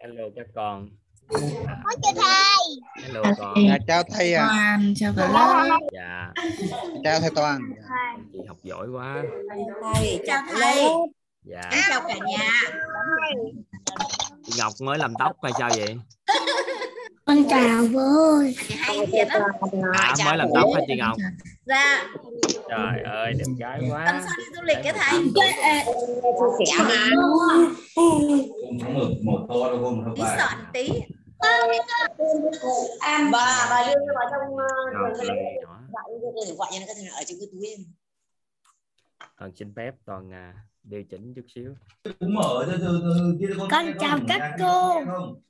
hello các con. Chào thầy. hello con. Dạ, chào thầy ạ. Toàn chào cả lớp. dạ. Chào thầy Toàn. chị học giỏi quá. Thầy chào thầy. Dạ. Chào cả nhà. Chị ngọc mới làm tóc hay sao vậy Con chào vui. hay thiệt á à mới làm tóc hả chị ngọc? Dạ. Trời ơi đẹp gái tuần quá sau đi du lịch cái thầy? Chia sẻ mà. một một tô đâu không? Không phải. sọn tí. Bà bà đưa vào trong để gọi cho nó có thể ở trong cái túi em. Toàn xin phép toàn à, điều chỉnh chút xíu. Cũng mở từ từ từ kia Con chào không? các cô. không?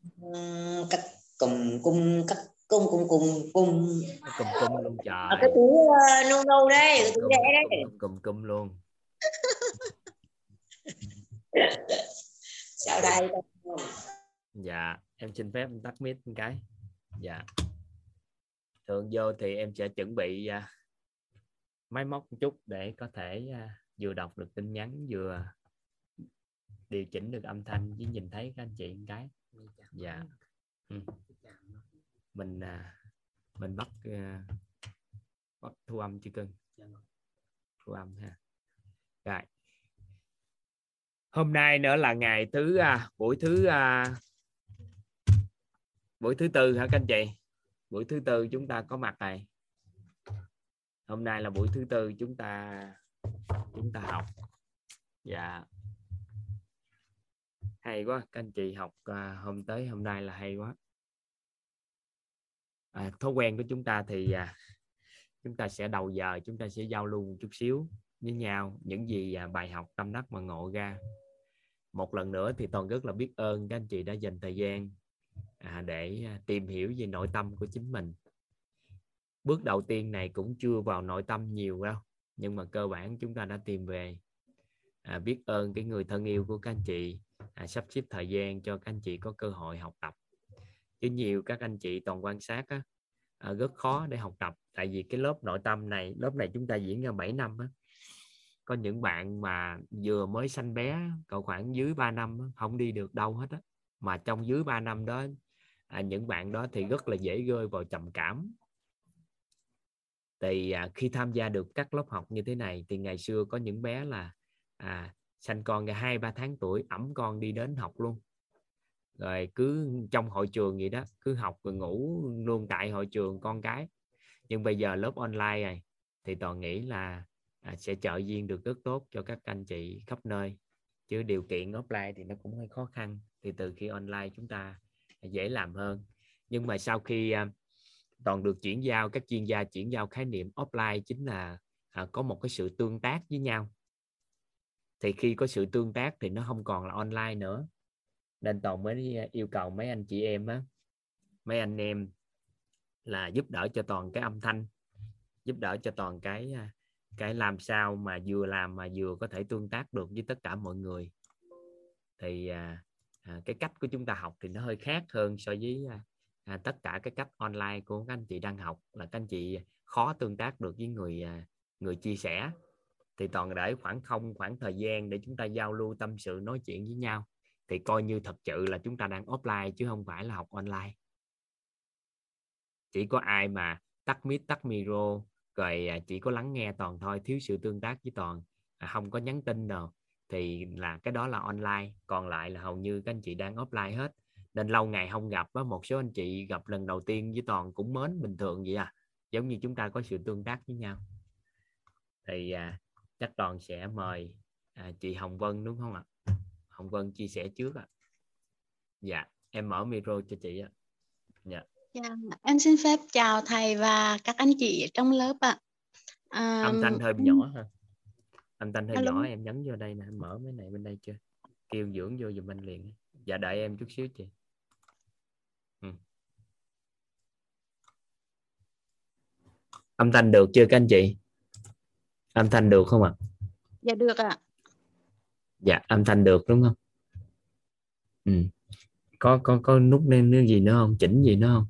Các cùng cung các cung cung cung cung. Cùm cùm luôn trời. Ở cái túi uh, nâu nâu đây cái túi cùm, đẽ đấy. cùm cùm luôn. Sao đây dạ em xin phép em tắt mic một cái. Dạ. Thường vô thì em sẽ chuẩn bị à, máy móc một chút để có thể à, vừa đọc được tin nhắn vừa điều chỉnh được âm thanh với nhìn thấy các anh chị một cái. Dạ. Ừ. mình à, mình bắt à, bắt thu âm chưa cưng. Thu âm ha. Rồi. Hôm nay nữa là ngày thứ à, buổi thứ à, buổi thứ tư hả các anh chị? Buổi thứ tư chúng ta có mặt này. Hôm nay là buổi thứ tư chúng ta chúng ta học. Dạ. Hay quá các anh chị học à, hôm tới hôm nay là hay quá à, thói quen của chúng ta thì à, chúng ta sẽ đầu giờ chúng ta sẽ giao lưu một chút xíu với nhau những gì à, bài học tâm đắc mà ngộ ra. Một lần nữa thì toàn rất là biết ơn các anh chị đã dành thời gian à, để à, tìm hiểu về nội tâm của chính mình. Bước đầu tiên này cũng chưa vào nội tâm nhiều đâu nhưng mà cơ bản chúng ta đã tìm về à, biết ơn cái người thân yêu của các anh chị à, sắp xếp thời gian cho các anh chị có cơ hội học tập. Chứ nhiều các anh chị toàn quan sát á, à, rất khó để học tập. Tại vì cái lớp nội tâm này lớp này chúng ta diễn ra 7 năm á, có những bạn mà vừa mới sanh bé cậu khoảng dưới 3 năm không đi được đâu hết á. Mà trong dưới 3 năm đó à, những bạn đó thì rất là dễ rơi vào trầm cảm. Thì à, khi tham gia được các lớp học như thế này thì ngày xưa có những bé là à, sanh con ra hai ba tháng tuổi ẩm con đi đến học luôn rồi cứ trong hội trường vậy đó cứ học rồi ngủ luôn tại hội trường con cái. Nhưng bây giờ lớp online này thì toàn nghĩ là à, sẽ trợ duyên được rất tốt cho các anh chị khắp nơi. Chứ điều kiện offline thì nó cũng hơi khó khăn thì từ khi online chúng ta dễ làm hơn. Nhưng mà sau khi à, toàn được chuyển giao các chuyên gia chuyển giao khái niệm offline chính là à, có một cái sự tương tác với nhau. Thì khi có sự tương tác thì nó không còn là online nữa nên toàn mới yêu cầu mấy anh chị em á mấy anh em là giúp đỡ cho toàn cái âm thanh giúp đỡ cho toàn cái à, cái làm sao mà vừa làm mà vừa có thể tương tác được với tất cả mọi người. Thì à, à, cái cách của chúng ta học thì nó hơi khác hơn so với à, à, tất cả cái cách online của các anh chị đang học là các anh chị khó tương tác được với người à, người chia sẻ. Thì toàn để khoảng không khoảng thời gian để chúng ta giao lưu tâm sự nói chuyện với nhau thì coi như thật sự là chúng ta đang offline chứ không phải là học online. Chỉ có ai mà tắt mic tắt micro rồi à, chỉ có lắng nghe toàn thôi thiếu sự tương tác với toàn à, không có nhắn tin đâu thì là cái đó là online. Còn lại là hầu như các anh chị đang offline hết. Nên lâu ngày không gặp á một số anh chị gặp lần đầu tiên với toàn cũng mến bình thường vậy à giống như chúng ta có sự tương tác với nhau. Thì à, chắc toàn sẽ mời à, chị Hồng Vân đúng không ạ? Hồng Vân chia sẻ trước ạ. Dạ em mở micro cho chị ạ. Dạ. Dạ, em xin phép chào thầy và các anh chị trong lớp ạ. À, âm thanh hơi nhỏ ha. Âm thanh hơi nhỏ em nhấn vô đây nè em mở mấy này bên đây chưa kêu dưỡng vô giùm anh liền. Dạ đợi em chút xíu chị. Ừ. âm thanh được chưa các anh chị? Âm thanh được không ạ? Dạ được ạ. Dạ âm thanh được đúng không? Ừ. có có có nút lên cái gì nữa không? Chỉnh gì nữa không?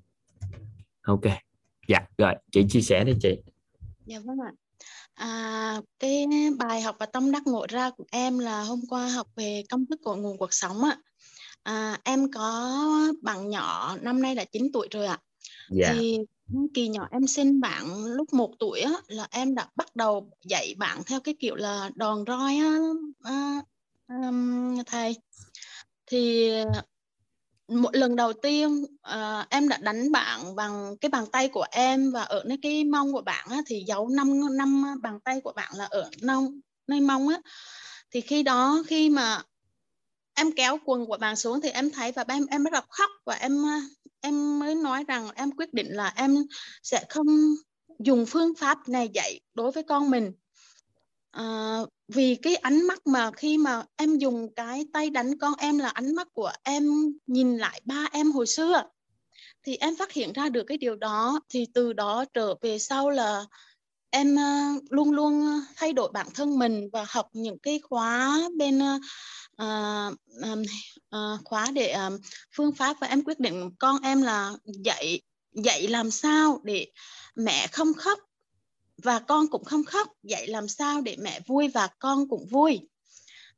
Ok. Dạ rồi chị chia sẻ đi chị. Dạ vâng ạ. À, cái bài học và tâm đắc ngộ ra của em là hôm qua học về công thức của nguồn cuộc sống ạ. à, em có bạn nhỏ năm nay là 9 tuổi rồi ạ. Dạ. Thì kỳ nhỏ em sinh bạn lúc một tuổi á, là em đã bắt đầu dạy bạn theo cái kiểu là đòn roi á, à, um, thầy thì ờ, một lần đầu tiên uh, em đã đánh bạn bằng cái bàn tay của em và ở nơi cái mông của bạn á, thì dấu năm năm bàn tay của bạn là ở nông nơi mông á. Thì khi đó khi mà em kéo quần của bạn xuống thì em thấy và em em bắt đầu khóc và em ờ, em mới nói rằng em quyết định là em sẽ không dùng phương pháp này dạy đối với con mình. À, vì cái ánh mắt mà khi mà em dùng cái tay đánh con em là ánh mắt của em nhìn lại ba em hồi xưa. Thì em phát hiện ra được cái điều đó thì từ đó trở về sau là em ờ, luôn luôn thay đổi bản thân mình và học những cái khóa bên uh, uh, khóa để uh, phương pháp và em quyết định con em là dạy dạy làm sao để mẹ không khóc và con cũng không khóc. Vậy làm sao để mẹ vui và con cũng vui?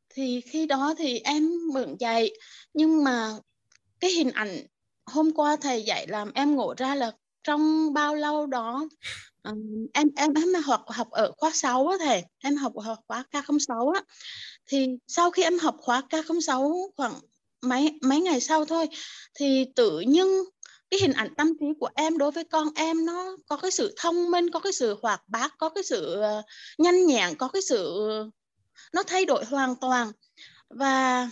Thì khi đó thì em mượn dạy nhưng mà cái hình ảnh hôm qua thầy dạy làm em ngộ ra là trong bao lâu đó um, em em em học học ở khóa 6 á thầy. Em học học khóa K06 á. Thì sau khi em học khóa K06 khoảng mấy mấy ngày sau thôi thì tự nhiên cái hình ảnh tâm trí của em đối với con em nó có cái sự thông minh, có cái sự hoạt bát, có cái sự ờ, nhanh nhẹn, có cái sự, nó thay đổi hoàn toàn. Và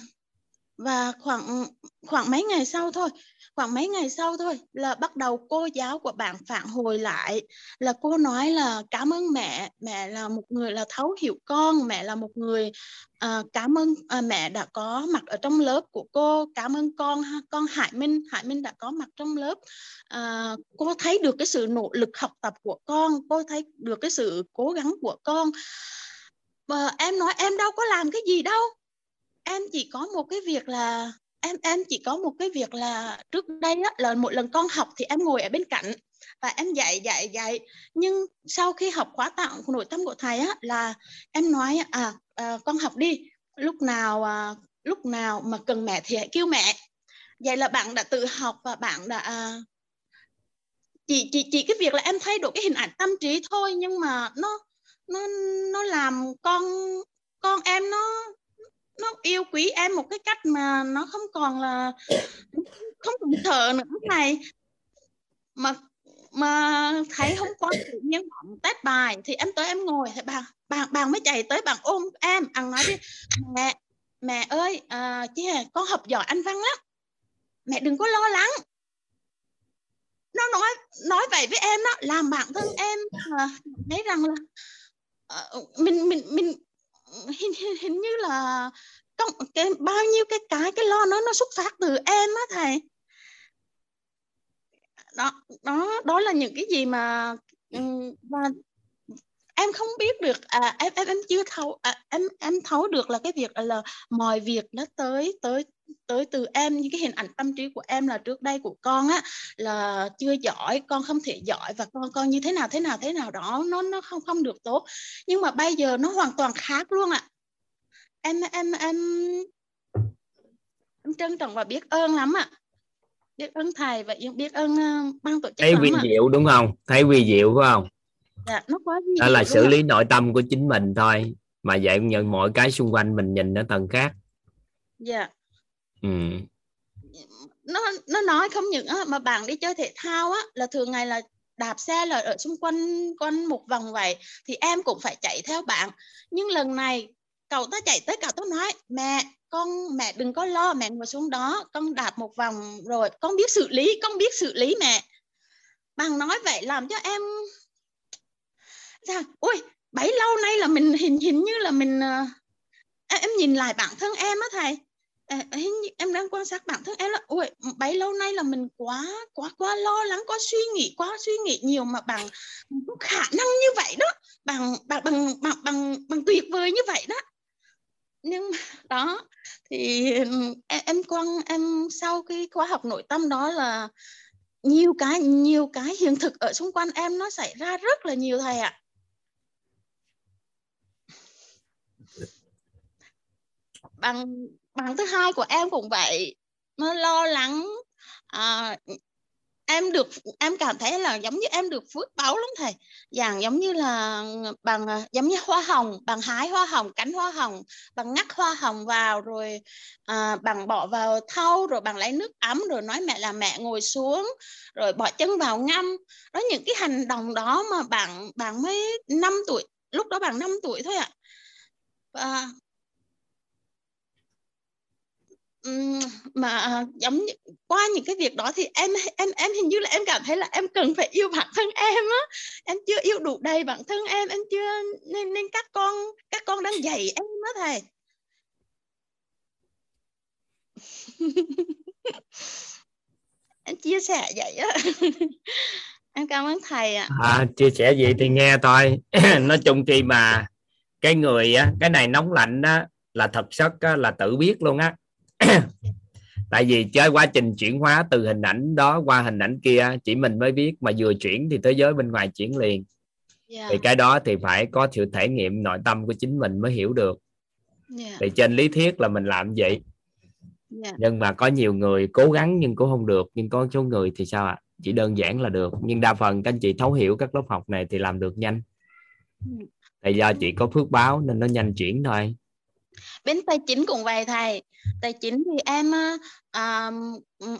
và khoảng khoảng mấy ngày sau thôi khoảng mấy ngày sau thôi là bắt đầu cô giáo của bạn phản hồi lại. Là cô nói là cảm ơn mẹ mẹ là một người là thấu hiểu con mẹ là một người à, cảm ơn à, mẹ đã có mặt ở trong lớp của cô cảm ơn con con Hải Minh Hải Minh đã có mặt trong lớp. À, cô thấy được cái sự nỗ lực học tập của con cô thấy được cái sự cố gắng của con. Và em nói em đâu có làm cái gì đâu em chỉ có một cái việc là em em chỉ có một cái việc là trước đây á, là một lần con học thì em ngồi ở bên cạnh và em dạy dạy dạy. Nhưng sau khi học khóa tạo nội tâm của thầy á là em nói à, à con học đi. Lúc nào à, lúc nào mà cần mẹ thì hãy kêu mẹ. Vậy là bạn đã tự học và bạn đã à, chỉ chỉ chỉ cái việc là em thay đổi cái hình ảnh tâm trí thôi nhưng mà nó nó nó làm con con em nó nó yêu quý em một cái cách mà nó không còn là không còn thở nữa này. Mà mà thấy hôm qua tự nhiên bạn test bài thì em tới em ngồi thì bạn bạn bạn mới chạy tới bạn ôm em ăn nói đi mẹ mẹ ơi à, chứ con học giỏi anh văn lắm mẹ đừng có lo lắng. Nó nói nói vậy với em đó làm bản thân em à, thấy rằng là à, mình mình mình hình, hình, như là có cái bao nhiêu cái cái cái lo nó nó xuất phát từ em á thầy. Đó đó đó là những cái gì mà và em không biết được à, em em em chưa thấu à, em em thấu được là cái việc là mọi việc nó tới tới tới từ em. Những cái hình ảnh tâm trí của em là trước đây của con á là chưa giỏi con không thể giỏi và con con như thế nào thế nào thế nào đó nó nó không không được tốt. Nhưng mà bây giờ nó hoàn toàn khác luôn ạ. À em em em em trân trọng và biết ơn lắm ạ. Biết ơn thầy và biết ơn uh, ban tổ chức thấy vi diệu đúng không? Thấy vi diệu phải không dạ, nó quá vi đó là xử lý nội tâm của chính mình thôi. Mà dạy nhận mọi cái xung quanh mình nhìn ở tầng khác. Dạ. Ừ. nó nó nói không những á, mà bạn đi chơi thể thao á là thường ngày là đạp xe là ở xung quanh quanh một vòng vậy thì em cũng phải chạy theo bạn. Nhưng lần này cậu ta chạy tới cậu ta nói mẹ con mẹ đừng có lo mẹ ngồi xuống đó con đạp một vòng rồi con biết xử lý con biết xử lý mẹ. Bằng nói vậy làm cho em ra ui bấy lâu nay là mình hình hình như là mình ờ, em, em nhìn lại bản thân em á thầy. Ờ, ờ, em đang quan sát bản thân em là ui bấy lâu nay là mình quá quá quá lo lắng quá suy nghĩ quá suy nghĩ nhiều mà bằng khả năng như vậy đó. Bằng bằng bằng bằng bằng, bằng tuyệt vời như vậy đó. Nhưng mà đó thì em, em quan em sau cái khóa học nội tâm đó là nhiều cái nhiều cái hiện thực ở xung quanh em nó xảy ra rất là nhiều thầy ạ. Bằng bằng thứ hai của em cũng vậy. Nó lo lắng à, em được em cảm thấy là giống như em được phước báu lắm thầy. Dạng giống như là bằng à, giống như hoa hồng bằng hái hoa hồng cánh hoa hồng bằng ngắt hoa hồng vào rồi à, bằng bỏ vào thau rồi bằng lấy nước ấm rồi nói mẹ là mẹ ngồi xuống rồi bỏ chân vào ngâm. Đó những cái hành động đó mà bạn bạn mới 5 tuổi lúc đó bạn 5 tuổi thôi ạ. Và mà à, giống như qua những cái việc đó thì em em em hình như là em cảm thấy là em cần phải yêu bản thân em á. Em chưa yêu đủ đầy bản thân em em chưa nên nên các con các con đang dạy em đó thầy. Em chia sẻ vậy á. Em cảm ơn thầy ạ. À, chia sẻ gì thì nghe thôi. Nói chung khi mà cái người á cái này nóng lạnh á là thật chất á, là tự biết luôn á tại vì chơi quá trình chuyển hóa từ hình ảnh đó qua hình ảnh kia chỉ mình mới biết. Mà vừa chuyển thì thế giới bên ngoài chuyển liền. Dạ, thì cái đó thì phải có sự thể nghiệm nội tâm của chính mình mới hiểu được. Dạ, thì trên lý thuyết là mình làm vậy. Dạ. nhưng mà có nhiều người cố gắng nhưng cũng không được. Nhưng có số người thì sao ạ? Chỉ đơn giản là được. Nhưng đa phần các anh chị thấu hiểu các lớp học này thì làm được nhanh. Tại do chị có phước báo nên nó nhanh chuyển thôi. Bên tài chính cũng vậy thầy tài chính thì em à,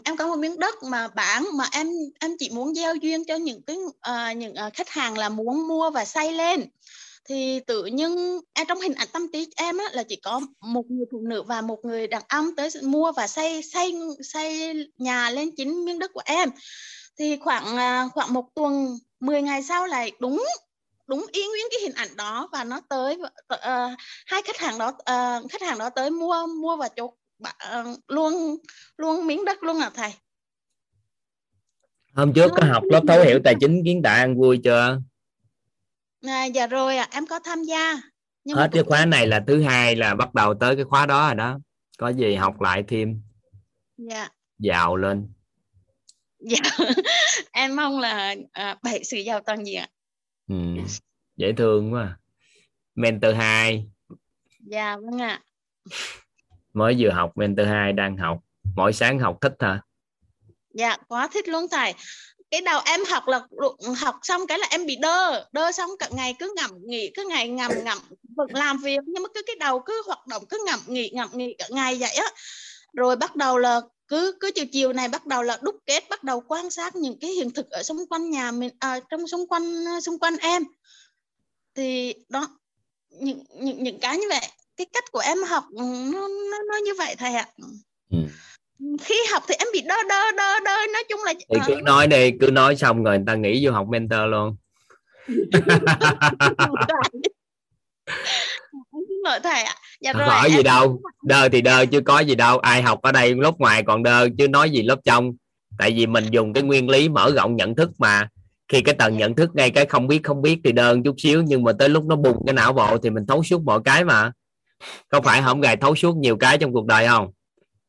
em có một miếng đất mà bán mà em em chỉ muốn gieo duyên cho những cái à, những ờ, khách hàng là muốn mua và xây lên. Thì tự nhiên em trong hình ảnh tâm trí em á, là chỉ có một người phụ nữ và một người đàn ông tới mua và xây xây xây nhà lên chính miếng đất của em. Thì khoảng khoảng một tuần 10 ngày sau lại đúng đúng y nguyên cái hình ảnh đó và nó tới uh, hai khách hàng đó uh, khách hàng đó tới mua mua và chốt luôn luôn miếng đất luôn à thầy? Hôm trước có học lớp thấu hiểu tài chính kiến tạo ăn vui chưa? À, dạ rồi à, em có tham gia. Nhưng hết cái khóa này là thứ hai là bắt đầu tới cái khóa đó rồi đó. Có gì học lại thêm. Dạ. Giàu lên. Dạ. Em mong là à, bảy sự giàu toàn diện ạ. ừ. dễ thương quá à. mentor 2 dạ vâng ạ mới vừa học mentor 2 đang học. Mỗi sáng học thích hả? Dạ quá thích luôn thầy cái đầu em học là học xong cái là em bị đơ. Đơ xong cả ngày cứ ngậm nghỉ cứ ngày ngậm ngậm vẫn làm việc. Nhưng mà cứ cái đầu cứ hoạt động cứ ngậm nghỉ ngậm nghỉ cả ngày vậy á. Rồi bắt đầu là cứ cứ chiều chiều này bắt đầu là đúc kết bắt đầu quan sát những cái hiện thực ở xung quanh nhà mình à, trong xung quanh xung quanh em. Thì đó những những những cái như vậy cái cách của em học ừ, nó nó, nó như vậy thầy ạ. Ừ. khi học thì em bị đơ đơ đơ đơ nói chung là thì cứ ờ, nói đi cứ nói xong rồi người ta nghĩ vô học mentor luôn. Xin lỗi thầy ạ. Dạ rồi hỏi em- gì đâu. đơ thì đơ chứ có gì đâu. Ai học ở đây lớp ngoài còn đơ chứ nói gì lớp trong. Tại vì mình dùng cái nguyên lý mở rộng nhận thức mà. Khi cái tầng nhận thức ngay cái không biết không biết thì đơn chút xíu nhưng mà tới lúc nó bùng cái não bộ thì mình thấu suốt mọi cái mà có phải không gài thấu suốt nhiều cái trong cuộc đời không?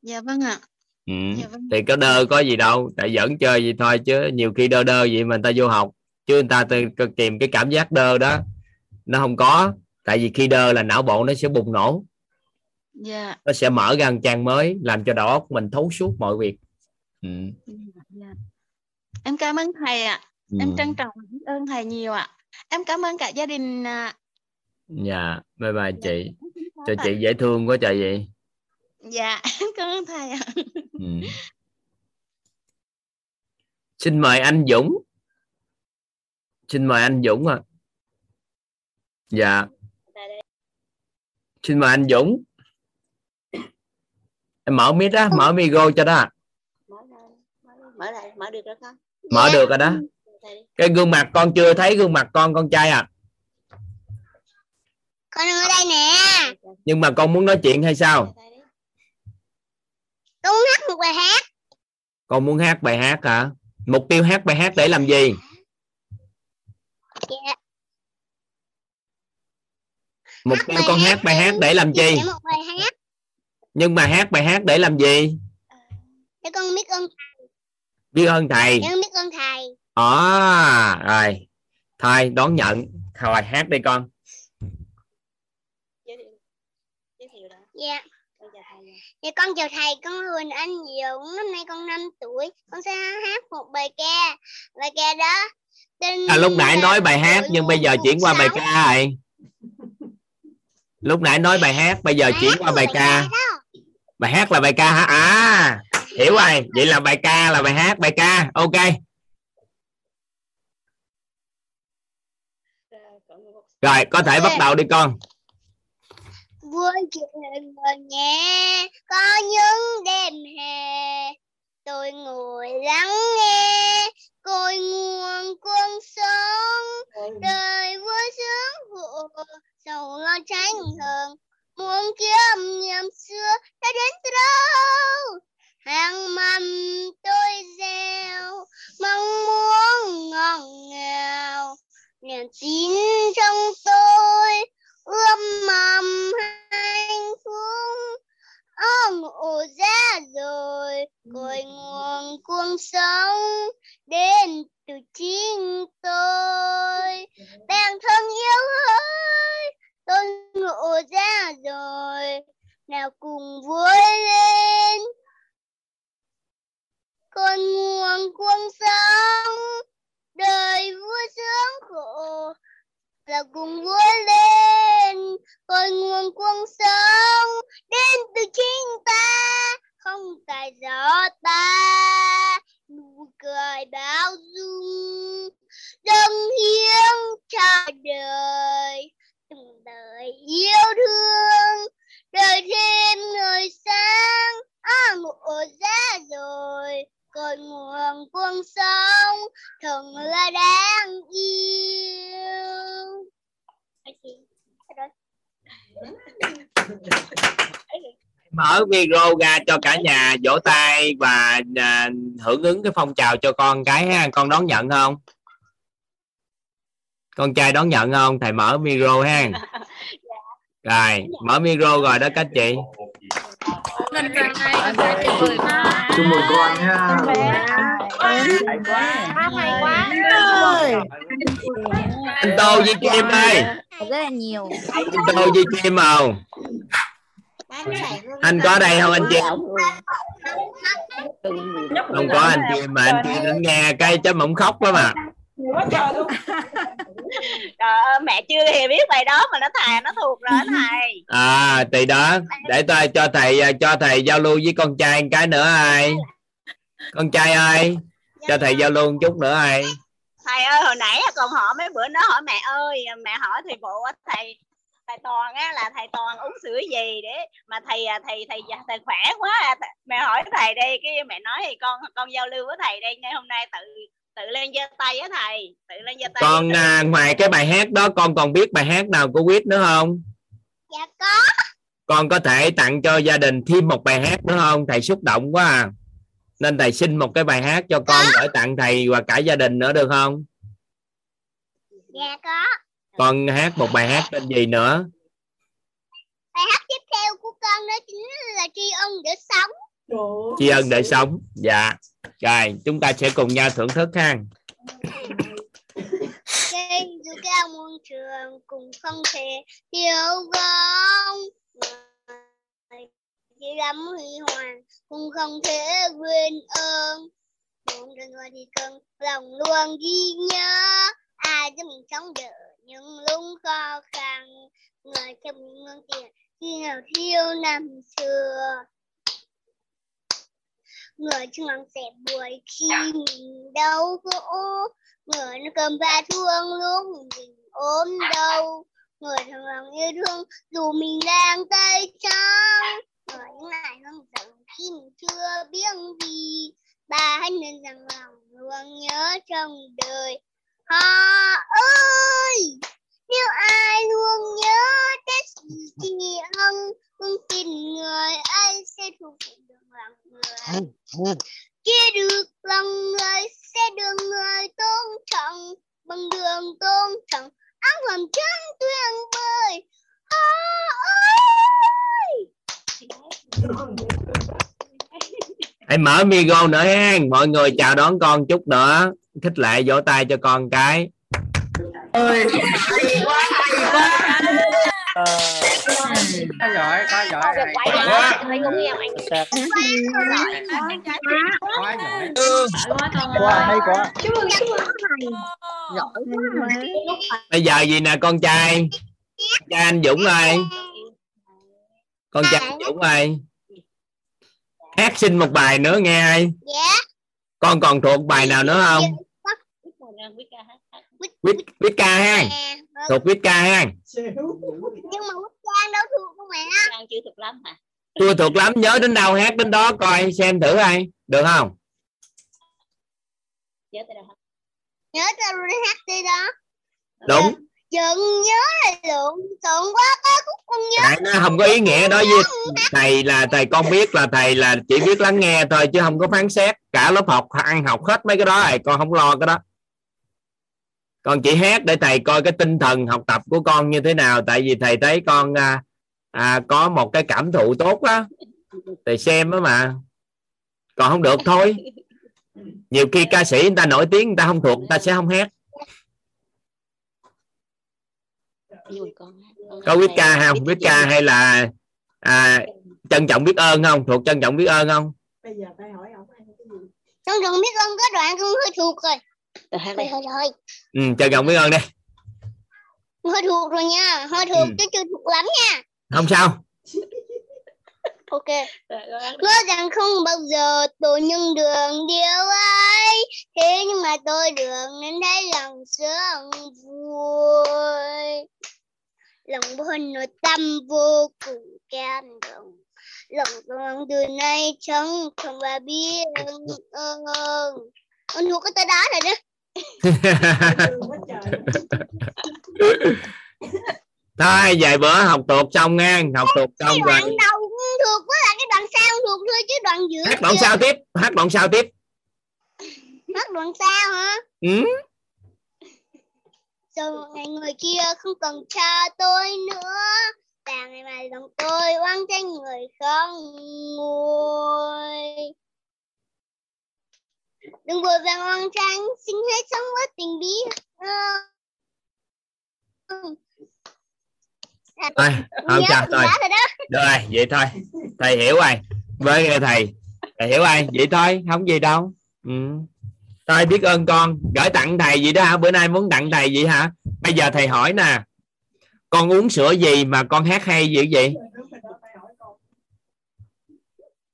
Dạ vâng ạ. Ừ. dạ vâng. thì có đơ có gì đâu tại giỡn chơi gì thôi chứ nhiều khi đơ đơ vậy mà người ta vô học chứ người ta kìm cái cảm giác đơ đó nó không có. Tại vì khi đơ là não bộ nó sẽ bùng nổ. Dạ. Nó sẽ mở ra một trang mới làm cho đầu óc mình thấu suốt mọi việc. Ừ. dạ. em cảm ơn thầy ạ. Ừ. em trân trọng biết ơn thầy nhiều ạ. Em cảm ơn cả gia đình à, dạ bye bye chị cho thầy. chị dễ thương quá trời vậy. Dạ cảm ơn thầy ạ. Ừ. xin mời anh Dũng. Xin mời anh Dũng ạ. Dạ. Xin mời anh Dũng. Em mở mic á mở micro cho đó mở lại mở được rồi con. Mở được rồi đó. Cái gương mặt con chưa thấy gương mặt con con trai à con ở đây nè. Nhưng mà con muốn nói chuyện hay sao? Con muốn hát một bài hát. Con muốn hát bài hát hả? Mục tiêu hát bài hát để làm gì? Dạ. Mục Hát tiêu con hát bài hát để làm gì? hát. Nhưng mà hát bài hát để làm gì? Để con biết ơn biết ơn thầy. Để con biết ơn thầy. À rồi. Thôi đón nhận thôi hát đi con giới thiệu giới thiệu đó dạ. Con chào thầy Thì con chào thầy, con Huỳnh Anh Dũng, năm nay con 5 tuổi, con sẽ hát một bài ca. Bài ca đó tên à, lúc nãy nói bài hát nhưng bây giờ chuyển qua bài ca rồi. Lúc nãy nói bài hát bây giờ Bài chuyển qua bài ca. đó. bài hát là bài ca hả? À hiểu rồi. Vậy là bài ca là bài hát bài ca. Ok. Rồi có thể bắt đầu đi con Vui chuyện ở nhà có những đêm hè tôi ngồi lắng nghe cội nguồn cuộc sống. Đời vui sướng vụ sầu lo tránh hờn muốn kiếm niềm xưa đã đến từ đâu? Hàng mầm tôi gieo mong muốn ngọt ngào niềm tin trong tôi ươm mầm hạnh phúc. Ông ổ ra rồi, cội nguồn cuộc sống. Đến từ chính tôi bạn thân yêu ơi, tôi ngộ ra rồi, nào cùng vui lên. Cội nguồn cuộc sống, đời vui sướng khổ là cùng vua lên cội nguồn quân sống đến từ chính ta, không tài gió ta, nụ cười bao dung, dâng hiến cho đời, từng đời yêu thương, đời thêm người sáng à ngộ ra rồi cội nguồn cuộc sống thật là đáng yêu. Mở micro ra cho cả nhà vỗ tay và à, hưởng ứng cái phong trào cho con cái ha. Con đón nhận không? Con trai đón nhận không? Thầy mở micro ha. Rồi mở micro rồi đó các chị. Mình lần này mình ra chào mừng ba. chúc mừng con nha. Hay quá. Hay quá. anh tô với kim ơi rất là nhiều. Anh tô với kim không anh có đây không anh chị? Không có anh chị mà anh chị đến nghe cái chứ mà ông khóc quá mà Trời ơi, mẹ chưa hề biết bài đó mà nó thầy nó thuộc rồi đó thầy. À thì đó để tôi cho thầy cho thầy giao lưu với con trai một cái nữa ai. Con trai ơi cho thầy giao lưu một chút nữa ai. Thầy ơi hồi nãy còn hỏi mấy bữa nó hỏi mẹ ơi mẹ hỏi thầy bộ thầy thầy toàn á là thầy toàn uống sữa gì để mà thầy à, thầy thầy thầy khỏe quá à. Mẹ hỏi thầy đây cái mẹ nói thì con con giao lưu với thầy đây ngay hôm nay tự tự lên giơ tay á thầy. Tự lên giơ tay con à, ngoài cái bài hát đó con còn biết bài hát nào của quýt nữa không? Dạ có. Con có thể tặng cho gia đình thêm một bài hát nữa không? Thầy xúc động quá à. nên thầy xin một cái bài hát cho con gửi tặng thầy và cả gia đình nữa được không? Dạ có. Con hát một bài hát tên gì nữa? Bài hát tiếp theo của con đó chính là tri ân để sống. Tri ân để sống. Dạ rồi, chúng ta sẽ cùng nhau thưởng thức ha. Trên dù cao môn trường cùng không thể thiếu vong chỉ lắm huy hoàng cũng không thể quên ơn. Muốn cho người thì cần lòng luôn ghi nhớ. Ai cho mình sống đỡ những lúc khó khăn? Người cho mình ngân tiền khi nào thiếu năm xưa? Người chung sẽ buồn khi mình đau khổ. Người nó cầm ba thương lúc mình ốm đau. Người thường lòng yêu thương dù mình đang tay trắng. Người những ngày không giận khi mình chưa biết gì ba hãy nên rằng lòng luôn nhớ trong đời. Họ ơi, nếu ai luôn nhớ tết thì ông ân không tin người ấy sẽ thuộc lòng người chia được lòng người sẽ được người tôn trọng. Bằng đường tôn trọng áo làm trắng tuyệt vời họ ơi! Hãy mở micro nữa ha. Mọi người chào đón con chút nữa. Khích lệ vỗ tay cho con cái. Hay quá. Hay quá. Giỏi quá giỏi. Quậy rồi Quá. Thấy cũng anh. Đẹp. quá giỏi Quá hay quá. bây giờ gì nè con trai? Cha anh Dũng ơi. Con trai anh Dũng ơi. Hát xin một bài nữa nghe ai? Dạ. Con còn thuộc bài nào nữa không viết viết ca ha nè thuộc viết ca ha nhưng mà quốc trang đâu thuộc không mẹ. Đang chưa thuộc lắm hả? Chưa thuộc lắm nhớ đến đâu hát đến đó coi xem thử ai. Được không? Nhớ tới đâu nhớ tao luôn hát đi đó. Đúng. Chừng nhớ là lượng tượng quá có khúc con nhớ. Tại nó không có ý nghĩa đó với thầy là thầy con biết là thầy là chỉ biết lắng nghe thôi chứ không có phán xét. Cả lớp học ăn học hết mấy cái đó rồi con không lo cái đó con chỉ hát để thầy coi cái tinh thần học tập của con như thế nào. Tại vì thầy thấy con à, à, có một cái cảm thụ tốt á. Thầy xem đó mà. Còn không được thôi. Nhiều khi ca sĩ người ta nổi tiếng người ta không thuộc người ta sẽ không hát. Có biết ca không biết ca hay là à, trân trọng biết ơn không? Thuộc trân trọng biết ơn không? Con đừng biết con có đoạn con hơi thuộc rồi Rồi hát thôi đi. thôi thôi ừ, trân trọng biết ơn Con hơi thuộc rồi nha. Hơi thuộc Ừ. chứ chưa thuộc lắm nha. Không sao. Ok. Con đi. Ngỡ rằng không bao giờ tôi nhận đường điều ấy. Thế nhưng mà tôi được nên thấy lòng sướng vui. Lòng buồn nội tâm vô cùng can động Lòng lòng từ nay chẳng không và biết ơn. Con thuộc cái tới đó rồi đó thôi vài bữa học thuộc xong nha học thuộc xong rồi. đoạn đầu thuộc với lại cái đoạn sau thuộc thôi chứ đoạn giữa hát đoạn sau tiếp hát đoạn sau tiếp. Hát đoạn sau hả? ừ. Giờ ngày người kia không cần cha tôi nữa. Và ngày mà lòng tôi oan cho người không nguôi Đừng vội vàng oan tranh Xin hãy sống với tình biết thôi không từ thôi. được rồi vậy thôi. Thầy hiểu rồi. Với nghe thầy. Thầy hiểu rồi. Vậy thôi không gì đâu. Ừ. thôi biết ơn con. Gửi tặng thầy gì đó hả? Bữa nay muốn tặng thầy gì hả? Bây giờ thầy hỏi nè. Con uống sữa gì mà con hát hay dữ vậy?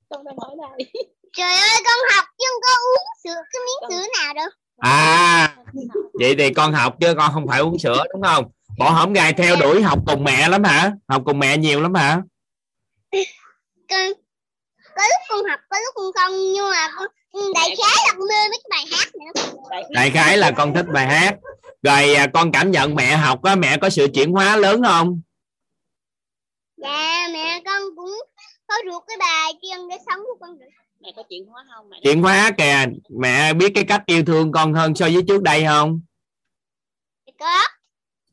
Con đang hỏi đây. Trời ơi con học chứ không có uống sữa cái miếng sữa nào đâu? À vậy thì con học chứ con không phải uống sữa đúng không? Bỏ hổm gài theo đuổi học cùng mẹ lắm hả? Học cùng mẹ nhiều lắm hả? Con có lúc con học có lúc con không nhưng mà con đại khái là con mê mấy cái bài hát nữa đại khái là con thích bài hát. Rồi à, con cảm nhận mẹ học á mẹ có sự chuyển hóa lớn không? Dạ mẹ con cũng có ruột cái bài kiêng để sống của con được Mẹ có chuyện hóa không? Mẹ chuyển hóa kìa. Mẹ biết cái cách yêu thương con hơn so với trước đây không? Có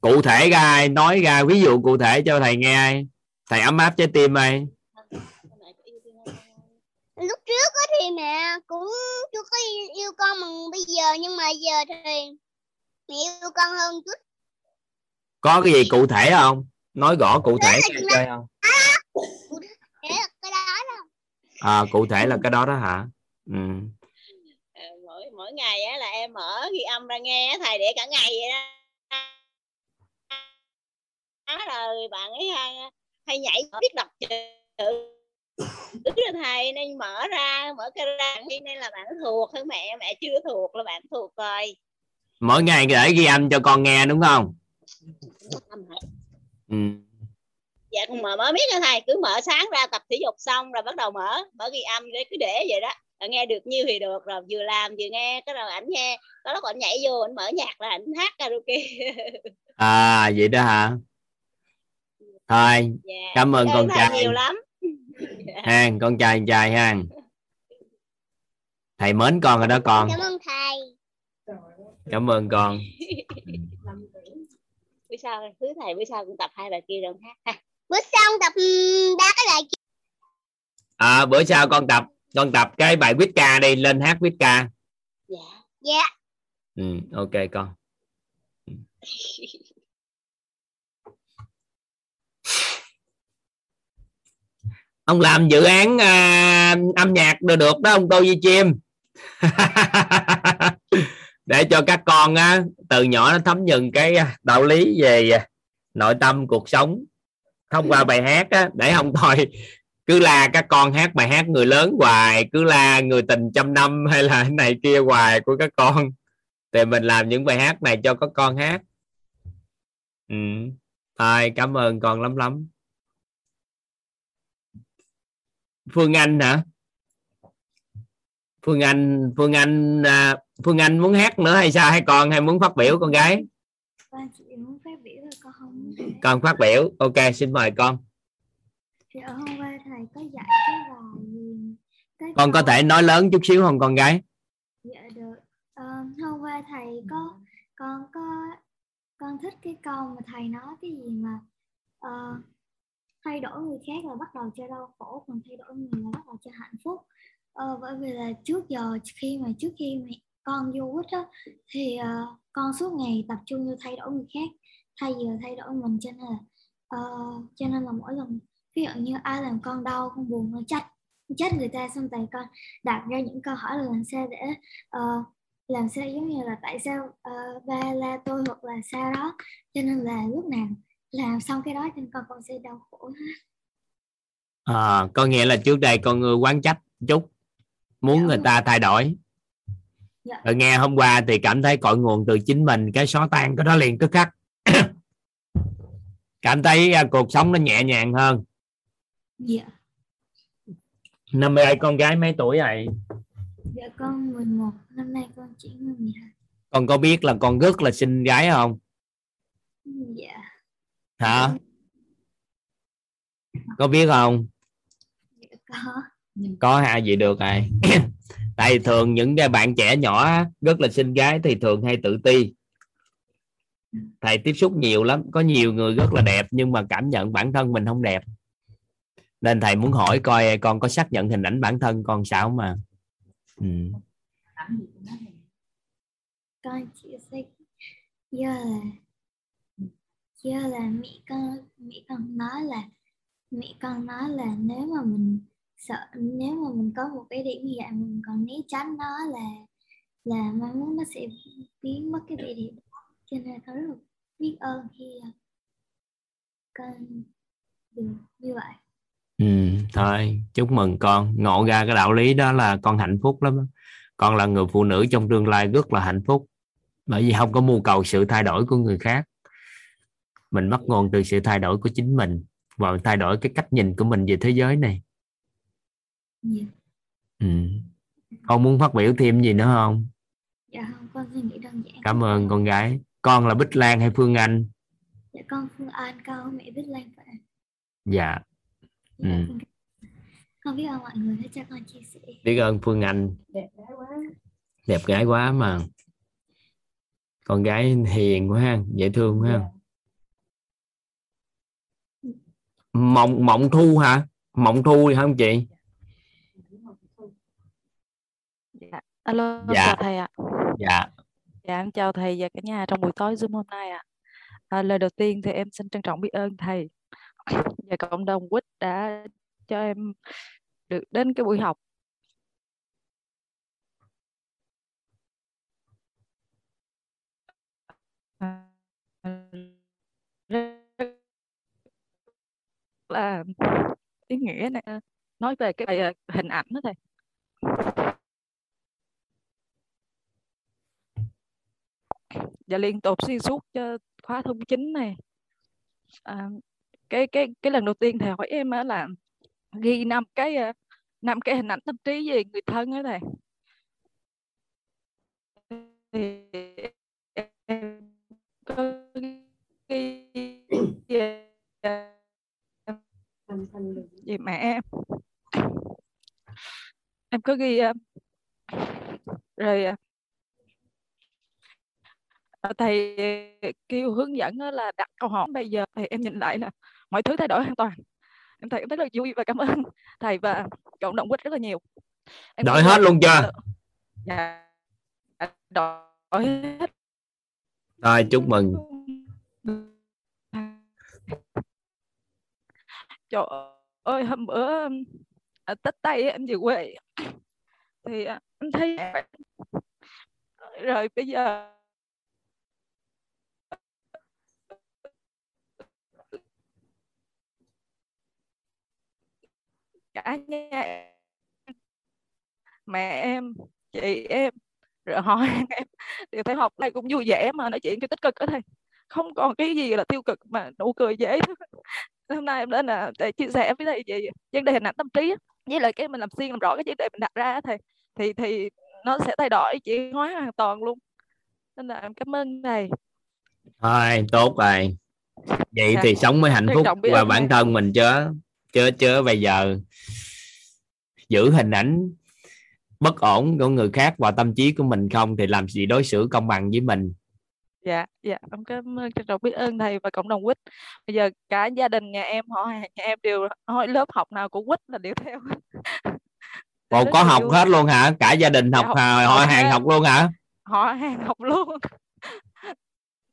cụ thể ra nói ra ví dụ cụ thể cho thầy nghe thầy ấm áp trái tim không? lúc trước thì mẹ cũng chưa có yêu, con bằng bây giờ nhưng mà giờ thì mẹ yêu con hơn chút. Có cái gì cụ thể không? Nói rõ cụ thể nghe chơi không? Là cái đó đó à, cụ thể là cái đó đó hả? Ừ. Ờ, mỗi mỗi ngày á là em mở ghi âm ra nghe thầy để cả ngày vậy đó. Rồi bạn ấy hay, hay nhảy biết đọc chữ rồi thầy nên mở ra mở cái ra nên là bạn thuộc hơn mẹ mẹ chưa thuộc là bạn thuộc rồi. Mỗi ngày để ghi âm cho con nghe đúng không? Ừ. dạ con mở mới biết nha thầy. Cứ mở sáng ra tập thể dục xong rồi bắt đầu mở mở ghi âm để cứ để vậy đó. Rồi nghe được nhiêu thì được rồi vừa làm vừa nghe cái rồi ảnh nghe. Có lúc ảnh nhảy vô ảnh mở nhạc là ảnh hát karaoke. À vậy đó hả? Thôi dạ. cảm ơn Ơn con trai. nhiều lắm. Ha con trai con trai ha thầy mến con rồi đó con. Cảm ơn thầy. Cảm ơn con. Bữa sau thứ thầy bữa sau cũng tập hai bài kia rồi ha bữa sau tập ba cái bài à, bữa sau con tập con tập cái bài quýt ca đi lên hát quýt ca. Dạ. Dạ. Ừ, ok con. Ông làm dự án à, âm nhạc được được đó ông tô di chim để cho các con á, từ nhỏ nó thấm nhuần cái đạo lý về nội tâm cuộc sống thông qua bài hát á, để không thôi. Cứ la các con hát bài hát người lớn hoài cứ la người tình trăm năm hay là này kia hoài của các con. Thì mình làm những bài hát này cho các con hát. Ừ. thôi cảm ơn con lắm lắm. Phương Anh hả? Phương Anh Phương Anh à, Phương Anh muốn hát nữa hay sao? Hay còn hay muốn phát biểu con gái Con chỉ muốn phát biểu thôi con phát biểu. Ok xin mời con. Thì ở hôm qua thầy có dạy cái bài gì? Cái con có thể nói lớn chút xíu không con gái? Dạ được. Ờ, hôm qua thầy có con có con thích cái câu mà thầy nói cái gì mà ờ, thay đổi người khác là bắt đầu cho đau khổ còn thay đổi mình là bắt đầu cho hạnh phúc. Ờ, bởi vì là trước giờ khi mà trước khi mà con vô quýt á thì ờ, con suốt ngày tập trung vô thay đổi người khác thay là thay đổi mình cho nên là ờ, cho nên là mỗi lần ví dụ như ai làm con đau con buồn con trách trách người ta xong rồi con đặt ra những câu hỏi là làm sao để ờ, làm sao giống như là tại sao uh, ba la tôi hoặc là sao đó. Cho nên là lúc nào làm xong cái đó cho nên con con sẽ đau khổ hết à, có nghĩa là trước đây con ờ, quán trách chút muốn người ta thay đổi. Dạ. Rồi nghe hôm qua thì cảm thấy cội nguồn từ chính mình cái xóa tan cái đó liền tức khắc cảm thấy à, cuộc sống nó nhẹ nhàng hơn. Dạ. Năm nay con gái mấy tuổi rồi dạ con 11 năm nay con chỉ 12 con có biết là con rất là xinh gái không? Dạ. Hả? Có biết không? Dạ có. Có hai gì được rồi. Tại thường những cái bạn trẻ nhỏ rất là xinh gái thì thường hay tự ti thầy tiếp xúc nhiều lắm, có nhiều người rất là đẹp nhưng mà cảm nhận bản thân mình không đẹp nên thầy muốn hỏi coi con có xác nhận hình ảnh bản thân con sao mà ừ. con chỉ thích do là do là mẹ con mẹ con nói là, mẹ con nói là nếu mà mình sợ, nếu mà mình có một cái điểm như vậy mình còn né tránh nó là là mai muốn nó sẽ biến mất cái địa điểm đó cho nên con rất là biết ơn khi con được như vậy. Ừ, thôi chúc mừng con. Ngộ ra cái đạo lý đó là con hạnh phúc lắm con là người phụ nữ trong tương lai rất là hạnh phúc. Bởi vì không có mưu cầu sự thay đổi của người khác. Mình bắt nguồn từ sự thay đổi của chính mình và thay đổi cái cách nhìn của mình về thế giới này. Dạ, ừ. con muốn phát biểu thêm gì nữa không? Dạ không con suy nghĩ đơn giản. Cảm ơn con gái con là Bích Lan hay Phương Anh? Dạ con Phương An con mẹ biết Lan phải dạ. Ừ. con biết. Ơn mọi người đã cho con chia sẻ biết ơn Phương Anh. Đẹp gái quá. Đẹp gái quá mà. Con gái hiền quá ha dễ thương quá ha. Mộng mộng thu hả? Mộng thu thì không chị? Dạ. Alo, em Dạ. thầy ạ. dạ Dạ, em chào thầy và cả nhà trong buổi tối Zoom hôm nay ạ. À, lời đầu tiên thì em xin trân trọng biết ơn thầy và cộng đồng quýt đã cho em được đến cái buổi học. À, là ý nghĩa này nói về cái bài à, hình ảnh đó thầy và liên tục xuyên suốt cho khóa thông chính này. À, cái cái cái lần đầu tiên thầy hỏi em á là ghi năm cái à, năm cái hình ảnh tâm trí về người thân á thầy. Thì em có ghi về về mẹ em. Em có ghi à, rồi à, thầy kêu hướng dẫn á là đặt câu hỏi. Bây giờ thì em nhìn lại là mọi thứ thay đổi hoàn toàn. Em thấy rất là vui và cảm ơn thầy và cộng đồng quýt rất là nhiều. Em đổi hết luôn chưa? dạ đổi hết. Rồi chúc mừng. Trời ơi hôm bữa ở Tết Tây em về quê. Thì em thấy rồi bây giờ cả nhà mẹ em chị em rồi họ em đều thấy học này cũng vui vẻ mà nói chuyện cho tích cực đó thầy. Không còn cái gì là tiêu cực mà nụ cười dễ hôm nay em đến là để chia sẻ với thầy về vấn đề hình ảnh tâm trí với lại cái mình làm xuyên làm rõ cái vấn đề mình đặt ra thầy thì thì nó sẽ thay đổi chuyển hóa hoàn toàn luôn. Nên là em cảm ơn thầy. Thôi tốt rồi. Vậy Dạ. thì sống với hạnh phúc và bản thân mình chớ chớ chớ bây giờ giữ hình ảnh bất ổn của người khác vào tâm trí của mình không thì làm gì đối xử công bằng với mình. Dạ dạ em cảm ơn trân trọng biết ơn thầy và cộng đồng quýt. Bây giờ cả gia đình nhà em họ hàng nhà em đều hỏi lớp học nào của quýt là đều theo. Ồ, có học vui. hết luôn hả? Cả gia đình học học- họ, hàng học luôn hả? Họ hàng học luôn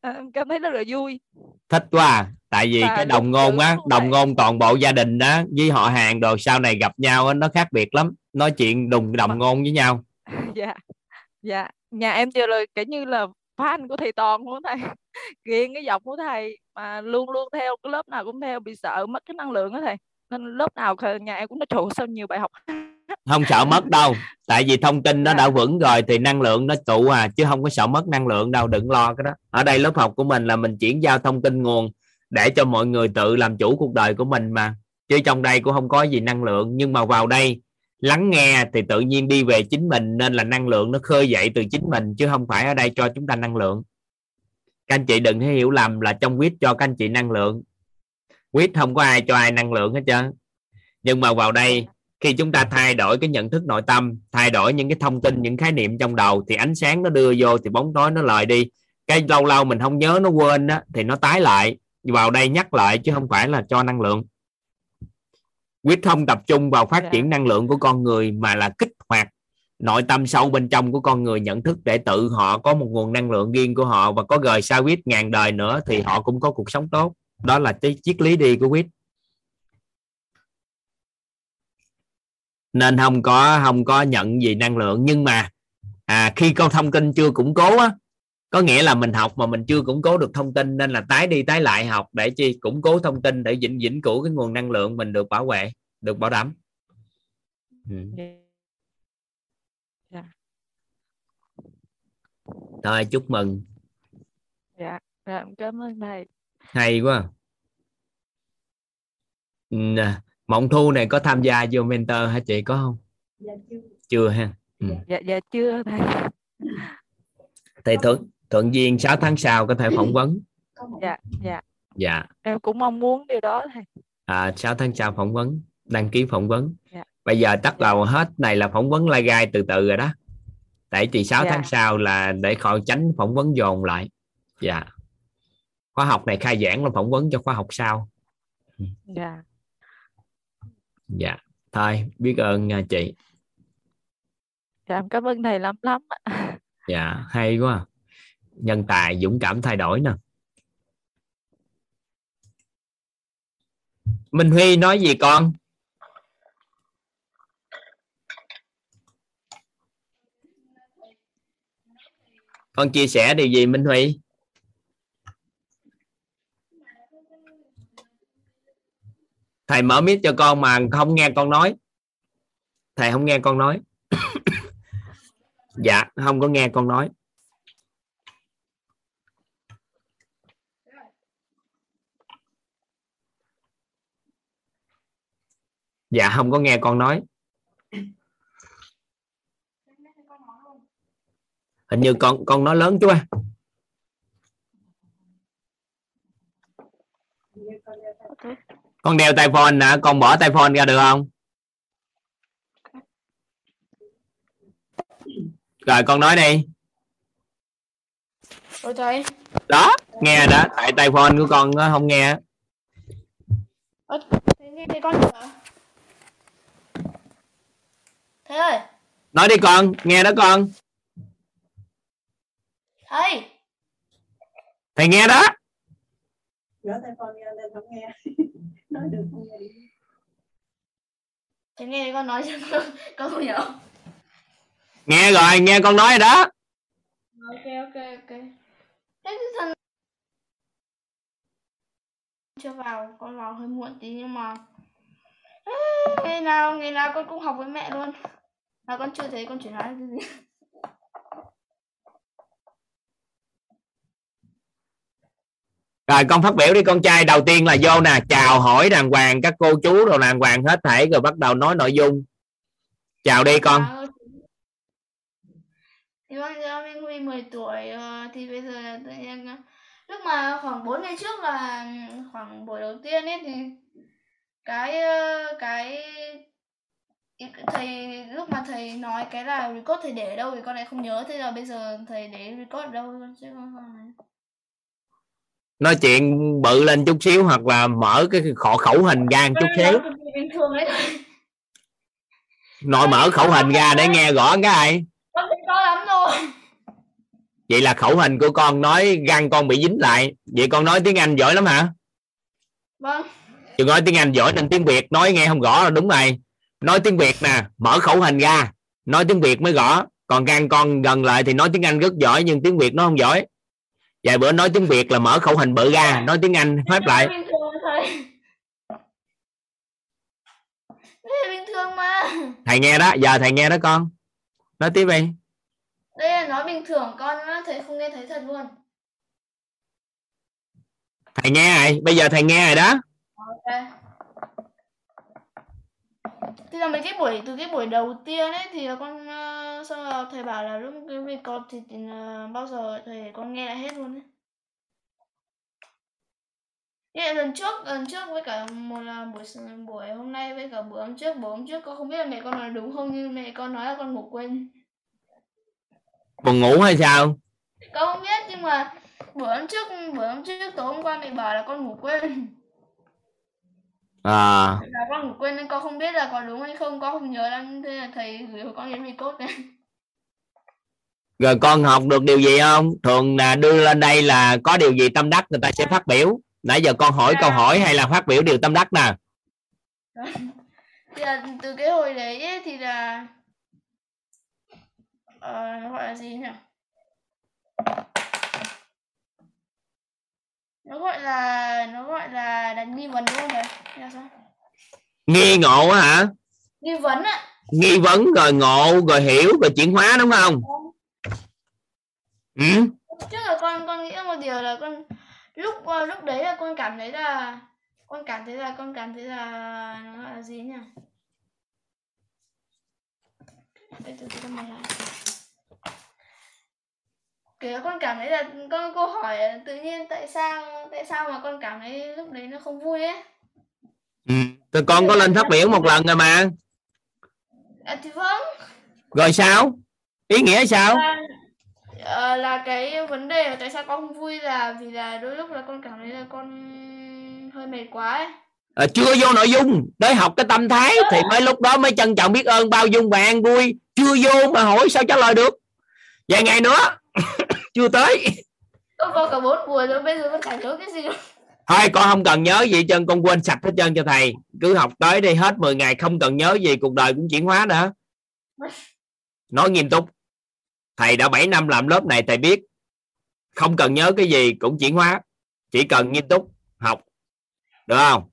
À, cảm thấy rất là vui. Thích quá à. tại vì Và cái đồng ngôn á đồng ngôn toàn bộ gia đình đó với họ hàng đồ sau này gặp nhau á, nó khác biệt lắm. Nói chuyện đùng đồng ngôn với nhau. Dạ dạ. Nhà em giờ là kiểu như là fan của thầy toàn luôn thầy. Ghiền cái giọng của thầy mà luôn luôn theo cái lớp nào cũng theo bị sợ mất cái năng lượng đó thầy. Nên lớp nào nhà em cũng nói ơi, sao nhiều bài học không sợ mất đâu tại vì thông tin nó Dạ. đã vững rồi thì năng lượng nó tụ à chứ không có sợ mất năng lượng đâu đừng lo cái đó. Ở đây lớp học của mình là mình chuyển giao thông tin nguồn để cho mọi người tự làm chủ cuộc đời của mình mà. Chứ trong đây cũng không có gì năng lượng nhưng mà vào đây lắng nghe thì tự nhiên đi về chính mình nên là năng lượng nó khơi dậy từ chính mình chứ không phải ở đây cho chúng ta năng lượng. Các anh chị đừng hiểu lầm là trong quýt cho các anh chị năng lượng. Quýt không có ai cho ai năng lượng hết trơn. Nhưng mà vào đây khi chúng ta thay đổi cái nhận thức nội tâm thay đổi những cái thông tin những khái niệm trong đầu thì ánh sáng nó đưa vô thì bóng tối nó lời đi. Cái lâu lâu mình không nhớ nó quên đó thì nó tái lại. Vào đây nhắc lại chứ không phải là cho năng lượng. Quyết không tập trung vào phát Dạ. triển năng lượng của con người mà là kích hoạt nội tâm sâu bên trong của con người nhận thức để tự họ có một nguồn năng lượng riêng của họ và có gời sao quýt ngàn đời nữa thì họ cũng có cuộc sống tốt. Đó là cái triết lý đi của quýt nên không có không có nhận gì năng lượng. Nhưng mà à, khi câu thông tin chưa củng cố á có nghĩa là mình học mà mình chưa củng cố được thông tin nên là tái đi tái lại học để chi củng cố thông tin để vĩnh vĩnh cửu cái nguồn năng lượng mình được bảo vệ được bảo đảm. Ừ. dạ. Thôi chúc mừng. Dạ dạ cảm ơn thầy. Hay quá. Ừ. à, mộng thu này có tham gia vô mentor hả chị có không? Chưa. Ha? Ừ. dạ dạ chưa thầy thì thuận thuận duyên 6 tháng sau có thể phỏng vấn. Dạ dạ. Dạ. Em cũng mong muốn điều đó thầy à, 6 tháng sau phỏng vấn đăng ký phỏng vấn. Dạ. bây giờ tất đầu hết này là phỏng vấn lai gai từ từ rồi đó. Tại vì 6 Dạ. tháng sau là để khỏi tránh phỏng vấn dồn lại. Dạ. Khóa học này khai giảng là phỏng vấn cho khóa học sau. Dạ dạ. Thôi biết ơn nha chị. Dạ em cảm ơn thầy lắm lắm dạ hay quá. Nhân tài dũng cảm thay đổi nè. Minh Huy nói gì con? Con chia sẻ điều gì Minh Huy thầy mở mic cho con mà không nghe con nói. Thầy không nghe con nói. Dạ không có nghe con nói. Dạ không có nghe con nói. Hình như con con nói lớn chú à con đeo tai phone nè con bỏ tai phone ra được không? Rồi con nói đi. Ôi trời. Đó nghe đó. Tại tai phone của con nó không nghe thế nghe thấy con? Thế ơi. Nói đi con nghe đó con. Thầy thầy nghe đó. Nghe nói được không nghe Thế nghe con nói chứ con, con không hiểu. nghe rồi nghe con nói rồi đó Ok ok ok. Thế thì thần chưa vào, con vào hơi muộn tí nhưng mà ngày nào ngày nào con cũng học với mẹ luôn. Mà con chưa thấy con chuyển hóa cái gì. Rồi con phát biểu đi, con trai đầu tiên là vô nè, chào hỏi đàng hoàng các cô chú rồi đàng hoàng hết thảy, rồi bắt đầu nói nội dung. Chào đi con. Thì bây giờ Minh Huy 10 tuổi ờ, thì bây giờ là tự nhiên ờ, lúc mà khoảng 4 ngày trước là, khoảng buổi đầu tiên ấy, thì cái ờ, cái thầy, lúc mà thầy nói cái là record thầy để ở đâu thì con lại không nhớ, thế là bây giờ thầy để record ở đâu chứ con không nói chuyện bự lên chút xíu hoặc là mở cái khổ khẩu hình ra một chút xíu. nội mở khẩu hình ra để nghe rõ cái rồi. Vậy là khẩu hình của con nói răng con bị dính lại. Vậy con nói tiếng anh giỏi lắm hả? Vâng. Đừng nói tiếng Anh giỏi nên tiếng Việt nói nghe không rõ là đúng rồi. Nói tiếng Việt nè mở khẩu hình ra. Nói tiếng Việt mới rõ. Còn gan con gần lại thì nói tiếng Anh rất giỏi nhưng tiếng Việt nó không giỏi vài bữa nói tiếng Việt là mở khẩu hình bự ra nói tiếng Anh phép lại. Bình thường thầy Thế là bình thường mà. Thầy nghe đó giờ thầy nghe đó con. Nói tiếp đi. Đây là nói bình thường con á, thầy không nghe thấy thật luôn. Thầy nghe rồi bây giờ thầy nghe rồi đó? Ok Thì là mấy cái buổi từ cái buổi đầu tiên ấy thì là con ờ, sau là thầy bảo là lúc cái record thì, thì ờ, bao giờ thầy con nghe lại hết luôn ấy. Là lần trước lần trước với cả một là buổi buổi hôm nay với cả buổi hôm trước buổi hôm trước con không biết là mẹ con nói đúng không nhưng mẹ con nói là con ngủ quên. Buồn ngủ hay sao? Con không biết nhưng mà buổi hôm trước buổi hôm trước tối hôm qua mẹ bảo là con ngủ quên à. Là con quên nên con không biết là có đúng hay không con không nhớ lắm thế là thầy gửi con cái record này. Rồi con học được điều gì không? Thường là đưa lên đây là có điều gì tâm đắc người ta sẽ phát biểu. Nãy giờ con hỏi câu hỏi hay là phát biểu điều tâm đắc nè? Thì là từ cái hồi đấy ấy, thì là ờ, nó gọi là gì nhỉ nó gọi là nó gọi là đặt nghi vấn đúng không sao? Nghi ngộ á hả? Nghi vấn ạ. Nghi vấn rồi ngộ rồi hiểu rồi chuyển hóa đúng không? Ừ? trước là con con nghĩ một điều là con lúc lúc đấy là con cảm thấy là con cảm thấy là con cảm thấy là nó gọi là gì nhỉ? Từ con mở lại kiểu con cảm thấy là con câu hỏi là tự nhiên tại sao tại sao mà con cảm thấy lúc đấy nó không vui ấy? Ừ. Con có lên phát biểu một lần rồi mà. À, thì vâng. Rồi sao? Ý nghĩa sao? Là, ờ, là cái vấn đề là tại sao con không vui là vì là đôi lúc là con cảm thấy là con hơi mệt quá ấy. À, chưa vô nội dung. Tới học cái tâm thái thì mới lúc đó mới trân trọng biết ơn bao dung và an vui. Chưa vô mà hỏi sao trả lời được. Vài ngày nữa chưa tới. Con có cả bốn buổi rồi bây giờ con chả nhớ cái gì đâu thôi con không cần nhớ gì trơn con quên sạch hết trơn cho thầy. Cứ học tới đi hết 10 ngày không cần nhớ gì cuộc đời cũng chuyển hóa nữa. Nói nghiêm túc. Thầy đã 7 năm làm lớp này thầy biết. Không cần nhớ cái gì cũng chuyển hóa. Chỉ cần nghiêm túc học. Được không?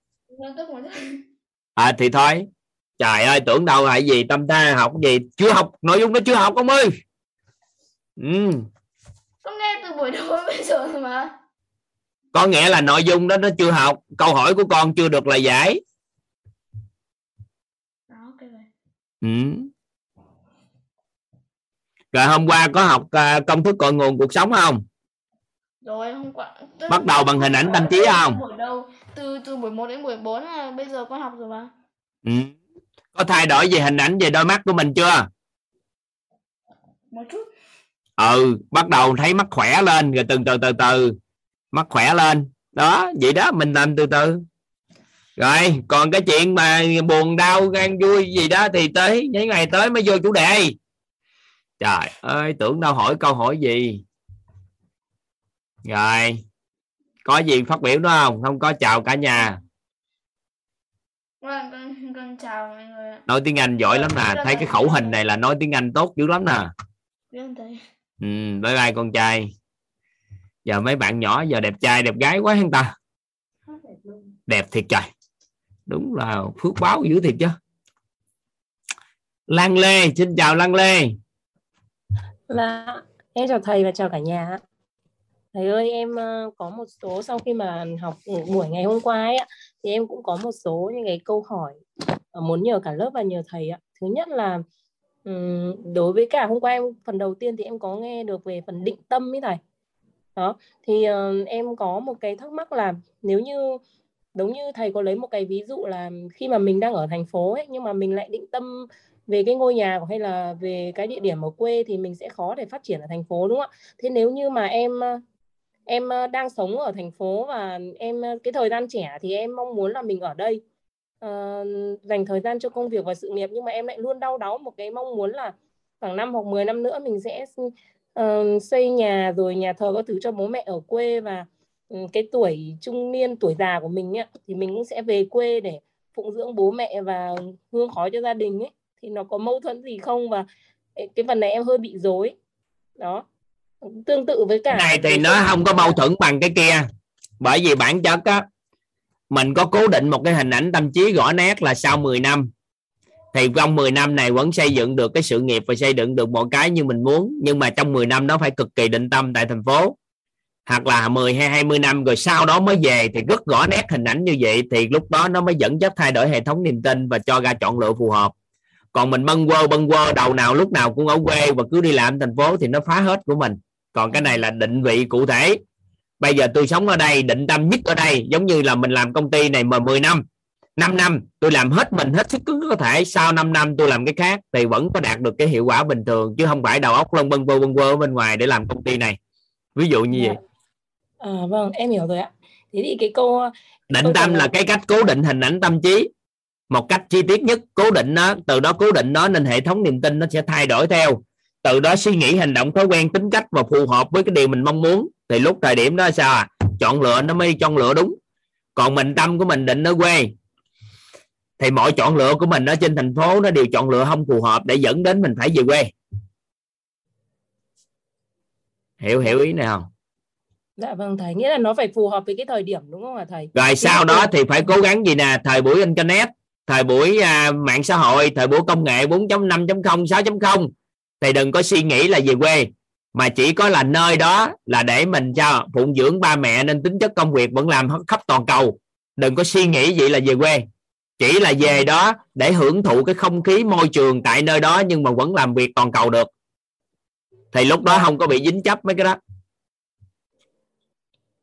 À thì thôi. Trời ơi tưởng đâu cái gì tâm ta học gì? Chưa học nội dung nó chưa học ông ơi. Ừ. buổi đầu đến bây giờ mà. Có nghĩa là nội dung đó nó chưa học câu hỏi của con chưa được lời giải. Đó ok rồi ừ. rồi hôm qua có học à, công thức cội nguồn cuộc sống không? Rồi hôm qua tức- Bắt đầu bằng hình ảnh tâm trí không? buổi đầu từ từ buổi 1 đến buổi 4 là bây giờ con học rồi mà. Ừ. có thay đổi về hình ảnh về đôi mắt của mình chưa? Một chút ừ bắt đầu thấy mắt khỏe lên rồi từ từ từ từ. Mắt khỏe lên. Đó vậy đó mình làm từ từ. Rồi còn cái chuyện mà buồn đau gan vui gì đó thì tới những ngày tới mới vô chủ đề. Trời ơi tưởng đâu hỏi câu hỏi gì. Rồi có gì phát biểu nữa không? Không có chào cả nhà. Vâng, con con chào mọi người nói tiếng Anh giỏi lắm nè. Thấy cái khẩu hình này là nói tiếng Anh tốt dữ lắm nè ừ, bye bye con trai. Giờ mấy bạn nhỏ giờ đẹp trai đẹp gái quá hắn ta. Đẹp thiệt trời. Đúng là phước báo dữ thiệt chứ. Lan Lê xin chào Lan Lê. Là em chào thầy và chào cả nhà. Thầy ơi em ờ, có một số sau khi mà học buổi ngày hôm qua ấy, thì em cũng có một số những cái câu hỏi ờ, muốn nhờ cả lớp và nhờ thầy ạ. Thứ nhất là đối với cả hôm qua em phần đầu tiên thì em có nghe được về phần định tâm ấy thầy. Đó thì uh, em có một cái thắc mắc là nếu như giống như thầy có lấy một cái ví dụ là khi mà mình đang ở thành phố ấy nhưng mà mình lại định tâm về cái ngôi nhà hay là về cái địa điểm ở quê thì mình sẽ khó để phát triển ở thành phố đúng không ạ? Thế nếu như mà em ờ, em ờ, đang sống ở thành phố và em cái thời gian trẻ thì em mong muốn là mình ở đây uh, dành thời gian cho công việc và sự nghiệp nhưng mà em lại luôn đau đáu một cái mong muốn là khoảng năm hoặc 10 năm nữa mình sẽ uh, xây nhà rồi nhà thờ các thứ cho bố mẹ ở quê và um, cái tuổi trung niên tuổi già của mình ấy, thì mình cũng sẽ về quê để phụng dưỡng bố mẹ và hương khói cho gia đình ấy. Thì nó có mâu thuẫn gì không? Và cái phần này em hơi bị dối đó. Tương tự với cả cái này thì nó không có mâu thuẫn bằng cái kia. Bởi vì bản chất á mình có cố định một cái hình ảnh tâm trí rõ nét là sau 10 năm. Thì trong 10 năm này vẫn xây dựng được cái sự nghiệp và xây dựng được mọi cái như mình muốn, nhưng mà trong 10 năm đó phải cực kỳ định tâm tại thành phố. Hoặc là 10 hay 20 năm rồi sau đó mới về thì rất rõ nét hình ảnh như vậy thì lúc đó nó mới dẫn dắt thay đổi hệ thống niềm tin và cho ra chọn lựa phù hợp. Còn mình bâng quơ bâng quơ, đầu nào lúc nào cũng ở quê và cứ đi làm thành phố thì nó phá hết của mình. Còn cái này là định vị cụ thể bây giờ tôi sống ở đây định tâm nhất ở đây giống như là mình làm công ty này mà 10 năm 5 năm tôi làm hết mình hết sức cứ có thể. Sau 5 năm tôi làm cái khác thì vẫn có đạt được cái hiệu quả bình thường chứ không phải đầu óc lân bân bân quơ ở bên ngoài để làm công ty này. Ví dụ như vậy. À, vâng em hiểu rồi ạ. Thế thì cái câu định tâm là cái cách cố định hình ảnh tâm trí. Một cách chi tiết nhất cố định nó từ đó cố định nó nên hệ thống niềm tin nó sẽ thay đổi theo từ đó suy nghĩ hành động thói quen tính cách và phù hợp với cái điều mình mong muốn. Thì lúc thời điểm đó sao à? Chọn lựa nó mới chọn lựa đúng. Còn mình tâm của mình định ở quê. Thì mọi chọn lựa của mình ở trên thành phố nó đều chọn lựa không phù hợp để dẫn đến mình phải về quê. Hiểu hiểu ý này không? Dạ vâng thầy nghĩa là nó phải phù hợp với cái thời điểm đúng không ạ thầy? Rồi sau đó thì phải cố gắng gì nè? Thời buổi internet thời buổi à, mạng xã hội thời buổi công nghệ 4.5.0 6.0 thì đừng có suy nghĩ là về quê mà chỉ có là nơi đó là để mình cho phụng dưỡng ba mẹ nên tính chất công việc vẫn làm khắp toàn cầu đừng có suy nghĩ vậy là về quê chỉ là về đó để hưởng thụ cái không khí môi trường tại nơi đó nhưng mà vẫn làm việc toàn cầu được thì lúc đó không có bị dính chấp mấy cái đó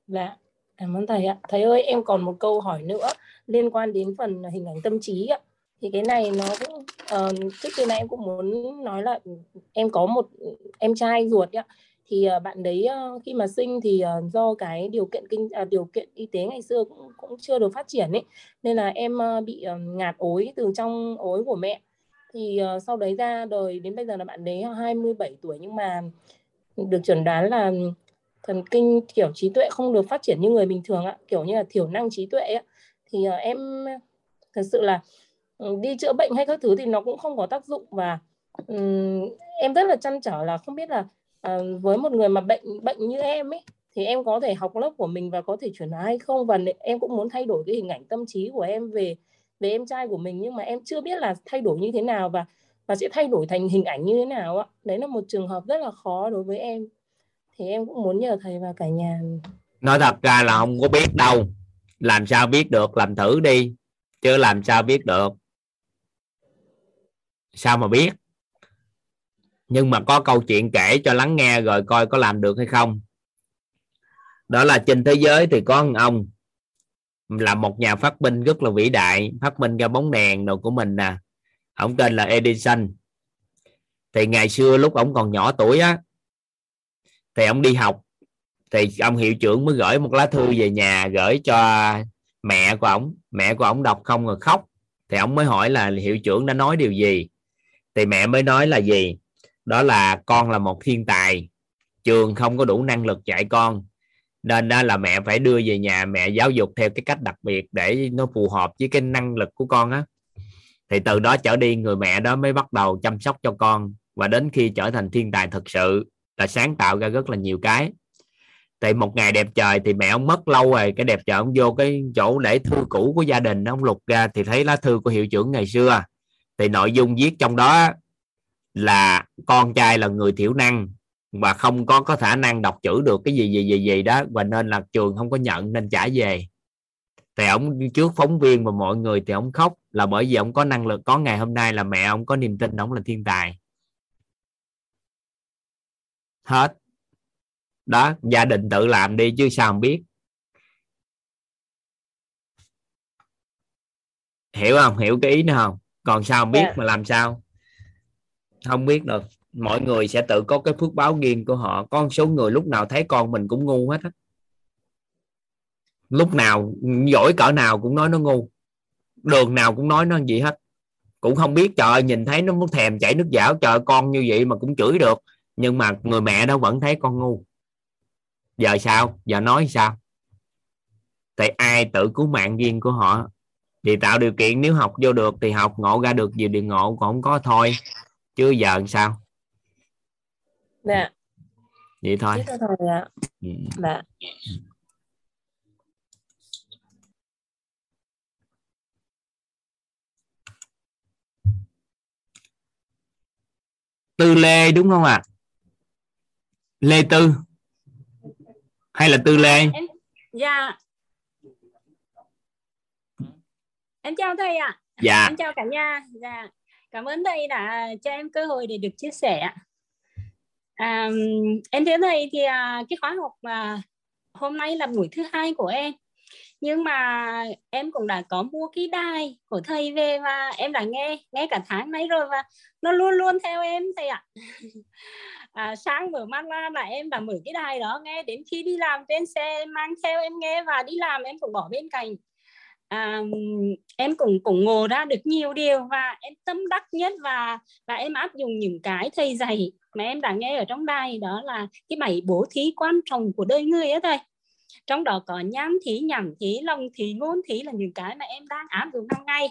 Dạ, cảm ơn thầy ạ. Thầy ơi, em còn một câu hỏi nữa liên quan đến phần hình ảnh tâm trí ạ. Thì cái này nó cũng uh, trước tiên này em cũng muốn nói là ừ, em có một ừ, em trai ruột ạ. Thì uh, bạn đấy uh, khi mà sinh thì uh, do cái điều kiện kinh uh, điều kiện y tế ngày xưa cũng cũng chưa được phát triển ấy, nên là em uh, bị uh, ngạt ối từ trong ối của mẹ. Thì uh, sau đấy ra đời đến bây giờ là bạn đấy 27 tuổi nhưng mà được chuẩn đoán là thần kinh kiểu trí tuệ không được phát triển như người bình thường ạ kiểu như là thiểu năng trí tuệ ạ thì uh, em thật sự là Ừ, đi chữa bệnh hay các thứ thì nó cũng không có tác dụng và um, em rất là chăn trở là không biết là uh, với một người mà bệnh bệnh như em ấy thì em có thể học lớp của mình và có thể chuyển hóa hay không? Và em cũng muốn thay đổi cái hình ảnh tâm trí của em về về em trai của mình nhưng mà em chưa biết là thay đổi như thế nào và và sẽ thay đổi thành hình ảnh như thế nào ạ. Đấy là một trường hợp rất là khó đối với em. Thì em cũng muốn nhờ thầy và cả nhà. Nói thật ra là không có biết đâu. Làm sao biết được? Làm thử đi. Chứ làm sao biết được? Sao mà biết? Nhưng mà có câu chuyện kể cho lắng nghe rồi coi có làm được hay không. Đó là trên thế giới thì có một ông, là một nhà phát minh rất là vĩ đại, phát minh ra bóng đèn đồ của mình nè. Ông tên là Edison. Thì ngày xưa lúc ông còn nhỏ tuổi á, thì ông đi học, thì ông hiệu trưởng mới gửi một lá thư về nhà, gửi cho mẹ của ông. Mẹ của ông đọc không rồi khóc. Thì ông mới hỏi là hiệu trưởng đã nói điều gì? Thì mẹ mới nói là gì? Đó là con là một thiên tài, trường không có đủ năng lực dạy con. Nên đó là mẹ phải đưa về nhà mẹ giáo dục theo cái cách đặc biệt để nó phù hợp với cái năng lực của con á. Thì từ đó trở đi, người mẹ đó mới bắt đầu chăm sóc cho con. Và đến khi trở thành thiên tài thực sự là sáng tạo ra rất là nhiều cái. Thì một ngày đẹp trời thì mẹ ông mất lâu rồi, cái đẹp trời ông vô cái chỗ để thư cũ của gia đình, ông lục ra thì thấy lá thư của hiệu trưởng ngày xưa thì nội dung viết trong đó là con trai là người thiểu năng và không có có khả năng đọc chữ được cái gì gì gì gì đó và nên là trường không có nhận nên trả về. Thì ông trước phóng viên và mọi người thì ông khóc là bởi vì ông có năng lực. Có ngày hôm nay là mẹ ông có niềm tin ông là thiên tài. Hết. Đó, gia đình tự làm đi chứ sao không biết. Hiểu không? Hiểu cái ý nữa không? Còn sao biết Dạ. mà làm sao? Không biết được mọi người sẽ tự có cái phước báo riêng của họ. Có một số người lúc nào thấy con mình cũng ngu hết á. Lúc nào giỏi cỡ nào cũng nói nó ngu. Đường nào cũng nói nó gì hết. Cũng không biết trời ơi, nhìn thấy nó muốn thèm chảy nước dảo trời ơi, con như vậy mà cũng chửi được. Nhưng mà người mẹ đó vẫn thấy con ngu. Giờ sao? Giờ nói sao? Tại ai tự cứu mạng riêng của họ thì tạo điều kiện nếu học vô được thì học ngộ ra được gì thì ngộ còn không có thôi. Chứ giờ làm sao? Dạ. Vậy thôi. Biết rồi thầy ạ. Ừ. dạ. Tư lê đúng không ạ? Lê tư. Hay là tư lê? Em dạ em chào thầy ạ. Dạ. em chào cả nhà. Dạ. Cảm ơn thầy đã cho em cơ hội để được chia sẻ à, em thưa thầy thì à, cái khóa học mà hôm nay là buổi thứ hai của em. Nhưng mà em cũng đã có mua cái đài của thầy về và em đã nghe nghe cả tháng nay rồi và nó luôn luôn theo em thầy ạ. À, sáng mở mắt ra là em đã mở cái đài đó nghe đến khi đi làm trên xe em mang theo em nghe và đi làm em cũng bỏ bên cạnh à, em cũng cũng ngộ ra được nhiều điều và em tâm đắc nhất và và em áp dụng những cái thầy dạy mà em đã nghe ở trong đài đó là cái bảy bố thí quan trọng của đời người á thầy. Trong đó có nhãn thí nhẩm thí lòng thí ngôn thí là những cái mà em đang áp dụng hàng ngày.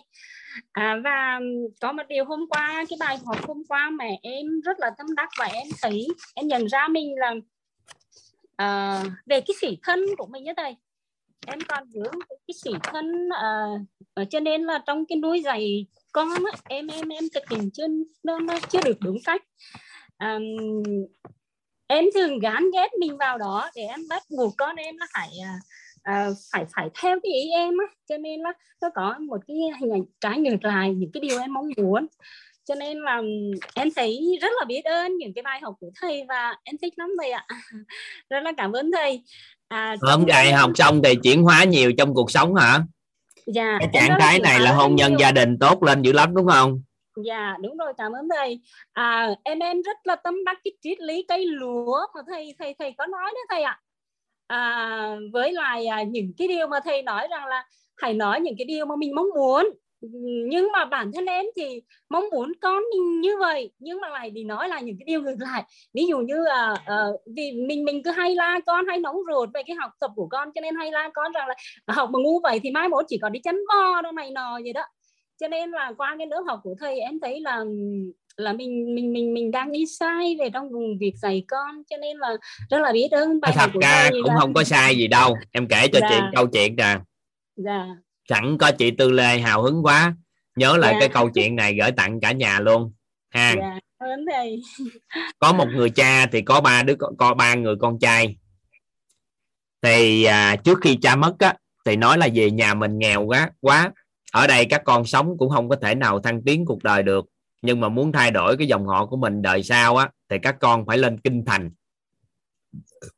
À, và có một điều hôm qua cái bài học hôm qua mà em rất là tâm đắc và em thấy em nhận ra mình là à, về cái sĩ thân của mình nhất thầy em còn vướng cái, sĩ thân à, à, cho nên là trong cái nuôi dạy con á, em em em thực hiện chưa nó, nó chưa được đúng cách. À, em thường gán ghét mình vào đó để em bắt buộc con em nó phải à, à, phải phải theo cái ý em á. Cho nên là nó có một cái hình ảnh trái ngược lại những cái điều em mong muốn. Cho nên là em thấy rất là biết ơn những cái bài học của thầy và em thích lắm thầy ạ. Rất là cảm ơn thầy à, không dạy học xong thì chuyển hóa nhiều trong cuộc sống hả? Dạ cái trạng thái này là hôn nhân nhiều. gia đình tốt lên dữ lắm đúng không? Dạ đúng rồi cảm ơn thầy. À, em em rất là tâm đắc cái triết lý cây lúa mà thầy thầy thầy có nói đó thầy ạ. À, với lại à, những cái điều mà thầy nói rằng là hãy nói những cái điều mà mình mong muốn nhưng mà bản thân em thì mong muốn con như vậy. Nhưng mà lại đi nói là những cái điều ngược lại. Ví dụ như à, à, vì mình mình cứ hay la con hay nóng ruột về cái học tập của con cho nên hay la con rằng là học mà ngu vậy thì mai mốt chỉ còn đi chấn bo đâu này nọ gì đó. Cho nên là qua cái lớp học của thầy em thấy là là mình mình mình mình đang đi sai về trong vùng việc dạy con. Cho nên là rất là biết ơn bài thật học của ra thầy cũng không có sai gì đâu. Em kể cho Dạ. chị câu chuyện nè. Dạ sẵn có chị tư lê hào hứng quá. Nhớ lại Dạ. cái câu chuyện này gửi tặng cả nhà luôn. Ha. Dạ thầy. Có một người cha thì có ba đứa có ba người con trai. Thì à, trước khi cha mất á thì nói là về nhà mình nghèo quá quá. Ở đây các con sống cũng không có thể nào thăng tiến cuộc đời được. Nhưng mà muốn thay đổi cái dòng họ của mình đời sau á thì các con phải lên kinh thành.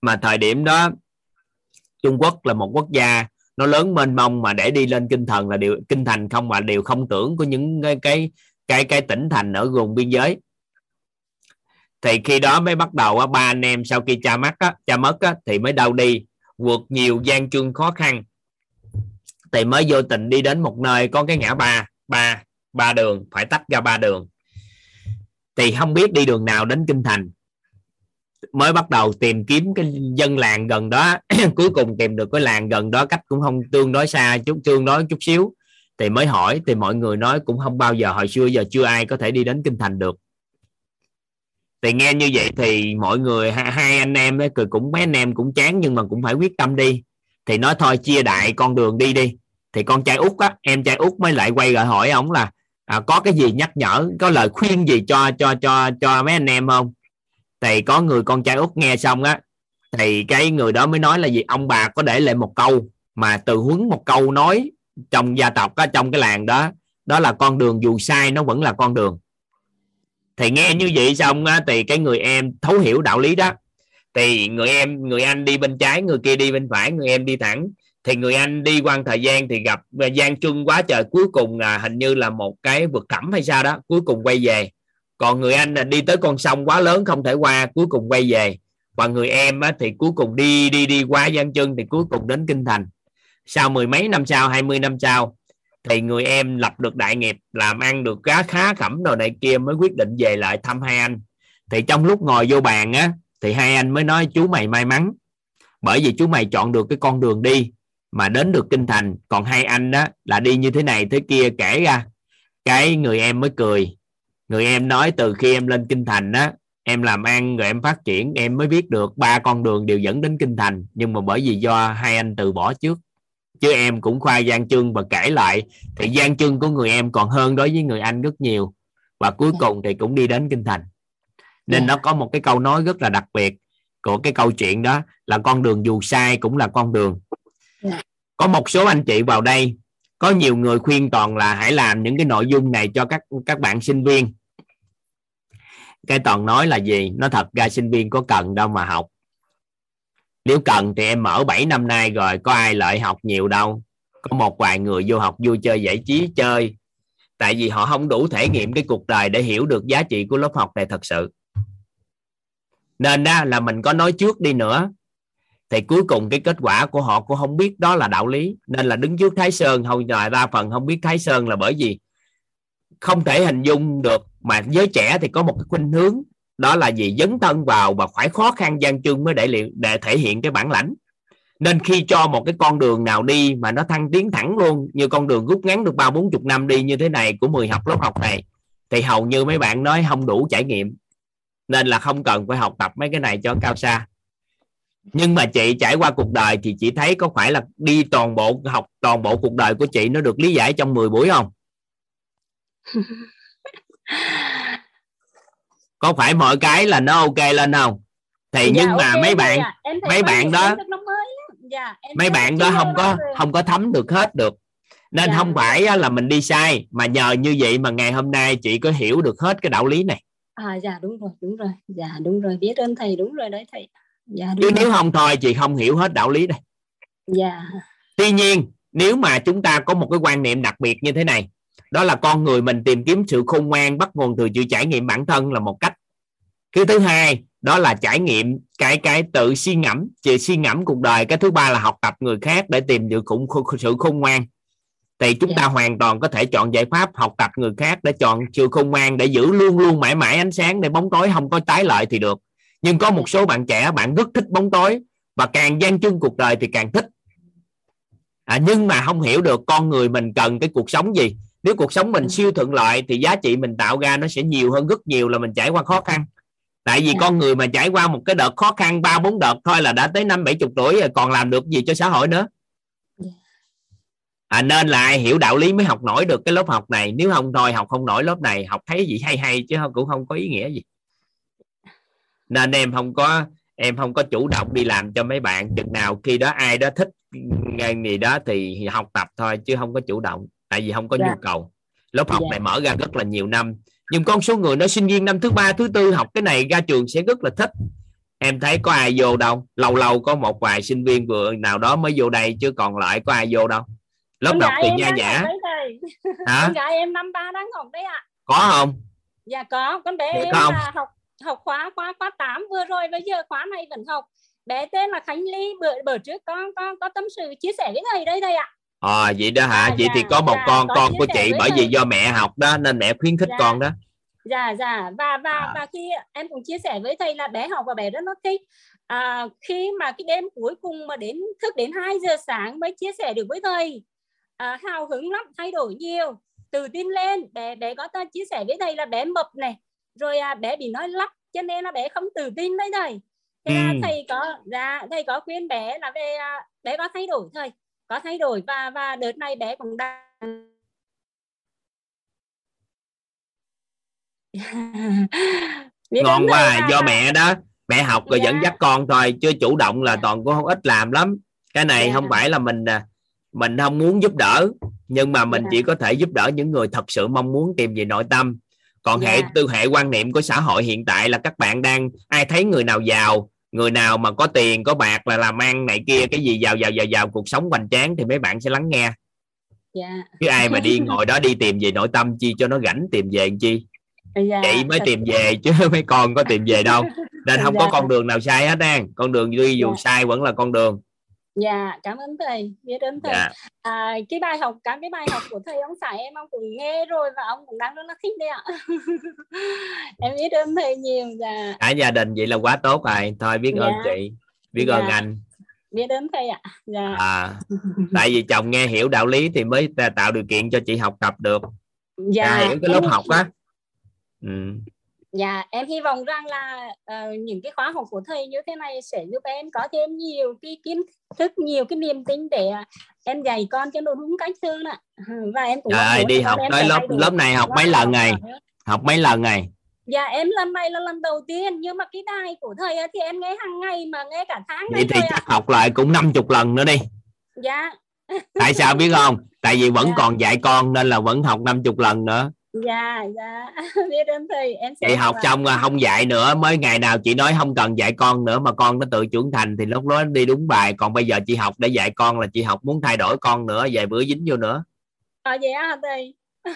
Mà thời điểm đó Trung Quốc là một quốc gia nó lớn mênh mông mà để đi lên kinh thần là điều kinh thành không mà điều không tưởng của những cái cái cái cái tỉnh thành ở vùng biên giới. Thì khi đó mới bắt đầu á, ba anh em sau khi cha mất á, cha mất á, thì mới đau đi vượt nhiều gian truân khó khăn. Thì mới vô tình đi đến một nơi có cái ngã ba ba ba đường phải tách ra ba đường. Thì không biết đi đường nào đến kinh thành mới bắt đầu tìm kiếm cái dân làng gần đó. Cuối cùng tìm được cái làng gần đó cách cũng không tương đối xa chút tương đối chút xíu. Thì mới hỏi thì mọi người nói cũng không bao giờ hồi xưa giờ chưa ai có thể đi đến kinh thành được. Thì nghe như vậy thì mọi người hai, anh em ấy, cũng mấy anh em cũng chán nhưng mà cũng phải quyết tâm đi. Thì nói thôi chia đại con đường đi đi. Thì con trai út á em trai út mới lại quay lại hỏi ông là à, có cái gì nhắc nhở có lời khuyên gì cho cho cho cho mấy anh em không? Thì có người con trai út nghe xong á thì cái người đó mới nói là gì? Ông bà có để lại một câu mà từ huấn một câu nói trong gia tộc á trong cái làng đó đó là con đường dù sai nó vẫn là con đường. Thì nghe như vậy xong á, thì cái người em thấu hiểu đạo lý đó. Thì người em người anh đi bên trái người kia đi bên phải người em đi thẳng. Thì người anh đi qua thời gian thì gặp gian truân quá trời cuối cùng là hình như là một cái vực thẳm hay sao đó cuối cùng quay về còn người anh là đi tới con sông quá lớn không thể qua cuối cùng quay về. Và người em á, thì cuối cùng đi đi đi qua gian chân thì cuối cùng đến kinh thành. Sau mười mấy năm sau hai mươi năm sau thì người em lập được đại nghiệp làm ăn được khá khá khẩm rồi này kia mới quyết định về lại thăm hai anh. Thì trong lúc ngồi vô bàn á thì hai anh mới nói chú mày may mắn bởi vì chú mày chọn được cái con đường đi mà đến được kinh thành. Còn hai anh đó là đi như thế này thế kia kể ra. Cái người em mới cười người em nói từ khi em lên kinh thành đó em làm ăn rồi em phát triển em mới biết được ba con đường đều dẫn đến kinh thành nhưng mà bởi vì do hai anh từ bỏ trước. Chứ em cũng khoa gian chương và kể lại thì gian chương của người em còn hơn đối với người anh rất nhiều. Và cuối cùng thì cũng đi đến kinh thành. Nên nó có một cái câu nói rất là đặc biệt của cái câu chuyện đó là con đường dù sai cũng là con đường. Có một số anh chị vào đây có nhiều người khuyên toàn là hãy làm những cái nội dung này cho các các bạn sinh viên. Cái toàn nói là gì? Nó thật ra sinh viên có cần đâu mà học. Nếu cần thì em mở 7 năm nay rồi, có ai lợi học nhiều đâu. Có một vài người vô học vui chơi giải trí chơi. Tại vì họ không đủ thể nghiệm cái cuộc đời để hiểu được giá trị của lớp học này thật sự. Nên đó là mình có nói trước đi nữa thì cuối cùng cái kết quả của họ cũng không biết đó là đạo lý. Nên là đứng trước thái sơn, hầu ngoài đa phần không biết thái sơn là bởi vì không thể hình dung được. Mà giới trẻ thì có một cái khuynh hướng, đó là gì dấn thân vào và phải khó khăn gian chương mới để liệu, để thể hiện cái bản lãnh. Nên khi cho một cái con đường nào đi mà nó thăng tiến thẳng luôn, như con đường rút ngắn được ba bốn chục năm đi như thế này của 10 học lớp học này, thì hầu như mấy bạn nói không đủ trải nghiệm. Nên là không cần phải học tập mấy cái này cho cao xa nhưng mà chị trải qua cuộc đời thì chị thấy có phải là đi toàn bộ học toàn bộ cuộc đời của chị nó được lý giải trong 10 buổi không có phải mọi cái là nó ok lên không thì Dạ, nhưng mà ok mấy bạn ạ. Em thấy mấy bạn đó. Dạ, mấy bạn đó chưa không có không có thấm được hết được nên Dạ. không phải là mình đi sai mà nhờ như vậy mà ngày hôm nay chị có hiểu được hết cái đạo lý này À dạ đúng rồi, đúng rồi. Dạ đúng rồi, biết ơn thầy đúng rồi đấy thầy. Dạ chứ nếu không thôi chị không hiểu hết đạo lý này Dạ. tuy nhiên nếu mà chúng ta có một cái quan niệm đặc biệt như thế này đó là con người mình tìm kiếm sự khôn ngoan bắt nguồn từ sự trải nghiệm bản thân là một cách. Cái thứ hai đó là trải nghiệm cái cái tự suy ngẫm chị suy ngẫm cuộc đời. Cái thứ ba là học tập người khác để tìm được khủng sự khôn ngoan. Thì chúng ta hoàn toàn có thể chọn giải pháp học tập người khác để chọn sự khôn ngoan để giữ luôn luôn mãi mãi ánh sáng để bóng tối không có tái lợi thì được nhưng có một số bạn trẻ bạn rất thích bóng tối và càng gian chung cuộc đời thì càng thích. À, nhưng mà không hiểu được con người mình cần cái cuộc sống gì. Nếu cuộc sống mình siêu thuận lợi thì giá trị mình tạo ra nó sẽ nhiều hơn rất nhiều là mình trải qua khó khăn. Tại vì con người mà trải qua một cái đợt khó khăn ba bốn đợt thôi là đã tới năm bảy chục tuổi rồi còn làm được gì cho xã hội nữa? À, nên là ai hiểu đạo lý mới học nổi được cái lớp học này. Nếu không thôi học không nổi lớp này học thấy gì hay hay chứ không cũng không có ý nghĩa gì nên em không có em không có chủ động đi làm cho mấy bạn chừng nào khi đó ai đó thích ngành gì đó thì học tập thôi chứ không có chủ động tại vì không có Dạ. nhu cầu lớp học Dạ. này mở ra rất là nhiều năm nhưng con số người nó sinh viên năm thứ ba thứ tư học cái này ra trường sẽ rất là thích em thấy có ai vô đâu lâu lâu có một vài sinh viên vừa nào đó mới vô đây chứ còn lại có ai vô đâu lớp học thì nha nhã. Hả? Em năm ba đang học đấy ạ. có không Dạ có, con bé em không? học học khóa khóa khóa 8 vừa rồi bây giờ khóa này vẫn học. Bé tên là Khánh Ly bữa bữa trước con con có tâm sự chia sẻ với thầy đây thầy ạ. à vậy đó hả À, vậy dạ, thì có một dạ, con có con của chị bởi vì do mẹ học đó nên mẹ khuyến khích Dạ. con đó Dạ dạ và và À. và khi em cũng chia sẻ với thầy là bé học và bé rất nó thích. À, khi mà cái đêm cuối cùng mà đến thức đến 2 giờ sáng mới chia sẻ được với thầy à, hào hứng lắm thay đổi nhiều tự tin lên bé bé có ta chia sẻ với thầy là bé mập này rồi à, bé bị nói lắp cho nên là bé không tự tin đấy thầy thế là Ừ. thầy có dạ thầy có khuyên bé là về à, bé có thay đổi thầy có thay đổi và và đợt này bé cũng đang ngon quá là- do mẹ đó mẹ học rồi dẫn Dạ. dắt con thôi chứ chủ động là toàn cũng không ít làm lắm cái này Dạ. không phải là mình à, mình không muốn giúp đỡ nhưng mà mình Dạ. chỉ có thể giúp đỡ những người thật sự mong muốn tìm về nội tâm còn hệ Dạ. tư hệ quan niệm của xã hội hiện tại là các bạn đang ai thấy người nào giàu người nào mà có tiền có bạc là làm ăn này kia cái gì giàu giàu giàu giàu cuộc sống hoành tráng thì mấy bạn sẽ lắng nghe. Dạ. Chứ ai mà đi ngồi đó đi tìm về nội tâm chi cho nó rảnh tìm về làm chi? Dạ chị mới tìm về chứ mấy con có tìm về đâu. Nên không có Dạ. con đường nào sai hết á. Con đường đi dù Dạ. sai vẫn là con đường Dạ, cảm ơn thầy, biết ơn thầy. Dạ. À, cái bài học, các cái bài học của thầy ông Sải em ông cũng nghe rồi và ông cũng đang rất là thích đấy ạ. em biết ơn thầy nhiều, dạ, cả gia đình vậy là quá tốt rồi thôi biết ơn Dạ. chị biết ơn Dạ. anh biết ơn thầy ạ. Dạ, à tại vì chồng nghe hiểu đạo lý thì mới tạo điều kiện cho chị học tập được dạ, à, hiểu cái lớp học á ừ. Dạ, em hy vọng rằng là ờ, những cái khóa học của thầy như thế này sẽ giúp em có thêm nhiều cái kiến thức, nhiều cái niềm tin để em dạy con cho nó đúng cách hơn ạ. Và em cũng muốn đi học tới lớp lớp này học mấy lần ngày học mấy lần ngày Dạ em lần này là lần đầu tiên nhưng mà cái đài của thầy thì em nghe hàng ngày mà nghe cả tháng vậy thì rồi chắc học lại cũng 50 lần nữa đi. Dạ. tại sao biết không? Tại vì vẫn Dạ. còn dạy con nên là vẫn học 50 lần nữa Dạ dạ biết ơn thầy em sẽ chị học làm xong là không dạy nữa mới ngày nào chị nói không cần dạy con nữa mà con nó tự trưởng thành thì lúc đó đi đúng bài còn bây giờ chị học để dạy con là chị học muốn thay đổi con nữa vài bữa dính vô nữa Ờ vậy hả thầy?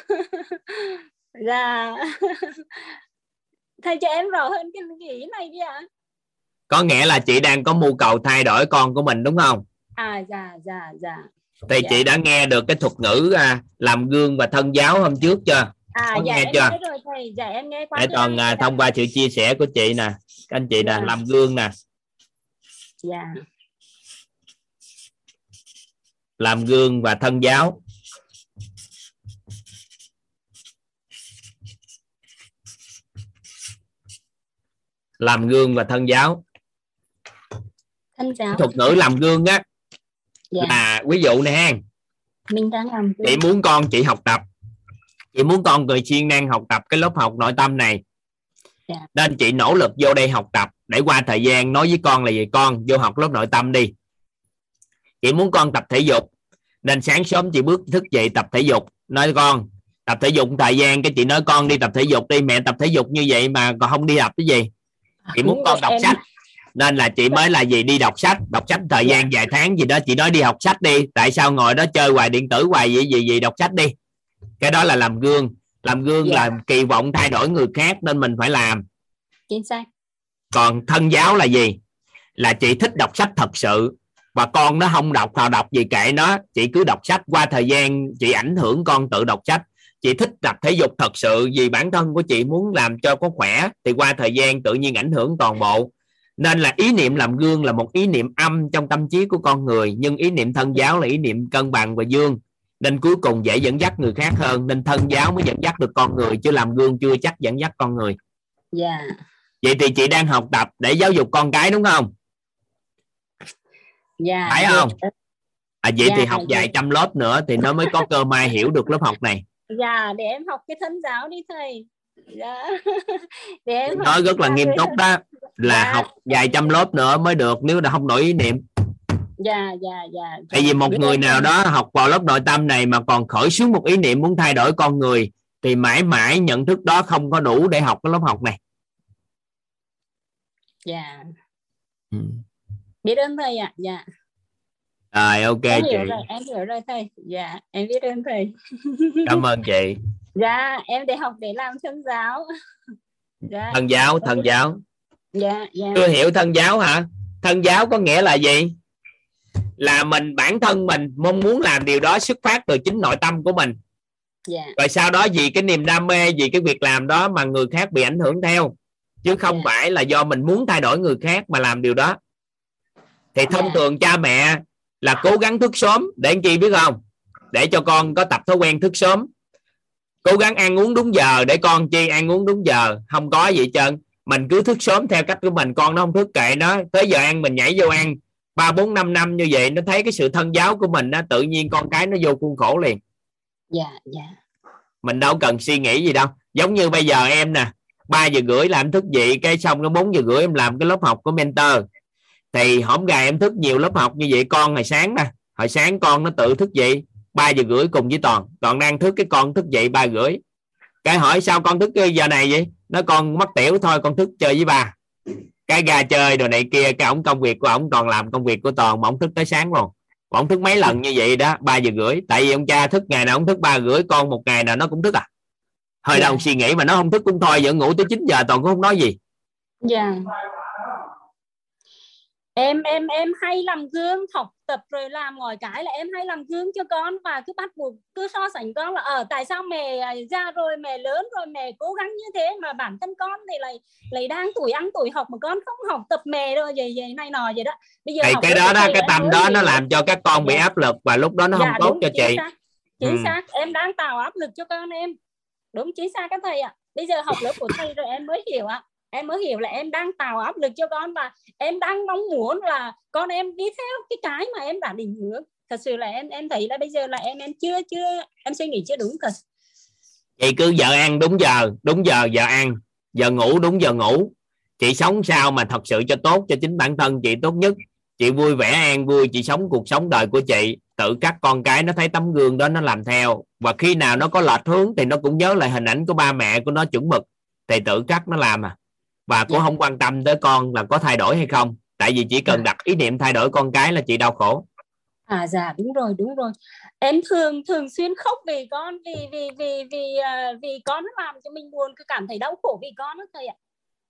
dạ. thầy cho em rõ hơn cái ý này đi ạ. có nghĩa là chị đang có mưu cầu thay đổi con của mình đúng không À dạ dạ dạ. thì Dạ. chị đã nghe được cái thuật ngữ à, làm gương và thân giáo hôm trước chưa À Có dạ nghe em chưa? nghe rồi thầy, dạ em nghe qua toàn à, rồi ạ. thông qua sự chia sẻ của chị nè các anh chị nè Dạ. làm gương nè Dạ. làm gương và thân giáo làm gương và thân giáo Thân giáo. thuật ngữ làm gương á Dạ. là ví dụ nè Mình đang làm chị muốn con chị học tập chị muốn con người siêng năng học tập cái lớp học nội tâm này. Dạ. nên chị nỗ lực vô đây học tập để qua thời gian nói với con là gì? Con vô học lớp nội tâm đi. Chị muốn con tập thể dục. Nên sáng sớm chị bước thức dậy tập thể dục. Nói con tập thể dục thời gian cái chị nói con đi tập thể dục đi. Mẹ tập thể dục như vậy mà còn không đi tập cái gì? Chị muốn đúng con đọc em- sách. Nên là chị mới là gì? Đi đọc sách. Đọc sách thời gian vài tháng gì đó chị nói đi học sách đi. Tại sao ngồi đó chơi hoài điện tử hoài gì gì gì? Đọc sách đi cái đó là làm gương. Làm gương Dạ. là kỳ vọng thay đổi người khác nên mình phải làm. Chính xác. còn thân giáo là gì? Là chị thích đọc sách thật sự. Và con nó không đọc nào đọc gì kệ nó. Chị cứ đọc sách qua thời gian chị ảnh hưởng con tự đọc sách. Chị thích tập thể dục thật sự vì bản thân của chị muốn làm cho có khỏe thì qua thời gian tự nhiên ảnh hưởng toàn bộ. Nên là ý niệm làm gương là một ý niệm âm trong tâm trí của con người nhưng ý niệm thân giáo là ý niệm cân bằng và dương nên cuối cùng dễ dẫn dắt người khác hơn nên thân giáo mới dẫn dắt được con người chứ làm gương chưa chắc dẫn dắt con người Dạ. vậy thì chị đang học tập để giáo dục con cái đúng không Dạ. phải dạ. không à vậy thì Dạ, học dạ. dạy trăm lớp nữa thì nó mới có cơ may hiểu được lớp học này Dạ để em học cái thân giáo đi thầy. Dạ. để em nói rất là nghiêm túc đó là Dạ. học vài trăm lớp nữa mới được nếu là không đổi ý niệm Dạ dạ dạ. tại vì một Biết người nào đó học vào lớp nội tâm này mà còn khởi xướng một ý niệm muốn thay đổi con người thì mãi mãi nhận thức đó không có đủ để học cái lớp học này Dạ. Ừ. Biết ơn thầy ạ. Dạ. rồi ok em chị rồi, em hiểu rồi thầy. Dạ, em biết ơn thầy. cảm ơn chị dạ, em để học để làm thân giáo. dạ. thân giáo thân giáo Dạ, dạ. chưa hiểu thân giáo hả thân giáo có nghĩa là gì là mình bản thân mình mong muốn làm điều đó xuất phát từ chính nội tâm của mình. Dạ. rồi sau đó vì cái niềm đam mê vì cái việc làm đó mà người khác bị ảnh hưởng theo. Chứ không Dạ. phải là do mình muốn thay đổi người khác mà làm điều đó. Thì thông Dạ. thường cha mẹ là cố gắng thức sớm. Để làm chi biết không? Để cho con có tập thói quen thức sớm. Cố gắng ăn uống đúng giờ để con chi ăn uống đúng giờ. Không có gì trơn. Mình cứ thức sớm theo cách của mình con nó không thức kệ nó. Tới giờ ăn mình nhảy vô ăn ba bốn năm năm như vậy nó thấy cái sự thân giáo của mình đó, tự nhiên con cái nó vô khuôn khổ liền. Dạ dạ. Mình đâu cần suy nghĩ gì đâu. Giống như bây giờ em nè 3 giờ rưỡi làm thức dậy cái xong nó 4 giờ rưỡi em làm cái lớp học của mentor. Thì hổng gà em thức nhiều lớp học như vậy con hồi sáng nè hồi sáng con nó tự thức dậy 3 giờ rưỡi cùng với toàn. Toàn đang thức cái con thức dậy ba rưỡi. Cái hỏi sao con thức cái giờ này vậy? Nó con mất tiểu thôi con thức chơi với ba cái gà chơi đồ này kia cái ổng công việc của ổng toàn làm công việc của toàn mà ổng thức tới sáng luôn. Ổng thức mấy lần như vậy đó ba giờ rưỡi. Tại vì ông cha thức ngày nào ổng thức ba rưỡi con một ngày nào nó cũng thức à. Hơi Dạ. đầu suy nghĩ mà nó không thức cũng thôi vẫn ngủ tới 9 giờ toàn cũng không nói gì. Dạ em em em hay làm gương học tập rồi làm mọi cái là em hay làm gương cho con và cứ bắt buộc cứ so sánh con là ở tại sao mẹ à, ra rồi mẹ lớn rồi mẹ cố gắng như thế mà bản thân con thì lại lại đang tuổi ăn tuổi học mà con không học tập mẹ rồi? Vậy vậy này nọ vậy đó. Bây giờ học cái đó đó thầy cái tâm đó nó làm cho các con bị Dạ. áp lực và lúc đó nó không Dạ, tốt đúng, cho chính chị. xác. chính Ừ. xác. Em đang tạo áp lực cho con em. Đúng chính xác các thầy ạ. Bây giờ học lớp của thầy rồi em mới hiểu ạ em mới hiểu là em đang tạo áp lực cho con và em đang mong muốn là con em đi theo cái cái mà em đã định hướng. Thật sự là em em thấy là bây giờ là em em chưa chưa, em suy nghĩ chưa đúng thật. Chị cứ giờ ăn đúng giờ đúng giờ giờ ăn, giờ ngủ đúng giờ ngủ. Chị sống sao mà thật sự cho tốt cho chính bản thân chị tốt nhất. Chị vui vẻ an vui, chị sống cuộc sống đời của chị. Tự các con cái nó thấy tấm gương đó nó làm theo. Và khi nào nó có lệch hướng thì nó cũng nhớ lại hình ảnh của ba mẹ của nó chuẩn mực. Thì tự cắt nó làm à và cũng không quan tâm tới con là có thay đổi hay không. Tại vì chỉ cần đặt ý niệm thay đổi con cái là chị đau khổ. À dạ đúng rồi đúng rồi. Em thường thường xuyên khóc vì con vì vì vì vì à, vì con nó làm cho mình buồn cứ cảm thấy đau khổ vì con đó thầy ạ.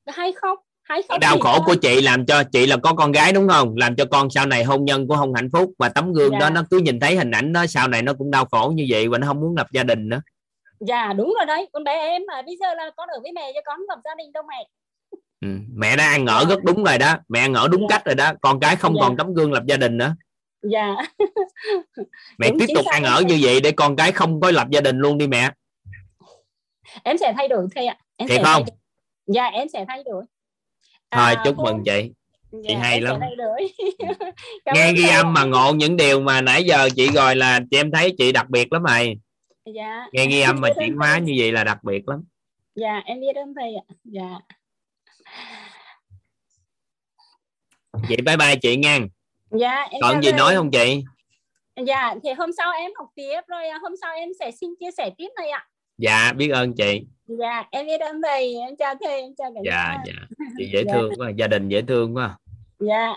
Hay khóc hay khóc đau khổ con. của chị làm cho chị là có con gái đúng không? Làm cho con sau này hôn nhân cũng không hạnh phúc. Và tấm gương đó Dạ. nó cứ nhìn thấy hình ảnh đó sau này nó cũng đau khổ như vậy và nó không muốn lập gia đình nữa. Dạ đúng rồi đấy. Con bé em mà bây giờ là con ở với mẹ cho con lập gia đình đâu mẹ ừ. mẹ đã ăn ở rất đúng rồi đó. Mẹ ăn ở đúng Dạ. cách rồi đó. Con cái không Dạ. còn tấm gương lập gia đình nữa. Dạ. Mẹ Đúng, tiếp tục ăn ở như vậy để con cái không có lập gia đình luôn đi mẹ. Em sẽ thay đổi thầy ạ. Em Thiệt không? dạ em sẽ thay đổi. Thôi À, chúc mừng chị. Chị dạ, hay em sẽ lắm. Cảm nghe ghi âm mà ngộ những điều mà nãy giờ chị gọi là chị em thấy chị đặc biệt lắm rồi dạ. Nghe ghi âm mà chuyển hóa như vậy là đặc biệt lắm. Dạ em biết ơn thầy ạ. Dạ vậy bye bye chị nha. Dạ em còn gì thầy. nói không chị? Dạ thì hôm sau em học tiếp rồi à, hôm sau em sẽ xin chia sẻ tiếp thầy ạ. Dạ biết ơn chị. Dạ em biết ơn thầy. Em chào thầy em chào cả dạ nhà. dạ. Chị dễ Dạ. thương quá gia đình dễ thương quá. Dạ.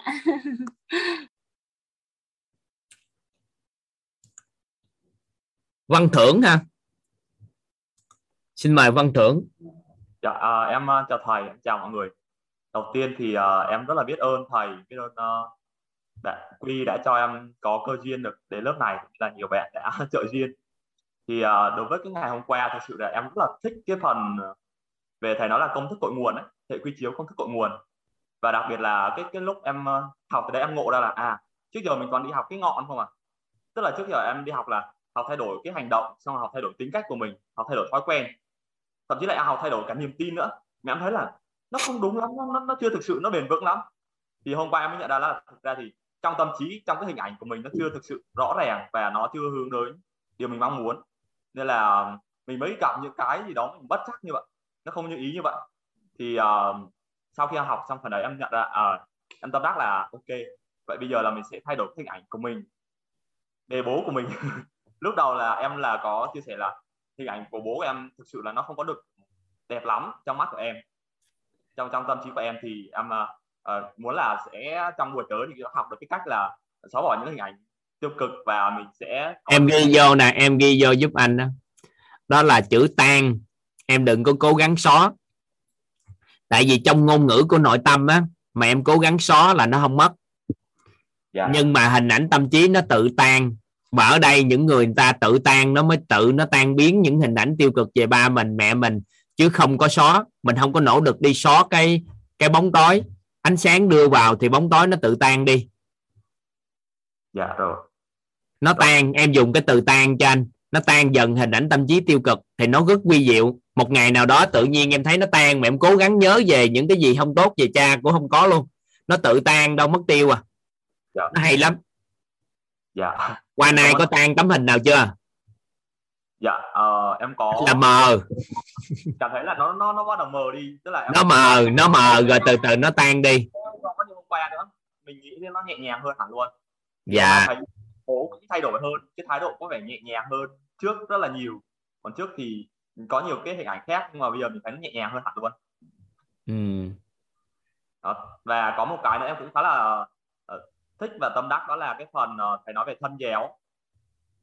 Văn thưởng ha. Xin mời văn thưởng Dạ, à, em à, chào thầy, em chào mọi người. Đầu tiên thì à, em rất là biết ơn thầy, biết ơn à, uh, đã, Quy đã cho em có cơ duyên được đến lớp này, là nhiều bạn đã trợ duyên. Thì à, đối với cái ngày hôm qua, thực sự là em rất là thích cái phần à, về thầy nói là công thức cội nguồn ấy, hệ quy chiếu công thức cội nguồn. Và đặc biệt là cái cái lúc em học từ đấy em ngộ ra là à trước giờ mình còn đi học cái ngọn không à. Tức là trước giờ em đi học là học thay đổi cái hành động, xong học thay đổi tính cách của mình, học thay đổi thói quen thậm chí là học thay đổi cả niềm tin nữa. Mẹ em thấy là nó không đúng lắm nó, nó, chưa thực sự nó bền vững lắm. Thì hôm qua em mới nhận ra là thực ra thì trong tâm trí trong cái hình ảnh của mình nó chưa thực sự rõ ràng và nó chưa hướng đến điều mình mong muốn. Nên là mình mới gặp những cái gì đó mình bất chắc như vậy. Nó không như ý như vậy. Thì uh, sau khi học xong phần đấy em nhận ra uh, em tâm đắc là ok vậy bây giờ là mình sẽ thay đổi hình ảnh của mình đề bố của mình. Lúc đầu là em là có chia sẻ là hình ảnh của bố em thực sự là nó không có được đẹp lắm trong mắt của em. Trong trong tâm trí của em thì em uh, muốn là sẽ trong buổi tới thì học được cái cách là xóa bỏ những hình ảnh tiêu cực và mình sẽ em ghi vô nè em ghi vô giúp anh đó. Đó là chữ tan em đừng có cố gắng xóa. Tại vì trong ngôn ngữ của nội tâm á mà em cố gắng xóa là nó không mất. Dạ. nhưng mà hình ảnh tâm trí nó tự tan và ở đây những người, người ta tự tan nó mới tự nó tan biến những hình ảnh tiêu cực về ba mình mẹ mình. Chứ không có xóa mình không có nỗ lực đi xóa cái cái bóng tối. Ánh sáng đưa vào thì bóng tối nó tự tan đi. Dạ rồi. Nó tan em dùng cái từ tan cho anh. Nó tan dần hình ảnh tâm trí tiêu cực thì nó rất quy diệu. Một ngày nào đó tự nhiên em thấy nó tan mà em cố gắng nhớ về những cái gì không tốt về cha cũng không có luôn. Nó tự tan đâu mất tiêu à. Dạ. nó hay lắm dạ. Qua nay có tan tấm hình nào chưa? Dạ ờ, em có là mờ. Cảm thấy là nó nó nó bắt đầu mờ đi. Tức là em nó mờ nó mờ rồi từ từ nó tan đi. Không có như hôm qua nữa. Mình nghĩ nó nhẹ nhàng hơn hẳn luôn. Dạ. thấy cũng thay đổi hơn. Cái thái độ có vẻ nhẹ nhàng hơn. Trước rất là nhiều. Còn trước thì có nhiều cái hình ảnh khác. Nhưng mà bây giờ mình thấy nó nhẹ nhàng hơn hẳn luôn. Ừ. đó. và có một cái nữa em cũng khá là uh, thích và tâm đắc đó là cái phần uh, thầy nói về thân dẻo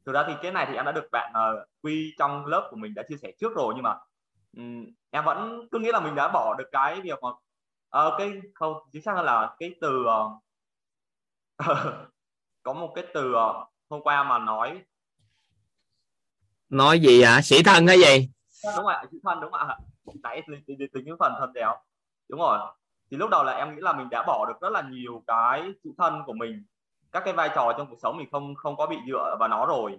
thực ra thì cái này thì em đã được bạn uh, quy trong lớp của mình đã chia sẻ trước rồi nhưng mà um, em vẫn cứ nghĩ là mình đã bỏ được cái việc mà uh, cái không chính xác là cái từ uh, có một cái từ uh, hôm qua mà nói. Nói gì ạ à? sĩ thân hay gì? Đúng rồi sĩ thân đúng ạ? Nãy tính những phần thân đéo đúng rồi thì lúc đầu là em nghĩ là mình đã bỏ được rất là nhiều cái chữ thân của mình các cái vai trò trong cuộc sống mình không không có bị dựa vào nó rồi.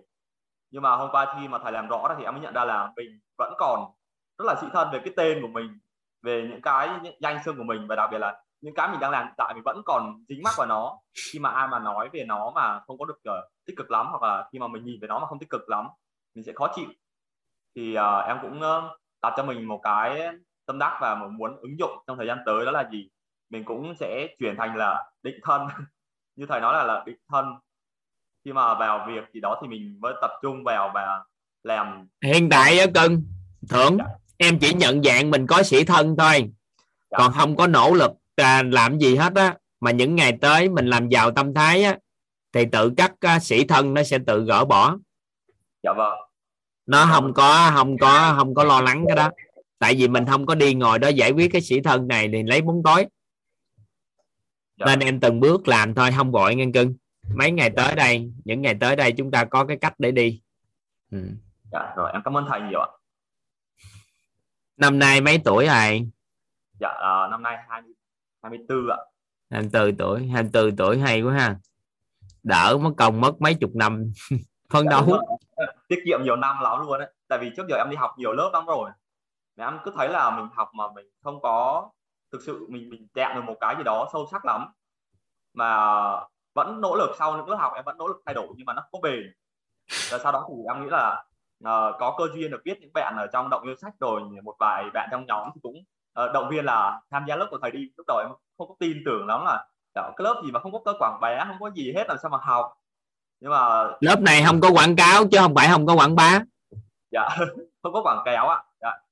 Nhưng mà hôm qua khi mà thầy làm rõ ra thì em mới nhận ra là mình vẫn còn rất là sĩ thân về cái tên của mình về những cái danh xưng của mình và đặc biệt là những cái mình đang làm tại mình vẫn còn dính mắc vào nó. Khi mà ai mà nói về nó mà không có được uh, tích cực lắm hoặc là khi mà mình nhìn về nó mà không tích cực lắm mình sẽ khó chịu. Thì uh, em cũng uh, đặt cho mình một cái tâm đắc và muốn ứng dụng trong thời gian tới đó là gì? Mình cũng sẽ chuyển thành là định thân. Như thầy nói là là định thân. Khi mà vào việc gì đó thì mình mới tập trung vào và làm. Hiện tại á cưng thưởng dạ. em chỉ nhận dạng mình có sĩ thân thôi. Dạ. còn không có nỗ lực à, làm gì hết á. Mà những ngày tới mình làm giàu tâm thái á thì tự các uh, sĩ thân nó sẽ tự gỡ bỏ. Dạ vâng. Nó không có không có không có lo lắng cái đó tại vì mình không có đi ngồi đó giải quyết cái sĩ thân này thì lấy bóng tối. Dạ. nên em từng bước làm thôi không vội nghe cưng mấy ngày tới đây những ngày tới đây chúng ta có cái cách để đi. Ừ. dạ rồi em cảm ơn thầy nhiều ạ. Năm nay mấy tuổi rồi? Dạ uh, năm nay 20, 24 ạ. 24 tuổi 24 tuổi hay quá ha. Đỡ mất công mất mấy chục năm phấn dạ, đấu. tiết kiệm nhiều năm lắm luôn đấy. Tại vì trước giờ em đi học nhiều lớp lắm rồi mà em cứ thấy là mình học mà mình không có thực sự mình mình chạm được một cái gì đó sâu sắc lắm. Mà vẫn nỗ lực sau những lớp học em vẫn nỗ lực thay đổi nhưng mà nó không bền. Và sau đó thì em nghĩ là uh, có cơ duyên được biết những bạn ở trong động yêu sách rồi một vài bạn trong nhóm thì cũng uh, động viên là tham gia lớp của thầy đi. Lúc đầu em không có tin tưởng lắm là cái lớp gì mà không có cơ quảng bá không có gì hết làm sao mà học? Nhưng mà lớp này không có quảng cáo chứ không phải không có quảng bá. Dạ không có quảng cáo ạ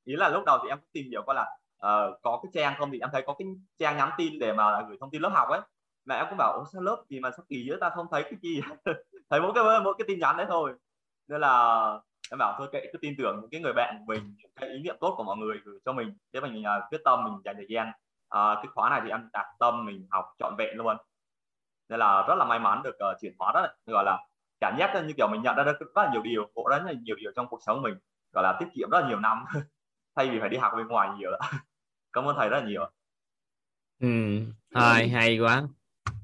ý là lúc đầu thì em tìm hiểu coi là uh, có cái trang không thì em thấy có cái trang nhắn tin để mà gửi thông tin lớp học ấy. Mà em cũng bảo sao lớp gì mà sao kỳ giữa ta? Không thấy cái gì thấy mỗi cái mỗi cái tin nhắn đấy thôi. Nên là em bảo thôi kệ cứ tin tưởng những cái người bạn của mình những cái ý niệm tốt của mọi người gửi cho mình. Thế mình uh, quyết tâm mình dành thời gian uh, cái khóa này thì em đặt tâm mình học trọn vẹn luôn. Nên là rất là may mắn được uh, chuyển hóa đó gọi là cảm giác như kiểu mình nhận ra rất là nhiều điều bộ rất là nhiều điều trong cuộc sống mình. Gọi là tiết kiệm rất là nhiều năm. thay vì phải đi học bên ngoài nhiều đó. cảm ơn thầy rất là nhiều ừ hay hay quá.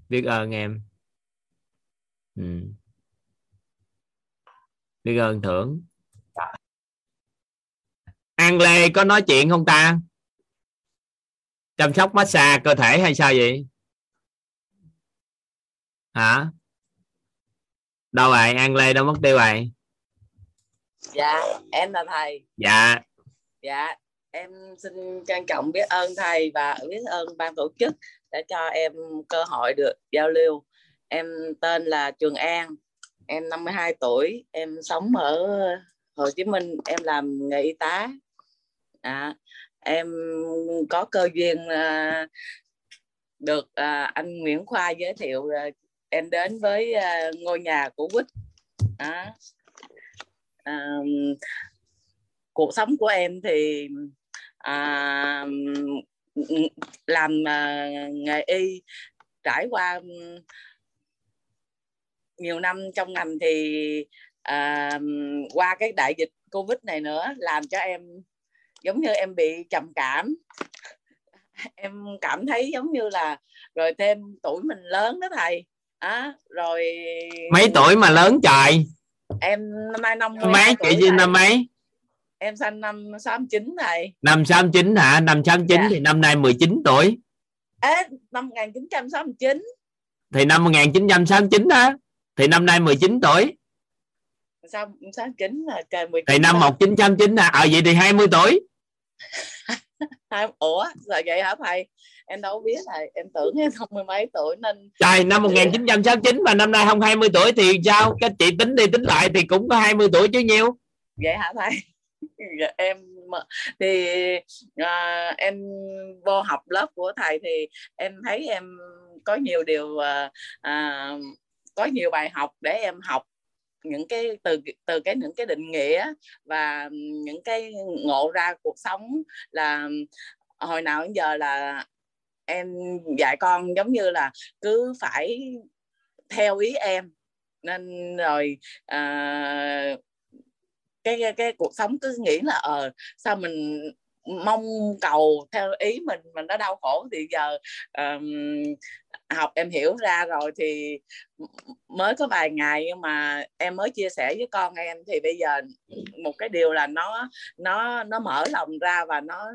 Biết ơn em. Ừ. biết ơn thưởng. Dạ. An Lê có nói chuyện không ta? Chăm sóc massage cơ thể hay sao vậy? Hả? Đâu rồi? An Lê đâu mất tiêu rồi? Dạ em là thầy. Dạ dạ em xin trân trọng biết ơn thầy và biết ơn ban tổ chức đã cho em cơ hội được giao lưu. Em tên là Trường An em 52 tuổi em sống ở Hồ Chí Minh em làm nghề y tá. À, em có cơ duyên à, được à, anh Nguyễn Khoa giới thiệu à, em đến với à, ngôi nhà của Quýt. Dạ, à, à, cuộc sống của em thì à, làm uh, nghề y trải qua nhiều năm trong ngành thì à, qua cái đại dịch covid này nữa làm cho em giống như em bị trầm cảm. Em cảm thấy giống như là rồi thêm tuổi mình lớn đó thầy. À, rồi mấy tuổi mà lớn trời? Em năm nay năm mấy? chị Duyên năm mấy em sinh năm 69 này năm 69 hả? Năm 69 Dạ. thì năm nay 19 tuổi. Ê, năm 1969 thì năm 1969 á thì năm nay 19 tuổi. Sao 69 là trời 19 thì năm 1969 à ờ vậy thì 20 tuổi. Hai ủa rồi vậy hả thầy? Em đâu biết thầy. Em tưởng em không mười mấy tuổi nên trời năm 1969 mà năm nay không 20 tuổi thì sao? Các chị tính đi tính lại thì cũng có 20 tuổi chứ nhiêu. Vậy hả thầy Dạ, em thì à, em vô học lớp của thầy thì em thấy em có nhiều điều à, à, có nhiều bài học để em học những cái từ từ cái những cái định nghĩa và những cái ngộ ra cuộc sống là hồi nào đến giờ là em dạy con giống như là cứ phải theo ý em. Nên rồi à, cái, cái cái cuộc sống cứ nghĩ là ờ sao mình mong cầu theo ý mình mình nó đau khổ thì giờ um, học em hiểu ra rồi thì mới có vài ngày nhưng mà em mới chia sẻ với con em thì bây giờ một cái điều là nó nó nó mở lòng ra và nó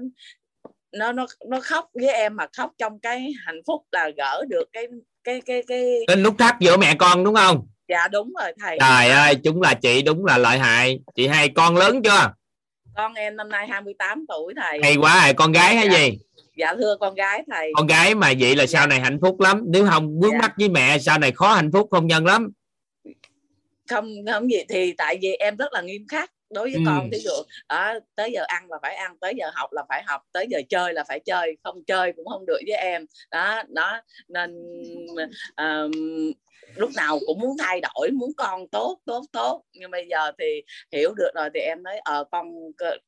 nó nó nó khóc với em mà khóc trong cái hạnh phúc là gỡ được cái cái cái cái cái nút thắt giữa mẹ con đúng không? Dạ đúng rồi thầy. Trời ơi chúng là chị đúng là lợi hại. Chị hai con lớn chưa? Con em năm nay 28 tuổi thầy. Hay quá rồi con gái hay Dạ. gì? Dạ thưa con gái thầy. Con gái mà vậy là sau này hạnh phúc lắm. Nếu không vướng Dạ. mắc với mẹ sau này khó hạnh phúc hôn nhân lắm. Không không gì thì tại vì em rất là nghiêm khắc đối với Ừ. con. Thí dụ ở tới giờ ăn là phải ăn tới giờ học là phải học tới giờ chơi là phải chơi không chơi cũng không được với em. Đó đó. Nên ờm, lúc nào cũng muốn thay đổi muốn con tốt tốt tốt. Nhưng bây giờ thì hiểu được rồi thì em nói ờ con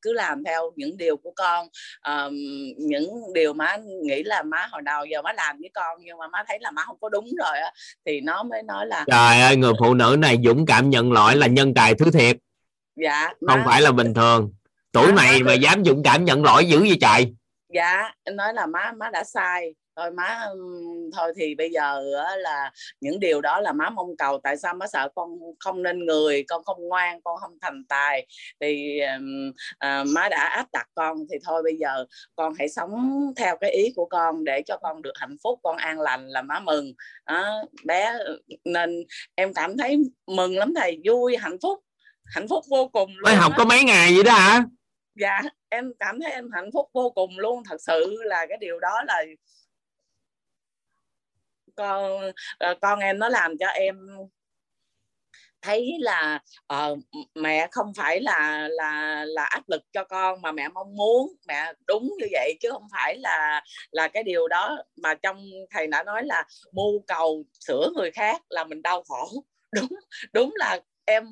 cứ- làm theo những điều của con. Ờm, những điều má nghĩ là má hồi đầu giờ má làm với con nhưng mà má thấy là má không có đúng rồi á thì nó mới nói là trời ơi người phụ nữ này dũng cảm nhận lỗi là nhân tài thứ thiệt. Dạ không má- phải là bình thường. Tuổi Má- má mà dám dũng cảm nhận lỗi dữ vậy trời. Dạ nói là má má đã sai thôi má thôi thì bây giờ là những điều đó là má mong cầu. Tại sao má sợ con không nên người con không ngoan con không thành tài? Thì à, má đã áp đặt con thì thôi bây giờ con hãy sống theo cái ý của con để cho con được hạnh phúc con an lành là má mừng. Đó, bé nên em cảm thấy mừng lắm thầy vui hạnh phúc hạnh phúc vô cùng mới luôn học á. có mấy ngày vậy đó hả? Dạ em cảm thấy em hạnh phúc vô cùng luôn. Thật sự là cái điều đó là con ờ, con em nó làm cho em thấy là uh, mẹ không phải là là là áp lực cho con mà mẹ mong muốn mẹ đúng như vậy chứ không phải là là cái điều đó mà trong thầy đã nói là mưu cầu sửa người khác là mình đau khổ. Đúng đúng là em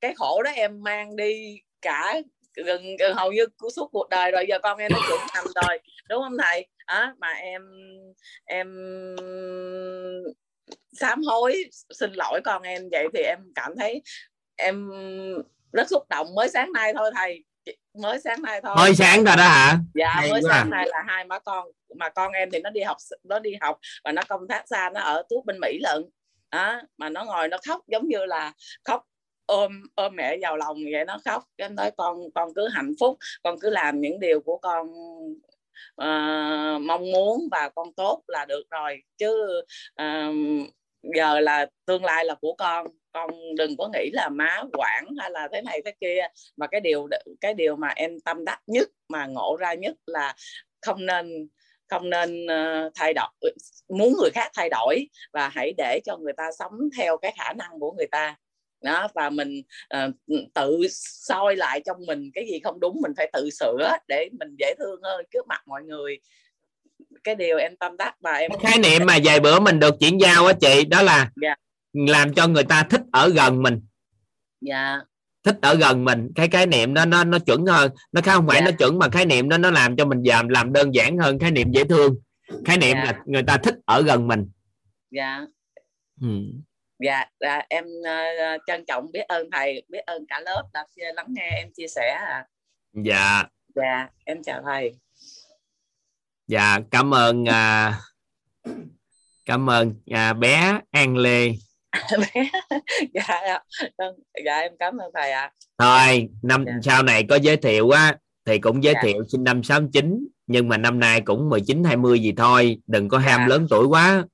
cái khổ đó em mang đi cả gần, gần hầu như suốt cuộc đời rồi giờ con em nó trưởng thành rồi đúng không thầy? À, mà em em sám hối xin lỗi con em vậy thì em cảm thấy em rất xúc động. Mới sáng nay thôi thầy. Mới sáng nay thôi. Mới sáng rồi đó hả? Dạ Hay mới quá. sáng nay là hai má con mà con em thì nó đi học nó đi học và nó công tác xa nó ở tuốt bên mỹ lận. Đó mà nó ngồi nó khóc giống như là khóc ôm ôm mẹ vào lòng vậy nó khóc. Cái nói con con cứ hạnh phúc con cứ làm những điều của con uh, mong muốn và con tốt là được rồi. Chứ uh, giờ là tương lai là của con con đừng có nghĩ là má quản hay là thế này thế kia. Mà cái điều cái điều mà em tâm đắc nhất mà ngộ ra nhất là không nên không nên ờ, thay đổi muốn người khác thay đổi và hãy để cho người ta sống theo cái khả năng của người ta đó và mình ờ, tự soi lại trong mình cái gì không đúng mình phải tự sửa để mình dễ thương hơn trước mặt mọi người. Cái điều em tâm đắc và em khái niệm mà vài bữa mình được chuyển giao á chị đó là dạ. làm cho người ta thích ở gần mình. Dạ. Thích ở gần mình. Cái khái niệm đó nó nó chuẩn hơn nó không phải Dạ. nó chuẩn mà khái niệm đó nó làm cho mình làm làm đơn giản hơn khái niệm dễ thương. Khái niệm Dạ. là người ta thích ở gần mình. Dạ. Ừ. dạ, dạ em ờ, trân trọng biết ơn thầy biết ơn cả lớp đã lắng nghe em chia sẻ à. dạ dạ em chào thầy dạ cảm ơn à, cảm ơn à, bé An Lê dạ vâng, dạ em cảm ơn thầy ạ thôi năm Dạ. sau này có giới thiệu á thì cũng giới Dạ. thiệu sinh năm 69 nhưng mà năm nay cũng 19 20 gì thôi đừng có ham Dạ. lớn tuổi quá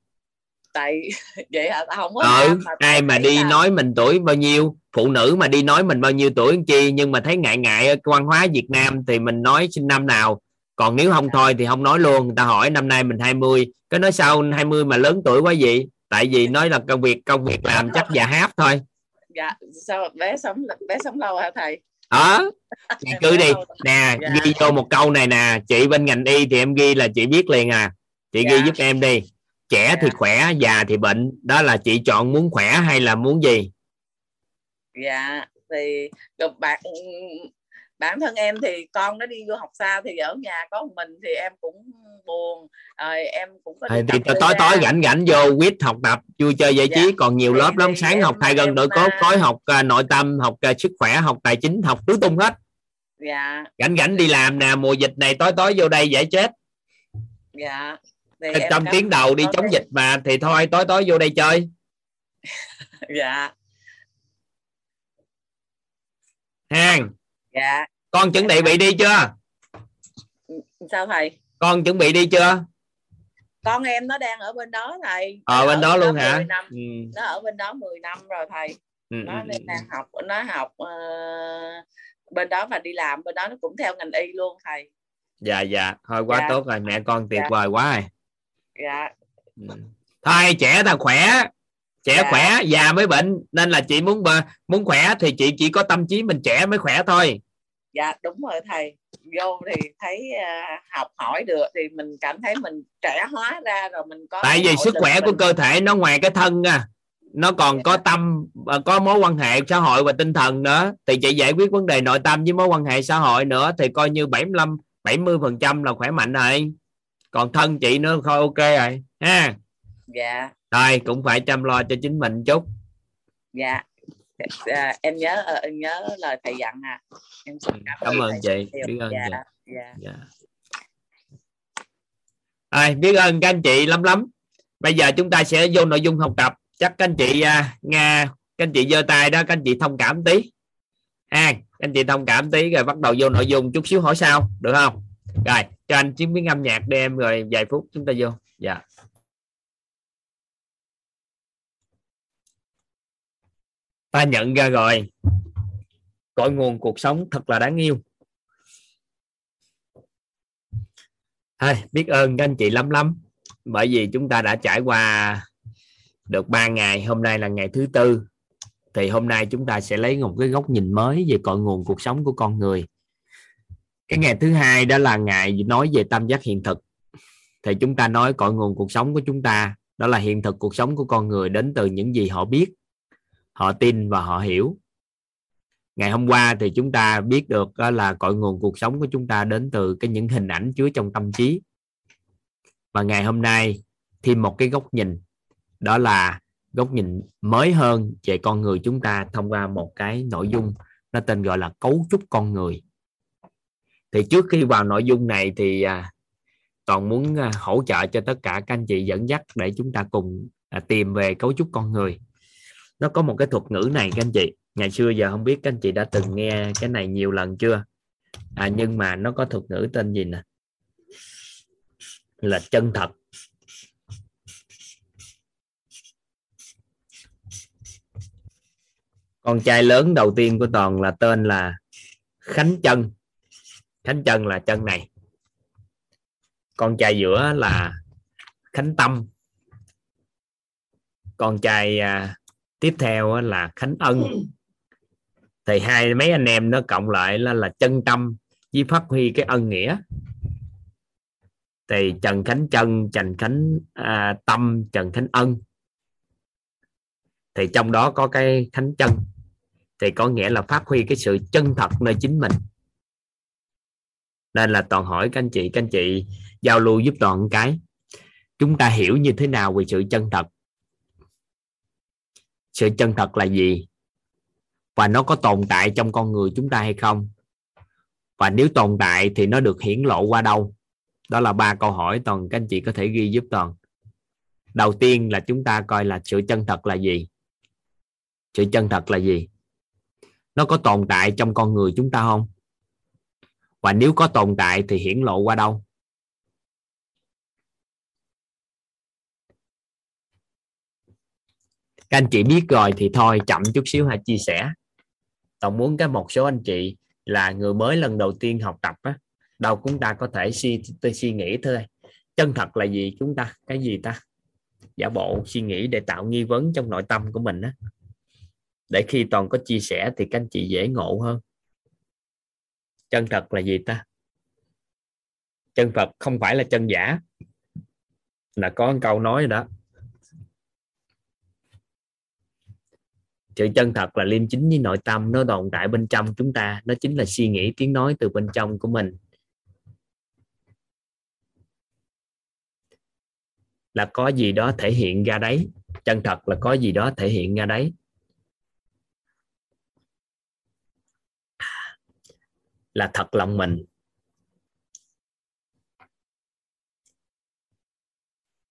tại vậy hả? Không có ừ ham mà tại ai mà đi là- nói mình tuổi bao nhiêu phụ nữ mà đi nói mình bao nhiêu tuổi chi nhưng mà thấy ngại ngại ở văn hóa Việt Nam thì mình nói sinh năm nào. Còn nếu Dạ. không thôi thì không nói luôn người ta hỏi năm nay mình 20 cái nói sao 20 mà lớn tuổi quá gì tại vì nói là công việc công việc làm chắc già háp thôi. Dạ sao bé sống bé sống lâu hả thầy? Đó chị cứ đi. Nè Dạ. ghi vô một câu này nè chị bên ngành y thì em ghi là chị biết liền à. Chị ghi Dạ. giúp em đi trẻ thì khỏe già thì bệnh. Đó là chị chọn muốn khỏe hay là muốn gì? Dạ thì rồi bạn bản thân em thì con nó đi du học xa thì ở nhà có một mình thì em cũng buồn. Rồi em cũng có đi thì, tối tối rảnh rảnh vô quýt học tập vui chơi giải trí. Dạ. còn nhiều Thì- lớp lắm sáng em- học thay gần đội cốt à, tối học à, nội tâm học à, sức khỏe học tài chính học tứ tung hết. Dạ. Rảnh rảnh đi làm nè mùa dịch này tối tối vô đây giải chết. Dạ thì trong tiếng đầu đi chống dịch mà thì thôi tối tối vô đây chơi. Dạ. Ha dạ. con chuẩn bị bị đi chưa? Sao thầy? Con chuẩn bị đi chưa? Con em nó đang ở bên đó thầy. Ở Nó bên đó luôn 10 hả? năm. ừ. nó ở bên đó 10 năm rồi thầy. Ừ, nó ừ, ừ. đang học nó học ờ, bên đó và đi làm bên đó nó cũng theo ngành y luôn thầy. Dạ dạ. Thôi quá Dạ. tốt rồi mẹ con tuyệt Dạ. vời quá rồi dạ. Thôi trẻ ta khỏe. Trẻ Dạ. khỏe già mới bệnh nên là chị muốn muốn khỏe thì chị chỉ có tâm trí mình trẻ mới khỏe thôi. Dạ đúng rồi thầy. Vô thì thấy ờ, học hỏi được thì mình cảm thấy mình trẻ hóa ra rồi mình có tại vì sức khỏe của mình- cơ thể nó ngoài cái thân à nó còn có tâm và có mối quan hệ xã hội và tinh thần nữa. Thì chị giải quyết vấn đề nội tâm với mối quan hệ xã hội nữa thì coi như 75 70 phần trăm là khỏe mạnh rồi còn thân chị nó thôi ok rồi ha? Dạ. Thôi cũng phải chăm lo cho chính mình chút. Dạ. Dạ, em nhớ ờ, em nhớ lời thầy dặn à. Em xin cảm, cảm ơn chị biết ơn dạ, chị. dạ. Dạ. Rồi, biết ơn các anh chị lắm lắm. Bây giờ chúng ta sẽ vô nội dung học tập. Chắc các anh chị à, nga các anh chị giơ tay đó các anh chị thông cảm tí. Ha các anh chị thông cảm tí rồi bắt đầu vô nội dung chút xíu hỏi sao được không rồi cho anh chứng biến âm nhạc đem rồi vài phút chúng ta vô. Dạ. Ta nhận ra rồi. Cội nguồn cuộc sống thật là đáng yêu. Thôi, biết ơn các anh chị lắm lắm. Bởi vì chúng ta đã trải qua được 3 ngày hôm nay là ngày thứ tư. Thì hôm nay chúng ta sẽ lấy một cái góc nhìn mới về cội nguồn cuộc sống của con người cái ngày thứ hai đó là ngày nói về tam giác hiện thực. Thì chúng ta nói cội nguồn cuộc sống của chúng ta, đó là hiện thực cuộc sống của con người đến từ những gì họ biết, họ tin và họ hiểu. Ngày hôm qua thì chúng ta biết được đó là cội nguồn cuộc sống của chúng ta đến từ cái những hình ảnh chứa trong tâm trí. Và ngày hôm nay, thêm một cái góc nhìn, đó là góc nhìn mới hơn về con người chúng ta thông qua một cái nội dung, nó tên gọi là cấu trúc con người thì trước khi vào nội dung này thì à, toàn muốn à, hỗ trợ cho tất cả các anh chị dẫn dắt để chúng ta cùng à, tìm về cấu trúc con người. Nó có một cái thuật ngữ này các anh chị. Ngày xưa giờ không biết các anh chị đã từng nghe cái này nhiều lần chưa? À, nhưng mà nó có thuật ngữ tên gì nè? Là chân thật. Con trai lớn đầu tiên của toàn là tên là khánh chân khánh chân là chân này. Con trai giữa là khánh tâm. Con trai à, tiếp theo là khánh ân. Thì hai mấy anh em nó cộng lại là là chân tâm với phát huy cái ân nghĩa. Thì trần khánh chân trần khánh à, tâm trần khánh ân. Thì trong đó có cái khánh chân thì có nghĩa là phát huy cái sự chân thật nơi chính mình nên là toàn hỏi các anh chị, các anh chị giao lưu giúp toàn một cái. Chúng ta hiểu như thế nào về sự chân thật? Sự chân thật là gì? Và nó có tồn tại trong con người chúng ta hay không? Và nếu tồn tại thì nó được hiển lộ qua đâu? Đó là ba câu hỏi toàn các anh chị có thể ghi giúp toàn. Đầu tiên là chúng ta coi là sự chân thật là gì? Sự chân thật là gì? Nó có tồn tại trong con người chúng ta không? Và nếu có tồn tại thì hiển lộ qua đâu? Các anh chị biết rồi thì thôi, chậm chút xíu hãy chia sẻ. Tôi muốn cái một số anh chị là người mới lần đầu tiên học tập á, đâu chúng ta có thể suy, tôi suy nghĩ thôi. Chân thật là gì chúng ta? Cái gì ta? Giả bộ suy nghĩ để tạo nghi vấn trong nội tâm của mình á. Để khi toàn có chia sẻ thì các anh chị dễ ngộ hơn chân thật là gì ta? Chân thật không phải là chân giả. Là có một câu nói đó. Chữ chân thật là liêm chính với nội tâm, nó tồn tại bên trong chúng ta. Nó chính là suy nghĩ, tiếng nói từ bên trong của mình. Là có gì đó thể hiện ra đấy. Chân thật là có gì đó thể hiện ra đấy. Là thật lòng mình.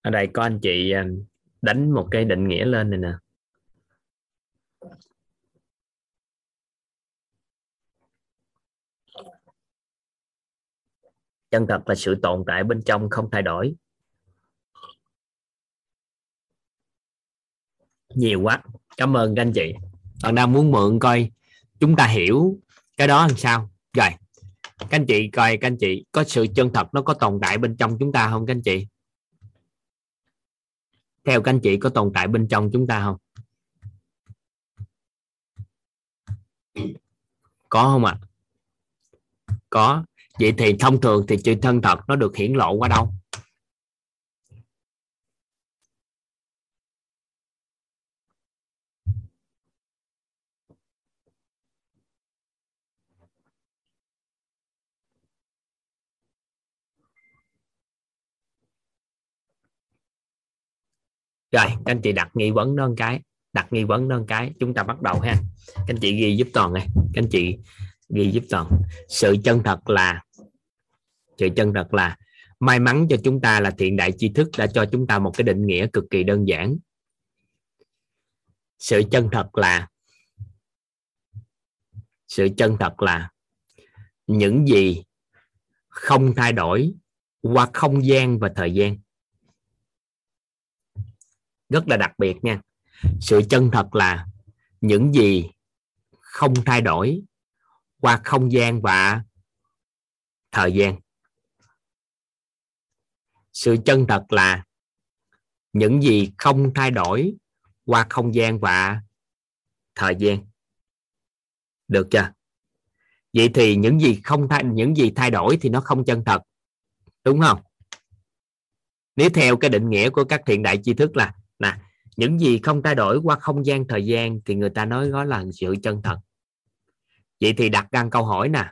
Ở đây có anh chị à, đánh một cái định nghĩa lên này nè. Chân thật là sự tồn tại bên trong không thay đổi. Nhiều quá. Cảm ơn các anh chị. Bạn đang muốn mượn coi chúng ta hiểu cái đó làm sao rồi, các anh chị coi, các anh chị, có sự chân thật nó có tồn tại bên trong chúng ta không các anh chị? Theo các anh chị có tồn tại bên trong chúng ta không? Có không ạ? À? có. Vậy thì thông thường thì chữ thân thật nó được hiển lộ qua đâu? Rồi, các anh chị đặt nghi vấn đó một cái, đặt nghi vấn đó một cái, chúng ta bắt đầu ha. Các anh chị ghi giúp toàn này, các anh chị ghi giúp toàn. Sự chân thật là, sự chân thật là may mắn cho chúng ta là thiện đại tri thức đã cho chúng ta một cái định nghĩa cực kỳ đơn giản. Sự chân thật là, sự chân thật là những gì không thay đổi qua không gian và thời gian rất là đặc biệt nha. Sự chân thật là những gì không thay đổi qua không gian và thời gian. Sự chân thật là những gì không thay đổi qua không gian và thời gian. Được chưa? Vậy thì những gì không thay, những gì thay đổi thì nó không chân thật, đúng không? Nếu theo cái định nghĩa của các thiện đại tri thức là nè, những gì không thay đổi qua không gian thời gian thì người ta nói đó là sự chân thật. Vậy thì đặt ra câu hỏi nè,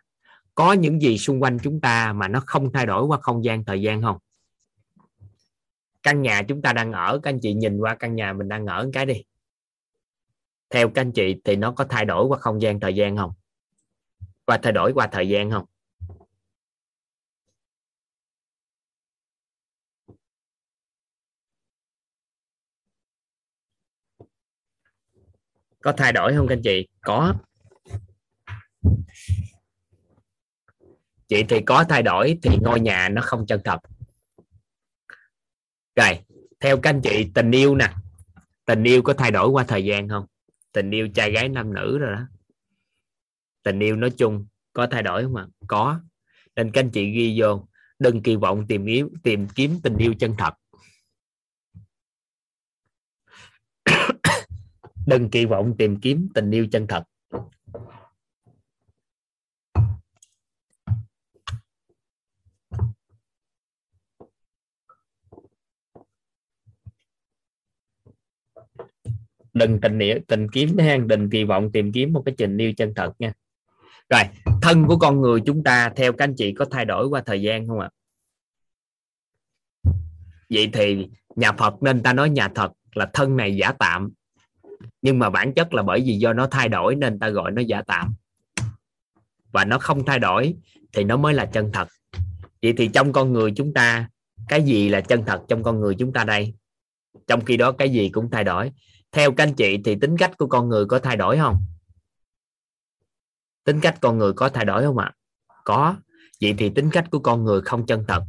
có những gì xung quanh chúng ta mà nó không thay đổi qua không gian thời gian không? Căn nhà chúng ta đang ở, các anh chị nhìn qua căn nhà mình đang ở cái đi. Theo các anh chị thì nó có thay đổi qua không gian thời gian không? Qua thay đổi qua thời gian không? Có thay đổi không các anh chị? Có. Chị thì có thay đổi thì ngôi nhà nó không chân thật. Rồi, theo các anh chị, tình yêu nè. Tình yêu có thay đổi qua thời gian không? Tình yêu trai gái nam nữ rồi đó. Tình yêu nói chung có thay đổi không ạ? Có. Nên các anh chị ghi vô, đừng kỳ vọng tìm kiếm tìm kiếm tình yêu chân thật. Đừng kỳ vọng tìm kiếm tình yêu chân thật. Đừng tình nghĩa, tình kiếm, ha, đừng kỳ vọng tìm kiếm một cái tình yêu chân thật nha. Rồi, thân của con người chúng ta, theo các anh chị có thay đổi qua thời gian không ạ? Vậy thì nhà Phật nên ta nói nhà thật là thân này giả tạm nhưng mà bản chất là bởi vì do nó thay đổi nên ta gọi nó giả tạm và nó không thay đổi thì nó mới là chân thật. Vậy thì trong con người chúng ta, cái gì là chân thật trong con người chúng ta đây? Trong khi đó cái gì cũng thay đổi. Theo các anh chị thì tính cách của con người có thay đổi không? Tính cách con người có thay đổi không ạ? Có. Vậy thì tính cách của con người không chân thật.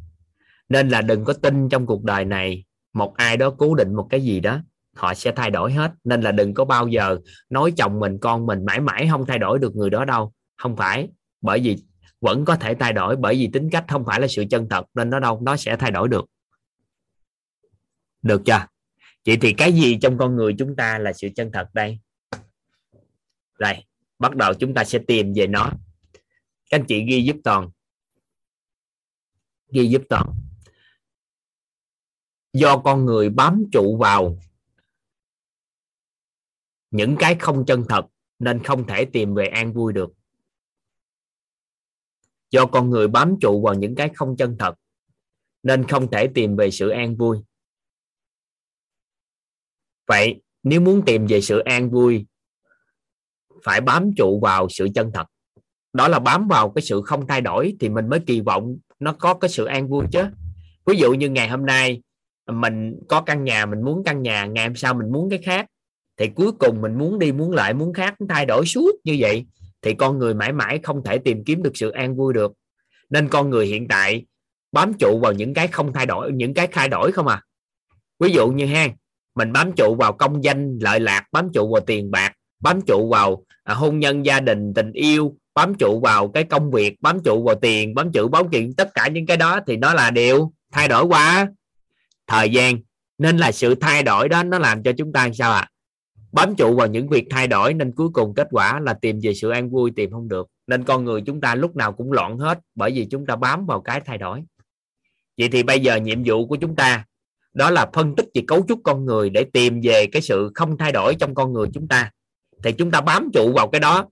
Nên là đừng có tin trong cuộc đời này một ai đó cố định một cái gì đó họ sẽ thay đổi hết. Nên là đừng có bao giờ nói chồng mình, con mình mãi mãi không thay đổi được người đó đâu. Không phải. Bởi vì vẫn có thể thay đổi, bởi vì tính cách không phải là sự chân thật, nên nó đâu, nó sẽ thay đổi được. Được chưa? Vậy thì cái gì trong con người chúng ta là sự chân thật đây? Đây, bắt đầu chúng ta sẽ tìm về nó. Các anh chị ghi giúp toàn. Ghi giúp toàn. Do con người bám trụ vào những cái không chân thật nên không thể tìm về an vui được. Do con người bám trụ vào những cái không chân thật nên không thể tìm về sự an vui. Vậy, nếu muốn tìm về sự an vui, phải bám trụ vào sự chân thật. Đó là bám vào cái sự không thay đổi thì mình mới kỳ vọng nó có cái sự an vui chứ. Ví dụ như ngày hôm nay mình có căn nhà, mình muốn căn nhà, ngày hôm sau mình muốn cái khác thì cuối cùng mình muốn đi muốn lại muốn khác thay đổi suốt như vậy thì con người mãi mãi không thể tìm kiếm được sự an vui được. Nên con người hiện tại bám trụ vào những cái không thay đổi những cái thay đổi không à? Ví dụ như ha mình bám trụ vào công danh lợi lạc bám trụ vào tiền bạc bám trụ vào à, hôn nhân gia đình tình yêu bám trụ vào cái công việc bám trụ vào tiền bám trụ báo chuyện tất cả những cái đó thì nó là điều thay đổi qua thời gian nên là sự thay đổi đó nó làm cho chúng ta sao ạ à? Bám trụ vào những việc thay đổi nên cuối cùng kết quả là tìm về sự an vui tìm không được. Nên con người chúng ta lúc nào cũng loạn hết bởi vì chúng ta bám vào cái thay đổi. Vậy thì bây giờ nhiệm vụ của chúng ta, đó là phân tích về cấu trúc con người để tìm về cái sự không thay đổi trong con người chúng ta. Thì chúng ta bám trụ vào cái đó.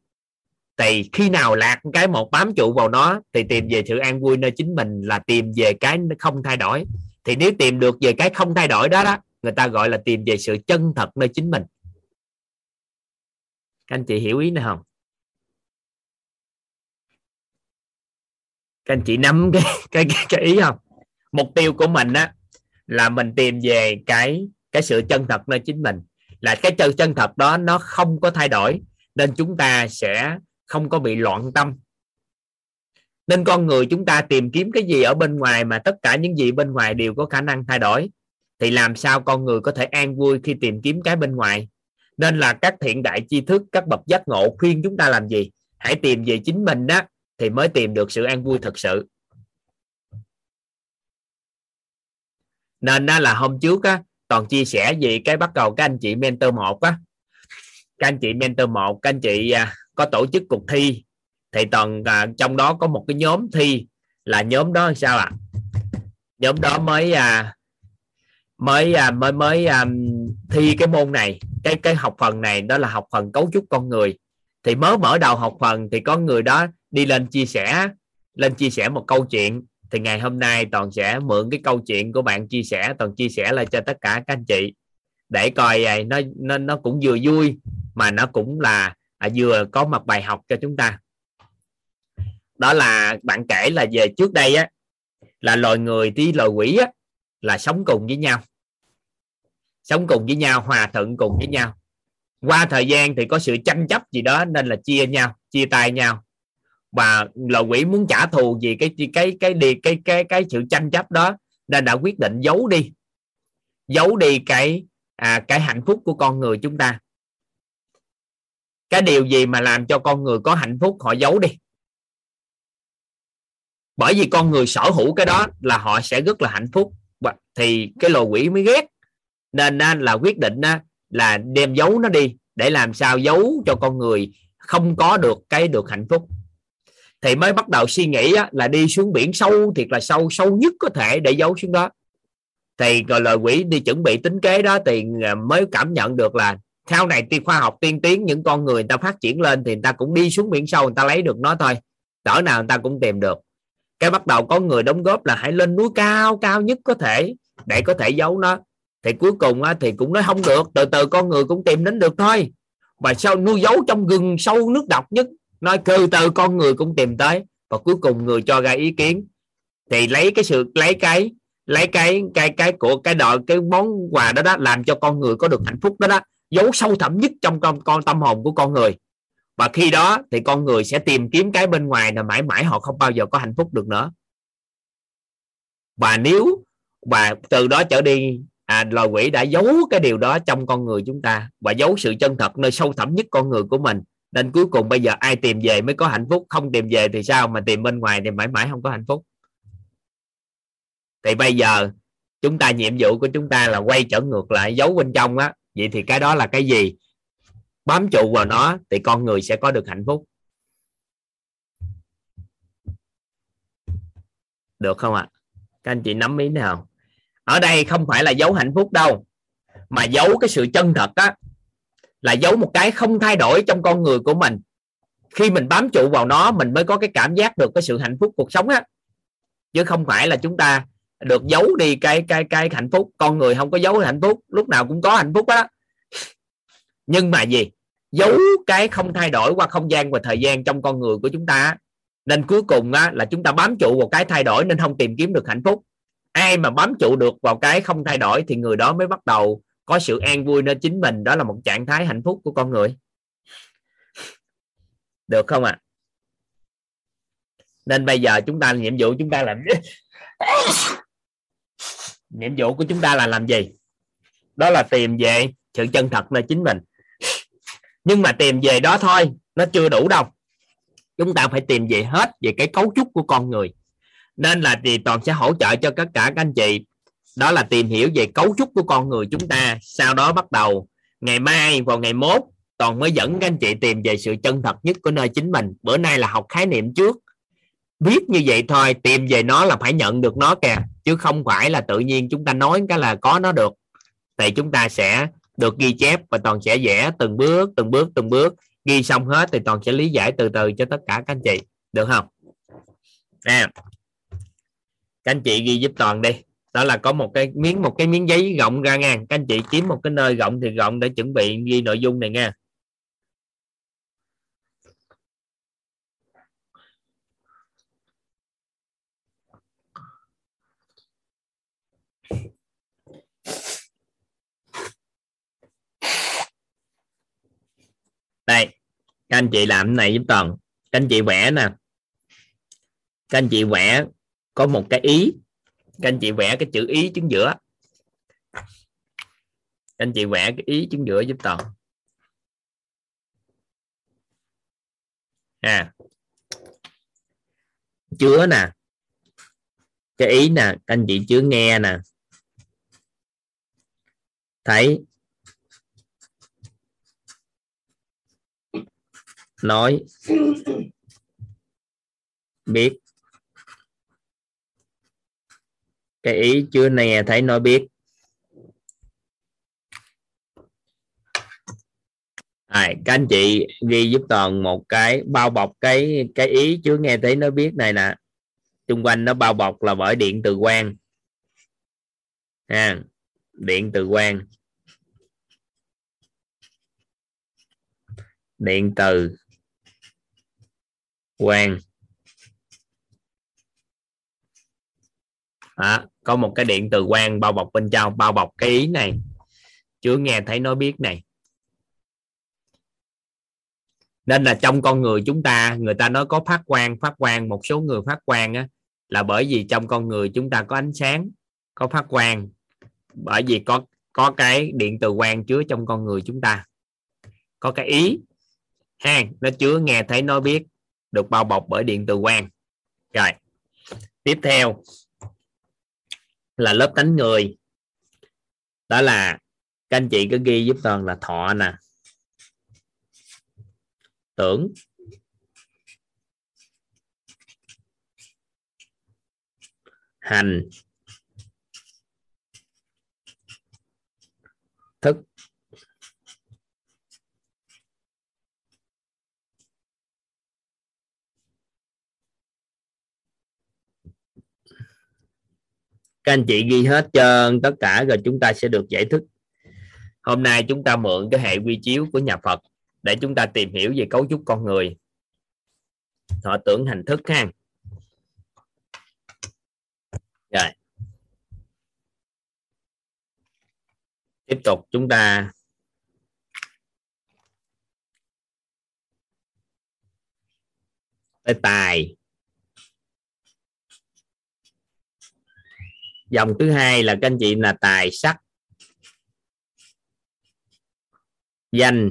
Thì khi nào lạc cái một bám trụ vào nó, thì tìm về sự an vui nơi chính mình là tìm về cái không thay đổi. Thì nếu tìm được về cái không thay đổi đó đó, người ta gọi là tìm về sự chân thật nơi chính mình các anh chị hiểu ý này không? Các anh chị nắm cái cái cái, cái ý không? Mục tiêu của mình á là mình tìm về cái cái sự chân thật nơi chính mình. Là cái chân chân thật đó nó không có thay đổi nên chúng ta sẽ không có bị loạn tâm. Nên con người chúng ta tìm kiếm cái gì ở bên ngoài mà tất cả những gì bên ngoài đều có khả năng thay đổi thì làm sao con người có thể an vui khi tìm kiếm cái bên ngoài? Nên là các thiện đại tri thức các bậc giác ngộ khuyên chúng ta làm gì? Hãy tìm về chính mình đó thì mới tìm được sự an vui thật sự. Nên đó là hôm trước á toàn chia sẻ về cái bắt đầu các anh chị mentor một á. Các anh chị mentor một các anh chị à, có tổ chức cuộc thi. Thì toàn à, trong đó có một cái nhóm thi là nhóm đó sao ạ? À? nhóm đó mới à, mới à, mới mới à, thi cái môn này cái cái học phần này đó là học phần cấu trúc con người. Thì mới mở đầu học phần thì có người đó đi lên chia sẻ lên chia sẻ một câu chuyện. Thì ngày hôm nay toàn sẽ mượn cái câu chuyện của bạn chia sẻ toàn chia sẻ lại cho tất cả các anh chị để coi vậy nó nó nó cũng vừa vui mà nó cũng là à, vừa có một bài học cho chúng ta. Đó là bạn kể là về trước đây á là loài người với loài quỷ á là sống cùng với nhau. Sống cùng với nhau hòa thuận cùng với nhau. Qua thời gian thì có sự tranh chấp gì đó nên là chia nhau chia tay nhau. Và lò quỷ muốn trả thù vì cái cái cái cái cái cái cái, cái sự tranh chấp đó nên đã quyết định giấu đi. Giấu đi cái à, cái hạnh phúc của con người chúng ta. Cái điều gì mà làm cho con người có hạnh phúc họ giấu đi. Bởi vì con người sở hữu cái đó là họ sẽ rất là hạnh phúc thì cái lồ quỷ mới ghét. Nên là quyết định là đem giấu nó đi, để làm sao giấu cho con người không có được cái được hạnh phúc. Thì mới bắt đầu suy nghĩ là đi xuống biển sâu thiệt là sâu sâu nhất có thể để giấu xuống đó. Thì rồi lời quỷ đi chuẩn bị tính kế đó thì à, mới cảm nhận được là sau này tiên khoa học tiên tiến, những con người người ta phát triển lên thì người ta cũng đi xuống biển sâu, người ta lấy được nó thôi. Cỡ nào người ta cũng tìm được. Cái bắt đầu có người đóng góp là hãy lên núi cao cao nhất có thể để có thể giấu nó. Thì cuối cùng á, thì cũng nói không được từ từ con người cũng tìm đến được thôi. Mà sau nuôi giấu trong gừng sâu nước độc nhất? Nói từ từ con người cũng tìm tới. Và cuối cùng người cho ra ý kiến. Thì lấy cái sự lấy cái lấy cái cái cái của cái đội cái món quà đó đó làm cho con người có được hạnh phúc đó đó. Giấu sâu thẳm nhất trong con con tâm hồn của con người. Và khi đó thì con người sẽ tìm kiếm cái bên ngoài là mãi mãi họ không bao giờ có hạnh phúc được nữa. Và nếu và từ đó trở đi à, loài quỷ đã giấu cái điều đó trong con người chúng ta và giấu sự chân thật nơi sâu thẳm nhất con người của mình. Nên cuối cùng bây giờ ai tìm về mới có hạnh phúc không tìm về thì sao mà tìm bên ngoài thì mãi mãi không có hạnh phúc. Thì bây giờ chúng ta nhiệm vụ của chúng ta là quay trở ngược lại giấu bên trong á. Vậy thì cái đó là cái gì? Bám trụ vào nó thì con người sẽ có được hạnh phúc. Được không ạ? À? các anh chị nắm ý nào? Ở đây không phải là giấu hạnh phúc đâu mà giấu cái sự chân thật á là giấu một cái không thay đổi trong con người của mình. Khi mình bám trụ vào nó mình mới có cái cảm giác được cái sự hạnh phúc cuộc sống á. Chứ không phải là chúng ta được giấu đi cái cái cái hạnh phúc. Con người không có giấu hạnh phúc lúc nào cũng có hạnh phúc đó. Nhưng mà gì? Giấu cái không thay đổi qua không gian và thời gian trong con người của chúng ta nên cuối cùng á, là chúng ta bám trụ vào cái thay đổi nên không tìm kiếm được hạnh phúc ai mà bám trụ được vào cái không thay đổi thì người đó mới bắt đầu có sự an vui nơi chính mình. Đó là một trạng thái hạnh phúc của con người. Được không ạ? À? nên bây giờ chúng ta nhiệm vụ chúng ta làm nhiệm vụ của chúng ta là làm gì? Đó là tìm về sự chân thật nơi chính mình. Nhưng mà tìm về đó thôi, nó chưa đủ đâu. Chúng ta phải tìm về hết về cái cấu trúc của con người nên là thì toàn sẽ hỗ trợ cho tất cả các anh chị. Đó là tìm hiểu về cấu trúc của con người chúng ta. Sau đó bắt đầu, ngày mai vào ngày mốt, toàn mới dẫn các anh chị tìm về sự chân thật nhất của nơi chính mình. Bữa nay là học khái niệm trước. Biết như vậy thôi, tìm về nó là phải nhận được nó kìa. Chứ không phải là tự nhiên chúng ta nói cái là có nó được. Thì chúng ta sẽ được ghi chép và toàn sẽ vẽ từng bước từng bước từng bước. Ghi xong hết thì toàn sẽ lý giải từ từ cho tất cả các anh chị. Được không? Nè các anh chị ghi giúp toàn đi. Đó là có một cái miếng, một cái miếng giấy rộng ra nha. Các anh chị kiếm một cái nơi rộng thì rộng để chuẩn bị ghi nội dung này nha. Đây, các anh chị làm cái này giúp toàn. Các anh chị vẽ nè. Các anh chị vẽ có một cái ý. Các anh chị vẽ cái chữ ý chứng giữa. Các anh chị vẽ cái ý chứng giữa giúp toàn. À. Chứa nè. Cái ý nè, các anh chị chứa nghe nè. Thấy. Nói. Biết. Cái ý chưa nghe thấy nói biết. À, các anh chị ghi giúp toàn một cái bao bọc cái cái ý chưa nghe thấy nói biết này nè. Xung quanh nó bao bọc là bởi điện từ quang. Ha điện từ quang. Điện từ quang. À, có một cái điện từ quang bao bọc bên trong, bao bọc cái ý này. Chưa nghe thấy nói biết này. Nên là trong con người chúng ta, người ta nói có phát quang phát quang, một số người phát quang á, là bởi vì trong con người chúng ta có ánh sáng, có phát quang, bởi vì có có cái điện từ quang chứa trong con người chúng ta. Có cái ý. Ha, nó chứa nghe thấy nói biết, được bao bọc bởi điện từ quang. Rồi, tiếp theo là lớp tánh người. Đó là các anh chị cứ ghi giúp toàn là thọ nè. Tưởng. Hành. các anh chị ghi hết trơn tất cả rồi chúng ta sẽ được giải thích. Hôm nay chúng ta mượn cái hệ quy chiếu của nhà Phật để chúng ta tìm hiểu về cấu trúc con người. Thọ tưởng hành thức ha. Rồi. Tiếp tục chúng ta. Tới tài. Dòng thứ hai là các anh chị là tài sắc. Danh.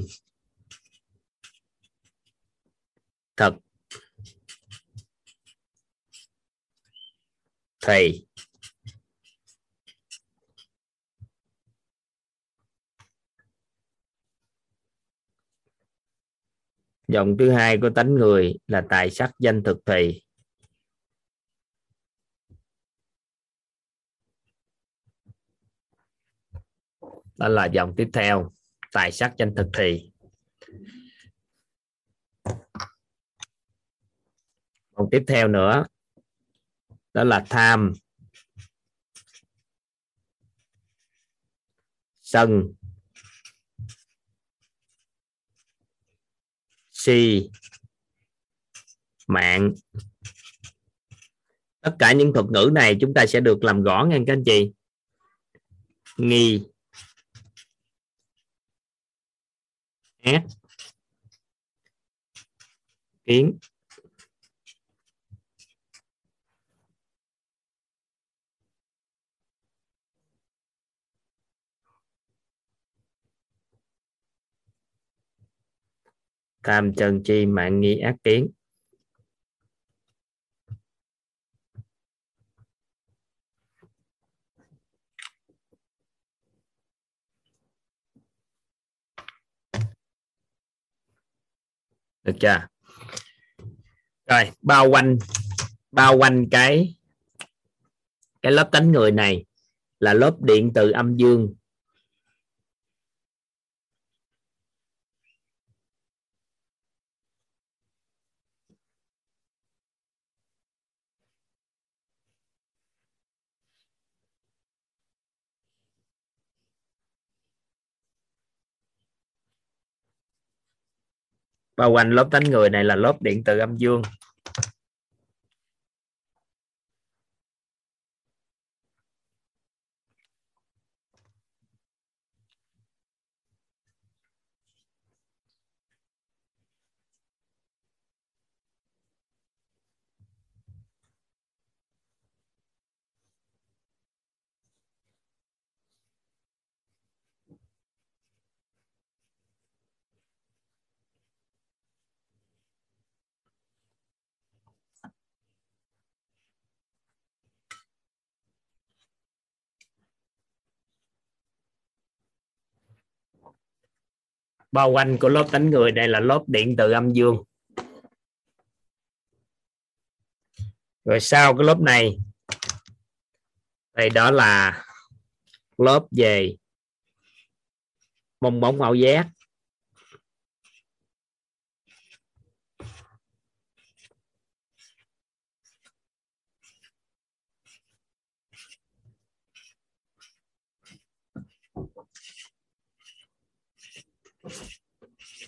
Thực thì dòng thứ hai của tánh người là tài sắc, danh thực thì đó là dòng tiếp theo, tài sắc danh thực thì dòng tiếp theo nữa, đó là tham. Sân. Si. Mạng. Tất cả những thuật ngữ này chúng ta sẽ được làm rõ nghe các anh chị. Nghi. S kiến. Tam chân chi mạng nghi ác kiến. Được chưa? Rồi, bao quanh bao quanh cái cái lớp tánh người này là lớp điện từ âm dương. Bao quanh lớp tánh người này là lớp điện từ âm dương. Bao quanh của lớp tánh người, đây là lớp điện từ âm dương. Rồi sau cái lớp này thì đó là lớp về bong bóng ảo giác.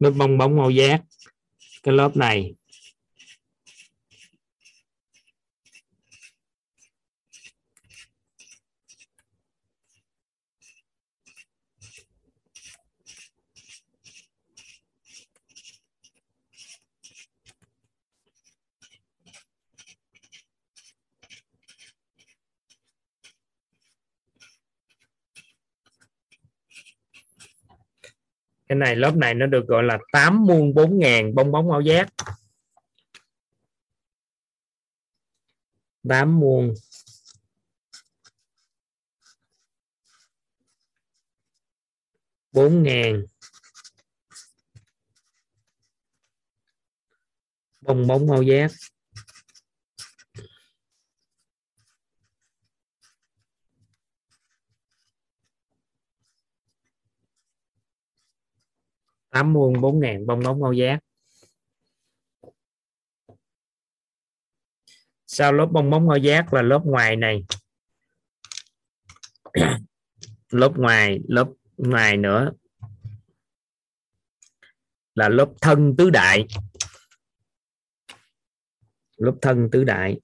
nước bong bóng màu giác. Cái lớp này. Cái này lớp này nó được gọi là 8 muôn 4 ngàn bong bóng ảo giác 8 muôn. Bốn ngàn. Bong bóng màu giác tám muôn bốn ngàn, bong bóng ngô giác sau lớp bong bóng ngô giác là lớp ngoài này? Lớp ngoài lớp ngoài nữa. Là lớp thân tứ đại. Lớp thân tứ đại.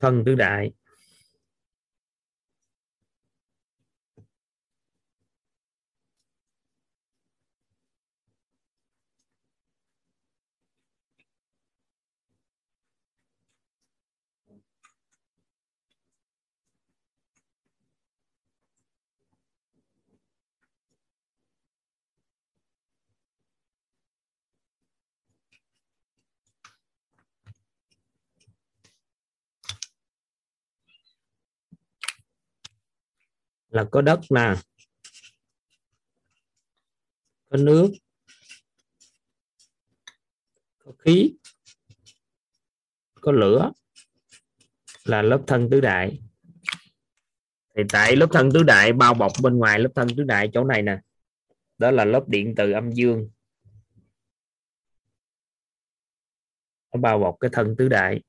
Thân tứ đại. Là có đất nè có nước. Có khí. Có lửa. Là lớp thân tứ đại. Thì tại lớp thân tứ đại, bao bọc bên ngoài lớp thân tứ đại chỗ này nè. Đó là lớp điện từ âm dương. Nó bao bọc cái thân tứ đại.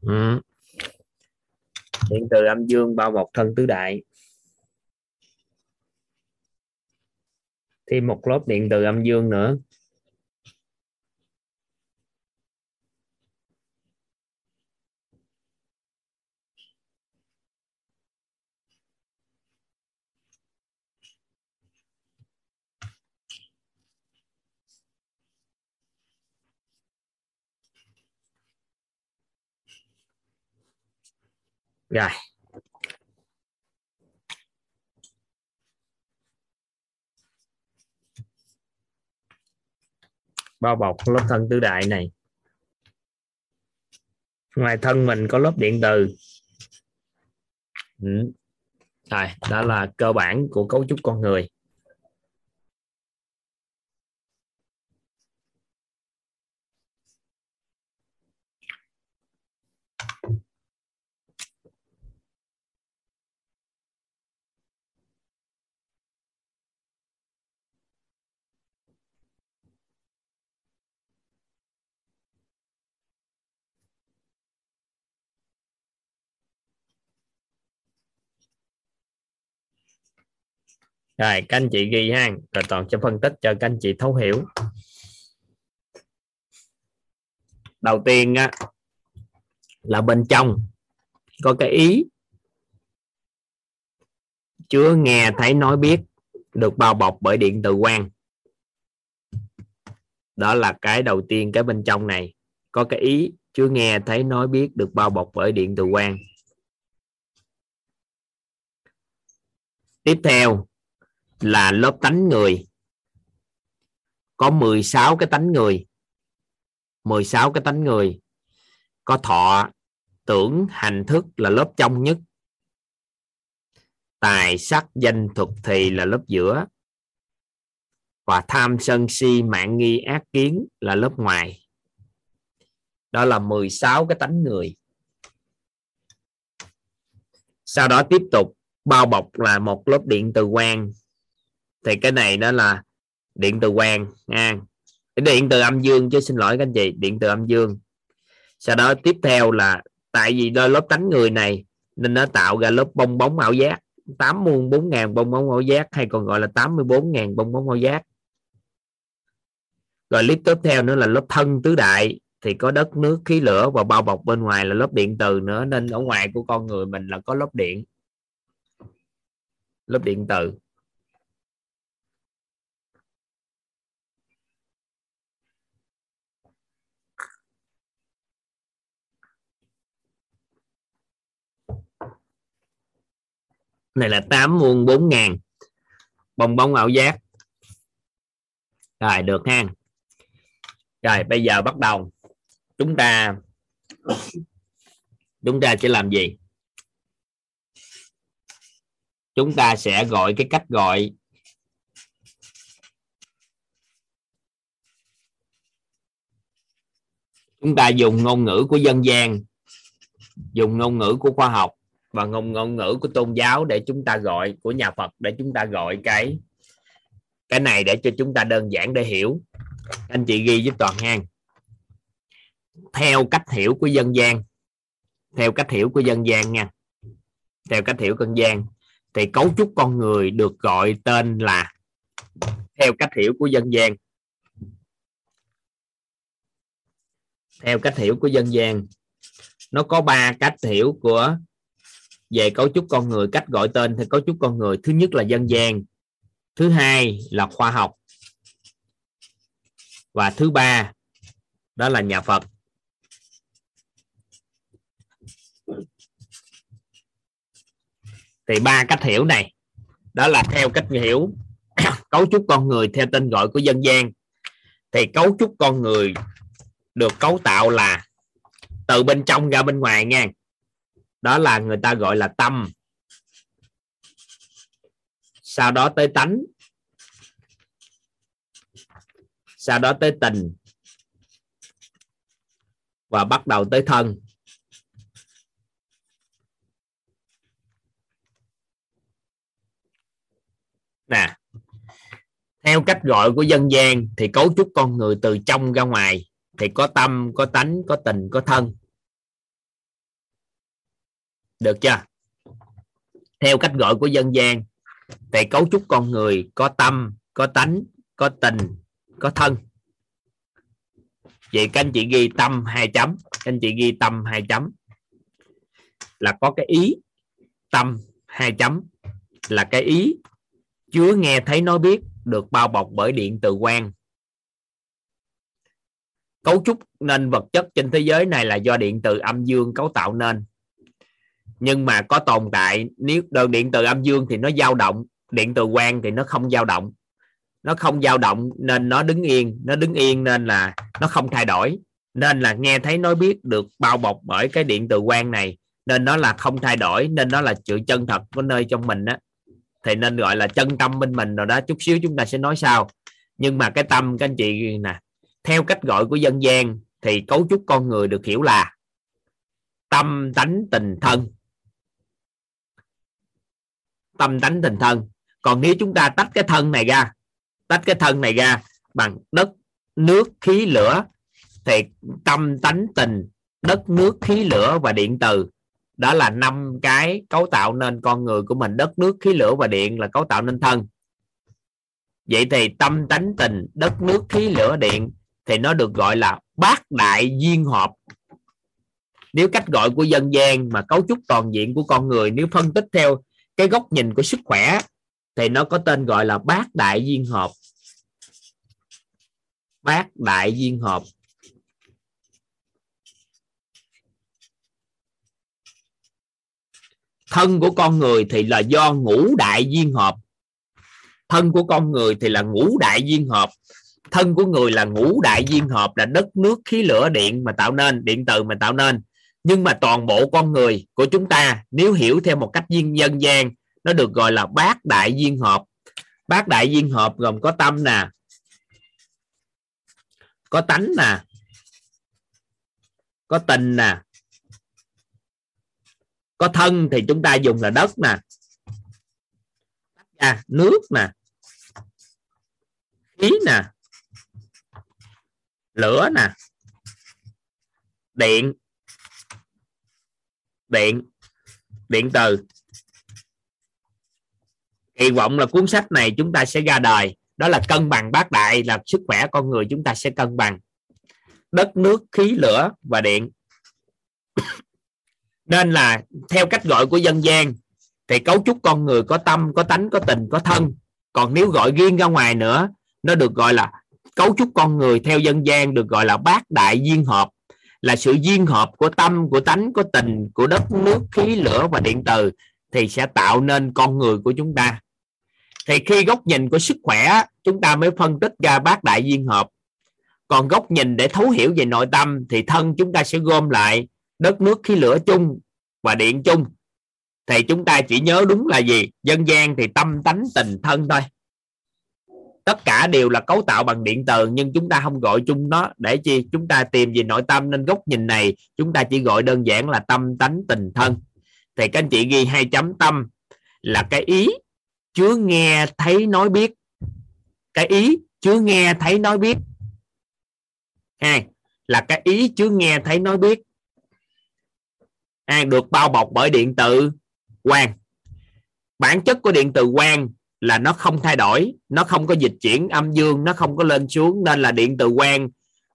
Ừ. điện từ âm dương bao bọc thân tứ đại thêm một lớp điện từ âm dương nữa rồi. Bao bọc lớp thân tứ đại này. Ngoài thân mình có lớp điện từ. Ừ. rồi, đó là cơ bản của cấu trúc con người. Rồi các anh chị ghi ha. Rồi toàn cho phân tích cho các anh chị thấu hiểu. Đầu tiên á, là bên trong có cái ý. Chứa nghe thấy nói biết được bao bọc bởi điện từ quang. Đó là cái đầu tiên cái bên trong này. Có cái ý chứa nghe thấy nói biết được bao bọc bởi điện từ quang. Tiếp theo là lớp tánh người. Có 16 cái tánh người. 16 cái tánh người. Có thọ, tưởng, hành thức là lớp trong nhất. Tài sắc, danh thuật thì là lớp giữa. Và tham, sân, si, mạng, nghi, ác, kiến là lớp ngoài. Đó là 16 cái tánh người. Sau đó tiếp tục, bao bọc là một lớp điện từ quang thì cái này đó là điện từ quang nha điện từ âm dương chứ xin lỗi các anh chị, điện từ âm dương. Sau đó tiếp theo là tại vì đôi lớp tánh người này, nên nó tạo ra lớp bong bóng ảo giác. 8 muôn 4 ngàn bong bóng ảo giác, hay còn gọi là 84 ngàn bong bóng ảo giác. Rồi clip tiếp theo nữa là lớp thân tứ đại. Thì có đất, nước, khí, lửa và bao bọc bên ngoài là lớp điện từ nữa. Nên ở ngoài của con người mình là có lớp điện. Lớp điện từ. Này là 8 muôn 4 ngàn. Bong bóng ảo giác. Rồi, được ha. Rồi, bây giờ bắt đầu. Chúng ta chúng ta sẽ làm gì? Chúng ta sẽ gọi cái cách gọi. Chúng ta dùng ngôn ngữ của dân gian, dùng ngôn ngữ của khoa học và ngôn ngôn ngữ của tôn giáo để chúng ta gọi, của nhà Phật để chúng ta gọi cái cái này để cho chúng ta đơn giản để hiểu. Anh chị ghi giúp toàn hang. Theo cách hiểu của dân gian, theo cách hiểu của dân gian nha. Theo cách hiểu dân gian, thì cấu trúc con người được gọi tên là, theo cách hiểu của dân gian. Theo cách hiểu của dân gian, nó có ba cách hiểu của về cấu trúc con người, cách gọi tên theo cấu trúc con người. Thứ nhất là dân gian, thứ hai là khoa học, và thứ ba đó là nhà Phật. Thì ba cách hiểu này, đó là theo cách hiểu cấu trúc con người theo tên gọi của dân gian. Thì cấu trúc con người được cấu tạo là từ bên trong ra bên ngoài nha đó là người ta gọi là tâm. Sau đó tới tánh. Sau đó tới tình. Và bắt đầu tới thân. Nè, theo cách gọi của dân gian thì cấu trúc con người từ trong ra ngoài thì có tâm, có tánh, có tình, có thân được chưa? Theo cách gọi của dân gian về cấu trúc con người có tâm, có tánh, có tình, có thân. Vậy các anh chị ghi tâm hai chấm, các anh chị ghi tâm hai chấm là có cái ý, tâm hai chấm là cái ý chứa nghe thấy nói biết được bao bọc bởi điện từ quang cấu trúc nên vật chất trên thế giới này là do điện từ âm dương cấu tạo nên nhưng mà có tồn tại, nếu đơn điện từ âm dương thì nó dao động, điện từ quang thì nó không dao động. Nó không dao động nên nó đứng yên, nó đứng yên nên là nó không thay đổi. Nên là nghe thấy nói biết được bao bọc bởi cái điện từ quang này, nên nó là không thay đổi, nên nó là sự chân thật của nơi trong mình á. Thì nên gọi là chân tâm bên mình rồi đó, chút xíu chúng ta sẽ nói sau. Nhưng mà cái tâm, các anh chị nè, theo cách gọi của dân gian thì cấu trúc con người được hiểu là tâm tánh tình thân tâm tánh tình thân. Còn nếu chúng ta tách cái thân này ra, tách cái thân này ra bằng đất, nước, khí, lửa, thì tâm tánh tình, đất, nước, khí, lửa và điện từ, đó là năm cái cấu tạo nên con người của mình. Đất, nước, khí, lửa và điện là cấu tạo nên thân. Vậy thì tâm tánh tình, đất, nước, khí, lửa, điện thì nó được gọi là bát đại duyên hợp. Nếu cách gọi của dân gian mà cấu trúc toàn diện của con người, nếu phân tích theo cái góc nhìn của sức khỏe thì nó có tên gọi là bát đại duyên hợp bát đại duyên hợp thân của con người thì là do ngũ đại duyên hợp thân của con người thì là ngũ đại duyên hợp thân của người là ngũ đại duyên hợp là đất, nước, khí, lửa, điện mà tạo nên, điện từ mà tạo nên nhưng mà toàn bộ con người của chúng ta nếu hiểu theo một cách duyên dân gian nó được gọi là bát đại duyên hợp. Bát đại duyên hợp gồm có tâm nè có tánh nè có tình nè có thân thì chúng ta dùng là đất nè à, nước nè khí nè lửa nè điện điện. Điện từ. Kỳ vọng là cuốn sách này chúng ta sẽ ra đời. Đó là cân bằng bát đại, là sức khỏe con người chúng ta sẽ cân bằng. Đất, nước, khí, lửa và điện. Nên là theo cách gọi của dân gian, thì cấu trúc con người có tâm, có tánh, có tình, có thân. Còn nếu gọi riêng ra ngoài nữa, nó được gọi là cấu trúc con người theo dân gian, được gọi là bát đại duyên hợp là sự duyên hợp của tâm, của tánh, của tình, của đất, nước, khí, lửa và điện từ thì sẽ tạo nên con người của chúng ta. Thì khi góc nhìn của sức khỏe, chúng ta mới phân tích ra bát đại duyên hợp. Còn góc nhìn để thấu hiểu về nội tâm thì thân chúng ta sẽ gom lại đất, nước, khí, lửa chung và điện chung. Thì chúng ta chỉ nhớ đúng là gì? Dân gian thì tâm, tánh, tình, thân thôi tất cả đều là cấu tạo bằng điện từ, nhưng chúng ta không gọi chung nó. Để chi? Chúng ta tìm về nội tâm nên góc nhìn này, chúng ta chỉ gọi đơn giản là tâm tánh tình thân. Thì các anh chị ghi hai chấm tâm là cái ý chứa nghe, thấy, nói, biết. Cái ý chứa nghe, thấy, nói, biết. Hai là cái ý chứa nghe, thấy, nói, biết. Hai, được bao bọc bởi điện tử quang. Bản chất của điện từ quang là nó không thay đổi, nó không có dịch chuyển âm dương, nó không có lên xuống, nên là điện từ quang.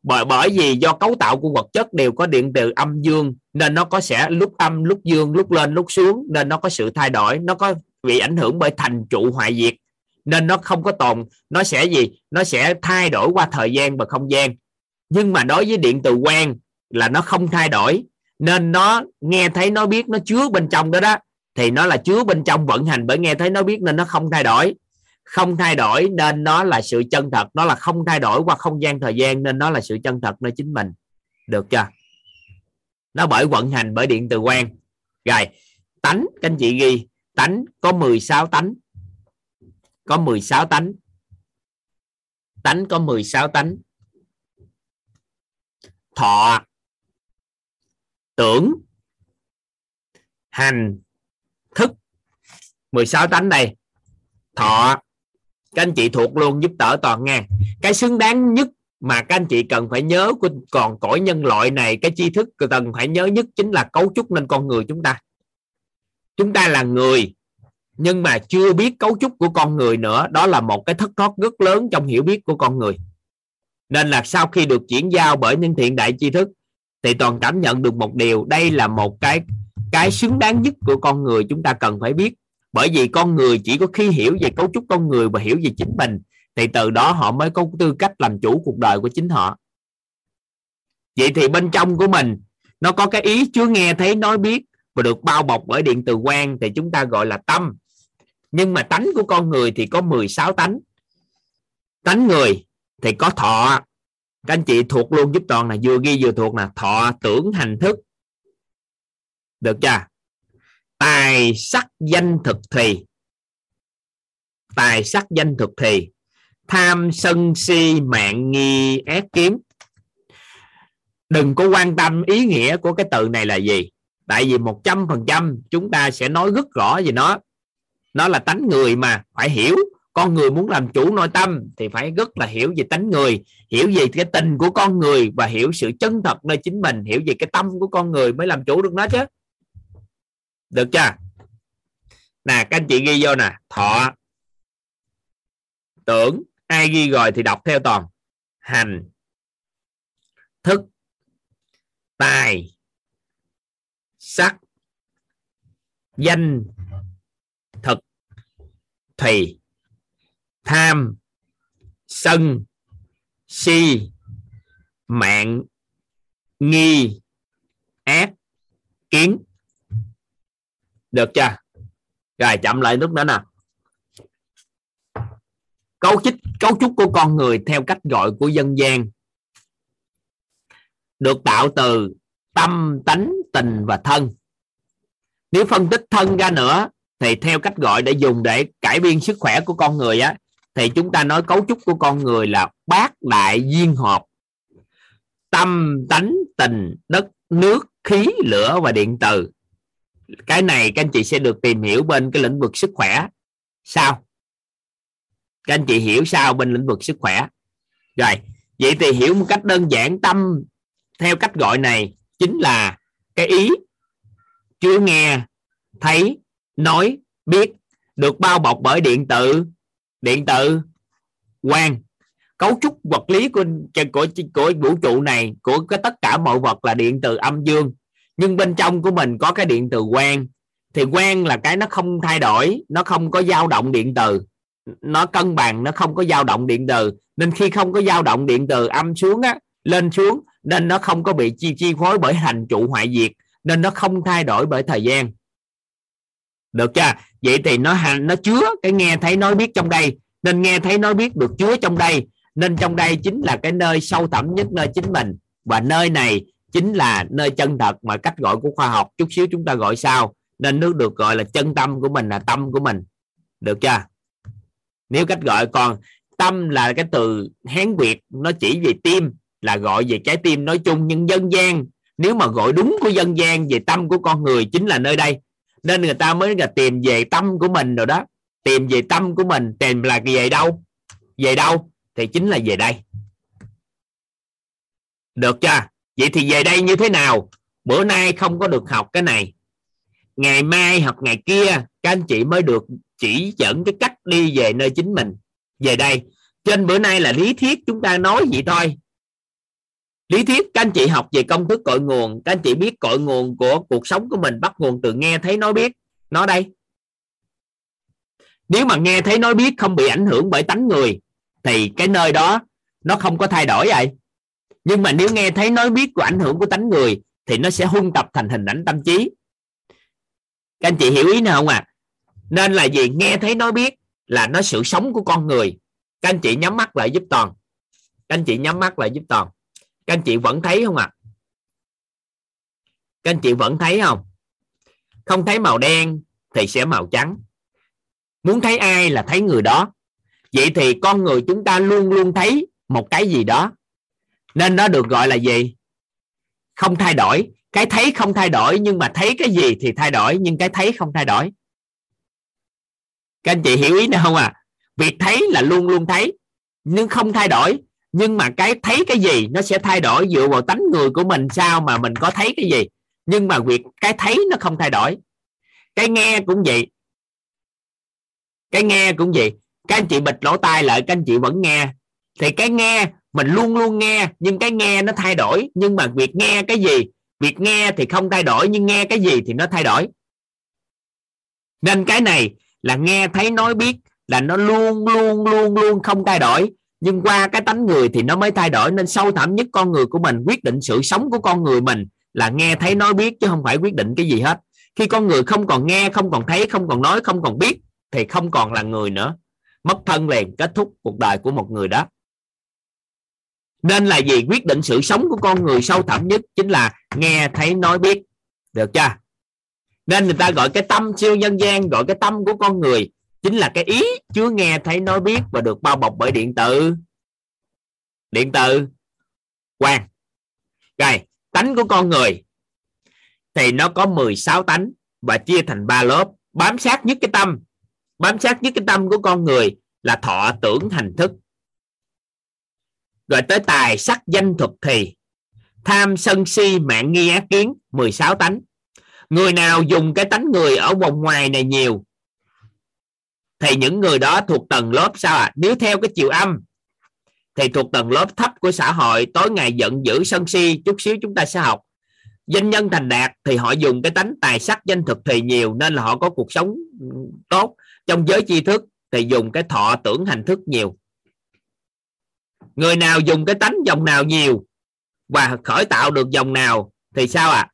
Bởi bởi vì do cấu tạo của vật chất đều có điện từ âm dương, nên nó có sẽ lúc âm, lúc dương, lúc lên, lúc xuống, nên nó có sự thay đổi, nó có bị ảnh hưởng bởi thành trụ hoại diệt. Nên nó không có tồn, nó sẽ gì? Nó sẽ thay đổi qua thời gian và không gian. Nhưng mà đối với điện từ quang là nó không thay đổi, nên nó nghe thấy, nó biết, nó chứa bên trong đó đó thì nó là chứa bên trong vận hành, bởi nghe thấy nó biết nên nó không thay đổi. Không thay đổi nên nó là sự chân thật. Nó là không thay đổi qua không gian thời gian nên nó là sự chân thật nơi chính mình. Được chưa? Nó bởi vận hành, bởi điện từ quang. Rồi, tánh, các anh chị ghi. Tánh có 16 tánh. Có 16 tánh. Tánh có 16 tánh. Thọ, tưởng, hành 16 tánh đây. Thọ, các anh chị thuộc luôn giúp đỡ toàn nghe. Cái xứng đáng nhất mà các anh chị cần phải nhớ của còn cõi nhân loại này, cái tri thức cần phải nhớ nhất chính là cấu trúc nên con người chúng ta. Chúng ta là người, nhưng mà chưa biết cấu trúc của con người nữa. Đó là một cái thất thoát rất lớn trong hiểu biết của con người. Nên là sau khi được chuyển giao bởi những thiện đại tri thức, thì toàn cảm nhận được một điều. Đây là một cái cái xứng đáng nhất của con người chúng ta cần phải biết bởi vì con người chỉ có khi hiểu về cấu trúc con người và hiểu về chính mình, thì từ đó họ mới có tư cách làm chủ cuộc đời của chính họ. Vậy thì bên trong của mình, nó có cái ý chưa nghe thấy, nói biết và được bao bọc bởi điện từ quang thì chúng ta gọi là tâm. Nhưng mà tánh của con người thì có 16 tánh. Tánh người thì có thọ. Các anh chị thuộc luôn giúp toàn là vừa ghi vừa thuộc là thọ, tưởng, hành, thức. Được chưa? Tài sắc danh thực thì. Tài sắc danh thực thì. Tham sân si mạng nghi ác kiếm đừng có quan tâm ý nghĩa của cái từ này là gì. Tại vì một trăm phần trăm chúng ta sẽ nói rất rõ về nó. Nó là tánh người mà, phải hiểu. Con người muốn làm chủ nội tâm thì phải rất là hiểu về tánh người, hiểu về cái tình của con người và hiểu sự chân thật nơi chính mình, hiểu về cái tâm của con người mới làm chủ được nó chứ được chưa? Nè, các anh chị ghi vô nè. Thọ. Tưởng. Ai ghi rồi thì đọc theo toàn. Hành. Thức. Tài. Sắc. Danh. Thực. Thùy. Tham. Sân. Si. Mạng. Nghi. Ác. Kiến được chưa? Rồi, chậm lại lúc đó nè. Cấu trúc cấu trúc của con người theo cách gọi của dân gian được tạo từ tâm tánh, tình và thân. Nếu phân tích thân ra nữa thì theo cách gọi để dùng để cải biên sức khỏe của con người á, thì chúng ta nói cấu trúc của con người là bát đại duyên hợp tâm tánh, tình, đất, nước, khí, lửa và điện từ cái này các anh chị sẽ được tìm hiểu bên cái lĩnh vực sức khỏe. Sao? Các anh chị hiểu sao bên lĩnh vực sức khỏe? Rồi, vậy thì hiểu một cách đơn giản, tâm theo cách gọi này chính là cái ý chưa nghe, thấy, nói, biết được bao bọc bởi điện tử. Điện tử, quang, cấu trúc vật lý của của của vũ trụ này, của cái tất cả mọi vật là điện từ âm dương nhưng bên trong của mình có cái điện từ quang. Thì quang là cái nó không thay đổi, nó không có dao động điện từ. Nó cân bằng, nó không có dao động điện từ. Nên khi không có dao động điện từ âm xuống á, lên xuống, nên nó không có bị chi chi phối bởi hành trụ hoại diệt, nên nó không thay đổi bởi thời gian. Được chưa? Vậy thì nó hành, nó chứa cái nghe thấy nói biết trong đây. Nên nghe thấy nói biết được chứa trong đây. Nên trong đây chính là cái nơi sâu thẳm nhất, nơi chính mình. Và nơi này chính là nơi chân thật mà cách gọi của khoa học. Chút xíu chúng ta gọi sao? Nên nó được gọi là chân tâm của mình là tâm của mình. Được chưa? Nếu cách gọi còn tâm là cái từ hán việt, nó chỉ về tim, là gọi về trái tim nói chung, nhưng dân gian, nếu mà gọi đúng của dân gian về tâm của con người chính là nơi đây. Nên người ta mới là tìm về tâm của mình rồi đó. Tìm về tâm của mình, tìm là về đâu? Về đâu? Thì chính là về đây. Được chưa? Vậy thì về đây như thế nào? Bữa nay không có được học cái này. Ngày mai học ngày kia, các anh chị mới được chỉ dẫn cái cách đi về nơi chính mình. Về đây, trên bữa nay là lý thuyết chúng ta nói vậy thôi. Lý thuyết, các anh chị học về công thức cội nguồn. Các anh chị biết cội nguồn của cuộc sống của mình, bắt nguồn từ nghe thấy nói biết. Nó đây. Nếu mà nghe thấy nói biết không bị ảnh hưởng bởi tánh người, thì cái nơi đó nó không có thay đổi vậy nhưng mà nếu nghe thấy nói biết của ảnh hưởng của tánh người, thì nó sẽ hung tập thành hình ảnh tâm trí. Các anh chị hiểu ý nào không à nên là gì? Nghe thấy nói biết là nó sự sống của con người. Các anh chị nhắm mắt lại giúp toàn. Các anh chị nhắm mắt lại giúp toàn. Các anh chị vẫn thấy không ạ? À? các anh chị vẫn thấy không? Không thấy màu đen thì sẽ màu trắng. Muốn thấy ai là thấy người đó. Vậy thì con người chúng ta luôn luôn thấy một cái gì đó nên nó được gọi là gì? Không thay đổi. Cái thấy không thay đổi, nhưng mà thấy cái gì thì thay đổi, nhưng cái thấy không thay đổi. Các anh chị hiểu ý nào không à việc thấy là luôn luôn thấy, nhưng không thay đổi. Nhưng mà cái thấy cái gì nó sẽ thay đổi dựa vào tánh người của mình sao mà mình có thấy cái gì. Nhưng mà việc cái thấy nó không thay đổi. Cái nghe cũng vậy. Cái nghe cũng vậy. Các anh chị bịt lỗ tai lại, các anh chị vẫn nghe. Thì cái nghe mình luôn luôn nghe, nhưng cái nghe nó thay đổi. Nhưng mà việc nghe cái gì? Việc nghe thì không thay đổi, nhưng nghe cái gì thì nó thay đổi. Nên cái này là nghe thấy nói biết là nó luôn luôn luôn luôn không thay đổi. Nhưng qua cái tánh người thì nó mới thay đổi. Nên sâu thẳm nhất con người của mình, quyết định sự sống của con người mình là nghe thấy nói biết, chứ không phải quyết định cái gì hết. Khi con người không còn nghe, không còn thấy, không còn nói, không còn biết, thì không còn là người nữa. Mất thân liền, kết thúc cuộc đời của một người đó nên là gì? Quyết định sự sống của con người sâu thẳm nhất chính là nghe, thấy, nói, biết. Được chưa? Nên người ta gọi cái tâm siêu nhân gian, gọi cái tâm của con người chính là cái ý chứa nghe, thấy, nói, biết và được bao bọc bởi điện tử. Điện tử. Quan rồi, tánh của con người thì nó có 16 tánh và chia thành ba lớp. Bám sát nhất cái tâm, bám sát nhất cái tâm của con người là thọ, tưởng, hành thức rồi tới tài sắc danh thuật thì tham sân si mạng nghi ác kiến 16 tánh. Người nào dùng cái tánh người ở vòng ngoài này nhiều, thì những người đó thuộc tầng lớp sao à nếu theo cái chiều âm, thì thuộc tầng lớp thấp của xã hội, tối ngày giận dữ sân si, chút xíu chúng ta sẽ học. Danh nhân thành đạt thì họ dùng cái tánh tài sắc danh thực thì nhiều, nên là họ có cuộc sống tốt. Trong giới tri thức thì dùng cái thọ tưởng hành thức nhiều người nào dùng cái tánh dòng nào nhiều và khởi tạo được dòng nào thì sao ạ? À?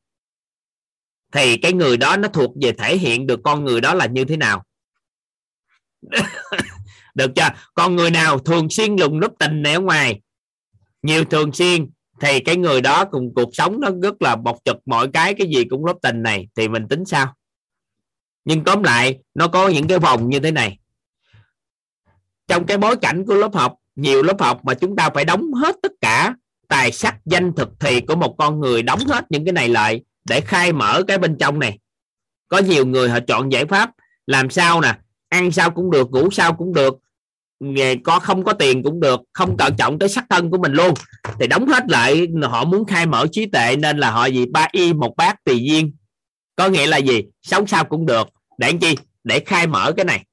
thì cái người đó nó thuộc về thể hiện được con người đó là như thế nào? Được chưa? Còn người nào thường xuyên lùng núp tình này ở ngoài? Nhiều thường xuyên thì cái người đó cùng cuộc sống nó rất là bộc trực, mọi cái cái gì cũng lấp tình này thì mình tính sao? Nhưng tóm lại, nó có những cái vòng như thế này. Trong cái bối cảnh của lớp học nhiều lớp học mà chúng ta phải đóng hết tất cả tài sắc danh thực thì của một con người đóng hết những cái này lại để khai mở cái bên trong này. Có nhiều người họ chọn giải pháp làm sao nè, ăn sao cũng được, ngủ sao cũng được, nghề có không có tiền cũng được, không cẩn trọng tới sắc thân của mình luôn. Thì đóng hết lại, họ muốn khai mở trí tuệ nên là họ gì? Ba y một bát tùy duyên. Có nghĩa là gì? Sống sao cũng được. Để chi? Để khai mở cái này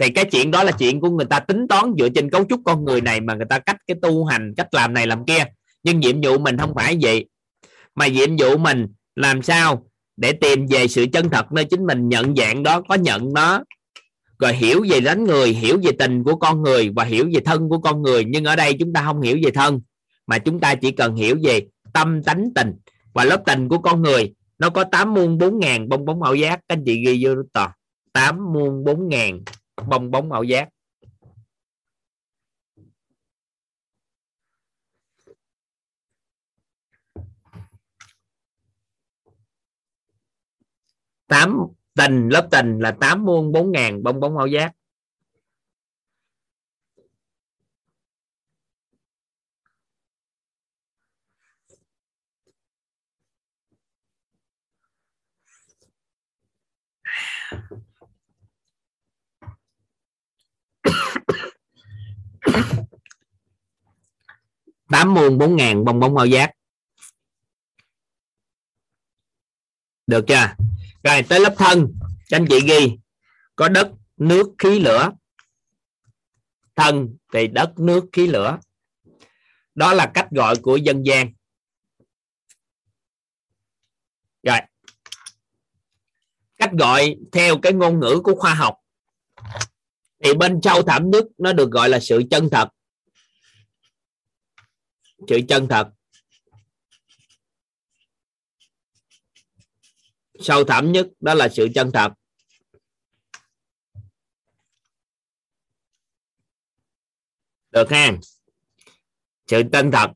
thì cái chuyện đó là chuyện của người ta tính toán dựa trên cấu trúc con người này mà người ta cách cái tu hành, cách làm này làm kia. Nhưng nhiệm vụ mình không phải vậy. Mà nhiệm vụ mình làm sao để tìm về sự chân thật nơi chính mình nhận dạng đó, có nhận nó. Rồi hiểu về đánh người, hiểu về tình của con người và hiểu về thân của con người. Nhưng ở đây chúng ta không hiểu về thân, mà chúng ta chỉ cần hiểu về tâm tánh tình. Và lớp tình của con người, nó có 8 muôn 4 ngàn bong bóng ảo giác. Các anh chị ghi vô tờ. 8 muôn 4 ngàn bong bóng ảo giác. Tám tình lớp tình là tám muôn bốn ngàn bong bóng ảo giác. Tám muôn bốn ngàn bong bóng ao giác. Được chưa? Rồi, tới lớp thân. Các anh chị ghi. Có đất, nước, khí, lửa. Thân thì đất, nước, khí, lửa. Đó là cách gọi của dân gian. Rồi. Cách gọi theo cái ngôn ngữ của khoa học thì bên sâu thẳm nhất nó được gọi là sự chân thật. Sự chân thật. Sâu thẳm nhất đó là sự chân thật. Được ha? Sự chân thật.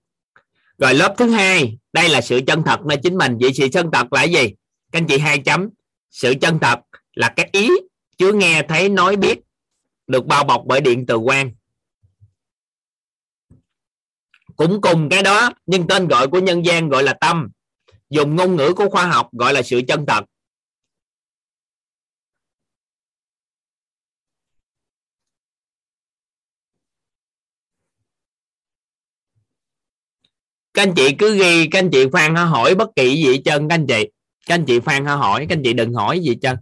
Rồi lớp thứ hai, đây là sự chân thật nơi chính mình. Vậy sự chân thật là gì? Các anh chị hai chấm. Sự chân thật là cái ý chứ nghe, thấy, nói, biết được bao bọc bởi điện từ quang cũng cùng cái đó, nhưng tên gọi của nhân gian gọi là tâm, dùng ngôn ngữ của khoa học gọi là sự chân thật. Các anh chị cứ ghi, các anh chị phan hỏi bất kỳ gì chân các anh chị. Các anh chị phan hỏi, các anh chị đừng hỏi gì chân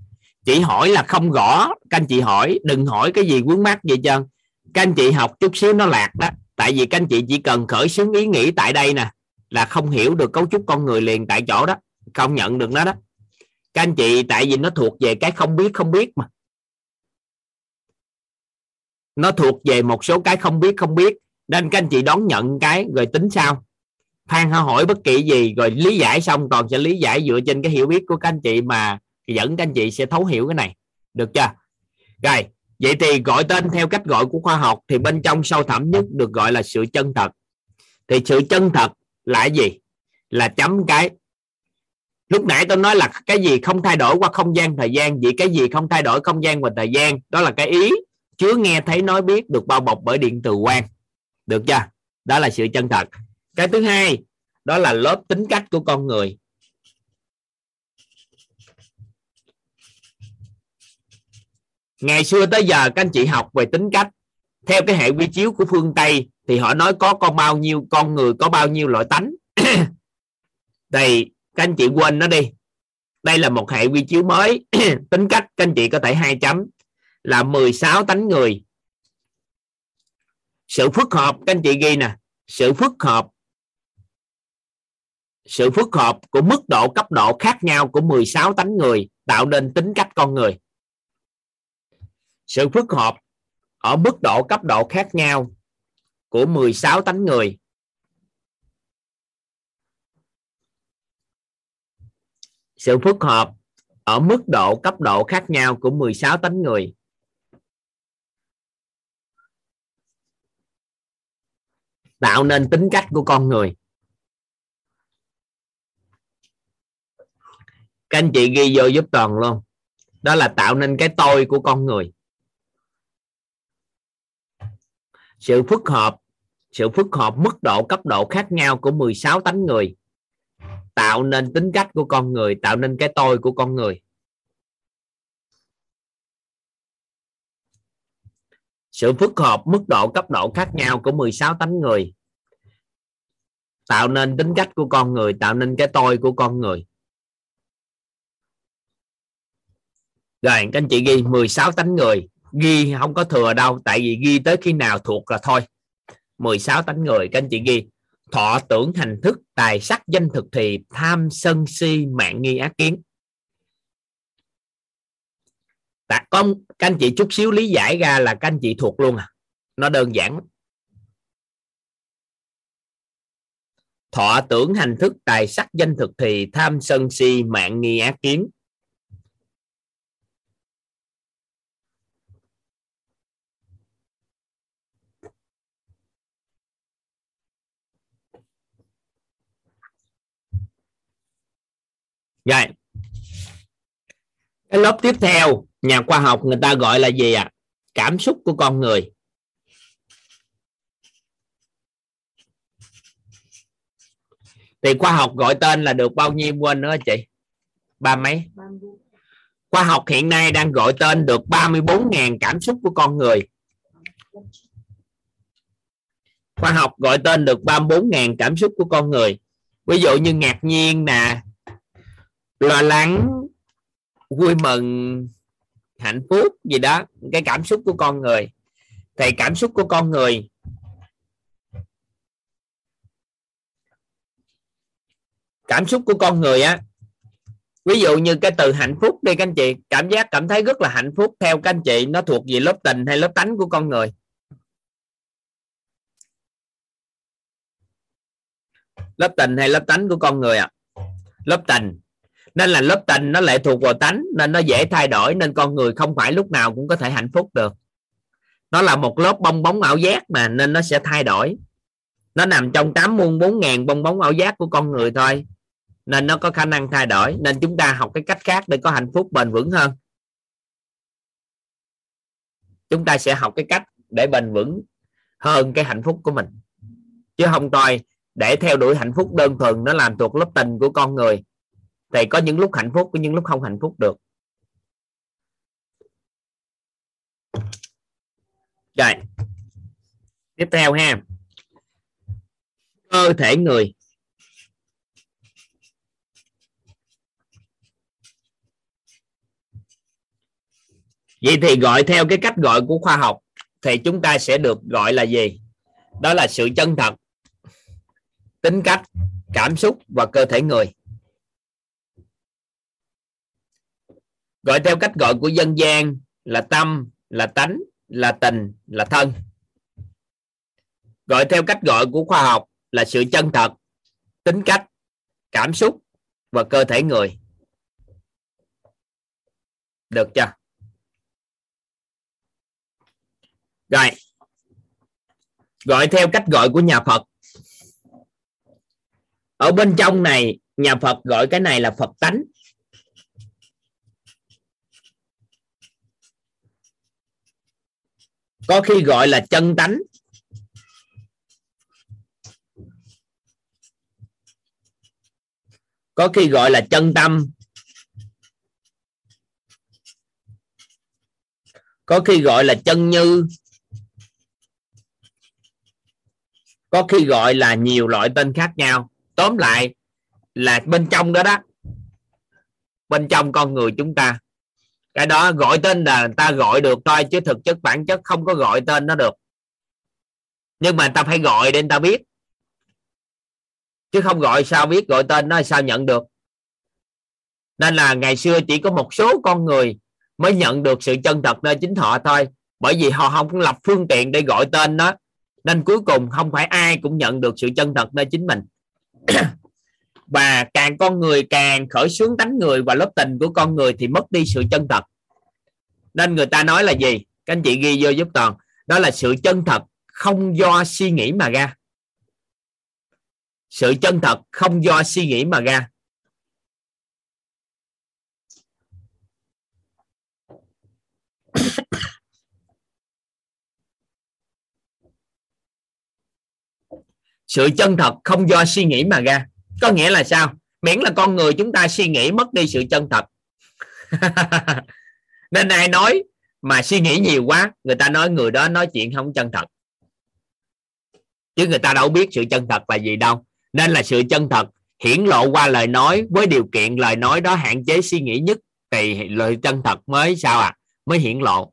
chỉ hỏi là không gõ. Các anh chị hỏi, đừng hỏi cái gì vướng mắt gì trơn. Các anh chị học chút xíu nó lạc đó. Tại vì các anh chị chỉ cần khởi xướng ý nghĩ tại đây nè, là không hiểu được cấu trúc con người liền tại chỗ đó. Không nhận được nó đó. Các anh chị, tại vì nó thuộc về cái không biết không biết mà. Nó thuộc về một số cái không biết không biết. Nên các anh chị đón nhận cái rồi tính sao phan hỏi bất kỳ gì, rồi lý giải xong, toàn sẽ lý giải dựa trên cái hiểu biết của các anh chị mà dẫn các anh chị sẽ thấu hiểu cái này. Được chưa? Rồi, vậy thì gọi tên theo cách gọi của khoa học thì bên trong sâu thẳm nhất được gọi là sự chân thật. Thì sự chân thật là gì? Là chấm cái, lúc nãy tôi nói là cái gì không thay đổi qua không gian thời gian, vậy cái gì không thay đổi không gian và thời gian, đó là cái ý chứa nghe thấy nói biết được bao bọc bởi điện từ quang. Được chưa? Đó là sự chân thật. Cái thứ hai, đó là lớp tính cách của con người. Ngày xưa tới giờ các anh chị học về tính cách. Theo cái hệ quy chiếu của phương tây thì họ nói có con bao nhiêu, con người có bao nhiêu loại tánh. Đây các anh chị quên nó đi. Đây là một hệ quy chiếu mới. Tính cách các anh chị có thể hai chấm là 16 tánh người. Sự phức hợp, các anh chị ghi nè. Sự phức hợp. Sự phức hợp của mức độ cấp độ khác nhau của 16 tánh người tạo nên tính cách con người sự phức hợp ở mức độ cấp độ khác nhau của 16 tánh người. Sự phức hợp ở mức độ cấp độ khác nhau của 16 tánh người. Tạo nên tính cách của con người. Các anh chị ghi vô giúp toàn luôn. Đó là tạo nên cái tôi của con người. Sự phức hợp, sự phức hợp mức độ, cấp độ khác nhau của 16 tánh người tạo nên tính cách của con người, tạo nên cái tôi của con người. Sự phức hợp mức độ, cấp độ khác nhau của 16 tánh người tạo nên tính cách của con người, tạo nên cái tôi của con người. Rồi, các anh chị ghi 16 tánh người ghi không có thừa đâu, tại vì ghi tới khi nào thuộc là thôi. 16 tánh người, các anh chị ghi. Thọ tưởng hành thức, tài sắc danh thực thì tham sân si mạng nghi ác kiến. Tạ con các anh chị chút xíu lý giải ra là các anh chị thuộc luôn à. Nó đơn giản thọ tưởng hành thức, tài sắc danh thực thì tham sân si mạng nghi ác kiến. Rồi. Cái lớp tiếp theo, nhà khoa học người ta gọi là gì ạ? À? cảm xúc của con người. Thì khoa học gọi tên là được bao nhiêu quên nữa chị? Ba mấy? Khoa học hiện nay đang gọi tên được 34.000 cảm xúc của con người. Khoa học gọi tên được 34.000 cảm xúc của con người. Ví dụ như ngạc nhiên nè lo lắng, vui mừng, hạnh phúc gì đó. Cái cảm xúc của con người. Thì cảm xúc của con người cảm xúc của con người á, ví dụ như cái từ hạnh phúc đi các anh chị, cảm giác, cảm thấy rất là hạnh phúc theo các anh chị, nó thuộc về lớp tình hay lớp tánh của con người. Lớp tình hay lớp tánh của con người à lớp tình nên là lớp tình nó lại thuộc vào tánh, nên nó dễ thay đổi, nên con người không phải lúc nào cũng có thể hạnh phúc được. Nó là một lớp bong bóng ảo giác mà, nên nó sẽ thay đổi. Nó nằm trong tám muôn bốn ngàn bong bóng ảo giác của con người thôi, nên nó có khả năng thay đổi. Nên chúng ta học cái cách khác để có hạnh phúc bền vững hơn. Chúng ta sẽ học cái cách để bền vững hơn cái hạnh phúc của mình. Chứ không thôi, để theo đuổi hạnh phúc đơn thuần, nó làm thuộc lớp tình của con người thì có những lúc hạnh phúc, có những lúc không hạnh phúc được. Rồi. Tiếp theo ha. Cơ thể người. Vậy thì gọi theo cái cách gọi của khoa học thì chúng ta sẽ được gọi là gì? Đó là sự chân thật, tính cách, cảm xúc và cơ thể người. Gọi theo cách gọi của dân gian là tâm, là tánh, là tình, là thân. Gọi theo cách gọi của khoa học là sự chân thật, tính cách, cảm xúc và cơ thể người. Được chưa? Rồi. Gọi theo cách gọi của nhà phật. Ở bên trong này, nhà phật gọi cái này là phật tánh. Có khi gọi là chân tánh. Có khi gọi là chân tâm. Có khi gọi là chân như. Có khi gọi là nhiều loại tên khác nhau. Tóm lại là bên trong đó đó, bên trong con người chúng ta cái đó gọi tên là người ta gọi được thôi, chứ thực chất bản chất không có gọi tên nó được. Nhưng mà người ta phải gọi để người ta biết. Chứ không gọi sao biết gọi tên nó sao nhận được. Nên là ngày xưa chỉ có một số con người mới nhận được sự chân thật nơi chính họ thôi. Bởi vì họ không lập phương tiện để gọi tên nó. Nên cuối cùng không phải ai cũng nhận được sự chân thật nơi chính mình và càng con người càng khởi xướng tánh người và lớp tình của con người thì mất đi sự chân thật. Nên người ta nói là gì? Các anh chị ghi vô giúp toàn. Đó là sự chân thật không do suy nghĩ mà ra. Sự chân thật không do suy nghĩ mà ra. Sự chân thật không do suy nghĩ mà ra có nghĩa là sao? Miễn là con người chúng ta suy nghĩ mất đi sự chân thật. Nên ai nói mà suy nghĩ nhiều quá, người ta nói người đó nói chuyện không chân thật. Chứ người ta đâu biết sự chân thật là gì đâu. Nên là sự chân thật hiển lộ qua lời nói, với điều kiện lời nói đó hạn chế suy nghĩ nhất, thì lời chân thật mới sao à? Mới hiển lộ.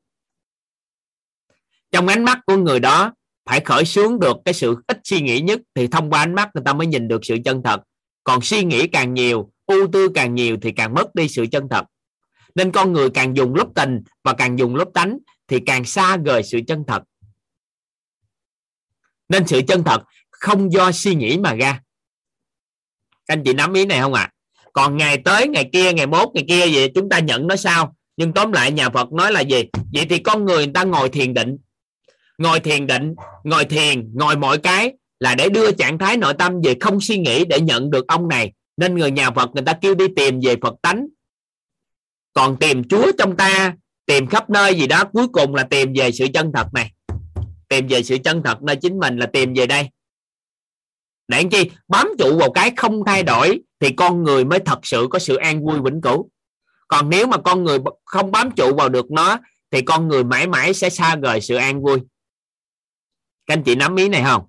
Trong ánh mắt của người đó, phải khởi xướng được cái sự ít suy nghĩ nhất, thì thông qua ánh mắt người ta mới nhìn được sự chân thật còn suy nghĩ càng nhiều, ưu tư càng nhiều thì càng mất đi sự chân thật. Nên con người càng dùng lớp tình và càng dùng lớp tánh thì càng xa rời sự chân thật. Nên sự chân thật không do suy nghĩ mà ra. Anh chị nắm ý này không ạ? À? còn ngày tới, ngày kia, ngày mốt, ngày kia gì chúng ta nhận nó sao? Nhưng tóm lại nhà Phật nói là gì? Vậy thì con người người ta ngồi thiền định. Ngồi thiền định, ngồi thiền, ngồi mọi cái là để đưa trạng thái nội tâm về không suy nghĩ để nhận được ông này. Nên người nhà Phật người ta kêu đi tìm về Phật tánh. Còn tìm Chúa trong ta, tìm khắp nơi gì đó, cuối cùng là tìm về sự chân thật này. Tìm về sự chân thật nơi chính mình là tìm về đây. Để chi? Bám trụ vào cái không thay đổi thì con người mới thật sự có sự an vui vĩnh cửu. Còn nếu mà con người không bám trụ vào được nó, thì con người mãi mãi sẽ xa rời sự an vui. Các anh chị nắm ý này không?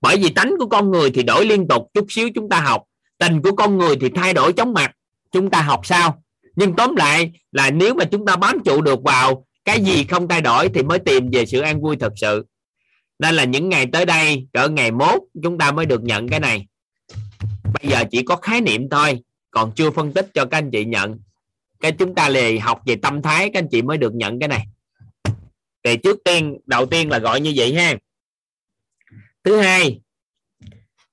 Bởi vì tánh của con người thì đổi liên tục, chút xíu chúng ta học. Tình của con người thì thay đổi chóng mặt, chúng ta học sao? Nhưng tóm lại là nếu mà chúng ta bám trụ được vào cái gì không thay đổi thì mới tìm về sự an vui thật sự. Nên là những ngày tới đây, cỡ ngày mốt, chúng ta mới được nhận cái này. Bây giờ chỉ có khái niệm thôi, còn chưa phân tích cho các anh chị nhận. Cái chúng ta lì học về tâm thái, các anh chị mới được nhận cái này. Thì trước tiên, đầu tiên là gọi như vậy ha thứ hai,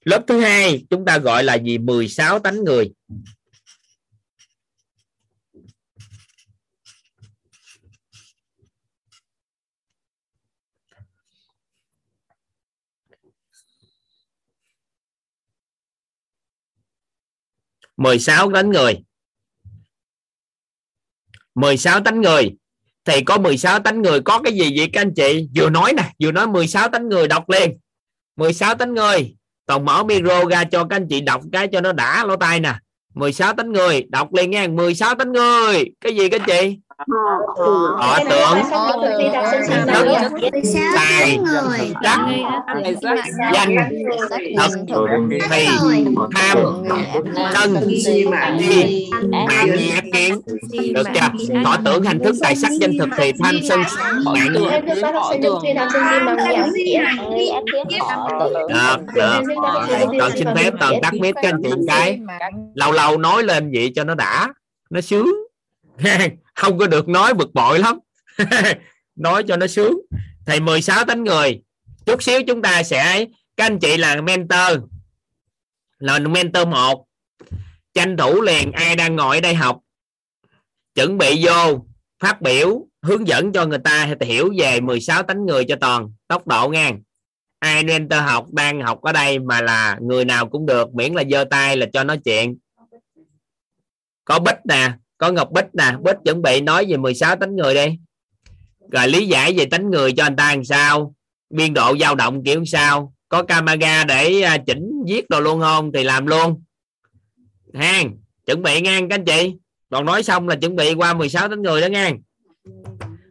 lớp thứ hai chúng ta gọi là gì? 16 tánh người. mười sáu tánh người. 16 tánh người. Thì có 16 tánh người có cái gì vậy các anh chị? Vừa nói nè, vừa nói 16 tánh người đọc liền. 16 tính người. Toàn mở micro ra cho các anh chị đọc cái cho nó đã lỗ tai nè. 16 tính người. Đọc liền nghe 16 tính người. Cái gì các anh chị? Họ tưởng tài đắc danh thật thì tham sân si mạng nghi ác kiến được chưa? họ tưởng hành thức tài sắc danh thực thì tham sân mạng nghi được được. còn xin phép toàn tắt mic các anh chị cái. Lâu lâu nói lên vậy cho nó đã nó sướng không có được nói bực bội lắm. Nói cho nó sướng. Thầy 16 tánh người. Chút xíu chúng ta sẽ, các anh chị là mentor. Là mentor một. Tranh thủ liền ai đang ngồi ở đây học. Chuẩn bị vô, phát biểu, hướng dẫn cho người ta hiểu về 16 tánh người cho toàn, tốc độ ngang ai mentor học, đang học ở đây mà là người nào cũng được, miễn là giơ tay là cho nói chuyện. Có bích nè có Ngọc Bích nè, Bích chuẩn bị nói về 16 tánh người đi. Rồi lý giải về tánh người cho anh ta làm sao, biên độ dao động kiểu sao, có camera để à, chỉnh viết đồ luôn không thì làm luôn. Hang chuẩn bị ngang các anh chị. Còn nói xong là chuẩn bị qua 16 tánh người đó ngang.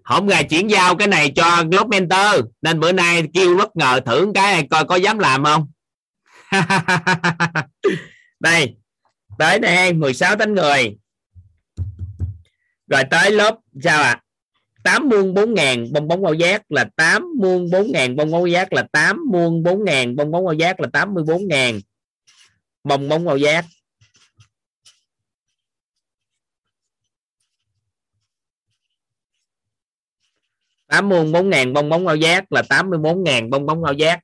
Hôm ngày chuyển giao cái này cho lớp mentor, nên bữa nay kêu bất ngờ thử cái này coi có dám làm không? Đây, tới đây 16 tánh người rồi tới lớp sao ạ à? 8 muôn 4 ngàn bong bóng bao giác là 8 muôn 4 ngàn bong bóng bao giác là 8 muôn 4 ngàn bong bóng bao giác là 84 ngàn bong bóng bao giác tám muôn bốn ngàn bong bóng bao giác là 84 ngàn bong bóng bao giác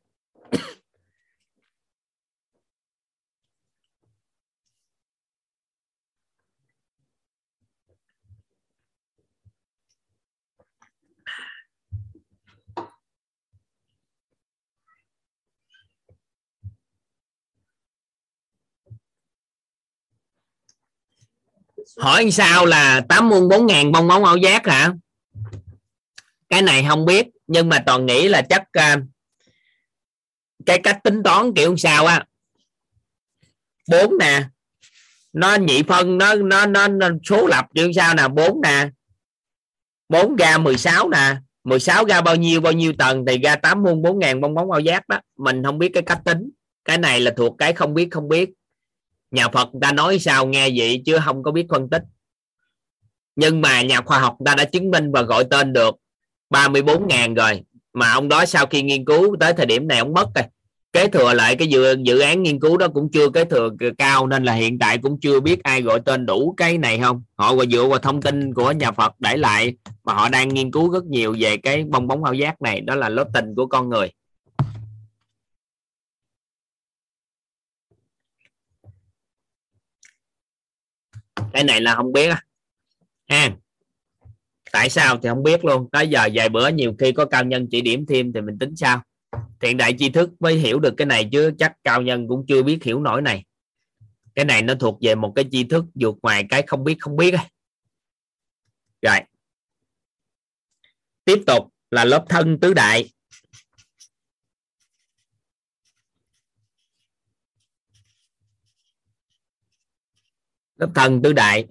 hỏi sao là tám muôn bốn ngàn bong bóng ảo giác hả? Cái này không biết nhưng mà toàn nghĩ là chắc uh, cái cách tính toán kiểu sao á. Bốn nè nó nhị phân nó nó nó, nó số lập kiểu sao nè bốn nè. Bốn ra 16 nè 16 ra bao nhiêu bao nhiêu tầng thì ra 8 muôn 4 ngàn bong bóng bao giác đó. Mình không biết cái cách tính cái này là thuộc cái không biết không biết nhà Phật ta nói sao nghe vậy chứ không có biết phân tích. Nhưng mà nhà khoa học ta đã chứng minh và gọi tên được 34 ngàn rồi. Mà ông đó sau khi nghiên cứu tới thời điểm này ông mất rồi. Kế thừa lại cái dự, dự án nghiên cứu đó cũng chưa kế thừa cao nên là hiện tại cũng chưa biết ai gọi tên đủ cái này không. Họ dựa vào thông tin của nhà Phật để lại mà họ đang nghiên cứu rất nhiều về cái bong bóng ảo giác này. Đó là lớp tình của con người. Cái này là không biết á. Ha. Tại sao thì không biết luôn. Tới giờ vài bữa nhiều khi có cao nhân chỉ điểm thêm thì mình tính sao? Thiện đại tri thức mới hiểu được cái này chứ chắc cao nhân cũng chưa biết hiểu nổi này. Cái này nó thuộc về một cái tri thức vượt ngoài cái không biết không biết rồi. Tiếp tục là lớp thân tứ đại. Nó thần tứ đại.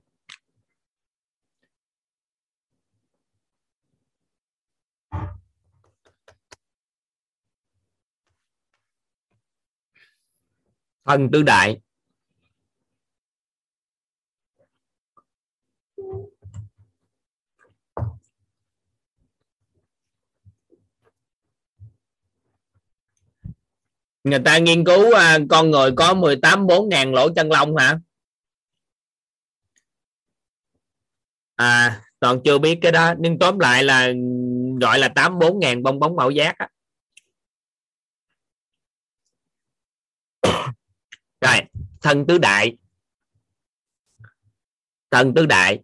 Thần tứ đại. Người ta nghiên cứu à, con người có 18 4 ngàn lỗ chân lông hả? À toàn chưa biết cái đó. Nhưng tóm lại là gọi là 84 ngàn bong bóng màu giác á. rồi, thân tứ đại. Thân tứ đại.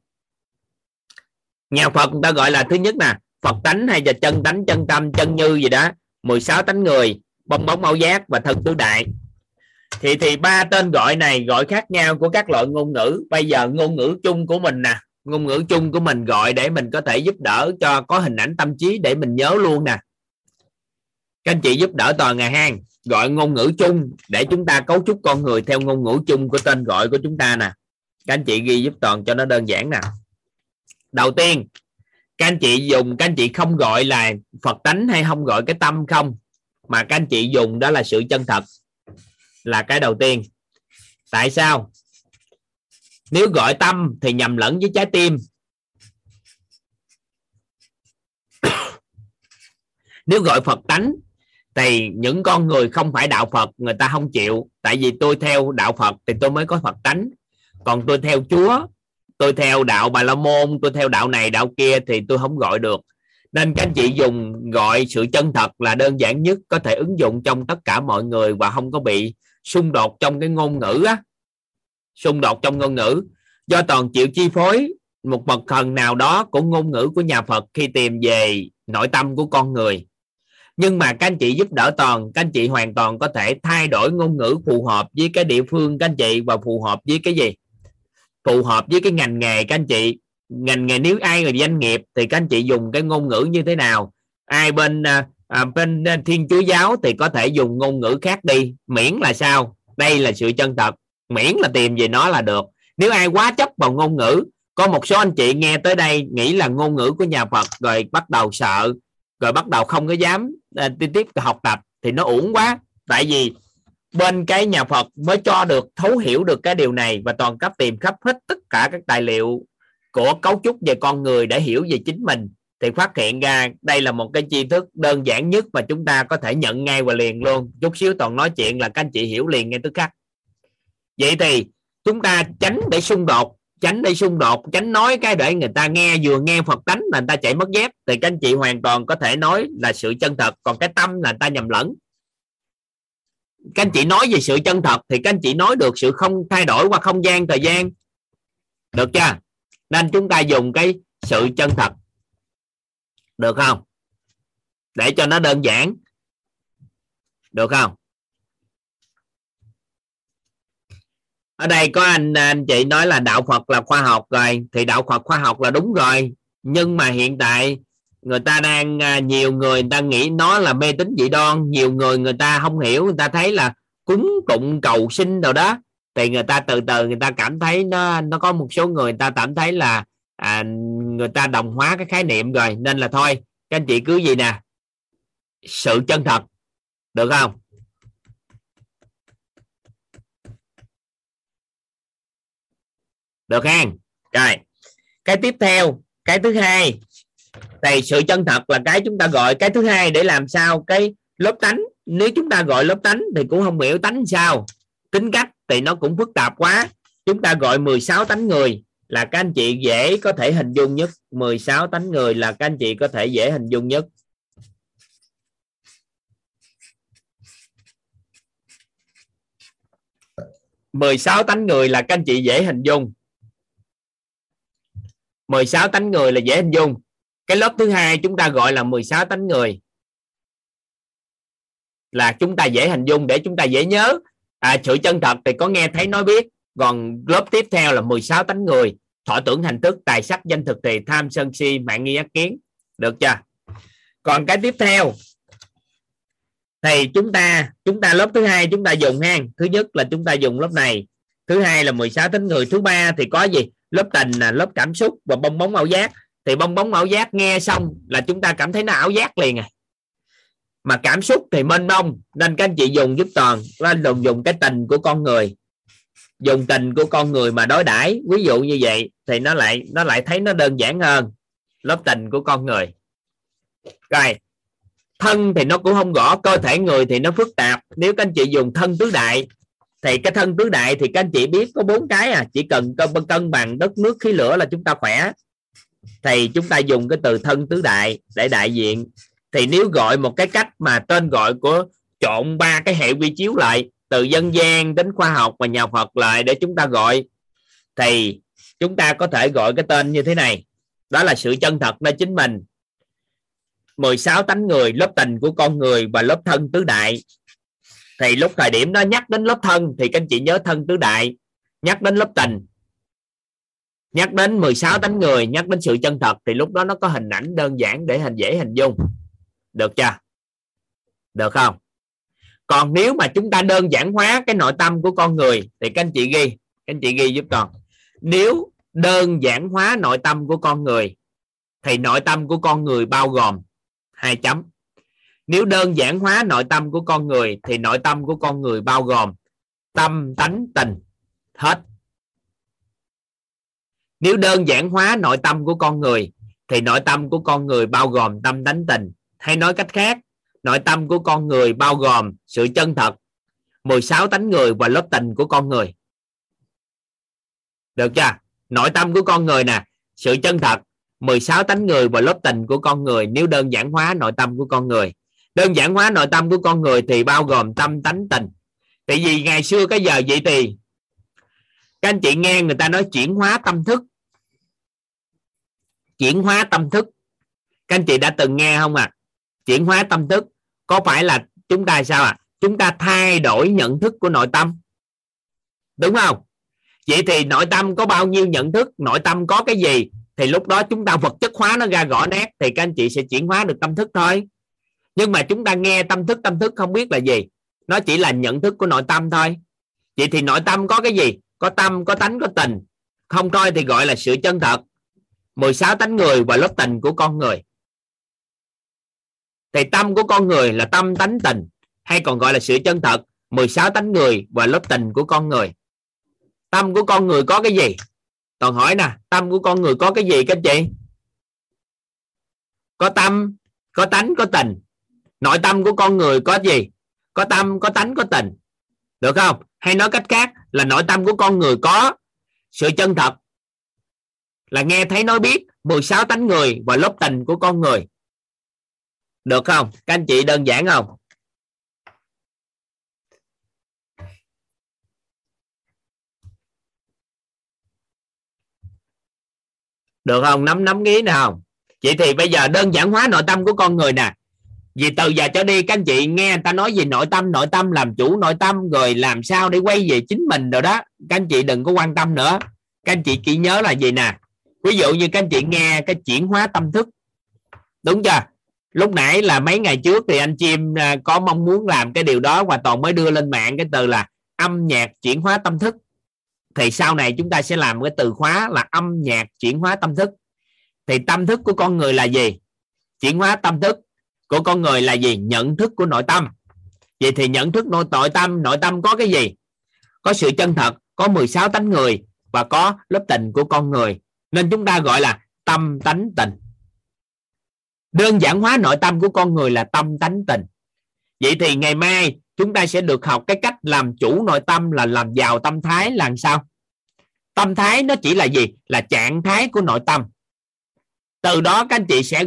Nhà Phật người ta gọi là thứ nhất nè, Phật tánh hay là chân tánh, chân tâm, chân như gì đó. 16 tánh người, bong bóng màu giác và thân tứ đại. Thì thì ba tên gọi này gọi khác nhau của các loại ngôn ngữ. Bây giờ ngôn ngữ chung của mình nè ngôn ngữ chung của mình gọi để mình có thể giúp đỡ cho có hình ảnh tâm trí để mình nhớ luôn nè. Các anh chị giúp đỡ toàn ngày hang gọi ngôn ngữ chung để chúng ta cấu trúc con người theo ngôn ngữ chung của tên gọi của chúng ta nè. Các anh chị ghi giúp toàn cho nó đơn giản nè. Đầu tiên, các anh chị dùng, các anh chị không gọi là phật tánh hay không gọi cái tâm không, mà các anh chị dùng đó là sự chân thật là cái đầu tiên. Tại sao? Nếu gọi tâm thì nhầm lẫn với trái tim. Nếu gọi phật tánh thì những con người không phải đạo phật, người ta không chịu. Tại vì tôi theo đạo phật thì tôi mới có phật tánh. Còn tôi theo chúa, tôi theo đạo bà la môn, tôi theo đạo này, đạo kia thì tôi không gọi được. Nên các anh chị dùng gọi sự chân thật là đơn giản nhất có thể ứng dụng trong tất cả mọi người và không có bị xung đột trong cái ngôn ngữ á xung đột trong ngôn ngữ. Do toàn chịu chi phối một bậc thần nào đó của ngôn ngữ của nhà Phật khi tìm về nội tâm của con người. Nhưng mà các anh chị giúp đỡ toàn các anh chị hoàn toàn có thể thay đổi ngôn ngữ phù hợp với cái địa phương các anh chị và phù hợp với cái gì? Phù hợp với cái ngành nghề các anh chị. Ngành nghề nếu ai là doanh nghiệp thì các anh chị dùng cái ngôn ngữ như thế nào? Ai bên à, à bên à, thiên chúa giáo thì có thể dùng ngôn ngữ khác đi. Miễn là sao? Đây là sự chân thật miễn là tìm về nó là được. Nếu ai quá chấp vào ngôn ngữ, có một số anh chị nghe tới đây nghĩ là ngôn ngữ của nhà Phật rồi bắt đầu sợ, rồi bắt đầu không có dám à, tiếp tiếp học tập thì nó uổng quá. Tại vì bên cái nhà Phật mới cho được, thấu hiểu được cái điều này và toàn cấp tìm khắp hết tất cả các tài liệu của cấu trúc về con người để hiểu về chính mình thì phát hiện ra đây là một cái tri thức đơn giản nhất mà chúng ta có thể nhận ngay và liền luôn. Chút xíu toàn nói chuyện là các anh chị hiểu liền ngay tức khắc vậy thì chúng ta tránh để xung đột, tránh để xung đột, tránh nói cái để người ta nghe, vừa nghe phật tánh là người ta chạy mất dép. Thì các anh chị hoàn toàn có thể nói là sự chân thật, còn cái tâm là người ta nhầm lẫn. Các anh chị nói về sự chân thật thì các anh chị nói được sự không thay đổi qua không gian, thời gian. Được chưa? Nên chúng ta dùng cái sự chân thật. Được không? Để cho nó đơn giản. Được không? Ở đây có anh anh chị nói là đạo Phật là khoa học rồi. Thì đạo Phật khoa học là đúng rồi. Nhưng mà hiện tại người ta đang à, nhiều người người ta nghĩ nó là mê tín dị đoan. Nhiều người người ta không hiểu người ta thấy là cúng tụng cầu sinh đâu đó. Thì người ta từ từ người ta cảm thấy nó nó có một số người người ta cảm thấy là à, người ta đồng hóa cái khái niệm rồi. Nên là thôi các anh chị cứ gì nè sự chân thật được không? Được không? Rồi. Cái tiếp theo, cái thứ hai. Thì sự chân thật là cái chúng ta gọi cái thứ hai để làm sao cái lớp tánh. Nếu chúng ta gọi lớp tánh thì cũng không hiểu tánh sao. Tính cách thì nó cũng phức tạp quá. Chúng ta gọi 16 tánh người là các anh chị dễ có thể hình dung nhất. 16 tánh người là các anh chị có thể dễ hình dung nhất. mười sáu tánh người là các anh chị dễ hình dung. 16 tánh người là dễ hình dung. Cái lớp thứ hai chúng ta gọi là 16 tánh người. Là chúng ta dễ hình dung để chúng ta dễ nhớ. À, sự chân thật thì có nghe thấy nói biết. Còn lớp tiếp theo là 16 tánh người. Thọ tưởng hành thức tài sắc danh thực thì tham sân si mạng nghi ác kiến. Được chưa? Còn cái tiếp theo thì chúng ta chúng ta lớp thứ hai chúng ta dùng hang thứ nhất là chúng ta dùng lớp này. Thứ hai là 16 tính người. Thứ ba thì có gì? Lớp tình là lớp cảm xúc và bong bóng ảo giác. Thì bong bóng ảo giác nghe xong là chúng ta cảm thấy nó ảo giác liền à. Mà cảm xúc thì mênh mông, nên các anh chị dùng giúp toàn là dùng dùng cái tình của con người. Dùng tình của con người mà đối đãi. Ví dụ như vậy thì nó lại nó lại thấy nó đơn giản hơn, lớp tình của con người. Rồi, thân thì nó cũng không rõ cơ thể người thì nó phức tạp. Nếu các anh chị dùng thân tứ đại thì cái thân tứ đại thì các anh chị biết có bốn cái à. Chỉ cần cân cân bằng đất nước, khí lửa là chúng ta khỏe. Thì chúng ta dùng cái từ thân tứ đại để đại diện. Thì nếu gọi một cái cách mà tên gọi của trộn ba cái hệ quy chiếu lại, từ dân gian đến khoa học và nhà Phật lại để chúng ta gọi, thì chúng ta có thể gọi cái tên như thế này. Đó là sự chân thật nơi chính mình. 16 tánh người, lớp tình của con người và lớp thân tứ đại thì lúc thời điểm nó nhắc đến lớp thân, thì các anh chị nhớ thân tứ đại. Nhắc đến lớp tình. Nhắc đến 16 tánh người, nhắc đến sự chân thật, thì lúc đó nó có hình ảnh đơn giản để hình, dễ hình dung. Được chưa? Được không? Còn nếu mà chúng ta đơn giản hóa cái nội tâm của con người, thì các anh chị ghi, các anh chị ghi giúp con. Nếu đơn giản hóa nội tâm của con người, thì nội tâm của con người bao gồm hai chấm nếu đơn giản hóa nội tâm của con người thì nội tâm của con người bao gồm tâm tánh tình. Hết. Nếu đơn giản hóa nội tâm của con người thì nội tâm của con người bao gồm tâm tánh tình. Hay nói cách khác, nội tâm của con người bao gồm sự chân thật 16 tánh người và lớp tình của con người. Được chưa? Nội tâm của con người nè, sự chân thật 16 tánh người và lớp tình của con người nếu đơn giản hóa nội tâm của con người đơn giản hóa nội tâm của con người thì bao gồm tâm tánh tình. Tại vì ngày xưa cái giờ vậy thì, các anh chị nghe người ta nói chuyển hóa tâm thức. Chuyển hóa tâm thức. Các anh chị đã từng nghe không à chuyển hóa tâm thức, có phải là chúng ta sao à chúng ta thay đổi nhận thức của nội tâm. Đúng không? Vậy thì nội tâm có bao nhiêu nhận thức? Nội tâm có cái gì? Thì lúc đó chúng ta vật chất hóa nó ra rõ nét, thì các anh chị sẽ chuyển hóa được tâm thức thôi nhưng mà chúng ta nghe tâm thức tâm thức không biết là gì. Nó chỉ là nhận thức của nội tâm thôi. Vậy thì nội tâm có cái gì? Có tâm, có tánh, có tình. Không coi thì gọi là sự chân thật. 16 tánh người và lớp tình của con người. Thì tâm của con người là tâm tánh tình, hay còn gọi là sự chân thật. 16 tánh người và lớp tình của con người. Tâm của con người có cái gì? Toàn hỏi nè, tâm của con người có cái gì các chị? Có tâm, có tánh, có tình nội tâm của con người có gì? Có tâm, có tánh, có tình. Được không? Hay nói cách khác là nội tâm của con người có sự chân thật. Là nghe thấy nói biết 16 tánh người và lớp tình của con người. Được không? Các anh chị đơn giản không? Được không? Nắm nắm ý nào không? Vậy thì bây giờ đơn giản hóa nội tâm của con người nè vì từ giờ cho đi, các anh chị nghe người ta nói về nội tâm nội tâm làm chủ nội tâm, rồi làm sao để quay về chính mình rồi đó. Các anh chị đừng có quan tâm nữa. Các anh chị chỉ nhớ là gì nè? Ví dụ như các anh chị nghe cái chuyển hóa tâm thức. Đúng chưa? Lúc nãy là mấy ngày trước thì anh chim à, có mong muốn làm cái điều đó và toàn mới đưa lên mạng cái từ là âm nhạc chuyển hóa tâm thức. Thì sau này chúng ta sẽ làm cái từ khóa là âm nhạc chuyển hóa tâm thức. Thì tâm thức của con người là gì? Chuyển hóa tâm thức của con người là gì? Nhận thức của nội tâm. Vậy thì nhận thức nội tội tâm, nội tâm có cái gì? Có sự chân thật, có 16 tánh người và có lớp tình của con người. Nên chúng ta gọi là tâm tánh tình. Đơn giản hóa nội tâm của con người là tâm tánh tình. Vậy thì ngày mai chúng ta sẽ được học cái cách làm chủ nội tâm là làm giàu tâm thái là sao? Tâm thái nó chỉ là gì? Là trạng thái của nội tâm. Từ đó các anh chị sẽ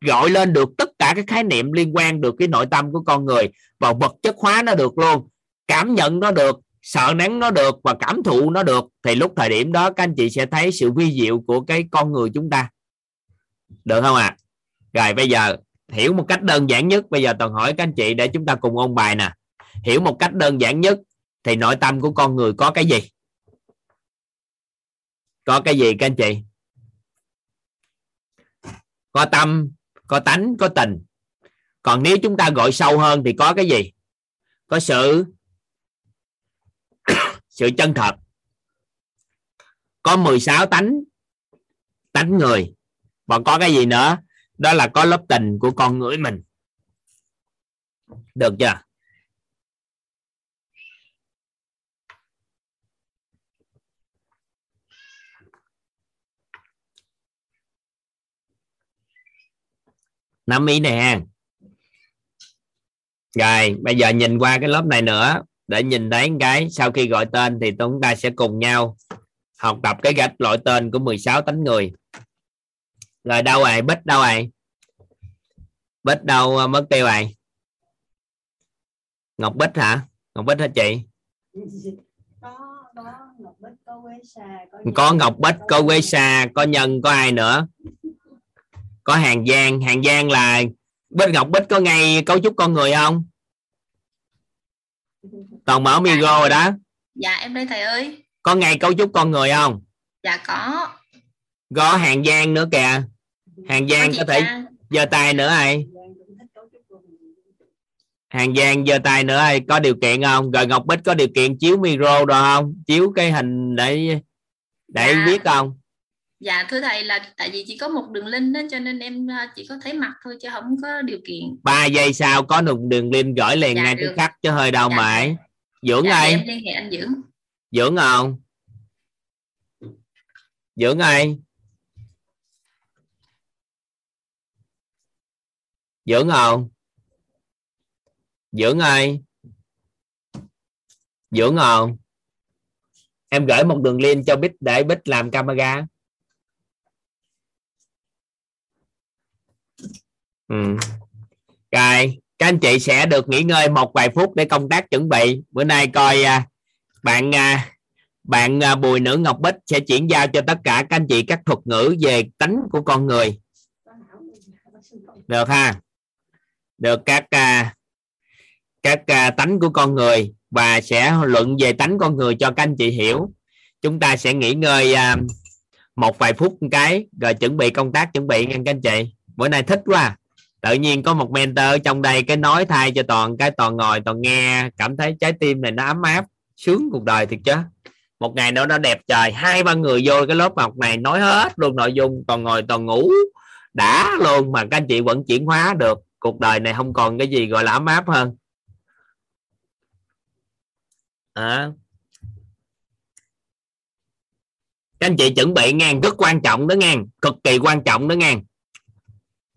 gọi lên được tất cả các khái niệm liên quan được cái nội tâm của con người và vật chất hóa nó được luôn, cảm nhận nó được, sợ nắng nó được và cảm thụ nó được, thì lúc thời điểm đó các anh chị sẽ thấy sự vi diệu của cái con người chúng ta. Được không ạ? À? rồi bây giờ, hiểu một cách đơn giản nhất, bây giờ toàn hỏi các anh chị để chúng ta cùng ôn bài nè. Hiểu một cách đơn giản nhất, thì nội tâm của con người có cái gì? Có cái gì các anh chị? Có tâm có tánh, có tình. Còn nếu chúng ta gọi sâu hơn thì có cái gì? Có sự sự chân thật. Có 16 tánh tánh người. Và có cái gì nữa? Đó là có lớp tình của con người mình. Được chưa? Nắm ý nè. Rồi bây giờ nhìn qua cái lớp này nữa để nhìn thấy cái sau khi gọi tên thì chúng ta sẽ cùng nhau học tập cái gạch loại tên của 16 tánh người. Rồi đâu rồi? Bích đâu rồi? Bích đâu mất tiêu rồi? Ngọc bích hả? Ngọc bích hả chị? Có ngọc bích có quế sa có nhân có ai nữa có hàng giang. Hàng giang là bên ngọc bích có ngay cấu trúc con người không? Toàn mở micro rồi đó. Dạ em đây thầy ơi. Có ngay cấu trúc con người không? Dạ có. Có hàng giang nữa kìa. Hàng giang có thể giơ tay nữa ai? Hàng giang giơ tay nữa ai? Có điều kiện không? Rồi ngọc bích có điều kiện chiếu micro rồi không? Chiếu cái hình để để Dạ. viết không dạ thưa thầy là tại vì chỉ có một đường link đó cho nên em à, chỉ có thấy mặt thôi chứ không có điều kiện. Ba giây sau có một đường link gửi liền Dạ, ngay tức khắc chứ hơi đâu Dạ, ấy. dưỡng dạ, để em liên hệ anh dưỡng. Dưỡng không? Dưỡng ai dưỡng không? Dưỡng ai dưỡng không? Em gửi một đường link cho bích để bích làm camera ừ. rồi, các anh chị sẽ được nghỉ ngơi một vài phút để công tác chuẩn bị. Bữa nay coi à, bạn à, bạn à, Bùi Nữ Ngọc Bích sẽ chuyển giao cho tất cả các anh chị các thuật ngữ về tánh của con người. Được ha? Được các các tánh của con người và sẽ luận về tánh con người cho các anh chị hiểu. Chúng ta sẽ nghỉ ngơi một vài phút một cái rồi chuẩn bị công tác chuẩn bị nha các anh chị. Bữa nay thích quá tự nhiên có một mentor ở trong đây cái nói thay cho toàn cái toàn ngồi, toàn nghe, cảm thấy trái tim này nó ấm áp, sướng cuộc đời thiệt chứ. Một ngày nữa nó đẹp trời, hai, ba người vô cái lớp học này nói hết luôn nội dung, toàn ngồi, toàn ngủ, đã luôn mà các anh chị vẫn chuyển hóa được. Cuộc đời này không còn cái gì gọi là ấm áp hơn. À. các anh chị chuẩn bị ngang, rất quan trọng đó ngang, cực kỳ quan trọng đó ngang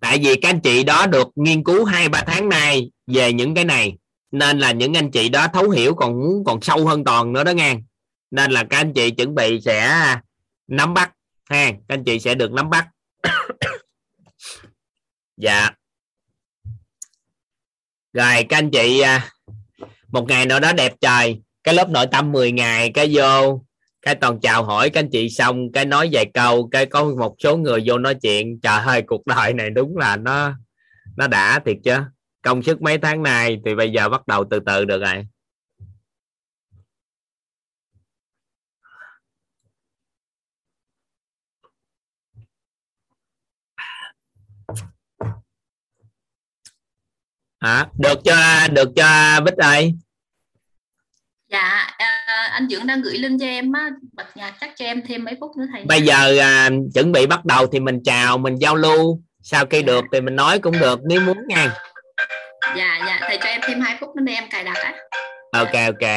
tại vì các anh chị đó được nghiên cứu hai, ba tháng nay về những cái này. Nên là những anh chị đó thấu hiểu còn muốn còn sâu hơn toàn nữa đó ngang. Nên là các anh chị chuẩn bị sẽ nắm bắt, ha. Các anh chị sẽ được nắm bắt. Dạ. Rồi, các anh chị à, một ngày nào đó đẹp trời, cái lớp nội tâm 10 ngày, cái vô cái toàn chào hỏi các anh chị xong, cái nói vài câu, cái có một số người vô nói chuyện, trời ơi, cuộc đời này đúng là nó nó đã thiệt chứ. Công sức mấy tháng nay thì bây giờ bắt đầu từ từ được rồi. Hả? Được cho được cho bích ơi? Dạ à, anh dưỡng đang gửi link cho em á bật nhạc chắc cho em thêm mấy phút nữa thầy bây giờ à, chuẩn bị bắt đầu thì mình chào mình giao lưu. Sau khi được thì mình nói cũng được nếu muốn nha. Dạ dạ thầy cho em thêm hai phút nữa để em cài đặt á. Ok ok.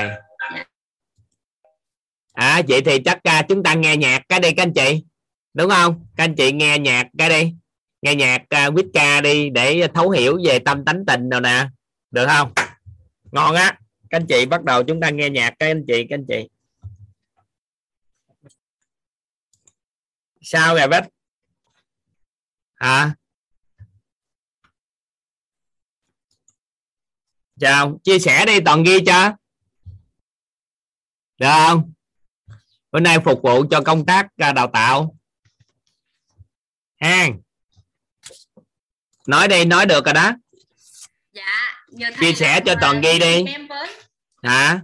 À vậy thì chắc à, chúng ta nghe nhạc cái đi các anh chị. Đúng không? Các anh chị nghe nhạc cái đi. Nghe nhạc uh, quýt ca đi để thấu hiểu về tâm tánh tình rồi nè. Được không? Ngon á các anh chị bắt đầu chúng ta nghe nhạc các anh chị các anh chị. Sao rồi bách? Hả? Chào chia sẻ đi toàn ghi cho. Được không? Bữa nay phục vụ cho công tác à, đào tạo. Ha nói đi nói được rồi đó. Dạ chia sẻ cho à, toàn ghi đi. em với hả?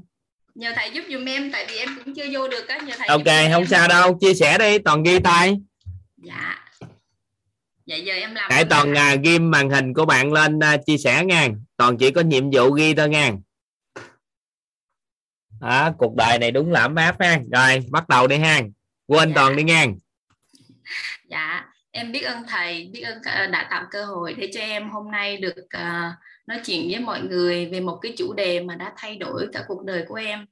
Nhờ thầy giúp dùm em tại vì em cũng chưa vô được á nhờ thầy ok không em. sao đâu chia sẻ đi toàn ghi tay. Dạ. Vậy giờ em làm hãy toàn à, ghim màn hình của bạn lên à, chia sẻ nha. Toàn chỉ có nhiệm vụ ghi thôi nha. Đó, cuộc đời này đúng là ấm áp ha. Rồi bắt đầu đi ha. Quên Dạ. toàn đi nha. Dạ, em biết ơn thầy, biết ơn ờ, đã tạo cơ hội để cho em hôm nay được ờ, nói chuyện với mọi người về một cái chủ đề mà đã thay đổi cả cuộc đời của em.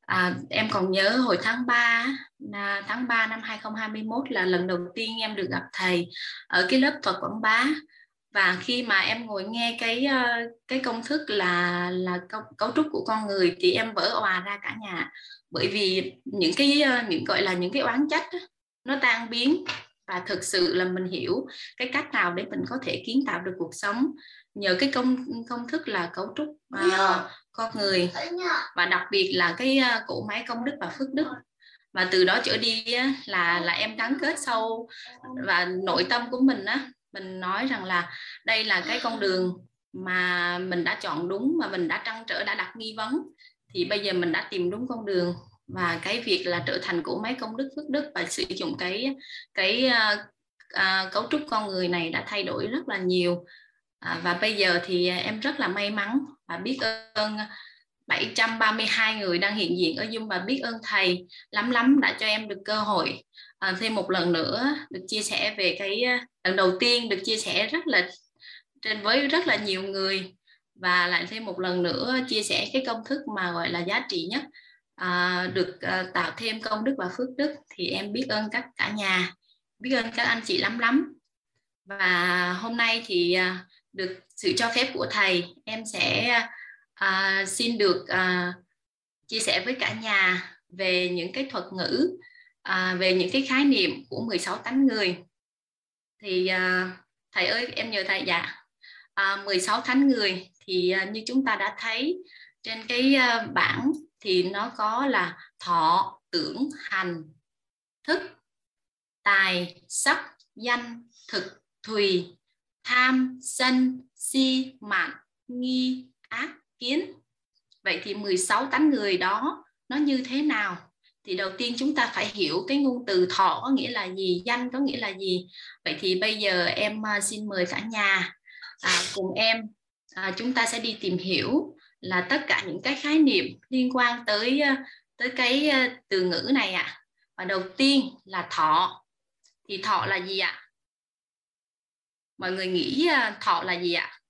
À, em còn nhớ hồi tháng 3 là tháng 3 năm 2021 là lần đầu tiên em được gặp thầy ở cái lớp thuật quảng bá. Và khi mà em ngồi nghe cái ờ, cái công thức là là cấu, cấu trúc của con người thì em vỡ òa ra cả nhà. Bởi vì những cái ờ, những gọi là những cái oán trách nó tan biến. Và thực sự là mình hiểu cái cách nào để mình có thể kiến tạo được cuộc sống nhờ cái công công thức là cấu trúc ờ, con người. Và đặc biệt là cái ờ, cỗ máy công đức và phước đức. Và từ đó trở đi á, là là em gắn kết sâu. Và nội tâm của mình á mình nói rằng là đây là cái con đường mà mình đã chọn đúng mà mình đã trăn trở đã đặt nghi vấn. Thì bây giờ mình đã tìm đúng con đường. Và cái việc là trở thành cỗ máy công đức phước đức và sử dụng cái cái à, à, cấu trúc con người này đã thay đổi rất là nhiều à, và bây giờ thì à, em rất là may mắn. Và biết ơn à, 732 người đang hiện diện ở Zoom. Và biết ơn thầy lắm lắm đã cho em được cơ hội à, thêm một lần nữa được chia sẻ về cái à, lần đầu tiên được chia sẻ rất là trên với rất là nhiều người. Và lại thêm một lần nữa chia sẻ cái công thức mà gọi là giá trị nhất à, được à, tạo thêm công đức và phước đức. Thì em biết ơn các cả nhà biết ơn các anh chị lắm lắm. Và hôm nay thì à, được sự cho phép của thầy em sẽ à, xin được à, chia sẻ với cả nhà về những cái thuật ngữ à, về những cái khái niệm của 16 tánh người. Thì à, thầy ơi em nhờ thầy dạ. À, 16 thánh người thì à, như chúng ta đã thấy trên cái à, bảng thì nó có là thọ tưởng hành thức tài sắc danh thực thùy tham sân si mạn nghi ác kiến vậy thì 16 tánh người đó nó như thế nào thì đầu tiên chúng ta phải hiểu cái ngôn từ thọ có nghĩa là gì danh có nghĩa là gì vậy thì bây giờ em à, xin mời cả nhà à, cùng em à, chúng ta sẽ đi tìm hiểu là tất cả những cái khái niệm liên quan tới à, tới cái à, từ ngữ này ạ à. và đầu tiên là thọ thì thọ là gì ạ à? Mọi người nghĩ à, thọ là gì ạ?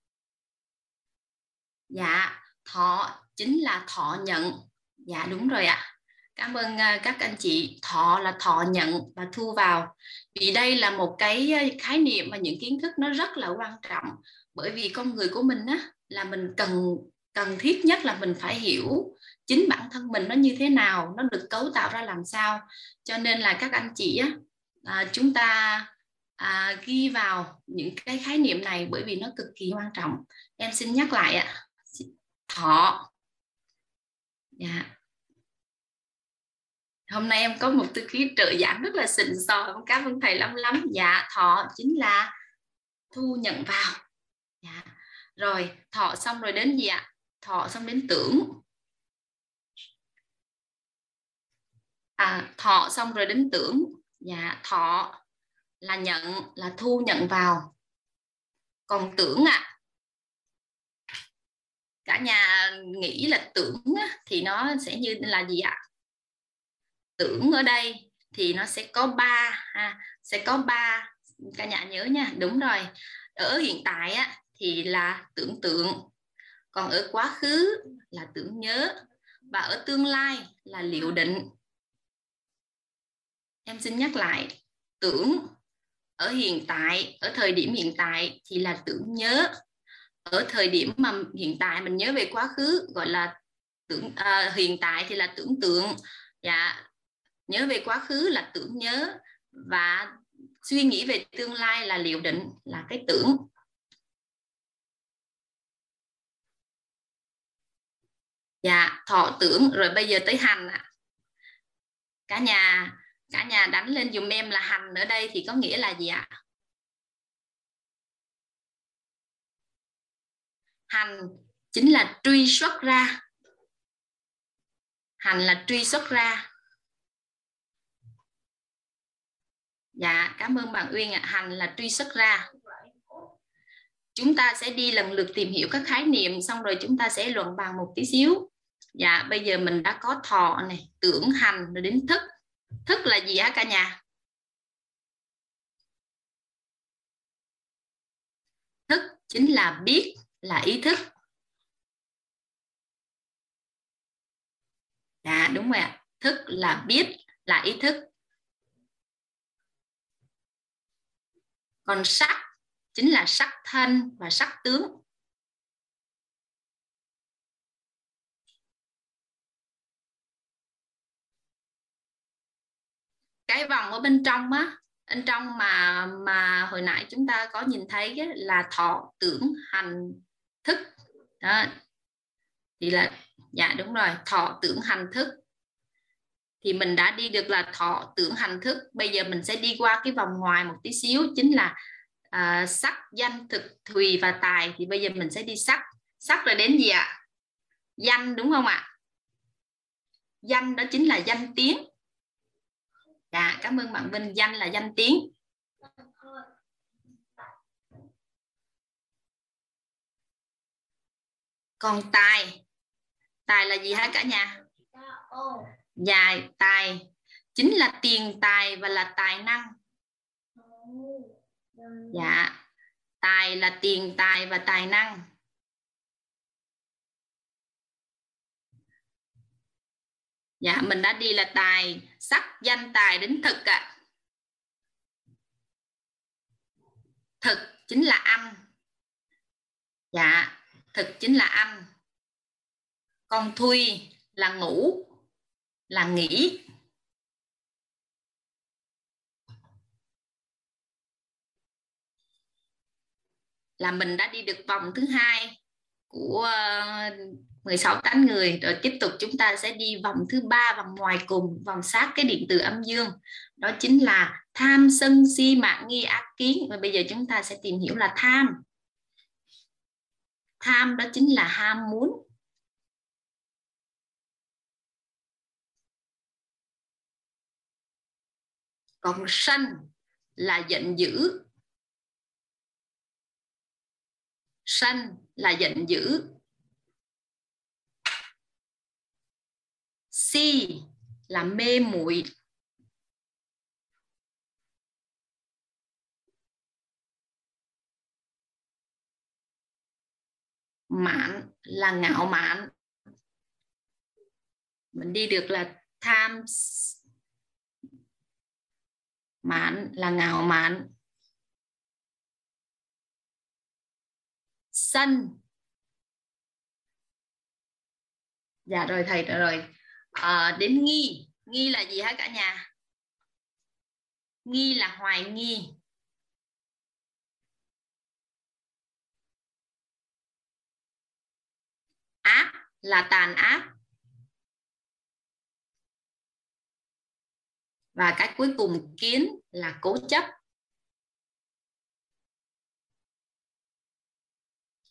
Dạ thọ chính là thọ nhận. Dạ đúng rồi ạ. Cảm ơn à, các anh chị. Thọ là thọ nhận và thu vào. Vì đây là một cái à, khái niệm và những kiến thức nó rất là quan trọng. Bởi vì con người của mình á là mình cần cần thiết nhất là mình phải hiểu chính bản thân mình nó như thế nào nó được cấu tạo ra làm sao. Cho nên là các anh chị á à, chúng ta à, ghi vào những cái khái niệm này bởi vì nó cực kỳ quan trọng. Em xin nhắc lại ạ. Thọ. Dạ. Hôm nay em có một tư khí trợ giảng rất là xịn sò. Cảm ơn thầy lắm lắm. Dạ thọ chính là thu nhận vào. Dạ. rồi thọ xong rồi đến gì ạ? Thọ xong đến tưởng. À, thọ xong rồi đến tưởng. Dạ thọ là nhận là thu nhận vào. Còn tưởng ạ à, cả nhà nghĩ là tưởng á, thì nó sẽ như là gì ạ? Tưởng ở đây thì nó sẽ có ba ha, sẽ có ba cả nhà nhớ nha đúng rồi. Ở hiện tại á, thì là tưởng tượng còn ở quá khứ là tưởng nhớ và ở tương lai là liệu định. Em xin nhắc lại tưởng ở hiện tại ở thời điểm hiện tại thì là tưởng nhớ. Ở thời điểm mà hiện tại mình nhớ về quá khứ gọi là tưởng à, hiện tại thì là tưởng tượng. Dạ nhớ về quá khứ là tưởng nhớ và suy nghĩ về tương lai là liệu định là cái tưởng. Dạ thọ tưởng rồi bây giờ tới hành ạ. Cả nhà cả nhà đánh lên dùm em là hành ở đây thì có nghĩa là gì ạ? Hành chính là truy xuất ra. Hành là truy xuất ra. Dạ cảm ơn bạn uyên ạ. Hành là truy xuất ra. Chúng ta sẽ đi lần lượt tìm hiểu các khái niệm, xong rồi chúng ta sẽ luận bàn một tí xíu. Dạ bây giờ mình đã có thọ này, tưởng hành rồi đến thức thức là gì hả cả nhà? Thức chính là biết, là ý thức. À đúng rồi ạ. Thức là biết, là ý thức. Còn sắc chính là sắc thân và sắc tướng. Cái vòng ở bên trong á bên trong mà mà hồi nãy chúng ta có nhìn thấy á, là thọ tưởng hành thức. Đó. Thì là dạ đúng rồi thọ tưởng hành thức. Thì mình đã đi được là thọ tưởng hành thức. Bây giờ mình sẽ đi qua cái vòng ngoài một tí xíu chính là à, sắc danh thực thùy và tài. Thì bây giờ mình sẽ đi sắc. Sắc rồi đến gì ạ? Danh đúng không ạ? Danh đó chính là danh tiếng dạ cảm ơn bạn Vinh danh là danh tiếng. Còn tài. Tài là gì hả cả nhà? Dài tài. Chính là tiền tài và là tài năng. Dạ tài là tiền tài và tài năng. Dạ mình đã đi là tài sắc, danh, tài đến thực ạ. À. thực chính là ăn dạ thực chính là ăn còn thui là ngủ, là nghỉ. Là mình đã đi được vòng thứ hai của 16 tánh người. Rồi tiếp tục chúng ta sẽ đi vòng thứ ba, vòng ngoài cùng, vòng sát cái điện từ âm dương. Đó chính là tham, sân, si mạng nghi, ác, kiến. Và bây giờ chúng ta sẽ tìm hiểu là tham. Tham đó chính là ham muốn. Còn sân là giận dữ. Sân là giận dữ. Si là mê muội. Mạn là ngạo mạn. Mình đi được là tham mạn là ngạo mạn. Sân. Dạ rồi, thầy rồi à, đến nghi. Nghi là gì hả cả nhà? Nghi là hoài nghi. Ác là tàn ác. Và cái cuối cùng kiến là cố chấp.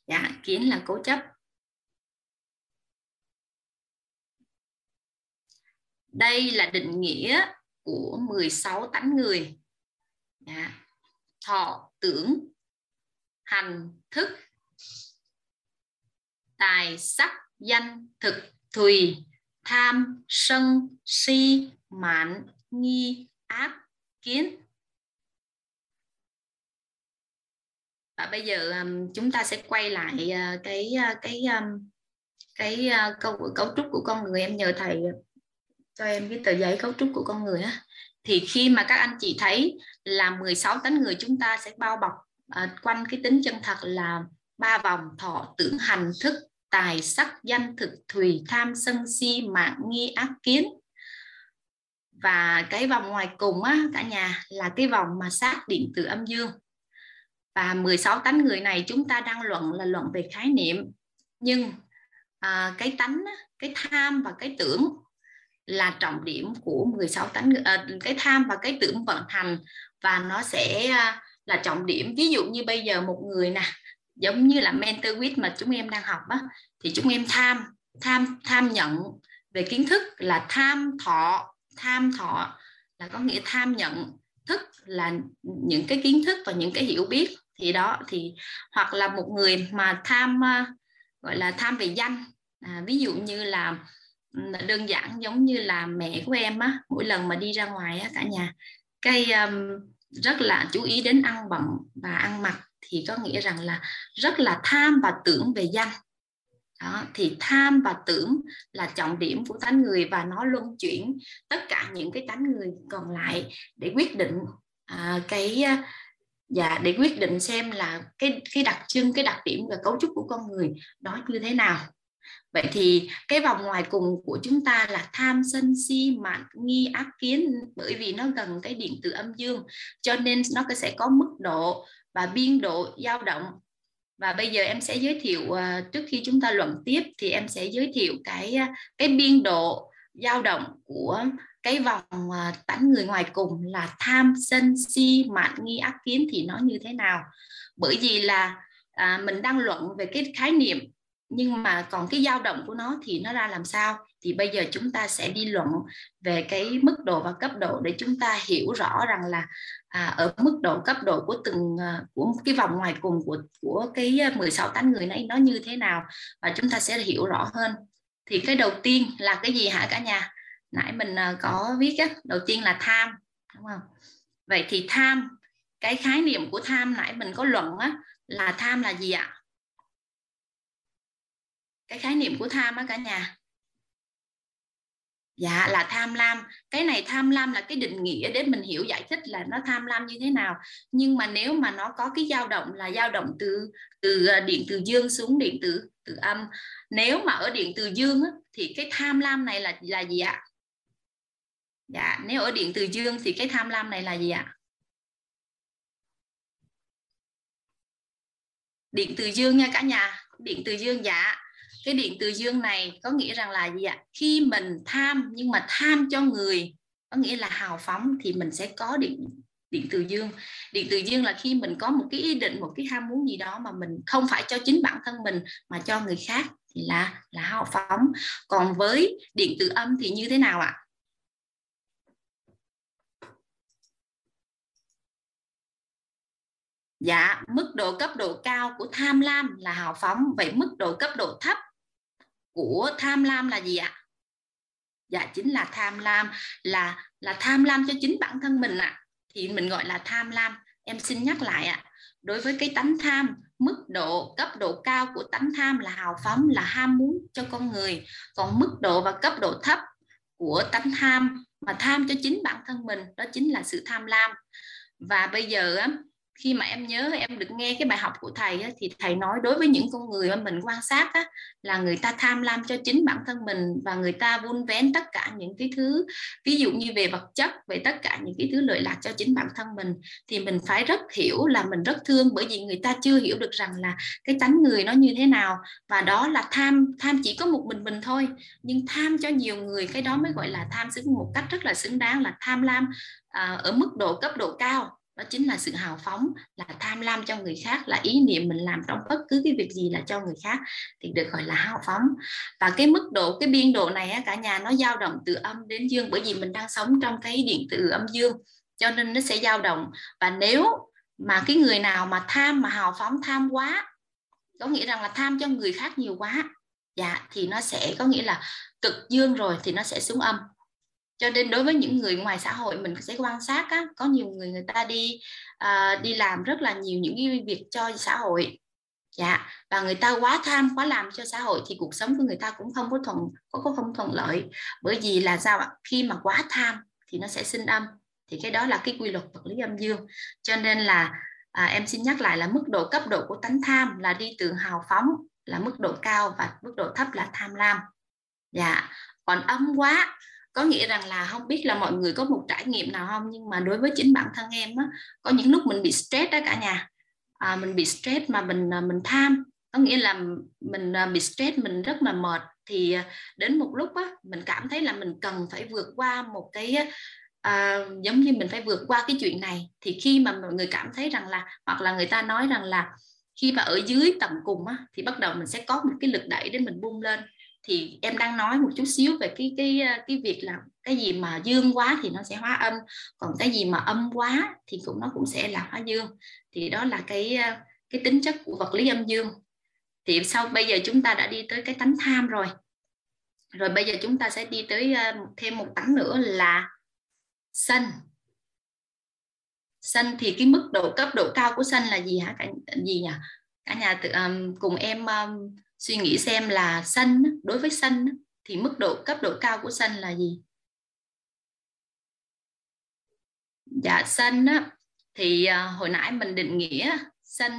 Dạ kiến là cố chấp. Đây là định nghĩa của 16 tánh người. Đã. thọ, tưởng, hành, thức. Tài, sắc, danh, thực, thùy, tham, sân, si, mạn, nghi, ác, kiến. Và bây giờ um, chúng ta sẽ quay lại uh, cái uh, cái um, cái cái cấu câu cấu trúc của con người. Em nhờ thầy cho em cái tờ giấy cấu trúc của con người á. Thì khi mà các anh chị thấy là 16 tấn người chúng ta sẽ bao bọc à, quanh cái tính chân thật là ba vòng thọ tưởng hành thức tài sắc danh thực thùy tham sân si mạng nghi ác kiến. Và cái vòng ngoài cùng á cả nhà là cái vòng mà sát điện từ âm dương. Và 16 tánh người này chúng ta đang luận là luận về khái niệm. Nhưng à, cái tánh cái tham và cái tưởng là trọng điểm của 16 tánh à, cái tham và cái tưởng vận hành. Và nó sẽ à, là trọng điểm. Ví dụ như bây giờ một người nè giống như là mentor with mà chúng em đang học á thì chúng em tham tham tham nhận về kiến thức là tham thọ tham thọ là có nghĩa tham nhận thức là những cái kiến thức và những cái hiểu biết. Thì đó thì hoặc là một người mà tham ờ, gọi là tham về danh. À, ví dụ như là đơn giản giống như là mẹ của em á mỗi lần mà đi ra ngoài á cả nhà. Cái um, rất là chú ý đến ăn bận và ăn mặc thì có nghĩa rằng là rất là tham và tưởng về danh. Đó, thì tham và tưởng là trọng điểm của tánh người và nó luân chuyển tất cả những cái tánh người còn lại để quyết định à, cái à, dạ để quyết định xem là cái cái đặc trưng cái đặc điểm và cấu trúc của con người đó như thế nào vậy thì cái vòng ngoài cùng của chúng ta là tham sân si mạn nghi ác kiến bởi vì nó gần cái điện từ âm dương cho nên nó sẽ có mức độ và biên độ dao động. Và bây giờ em sẽ giới thiệu ờ, trước khi chúng ta luận tiếp thì em sẽ giới thiệu cái ờ, cái biên độ dao động của cái vòng ờ, tánh người ngoài cùng là tham sân si mạn nghi ác kiến thì nó như thế nào. Bởi vì là à, mình đang luận về cái khái niệm nhưng mà còn cái dao động của nó thì nó ra làm sao? Thì bây giờ chúng ta sẽ đi luận về cái mức độ và cấp độ để chúng ta hiểu rõ rằng là à, ở mức độ cấp độ của từng à, của cái vòng ngoài cùng của của cái à, 16 tánh người này nó như thế nào? Và chúng ta sẽ hiểu rõ hơn. Thì cái đầu tiên là cái gì hả cả nhà? Nãy mình à, có viết á đầu tiên là tham đúng không? Vậy thì tham cái khái niệm của tham nãy mình có luận á là tham là gì ạ? Cái khái niệm của tham á cả nhà. Dạ là tham lam. Cái này tham lam là cái định nghĩa để mình hiểu giải thích là nó tham lam như thế nào. Nhưng mà nếu mà nó có cái dao động là dao động từ từ ờ, điện từ dương xuống điện từ từ âm. Nếu mà ở điện từ dương á, thì cái tham lam này là là gì ạ? Dạ nếu ở điện từ dương thì cái tham lam này là gì ạ? Điện từ dương nha cả nhà. Điện từ dương dạ cái điện từ dương này có nghĩa rằng là gì ạ? Khi mình tham nhưng mà tham cho người có nghĩa là hào phóng thì mình sẽ có điện điện từ dương. Điện từ dương là khi mình có một cái ý định một cái ham muốn gì đó mà mình không phải cho chính bản thân mình mà cho người khác thì là là hào phóng. Còn với điện từ âm thì như thế nào ạ? Dạ, mức độ cấp độ cao của tham lam là hào phóng, vậy mức độ cấp độ thấp của tham lam là gì ạ? Dạ chính là tham lam, là là tham lam cho chính bản thân mình ạ. Thì mình gọi là tham lam. Em xin nhắc lại ạ. Đối với cái tánh tham, mức độ, cấp độ cao của tánh tham là hào phóng, là ham muốn cho con người. Còn mức độ và cấp độ thấp của tánh tham mà tham cho chính bản thân mình, đó chính là sự tham lam. Và bây giờ khi mà em nhớ em được nghe cái bài học của thầy á, thì thầy nói đối với những con người mà mình quan sát á, là người ta tham lam cho chính bản thân mình và người ta vun vén tất cả những cái thứ ví dụ như về vật chất về tất cả những cái thứ lợi lạc cho chính bản thân mình thì mình phải rất hiểu là mình rất thương bởi vì người ta chưa hiểu được rằng là cái tánh người nó như thế nào và đó là tham tham chỉ có một mình mình thôi. Nhưng tham cho nhiều người cái đó mới gọi là tham xứng một cách rất là xứng đáng là tham lam à, ở mức độ cấp độ cao đó chính là sự hào phóng là tham lam cho người khác là ý niệm mình làm trong bất cứ cái việc gì là cho người khác thì được gọi là hào phóng. Và cái mức độ cái biên độ này á, cả nhà nó dao động từ âm đến dương bởi vì mình đang sống trong cái điện từ âm dương cho nên nó sẽ dao động. Và nếu mà cái người nào mà tham mà hào phóng tham quá có nghĩa rằng là tham cho người khác nhiều quá dạ thì nó sẽ có nghĩa là cực dương rồi thì nó sẽ xuống âm cho nên đối với những người ngoài xã hội mình sẽ quan sát á, có nhiều người người ta đi uh, đi làm rất là nhiều những cái việc cho xã hội. Dạ và người ta quá tham quá làm cho xã hội thì cuộc sống của người ta cũng không có thuận có, có không thuận lợi. Bởi vì là sao ạ? Khi mà quá tham thì nó sẽ sinh âm thì cái đó là cái quy luật vật lý âm dương. Cho nên là à, em xin nhắc lại là mức độ cấp độ của tánh tham là đi từ hào phóng là mức độ cao và mức độ thấp là tham lam. Dạ còn âm quá có nghĩa rằng là không biết là mọi người có một trải nghiệm nào không nhưng mà đối với chính bản thân em á có những lúc mình bị stress đó cả nhà. À, mình bị stress mà mình à, mình tham. Có nghĩa là mình à, bị stress mình rất là mệt. Thì à, đến một lúc á mình cảm thấy là mình cần phải vượt qua một cái à, giống như mình phải vượt qua cái chuyện này. Thì khi mà mọi người cảm thấy rằng là hoặc là người ta nói rằng là khi mà ở dưới tầm cùng á thì bắt đầu mình sẽ có một cái lực đẩy để mình bung lên thì em đang nói một chút xíu về cái cái ờ, cái việc là cái gì mà dương quá thì nó sẽ hóa âm còn cái gì mà âm quá thì cũng nó cũng sẽ là hóa dương. Thì đó là cái ờ, cái tính chất của vật lý âm dương. Thì sau bây giờ chúng ta đã đi tới cái tánh tham rồi. Rồi bây giờ chúng ta sẽ đi tới ờ, thêm một tánh nữa là sân. Sân thì cái mức độ cấp độ cao của sân là gì hả cả gì nhỉ? Cả nhà tự, um, cùng em um, suy nghĩ xem là sân đối với sân thì mức độ cấp độ cao của sân là gì? Dạ sân á, thì à, hồi nãy mình định nghĩa sân.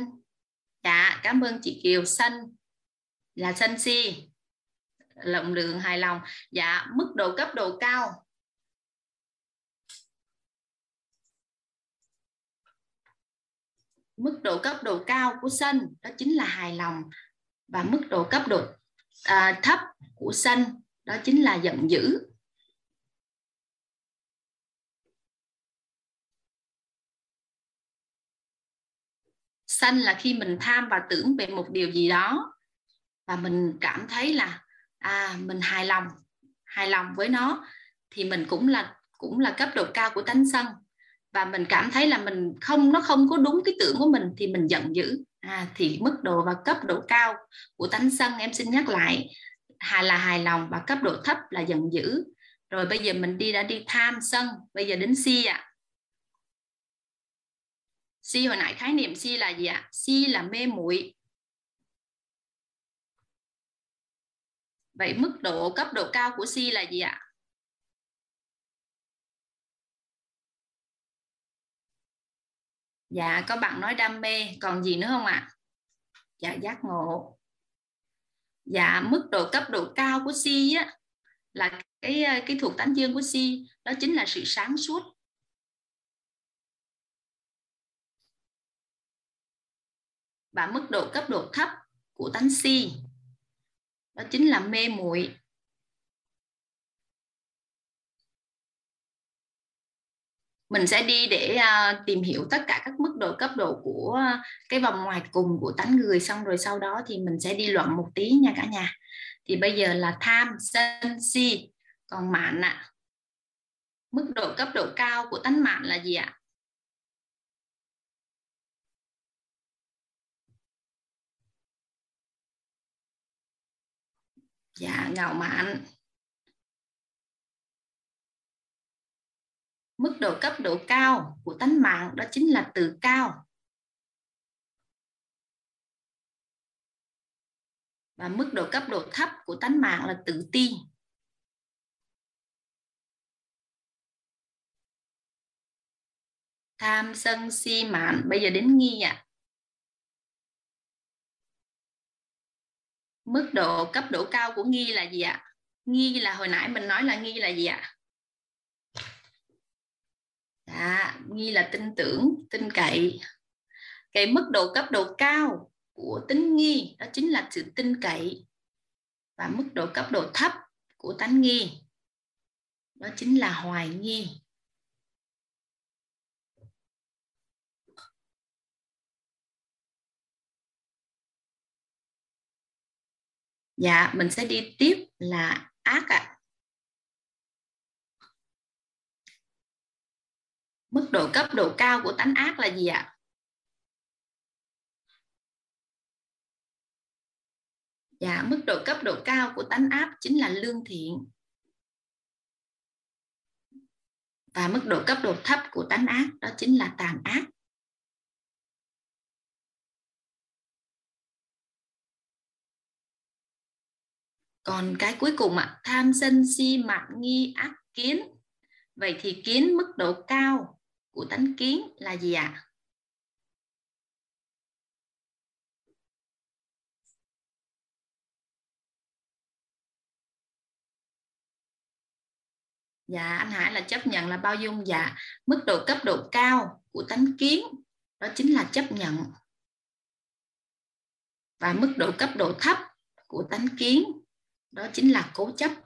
Dạ cảm ơn chị Kiều. Sân là sân si lộng lượng hài lòng. Dạ mức độ cấp độ cao. Mức độ cấp độ cao của sân đó chính là hài lòng và mức độ cấp độ à, thấp của sân đó chính là giận dữ. Sân là khi mình tham và tưởng về một điều gì đó và mình cảm thấy là à mình hài lòng hài lòng với nó thì mình cũng là cũng là cấp độ cao của tánh sân. Và mình cảm thấy là mình không nó không có đúng cái tưởng của mình thì mình giận dữ à, thì mức độ và cấp độ cao của tánh sân em xin nhắc lại hài là hài lòng và cấp độ thấp là giận dữ rồi bây giờ mình đi đã đi tham sân bây giờ đến si ạ à. si hồi nãy khái niệm si là gì ạ à? si là mê muội vậy mức độ cấp độ cao của si là gì ạ à? Dạ có bạn nói đam mê, còn gì nữa không ạ? Dạ giác ngộ. Dạ mức độ cấp độ cao của si á, là cái cái thuộc tánh dương của si, đó chính là sự sáng suốt. Và mức độ cấp độ thấp của tánh si, đó chính là mê muội. Mình sẽ đi để uh, tìm hiểu tất cả các mức độ cấp độ của à, cái vòng ngoài cùng của tánh người xong rồi sau đó thì mình sẽ đi luận một tí nha cả nhà thì bây giờ là tham sân si còn mạn ạ à. mức độ cấp độ cao của tánh mạn là gì ạ à? dạ ngạo mạn mức độ cấp độ cao của tánh mạng đó chính là từ cao và mức độ cấp độ thấp của tánh mạng là tự ti tham sân si mạn bây giờ đến nghi ạ à. mức độ cấp độ cao của nghi là gì ạ à? nghi là hồi nãy mình nói là nghi là gì ạ à? À, nghi là tin tưởng tin cậy. Cái mức độ cấp độ cao của tính nghi đó chính là sự tin cậy. Và mức độ cấp độ thấp của tánh nghi đó chính là hoài nghi. Dạ mình sẽ đi tiếp là ác ạ. à. Mức độ cấp độ cao của tánh ác là gì ạ? Dạ mức độ cấp độ cao của tánh ác chính là lương thiện. Và mức độ cấp độ thấp của tánh ác đó chính là tàn ác. Còn cái cuối cùng ạ, tham sân si, mạn nghi, ác kiến. Vậy thì kiến mức độ cao của tánh kiến là gì ạ? À? Dạ anh Hải là chấp nhận là bao dung dạ mức độ cấp độ cao của tánh kiến, đó chính là chấp nhận và mức độ cấp độ thấp của tánh kiến, đó chính là cố chấp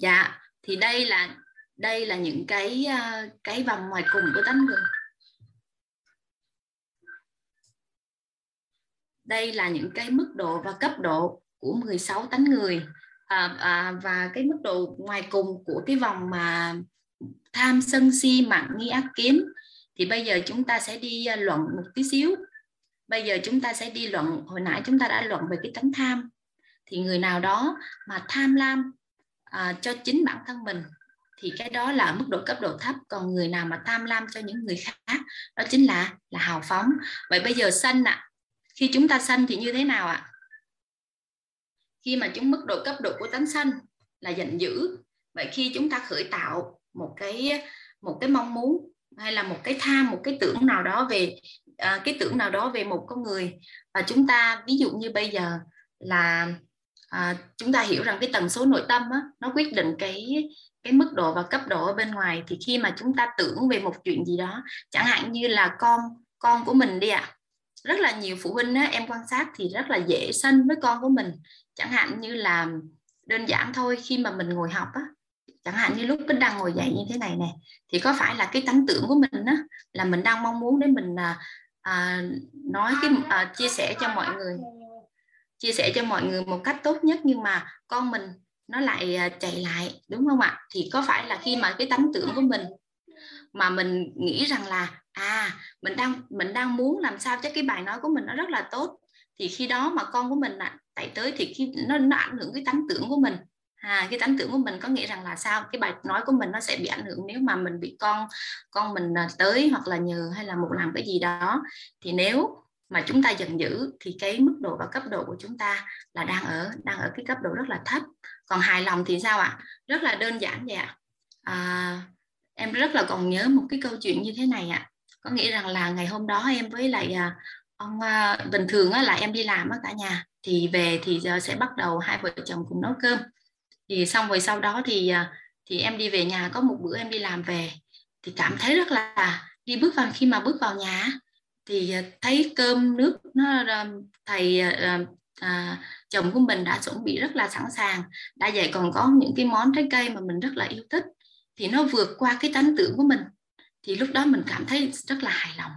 dạ thì đây là đây là những cái ờ, cái vòng ngoài cùng của tánh người đây là những cái mức độ và cấp độ của 16 tánh người. À, à, và cái mức độ ngoài cùng của cái vòng mà tham sân si mặn nghi ác kiến. Thì bây giờ chúng ta sẽ đi ờ, luận một tí xíu. Bây giờ chúng ta sẽ đi luận hồi nãy chúng ta đã luận về cái tánh tham. Thì người nào đó mà tham lam à, cho chính bản thân mình thì cái đó là mức độ cấp độ thấp. Còn người nào mà tham lam cho những người khác đó chính là là hào phóng. Vậy bây giờ sanh ạ. À, khi chúng ta sanh thì như thế nào ạ? À? khi mà chúng mức độ cấp độ của tánh sanh là giận dữ vậy khi chúng ta khởi tạo một cái một cái mong muốn hay là một cái tham một cái tưởng nào đó về à, cái tưởng nào đó về một con người và chúng ta ví dụ như bây giờ là à, chúng ta hiểu rằng cái tần số nội tâm á, nó quyết định cái cái mức độ và cấp độ ở bên ngoài. Thì khi mà chúng ta tưởng về một chuyện gì đó chẳng hạn như là con con của mình đi ạ. À, rất là nhiều phụ huynh á, em quan sát thì rất là dễ sân với con của mình. Chẳng hạn như là đơn giản thôi khi mà mình ngồi học á chẳng hạn như lúc mình đang ngồi dậy như thế này nè thì có phải là cái tánh tưởng của mình á là mình đang mong muốn để mình à, à, nói cái à, chia sẻ cho mọi người? Chia sẻ cho mọi người một cách tốt nhất nhưng mà con mình nó lại à, chạy lại đúng không ạ? Thì có phải là khi mà cái tánh tưởng của mình mà mình nghĩ rằng là à mình đang mình đang muốn làm sao cho cái bài nói của mình nó rất là tốt thì khi đó mà con của mình chạy tới thì khi nó nó ảnh hưởng cái tánh tưởng của mình. À, cái tánh tưởng của mình có nghĩa rằng là sao? Cái bài nói của mình nó sẽ bị ảnh hưởng nếu mà mình bị con con mình à, tới hoặc là nhờ hay là một làm cái gì đó. Thì nếu mà chúng ta giận dữ thì cái mức độ và cấp độ của chúng ta là đang ở đang ở cái cấp độ rất là thấp. Còn hài lòng thì sao ạ? Rất là đơn giản vậy ạ. À, em rất là còn nhớ một cái câu chuyện như thế này ạ. Có nghĩa rằng là ngày hôm đó em với lại à, ông à, bình thường á, là em đi làm ở cả nhà. Thì về thì giờ sẽ bắt đầu hai vợ chồng cùng nấu cơm. Thì xong rồi sau đó thì à, thì em đi về nhà có một bữa em đi làm về. Thì cảm thấy rất là đi bước vào khi mà bước vào nhà thì à, thấy cơm nước nó thầy à, à, à, chồng của mình đã chuẩn bị rất là sẵn sàng. Đã vậy còn có những cái món trái cây mà mình rất là yêu thích. Thì nó vượt qua cái tánh tưởng của mình. Thì lúc đó mình cảm thấy rất là hài lòng.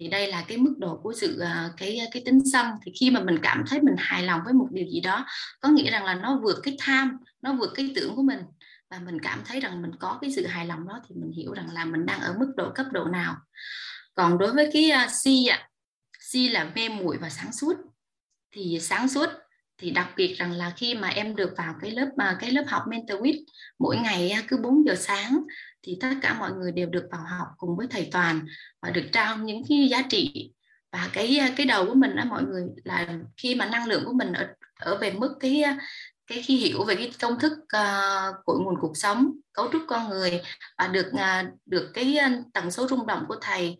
Thì đây là cái mức độ của sự cái cái tính sân thì khi mà mình cảm thấy mình hài lòng với một điều gì đó có nghĩa rằng là nó vượt cái tham nó vượt cái tưởng của mình. Và mình cảm thấy rằng mình có cái sự hài lòng đó thì mình hiểu rằng là mình đang ở mức độ cấp độ nào còn đối với cái uh, si ạ si là mê muội và sáng suốt thì sáng suốt thì đặc biệt rằng là khi mà em được vào cái lớp mà cái lớp học mentor with mỗi ngày à, cứ 4 giờ sáng thì tất cả mọi người đều được vào học cùng với thầy toàn và được trao những cái giá trị. Và cái à, cái đầu của mình đó mọi người là khi mà năng lượng của mình ở ở về mức cái cái khi hiểu về cái công thức uh, của nguồn cuộc sống cấu trúc con người và được uh, được cái tần số rung động của thầy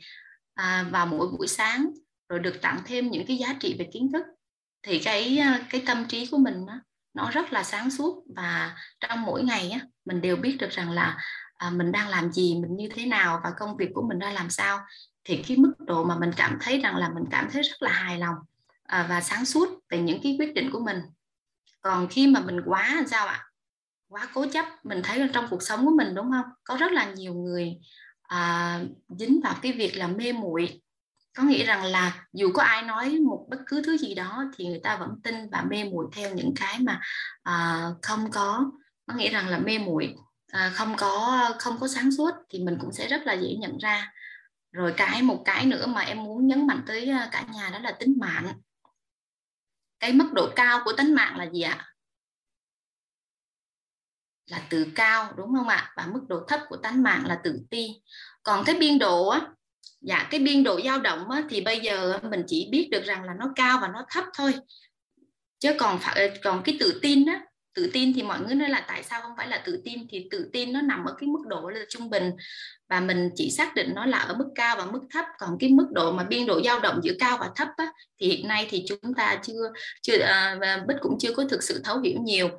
à, vào mỗi buổi sáng rồi được tặng thêm những cái giá trị về kiến thức thì cái à, cái tâm trí của mình đó, nó rất là sáng suốt. Và trong mỗi ngày á, mình đều biết được rằng là à, mình đang làm gì mình như thế nào và công việc của mình ra làm sao. Thì cái mức độ mà mình cảm thấy rằng là mình cảm thấy rất là hài lòng à, và sáng suốt về những cái quyết định của mình. Còn khi mà mình quá làm sao ạ quá cố chấp mình thấy là trong cuộc sống của mình đúng không? Có rất là nhiều người à, dính vào cái việc là mê muội. Có nghĩa rằng là dù có ai nói một bất cứ thứ gì đó thì người ta vẫn tin và mê muội theo những cái mà à, không có. Có nghĩa rằng là mê muội à, không có không có sáng suốt thì mình cũng sẽ rất là dễ nhận ra. Rồi cái một cái nữa mà em muốn nhấn mạnh tới à, cả nhà đó là tính mạng. Cái mức độ cao của tính mạng là gì ạ? Là tự cao đúng không ạ? Và mức độ thấp của tánh mạng là tự ti. Còn cái biên độ á dạ cái biên độ dao động á, thì bây giờ mình chỉ biết được rằng là nó cao và nó thấp thôi. Chứ còn phải ờ, còn cái tự tin á tự tin thì mọi người nói là tại sao không phải là tự tin? Thì tự tin nó nằm ở cái mức độ là trung bình. Và mình chỉ xác định nó là ở mức cao và mức thấp. Còn cái mức độ mà biên độ dao động giữa cao và thấp á, thì hiện nay thì chúng ta chưa chưa à, bích cũng chưa có thực sự thấu hiểu nhiều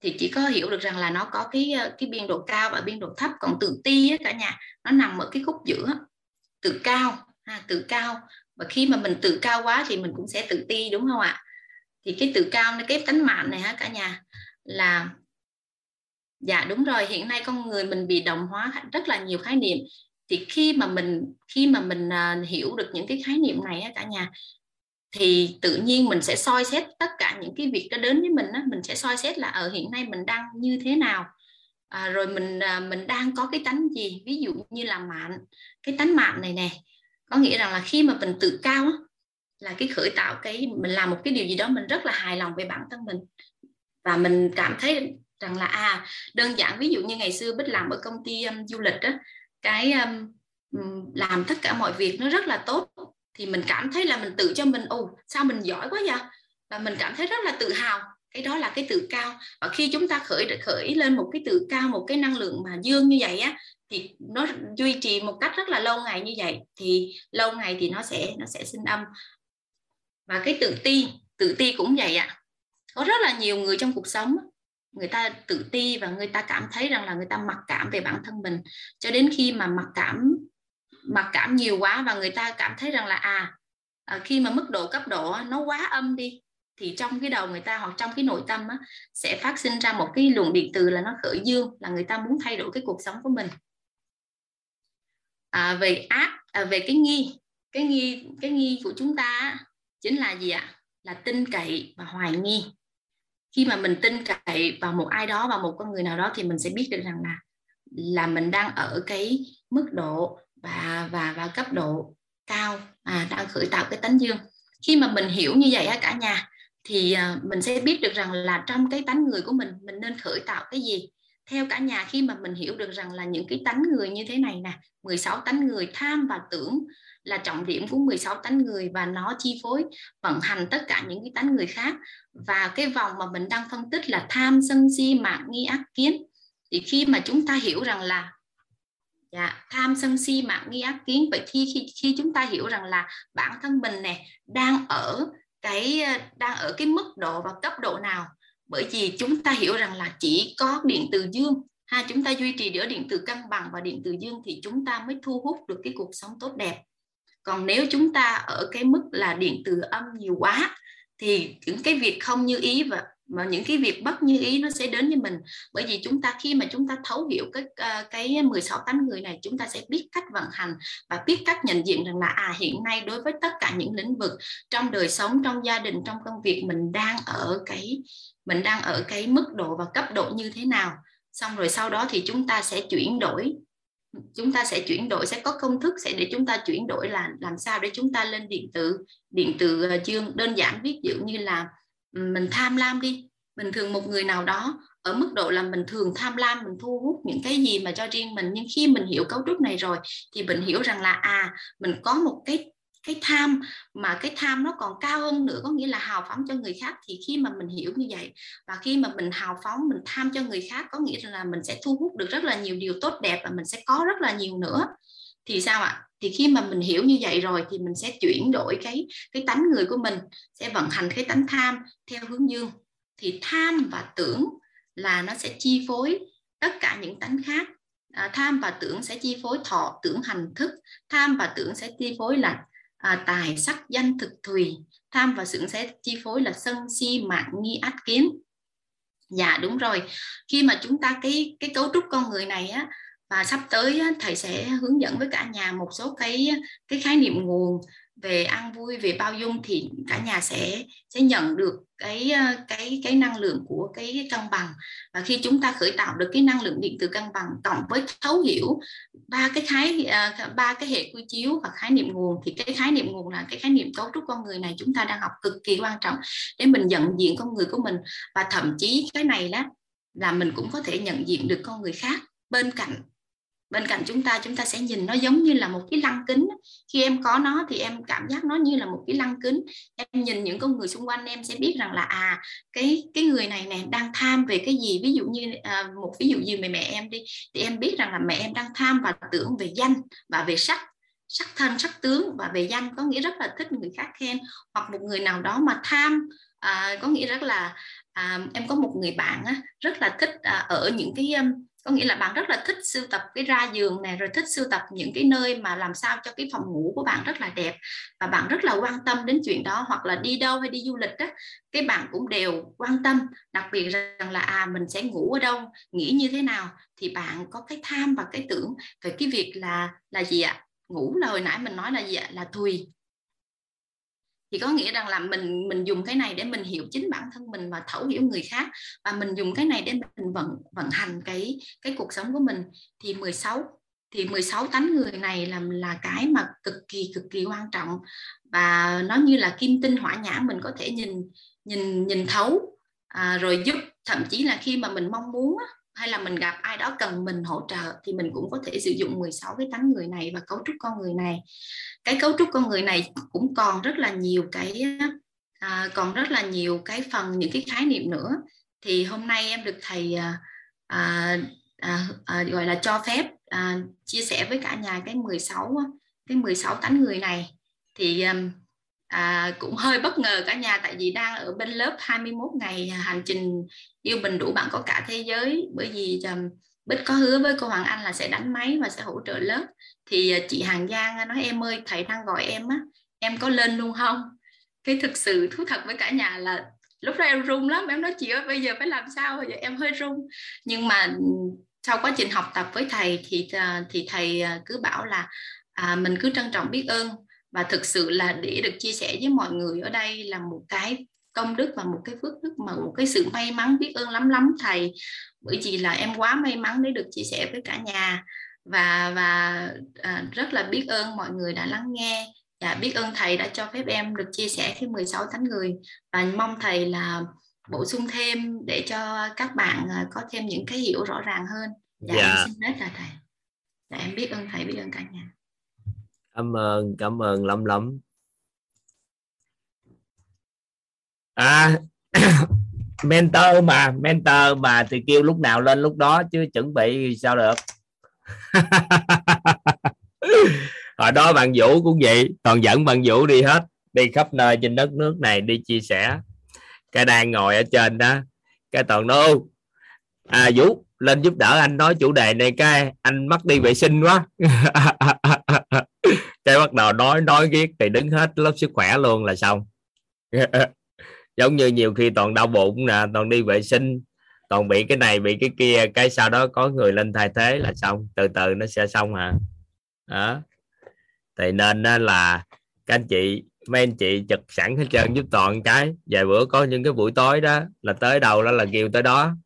thì chỉ có hiểu được rằng là nó có cái ờ, cái biên độ cao và biên độ thấp. Còn tự ti á, cả nhà nó nằm ở cái khúc giữa tự cao ha, tự cao. Và khi mà mình tự cao quá thì mình cũng sẽ tự ti đúng không ạ? Thì cái tự cao nó cái tánh mạng này ha cả nhà là dạ đúng rồi hiện nay con người mình bị đồng hóa rất là nhiều khái niệm. Thì khi mà mình khi mà mình uh, hiểu được những cái khái niệm này á cả nhà thì tự nhiên mình sẽ soi xét tất cả những cái việc đó đến với mình á mình sẽ soi xét là ở hiện nay mình đang như thế nào. À, rồi mình à, mình đang có cái tánh gì ví dụ như là mạn cái tánh mạn này nè. Có nghĩa rằng là khi mà mình tự cao á, là cái khởi tạo cái mình làm một cái điều gì đó mình rất là hài lòng về bản thân mình. Và mình cảm thấy rằng là à đơn giản ví dụ như ngày xưa bích làm ở công ty um, du lịch á cái um, làm tất cả mọi việc nó rất là tốt thì mình cảm thấy là mình tự cho mình, ồ, sao mình giỏi quá vậy? Và mình cảm thấy rất là tự hào. Cái đó là cái tự cao. Và khi chúng ta khởi khởi lên một cái tự cao, một cái năng lượng mà dương như vậy á, thì nó duy trì một cách rất là lâu ngày như vậy, thì lâu ngày thì nó sẽ nó sẽ sinh âm. Và cái tự ti tự ti cũng vậy ạ. À. có rất là nhiều người trong cuộc sống người ta tự ti và người ta cảm thấy rằng là người ta mặc cảm về bản thân mình. Cho đến khi mà mặc cảm mặc cảm nhiều quá và người ta cảm thấy rằng là à, à khi mà mức độ cấp độ nó quá âm đi thì trong cái đầu người ta hoặc trong cái nội tâm á, sẽ phát sinh ra một cái luồng điện từ là nó khởi dương là người ta muốn thay đổi cái cuộc sống của mình. À, về ác à, về cái nghi cái nghi cái nghi của chúng ta chính là gì ạ? Là tin cậy và hoài nghi. Khi mà mình tin cậy vào một ai đó vào một con người nào đó thì mình sẽ biết được rằng là là mình đang ở cái mức độ và và và cấp độ cao à, đang khởi tạo cái tánh dương. Khi mà mình hiểu như vậy á cả nhà thì à, mình sẽ biết được rằng là trong cái tánh người của mình mình nên khởi tạo cái gì. Theo cả nhà khi mà mình hiểu được rằng là những cái tánh người như thế này nè 16 tánh người tham và tưởng là trọng điểm của 16 tánh người và nó chi phối vận hành tất cả những cái tánh người khác. Và cái vòng mà mình đang phân tích là tham sân si mạng nghi ác kiến. Thì khi mà chúng ta hiểu rằng là dạ, tham sân si mạng nghi ác kiến. Vậy khi khi khi chúng ta hiểu rằng là bản thân mình nè đang ở cái ờ, đang ở cái mức độ và cấp độ nào. Bởi vì chúng ta hiểu rằng là chỉ có điện từ dương ha chúng ta duy trì giữa điện từ cân bằng và điện từ dương thì chúng ta mới thu hút được cái cuộc sống tốt đẹp. Còn nếu chúng ta ở cái mức là điện từ âm nhiều quá thì những cái việc không như ý và mà những cái việc bất như ý nó sẽ đến với mình. Bởi vì chúng ta khi mà chúng ta thấu hiểu cái à, cái 16 tánh người này, chúng ta sẽ biết cách vận hành và biết cách nhận diện rằng là à hiện nay đối với tất cả những lĩnh vực trong đời sống, trong gia đình, trong công việc mình đang ở cái, mình đang ở cái mức độ và cấp độ như thế nào. Xong rồi sau đó thì chúng ta sẽ chuyển đổi. Chúng ta sẽ chuyển đổi, sẽ có công thức, sẽ để chúng ta chuyển đổi là làm sao để chúng ta lên điện tử. Điện tử à, chương dương đơn giản ví dụ như là mình tham lam đi. Bình thường một người nào đó, ở mức độ là mình thường tham lam, mình thu hút những cái gì mà cho riêng mình. Nhưng khi mình hiểu cấu trúc này rồi, thì mình hiểu rằng là à mình có một cái cái tham, mà cái tham nó còn cao hơn nữa, có nghĩa là hào phóng cho người khác. Thì khi mà mình hiểu như vậy, và khi mà mình hào phóng, mình tham cho người khác, có nghĩa là mình sẽ thu hút được rất là nhiều điều tốt đẹp và mình sẽ có rất là nhiều nữa. Thì sao ạ? Thì khi mà mình hiểu như vậy rồi thì mình sẽ chuyển đổi cái cái tánh người của mình sẽ vận hành cái tánh tham theo hướng dương. Thì tham và tưởng là nó sẽ chi phối tất cả những tánh khác. À, tham và tưởng sẽ chi phối thọ tưởng hành thức. Tham và tưởng sẽ chi phối là à, tài sắc danh thực thùy. Tham và tưởng sẽ chi phối là sân si mạng nghi ác kiến. Dạ đúng rồi. Khi mà chúng ta cái cái cấu trúc con người này á và sắp tới thầy sẽ hướng dẫn với cả nhà một số cái cái khái niệm nguồn về ăn vui, về bao dung thì cả nhà sẽ sẽ nhận được cái ờ, cái cái năng lượng của cái cân bằng. Và khi chúng ta khởi tạo được cái năng lượng điện từ cân bằng cộng với thấu hiểu ba cái khái ờ, ba cái hệ quy chiếu và khái niệm nguồn, thì cái khái niệm nguồn là cái khái niệm cấu trúc con người này chúng ta đang học cực kỳ quan trọng để mình nhận diện con người của mình. Và thậm chí cái này đó là mình cũng có thể nhận diện được con người khác bên cạnh bên cạnh chúng ta chúng ta sẽ nhìn nó giống như là một cái lăng kính. Khi em có nó thì em cảm giác nó như là một cái lăng kính. Em nhìn những con người xung quanh em sẽ biết rằng là à cái cái người này nè đang tham về cái gì? Ví dụ như à, một ví dụ như mẹ mẹ em đi thì em biết rằng là mẹ em đang tham và tưởng về danh và về sắc sắc thân sắc tướng và về danh. Có nghĩa rất là thích người khác khen. Hoặc một người nào đó mà tham à, có nghĩa rất là à, em có một người bạn á, rất là thích à, ở những cái um, có nghĩa là bạn rất là thích sưu tập cái ra giường này rồi thích sưu tập những cái nơi mà làm sao cho cái phòng ngủ của bạn rất là đẹp và bạn rất là quan tâm đến chuyện đó hoặc là đi đâu hay đi du lịch đó cái bạn cũng đều quan tâm. Đặc biệt rằng là à mình sẽ ngủ ở đâu nghĩ như thế nào thì bạn có cái tham và cái tưởng về cái việc là là gì ạ? Ngủ là hồi nãy mình nói là gì ạ? Là tùy thì có nghĩa rằng là mình mình dùng cái này để mình hiểu chính bản thân mình và thấu hiểu người khác. Và mình dùng cái này để mình vận vận hành cái cái cuộc sống của mình. Thì 16 thì 16 tánh người này là là cái mà cực kỳ cực kỳ quan trọng. Và nó như là kim tinh hỏa nhãn mình có thể nhìn nhìn nhìn thấu à, rồi giúp thậm chí là khi mà mình mong muốn hay là mình gặp ai đó cần mình hỗ trợ thì mình cũng có thể sử dụng 16 cái tánh người này và cấu trúc con người này. Cái cấu trúc con người này cũng còn rất là nhiều cái à, còn rất là nhiều cái phần những cái khái niệm nữa. Thì hôm nay em được thầy à, à, à, à, gọi là cho phép à, chia sẻ với cả nhà cái 16 cái 16 tánh người này. Thì à, cũng hơi bất ngờ cả nhà tại vì đang ở bên lớp 21 ngày à, hành trình yêu bình đủ bạn có cả thế giới. Bởi vì um, Bích có hứa với cô Hoàng Anh là sẽ đánh máy và sẽ hỗ trợ lớp. Thì à, chị Hàng Giang nói em ơi thầy đang gọi em á em có lên luôn không? Cái thực sự thú thật với cả nhà là lúc đó em run lắm. Em nói chị ơi bây giờ phải làm sao? Bây giờ em hơi run. Nhưng mà ừ, sau quá trình học tập với thầy thì thì thầy cứ bảo là à, mình cứ trân trọng biết ơn và thực sự là để được chia sẻ với mọi người ở đây là một cái công đức và một cái phước đức mà một cái sự may mắn biết ơn lắm lắm thầy. Bởi vì là em quá may mắn để được chia sẻ với cả nhà. Và và à, rất là biết ơn mọi người đã lắng nghe. Và biết ơn thầy đã cho phép em được chia sẻ cái 16 thánh người. Và mong thầy là bổ sung thêm để cho các bạn à, có thêm những cái hiểu rõ ràng hơn. Dạ, dạ. em xin hết là thầy. Dạ, em biết ơn thầy biết ơn cả nhà cảm ơn cảm ơn lắm lắm. À mentor mà mentor mà thì kêu lúc nào lên lúc đó chứ chuẩn bị sao được? Hồi đó bạn vũ cũng vậy, toàn dẫn bạn vũ đi hết, đi khắp nơi trên đất nước này đi chia sẻ. Cái đang ngồi ở trên đó, cái toàn nói à vũ, lên giúp đỡ anh nói chủ đề này cái, anh mất đi vệ sinh quá. cái bắt đầu nói nói ghét thì đứng hết lớp sức khỏe luôn là xong. Giống như nhiều khi toàn đau bụng nè, toàn đi vệ sinh, toàn bị cái này, bị cái kia, cái sau đó có người lên thay thế là xong, từ từ nó sẽ xong hả? Đó. Thì nên là các anh chị, mấy anh chị chật sẵn hết trơn, giúp toàn cái. Vài bữa có những cái buổi tối đó, là tới đâu đó là kêu tới đó.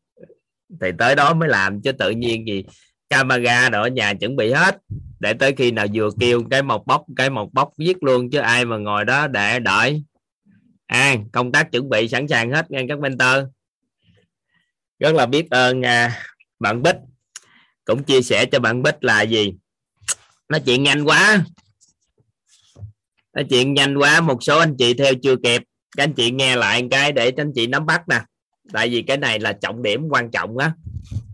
Thì tới đó mới làm, chứ tự nhiên gì camera ở nhà chuẩn bị hết. Để tới khi nào vừa kêu cái một bóc cái một bóc viết luôn chứ ai mà ngồi đó để đợi. À, công tác chuẩn bị sẵn sàng hết nghe các mentor. Rất là biết ơn à, bạn Bích. Cũng chia sẻ cho bạn Bích là gì? Nói chuyện nhanh quá. Nói chuyện nhanh quá một số anh chị theo chưa kịp. Các anh chị nghe lại cái để cho anh chị nắm bắt nè tại vì cái này là trọng điểm quan trọng á.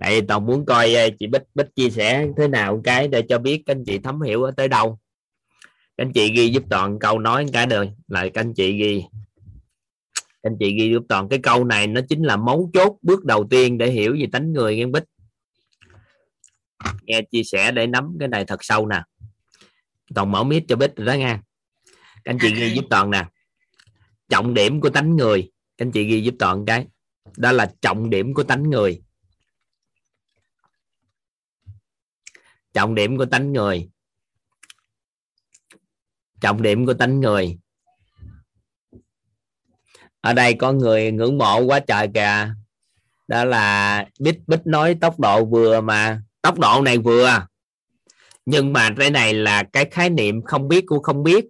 Tại vì toàn muốn coi ờ, chị bích bích chia sẻ thế nào cái để cho biết các anh chị thấm hiểu ở tới đâu. Các anh chị ghi giúp toàn câu nói cái đời lại các anh chị ghi. Các anh chị ghi giúp toàn. Cái câu này nó chính là mấu chốt, bước đầu tiên để hiểu về tánh người em bích? Nghe chia sẻ để nắm cái này thật sâu nè. Toàn mở mic cho bích rồi đó nha các anh chị ghi giúp toàn nè. Trọng điểm của tánh người. Các anh chị ghi giúp toàn cái đó là trọng điểm của tánh người. Trọng điểm của tánh người. Trọng điểm của tánh người. Ở đây có người ngưỡng mộ quá trời kìa. Đó là bích bích nói tốc độ vừa mà, tốc độ này vừa. Nhưng mà cái này là cái khái niệm không biết của không biết.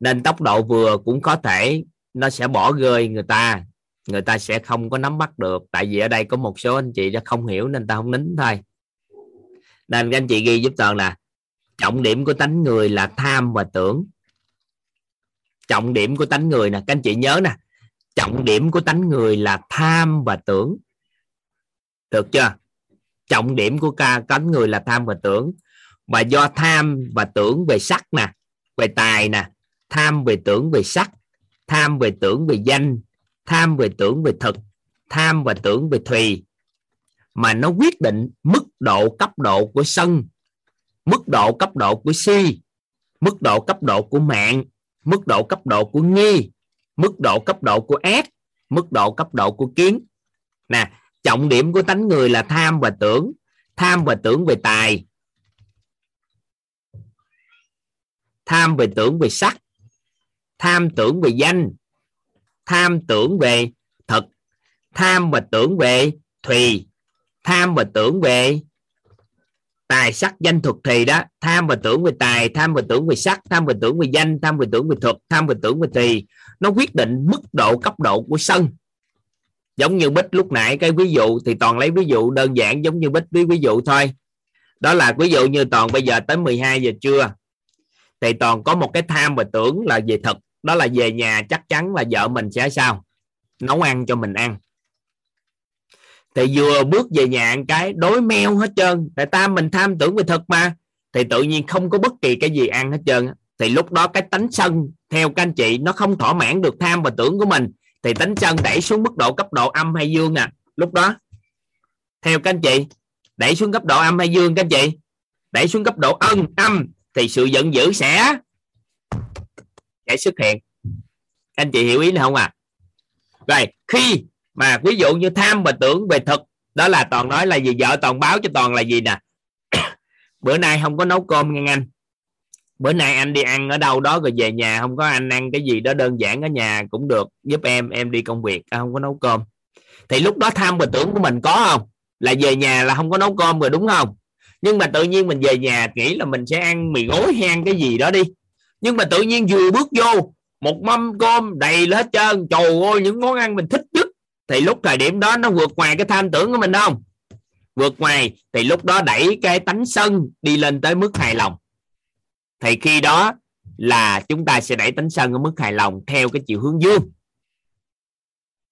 Nên tốc độ vừa cũng có thể nó sẽ bỏ rơi người ta người ta sẽ không có nắm bắt được. Tại vì ở đây có một số anh chị đã không hiểu nên ta không nín thôi. Nên các anh chị ghi giúp toàn là trọng điểm của tánh người là tham và tưởng. Trọng điểm của tánh người nè, các anh chị nhớ nè. Trọng điểm của tánh người là tham và tưởng. Được chưa? Trọng điểm của ca tánh người là tham và tưởng. Và do tham và tưởng về sắc nè, về tài nè, tham về tưởng về sắc, tham về tưởng về danh tham về tưởng về thực, tham và tưởng về thùy. Mà nó quyết định mức độ cấp độ của sân, mức độ cấp độ của si, mức độ cấp độ của mạng, mức độ cấp độ của nghi, mức độ cấp độ của ác, mức độ cấp độ của kiến. Nè, trọng điểm của tánh người là tham và tưởng, tham và tưởng về tài. Tham về tưởng về sắc, tham tưởng về danh tham tưởng về thực tham và tưởng về thùy tham và tưởng về tài sắc danh thuật thì đó. Tham và tưởng về tài, tham và tưởng về sắc, tham và tưởng về danh, tham và tưởng về thuật, tham và tưởng về thì. Nó quyết định mức độ, cấp độ của sân. Giống như bích lúc nãy, cái ví dụ, thì toàn lấy ví dụ đơn giản giống như bích ví ví dụ thôi. Đó là ví dụ như toàn bây giờ tới 12 giờ trưa, thì toàn có một cái tham và tưởng là về thực đó là về nhà chắc chắn là vợ mình sẽ sao? Nấu ăn cho mình ăn. Thì vừa bước về nhà ăn cái đối meo hết trơn. Tại ta mình tham tưởng về thực mà. Thì tự nhiên không có bất kỳ cái gì ăn hết trơn thì lúc đó cái tánh sân, theo các anh chị, nó không thỏa mãn được tham và tưởng của mình. Thì tánh sân đẩy xuống mức độ cấp độ âm hay dương à. Lúc đó, theo các anh chị, đẩy xuống cấp độ âm hay dương các anh chị? Đẩy xuống cấp độ ân, âm, thì sự giận dữ sẽ sẽ xuất hiện. Anh chị hiểu ý này không à rồi, khi mà ví dụ như tham và tưởng về thực, đó là toàn nói là gì? Vợ toàn báo cho toàn là gì nè? Bữa nay không có nấu cơm nghe anh. Bữa nay anh đi ăn ở đâu đó rồi về nhà, không có anh ăn cái gì đó đơn giản ở nhà cũng được, giúp em em đi công việc à, không có nấu cơm. Thì lúc đó tham và tưởng của mình có không? Là về nhà là không có nấu cơm rồi đúng không? Nhưng mà tự nhiên mình về nhà nghĩ là mình sẽ ăn mì gói hay ăn cái gì đó đi nhưng mà tự nhiên vừa bước vô, một mâm cơm đầy hết trơn, trời ơi, những món ăn mình thích nhất. Thì lúc thời điểm đó nó vượt ngoài cái tham tưởng của mình không? Vượt ngoài, thì lúc đó đẩy cái tánh sân đi lên tới mức hài lòng. Thì khi đó là chúng ta sẽ đẩy tánh sân ở mức hài lòng theo cái chiều hướng dương.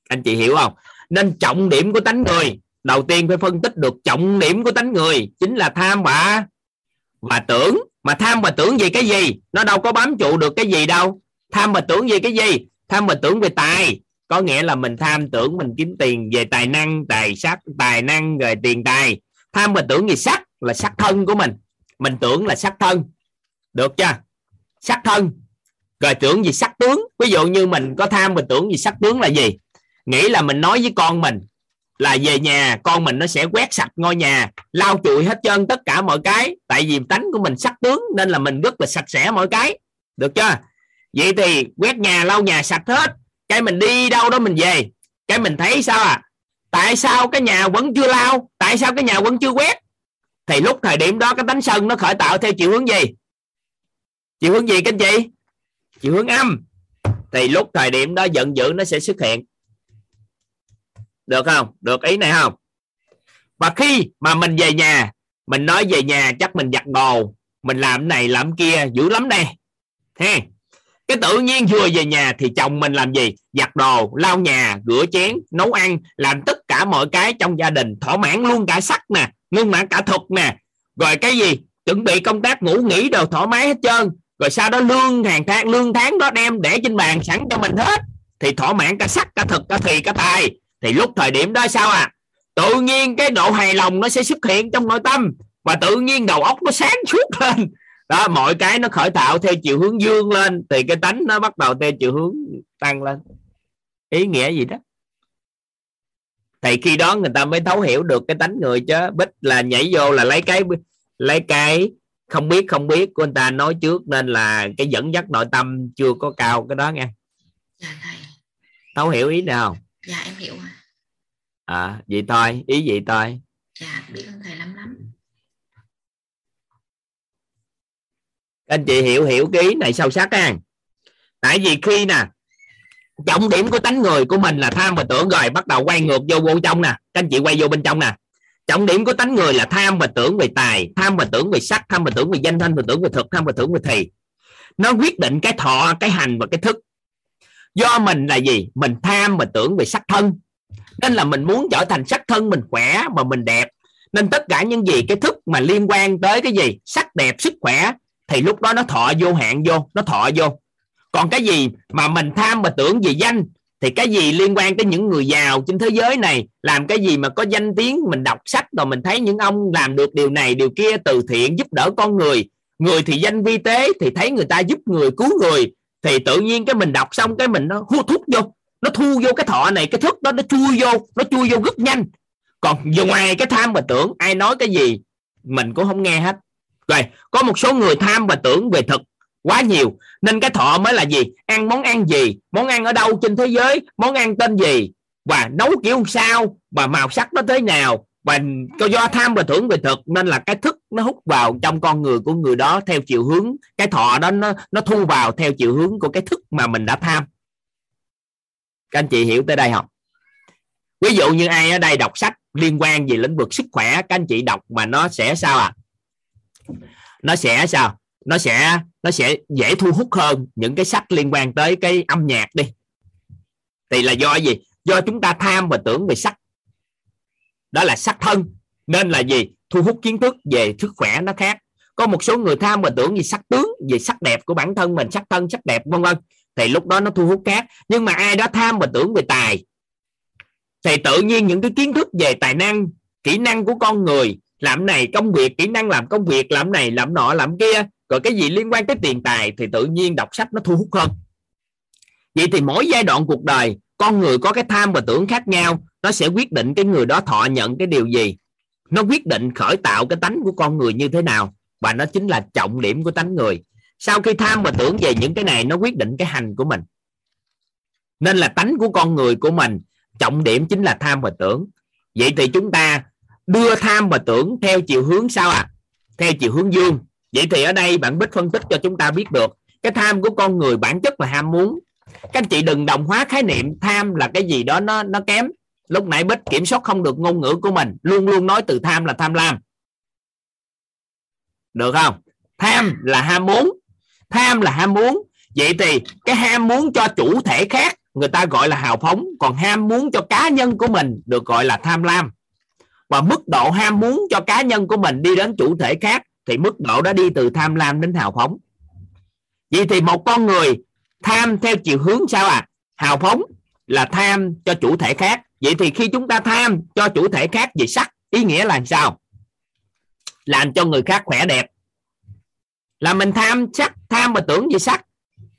Anh chị hiểu không? Nên trọng điểm của tánh người, đầu tiên phải phân tích được trọng điểm của tánh người chính là tham và và tưởng mà tham và tưởng về cái gì? Nó đâu có bám trụ được cái gì đâu. Tham và tưởng về cái gì? Tham và tưởng về tài. Có nghĩa là mình tham tưởng mình kiếm tiền về tài năng, tài sắc, tài năng, rồi tiền tài. Tham và tưởng về sắc là sắc thân của mình. Mình tưởng là sắc thân. Được chưa? Sắc thân. Rồi tưởng gì sắc tướng. Ví dụ như mình có tham và tưởng gì sắc tướng là gì? Nghĩ là mình nói với con mình là về nhà, con mình nó sẽ quét sạch ngôi nhà, lau chùi hết trơn tất cả mọi cái. Tại vì tánh của mình sắc tướng, nên là mình rất là sạch sẽ mọi cái. Được chưa? Vậy thì quét nhà, lau nhà sạch hết. Cái mình đi đâu đó mình về. Cái mình thấy sao à? Tại sao cái nhà vẫn chưa lau? Tại sao cái nhà vẫn chưa quét? Thì lúc thời điểm đó cái tánh sân nó khởi tạo theo chiều hướng gì? Chiều hướng gì các anh chị? Chiều hướng âm. Thì lúc thời điểm đó giận dữ nó sẽ xuất hiện được không? Được ý này không? Và khi mà mình về nhà, mình nói về nhà chắc mình giặt đồ, mình làm này làm kia, dữ lắm đây. Ha cái tự nhiên vừa về nhà thì chồng mình làm gì? Giặt đồ, lau nhà, rửa chén, nấu ăn, làm tất cả mọi cái trong gia đình, thỏa mãn luôn cả sắc nè, ngưng mãn cả thực nè. Rồi cái gì? Chuẩn bị công tác ngủ nghỉ đồ thoải mái hết trơn. Rồi sau đó lương hàng tháng, lương tháng đó đem để trên bàn sẵn cho mình hết. Thì thỏa mãn cả sắc, cả thực, cả thì, cả tài thì lúc thời điểm đó sao à? Tự nhiên cái độ hài lòng nó sẽ xuất hiện trong nội tâm và tự nhiên đầu óc nó sáng suốt lên. Đó mọi cái nó khởi tạo theo chiều hướng dương lên thì cái tánh nó bắt đầu theo chiều hướng tăng lên. Ý nghĩa gì đó? Thì khi đó người ta mới thấu hiểu được cái tánh người chứ. Bích là nhảy vô là lấy cái lấy cái không biết không biết của người ta nói trước nên là cái dẫn dắt nội tâm chưa có cao cái đó nghe. Dạ thấu hiểu ý nào? Dạ em hiểu à à vậy thôi ý vậy thôi. Dạ biết ơn thầy lắm lắm. Anh chị hiểu hiểu cái ý này sâu sắc ha tại vì khi nè trọng điểm của tánh người của mình là tham và tưởng rồi bắt đầu quay ngược vô vô trong nè. Các anh chị quay vô bên trong nè. Trọng điểm của tánh người là tham và tưởng về tài tham và tưởng về sắc tham và tưởng về danh thanh và tưởng về thực tham và tưởng về thầy. Nó quyết định cái thọ cái hành và cái thức. Do mình là gì? Mình tham và tưởng về sắc thân nên là mình muốn trở thành sắc thân mình khỏe và mình đẹp. Nên tất cả những gì, cái thức mà liên quan tới cái gì? Sắc đẹp, sức khỏe, thì lúc đó nó thọ vô hạn vô, nó thọ vô. Còn cái gì mà mình tham và tưởng về danh, thì cái gì liên quan tới những người giàu trên thế giới này? Làm cái gì mà có danh tiếng, mình đọc sách rồi mình thấy những ông làm được điều này, điều kia, từ thiện giúp đỡ con người. Người thì danh vi tế, thì thấy người ta giúp người, cứu người, thì tự nhiên cái mình đọc xong cái mình nó hút thuốc vô nó thu vô cái thọ này, cái thức đó, nó chui vô, nó chui vô rất nhanh. Còn giờ ngoài cái tham và tưởng, ai nói cái gì, mình cũng không nghe hết. Rồi, có một số người tham và tưởng về thực quá nhiều. Nên cái thọ mới là gì? Ăn món ăn gì? Món ăn ở đâu trên thế giới? Món ăn tên gì? Và nấu kiểu sao? Và màu sắc nó thế nào? Và do tham và tưởng về thực, nên là cái thức nó hút vào trong con người của người đó theo chiều hướng, cái thọ đó nó nó thu vào theo chiều hướng của cái thức mà mình đã tham các anh chị hiểu tới đây không? Ví dụ như ai ở đây đọc sách liên quan về lĩnh vực sức khỏe, các anh chị đọc mà nó sẽ sao à? Nó sẽ sao? Nó sẽ nó sẽ dễ thu hút hơn những cái sách liên quan tới cái âm nhạc đi. Thì là do gì? Do chúng ta tham và tưởng về sắc đó là sắc thân. Nên là gì? Thu hút kiến thức về sức khỏe nó khác. Có một số người tham và tưởng về sắc tướng, về sắc đẹp của bản thân mình, sắc thân, sắc đẹp, vân vân thì lúc đó nó thu hút khác nhưng mà ai đó tham và tưởng về tài. Thì tự nhiên những cái kiến thức về tài năng, kỹ năng của con người, làm này công việc, kỹ năng làm công việc, làm này làm nọ, làm kia, rồi cái gì liên quan tới tiền tài thì tự nhiên đọc sách nó thu hút hơn. Vậy thì mỗi giai đoạn cuộc đời, con người có cái tham và tưởng khác nhau, nó sẽ quyết định cái người đó thọ nhận cái điều gì. Nó quyết định khởi tạo cái tánh của con người như thế nào, và nó chính là trọng điểm của tánh người sau khi tham và tưởng về những cái này, nó quyết định cái hành của mình. Nên là tánh của con người của mình, trọng điểm chính là tham và tưởng. Vậy thì chúng ta đưa tham và tưởng theo chiều hướng sao ạ? À? theo chiều hướng dương. Vậy thì ở đây bạn bích phân tích cho chúng ta biết được, cái tham của con người bản chất là ham muốn. Các anh chị đừng đồng hóa khái niệm tham là cái gì đó nó nó kém. Lúc nãy bích kiểm soát không được ngôn ngữ của mình, luôn luôn nói từ tham là tham lam. Được không? Tham là ham muốn tham là ham muốn. Vậy thì cái ham muốn cho chủ thể khác, người ta gọi là hào phóng. Còn ham muốn cho cá nhân của mình được gọi là tham lam. Và mức độ ham muốn cho cá nhân của mình đi đến chủ thể khác, thì mức độ đó đi từ tham lam đến hào phóng. Vậy thì một con người tham theo chiều hướng sao à hào phóng là tham cho chủ thể khác. Vậy thì khi chúng ta tham cho chủ thể khác về sắc, ý nghĩa là sao? Làm cho người khác khỏe đẹp. Là mình tham sắc tham và tưởng về sắc,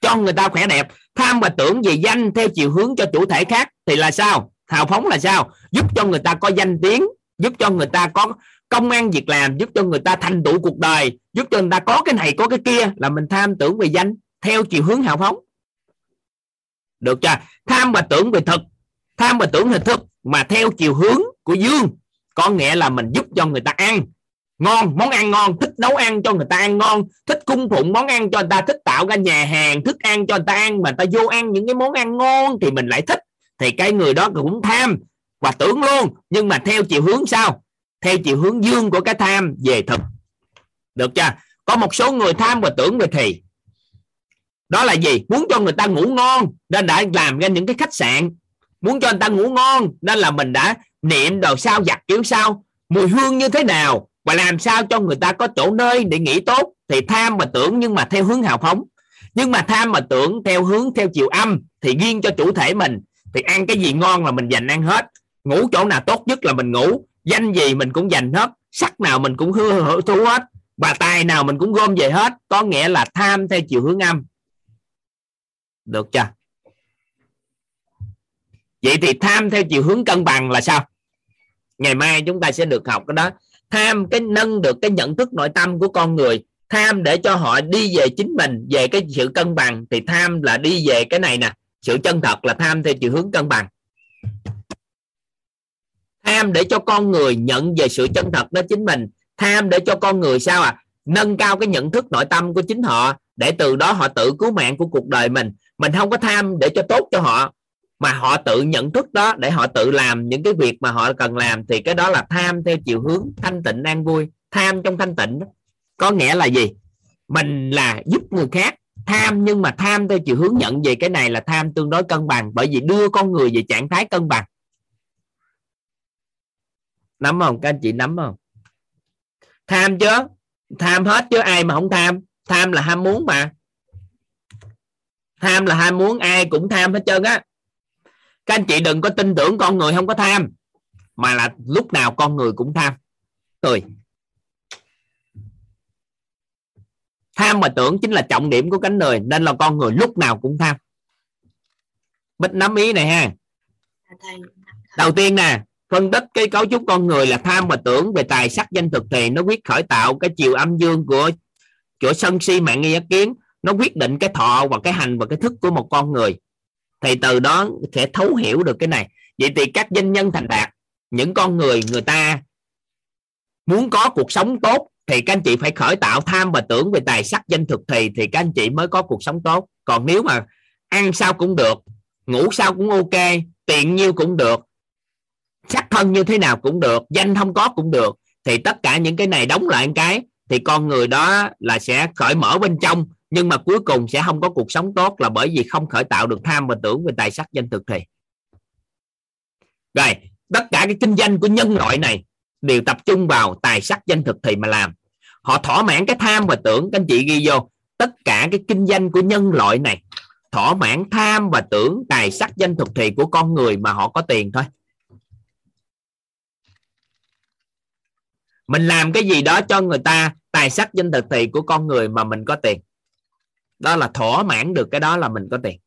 cho người ta khỏe đẹp. Tham và tưởng về danh theo chiều hướng cho chủ thể khác thì là sao? Hào phóng là sao? Giúp cho người ta có danh tiếng, giúp cho người ta có công an việc làm, giúp cho người ta thành tựu cuộc đời, giúp cho người ta có cái này, có cái kia là mình tham tưởng về danh theo chiều hướng hào phóng. Được chưa? Tham và tưởng về thực, tham và tưởng về thực mà theo chiều hướng của dương, có nghĩa là mình giúp cho người ta ăn ngon, món ăn ngon, thích nấu ăn cho người ta ăn ngon, thích cung phụng món ăn cho người ta, thích tạo ra nhà hàng, thức ăn cho người ta ăn, mà người ta vô ăn những cái món ăn ngon thì mình lại thích. Thì cái người đó cũng tham và tưởng luôn. Nhưng mà theo chiều hướng sao? Theo chiều hướng dương của cái tham về thực. Được chưa? Có một số người tham và tưởng về thì. Đó là gì? Muốn cho người ta ngủ ngon, nên đã làm ra những cái khách sạn. Muốn cho người ta ngủ ngon, nên là mình đã niệm đồ sao, giặt kiểu sao, mùi hương như thế nào và làm sao cho người ta có chỗ nơi để nghỉ tốt? Thì tham mà tưởng nhưng mà theo hướng hào phóng. Nhưng mà tham mà tưởng theo hướng theo chiều âm thì riêng cho chủ thể mình, thì ăn cái gì ngon là mình dành ăn hết. Ngủ chỗ nào tốt nhất là mình ngủ. Danh gì mình cũng dành hết. Sắc nào mình cũng hư thu hết. Và tài nào mình cũng gom về hết. Có nghĩa là tham theo chiều hướng âm. Được chưa? Vậy thì tham theo chiều hướng cân bằng là sao? Ngày mai chúng ta sẽ được học cái đó tham cái nâng được cái nhận thức nội tâm của con người. Tham để cho họ đi về chính mình, về cái sự cân bằng. Thì tham là đi về cái này nè, sự chân thật là tham theo chiều hướng cân bằng. Tham để cho con người nhận về sự chân thật đó chính mình. Tham để cho con người sao à nâng cao cái nhận thức nội tâm của chính họ, để từ đó họ tự cứu mạng của cuộc đời mình. Mình không có tham để cho tốt cho họ mà họ tự nhận thức đó để họ tự làm những cái việc mà họ cần làm, thì cái đó là tham theo chiều hướng thanh tịnh an vui, tham trong thanh tịnh đó. có nghĩa là gì? Mình là giúp người khác, tham nhưng mà tham theo chiều hướng nhận về cái này là tham tương đối cân bằng, bởi vì đưa con người về trạng thái cân bằng. Nắm không? Các anh chị nắm không? Tham chứ? Tham hết chứ? Ai mà không tham? Tham là ham muốn mà. Tham là ham muốn, ai cũng tham hết trơn á các anh chị đừng có tin tưởng con người không có tham, mà là lúc nào con người cũng tham. Cười. Tham mà tưởng chính là trọng điểm của cánh đời, nên là con người lúc nào cũng tham. Bích nắm ý này ha. Đầu tiên nè, phân tích cái cấu trúc con người là tham và tưởng về tài sắc danh thực thì nó quyết khởi tạo cái chiều âm dương của của sân si mạng nghi ác kiến. Nó quyết định cái thọ và cái hành và cái thức của một con người thì từ đó sẽ thấu hiểu được cái này. Vậy thì các doanh nhân thành đạt, những con người người ta muốn có cuộc sống tốt thì các anh chị phải khởi tạo tham và tưởng về tài sắc danh thực thì thì các anh chị mới có cuộc sống tốt. Còn nếu mà ăn sao cũng được, ngủ sao cũng ok, tiền nhiêu cũng được, sắc thân như thế nào cũng được, danh không có cũng được, thì tất cả những cái này đóng lại một cái, thì con người đó là sẽ cởi mở bên trong nhưng mà cuối cùng sẽ không có cuộc sống tốt là bởi vì không khởi tạo được tham và tưởng về tài sắc danh thực thì. Rồi, tất cả cái kinh doanh của nhân loại này đều tập trung vào tài sắc danh thực thì mà làm. Họ thỏa mãn cái tham và tưởng, các anh chị ghi vô, tất cả cái kinh doanh của nhân loại này thỏa mãn tham và tưởng tài sắc danh thực thì của con người mà họ có tiền thôi. Mình làm cái gì đó cho người ta, tài sắc danh thực thì của con người mà mình có tiền đó là thỏa mãn được cái đó là mình có tiền.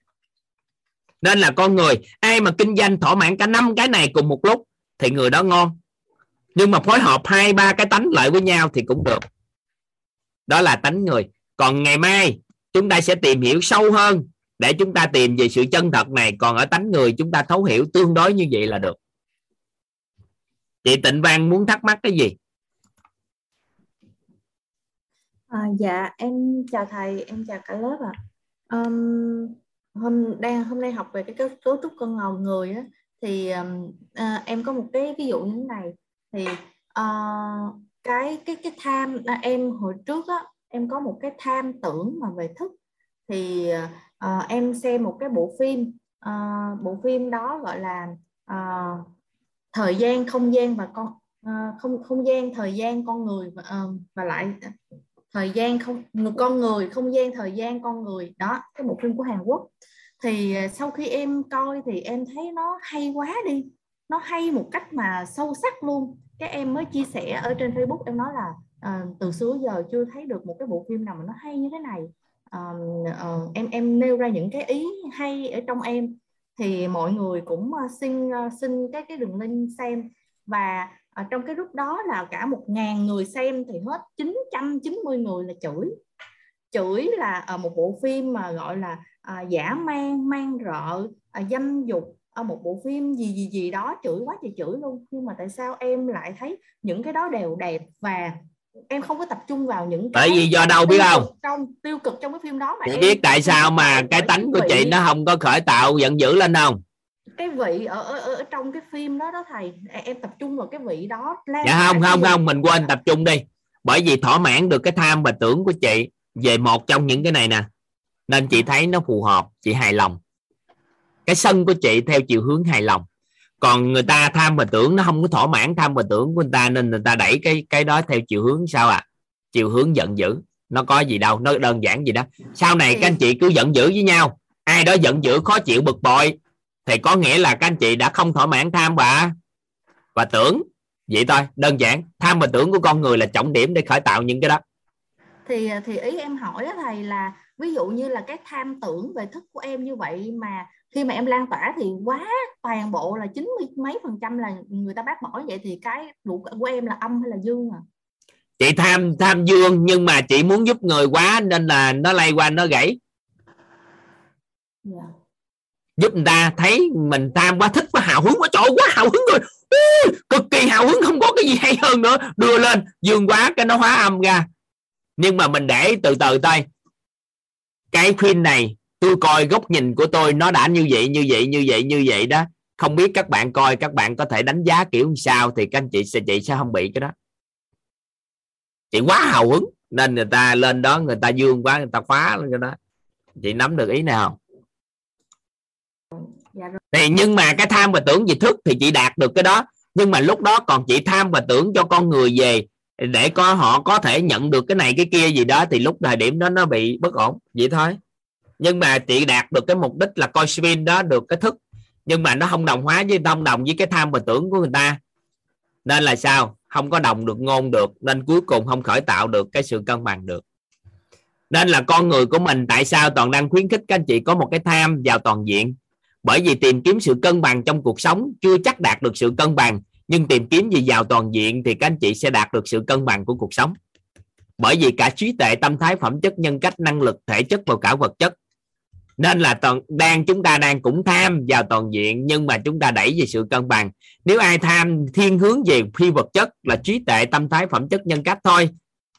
Nên là con người, ai mà kinh doanh thỏa mãn cả năm cái này cùng một lúc thì người đó ngon. Nhưng mà phối hợp hai, ba cái tánh lại với nhau thì cũng được. Đó là tánh người. Còn ngày mai, chúng ta sẽ tìm hiểu sâu hơn để chúng ta tìm về sự chân thật này. Còn ở tánh người, chúng ta thấu hiểu tương đối như vậy là được. Chị tịnh văn muốn thắc mắc cái gì? À, dạ em chào thầy em chào cả lớp ạ. Um, hôm đang hôm nay học về cái cấu, cấu trúc con ngầu người á thì um, uh, em có một cái ví dụ như thế này. Thì uh, cái cái cái tham à, em hồi trước á em có một cái tham tưởng mà về thức. Thì uh, em xem một cái bộ phim uh, bộ phim đó gọi là uh, thời gian không gian và con uh, không không gian thời gian con người và, uh, và lại thời gian không con người không gian thời gian con người. Đó cái bộ phim của Hàn Quốc. Thì à, sau khi em coi thì em thấy nó hay quá đi. Nó hay một cách mà sâu sắc luôn. Các em mới chia sẻ ở trên Facebook em nói là uh, từ xưa giờ chưa thấy được một cái bộ phim nào mà nó hay như thế này. Uh, uh, em em nêu ra những cái ý hay ở trong em. Thì mọi người cũng uh, xin uh, xin cái cái đường link xem. Và ở trong cái lúc đó là cả một ngàn người xem thì hết 990 người là chửi. Chửi là ở một bộ phim mà gọi là à, giả man man rợ à, dâm dục. Ở một bộ phim gì gì gì đó chửi quá thì chửi luôn. Nhưng mà tại sao em lại thấy những cái đó đều đẹp và em không có tập trung vào những tại vì do đâu biết không? trong tiêu cực trong cái phim đó mà chị em biết tại sao mà cái tánh của chị nó không có khởi tạo giận dữ lên không cái vị ở, ở, ở trong cái phim đó đó thầy. Em tập trung vào cái vị đó. Dạ không không không mình quên tập trung đi. Bởi vì thỏa mãn được cái tham và tưởng của chị về một trong những cái này nè. Nên chị thấy nó phù hợp chị hài lòng. Cái sân của chị theo chiều hướng hài lòng. Còn người ta tham và tưởng nó không có thỏa mãn tham và tưởng của người ta nên người ta đẩy cái cái đó theo chiều hướng sao à chiều hướng giận dữ. Nó có gì đâu nó đơn giản gì đó. Sau này các anh chị cứ giận dữ với nhau. Ai đó giận dữ khó chịu bực bội thì có nghĩa là các anh chị đã không thỏa mãn tham và và tưởng vậy thôi đơn giản tham và tưởng của con người là trọng điểm để khởi tạo những cái đó. Thì thì ý em hỏi thầy là ví dụ như là cái tham tưởng về thức của em như vậy mà khi mà em lan tỏa thì quá toàn bộ là chín mươi mấy phần trăm là người ta bác bỏ vậy thì cái đủ của em là âm hay là dương à? Chị tham tham dương nhưng mà chị muốn giúp người quá nên là nó lay qua nó gãy. Yeah giúp người ta thấy mình tham quá thích, quá hào hứng quá. Trời quá hào hứng rồi. Cực kỳ hào hứng, không có cái gì hay hơn nữa. Đưa lên, dương quá, cái nó hóa âm ra. Nhưng mà mình để từ từ tay cái phim này, tôi coi góc nhìn của tôi nó đã như vậy như vậy như vậy như vậy đó. Không biết các bạn coi, các bạn có thể đánh giá kiểu sao thì các anh chị sẽ chị sẽ không bị cái đó. Chị quá hào hứng, nên người ta lên đó, người ta dương quá, người ta khóa lên cái đó. Chị nắm được ý nào thì nhưng mà cái tham và tưởng về thức thì chị đạt được cái đó. Nhưng mà lúc đó còn chị tham và tưởng cho con người về để có, họ có thể nhận được cái này cái kia gì đó, thì lúc thời điểm đó nó bị bất ổn, vậy thôi. Nhưng mà chị đạt được cái mục đích là coi spin đó được cái thức. Nhưng mà nó không đồng hóa với đồng đồng với cái tham và tưởng của người ta. Nên là sao? Không có đồng được, ngôn được, nên cuối cùng không khởi tạo được cái sự cân bằng được. Nên là con người của mình tại sao toàn đang khuyến khích các anh chị có một cái tham vào toàn diện? Bởi vì tìm kiếm sự cân bằng trong cuộc sống chưa chắc đạt được sự cân bằng, nhưng tìm kiếm gì vào toàn diện thì các anh chị sẽ đạt được sự cân bằng của cuộc sống. Bởi vì cả trí tuệ, tâm thái, phẩm chất, nhân cách, năng lực, thể chất và cả vật chất. Nên là toàn, đang chúng ta đang cũng tham vào toàn diện, nhưng mà chúng ta đẩy về sự cân bằng. Nếu ai tham thiên hướng về phi vật chất là trí tuệ, tâm thái, phẩm chất, nhân cách thôi,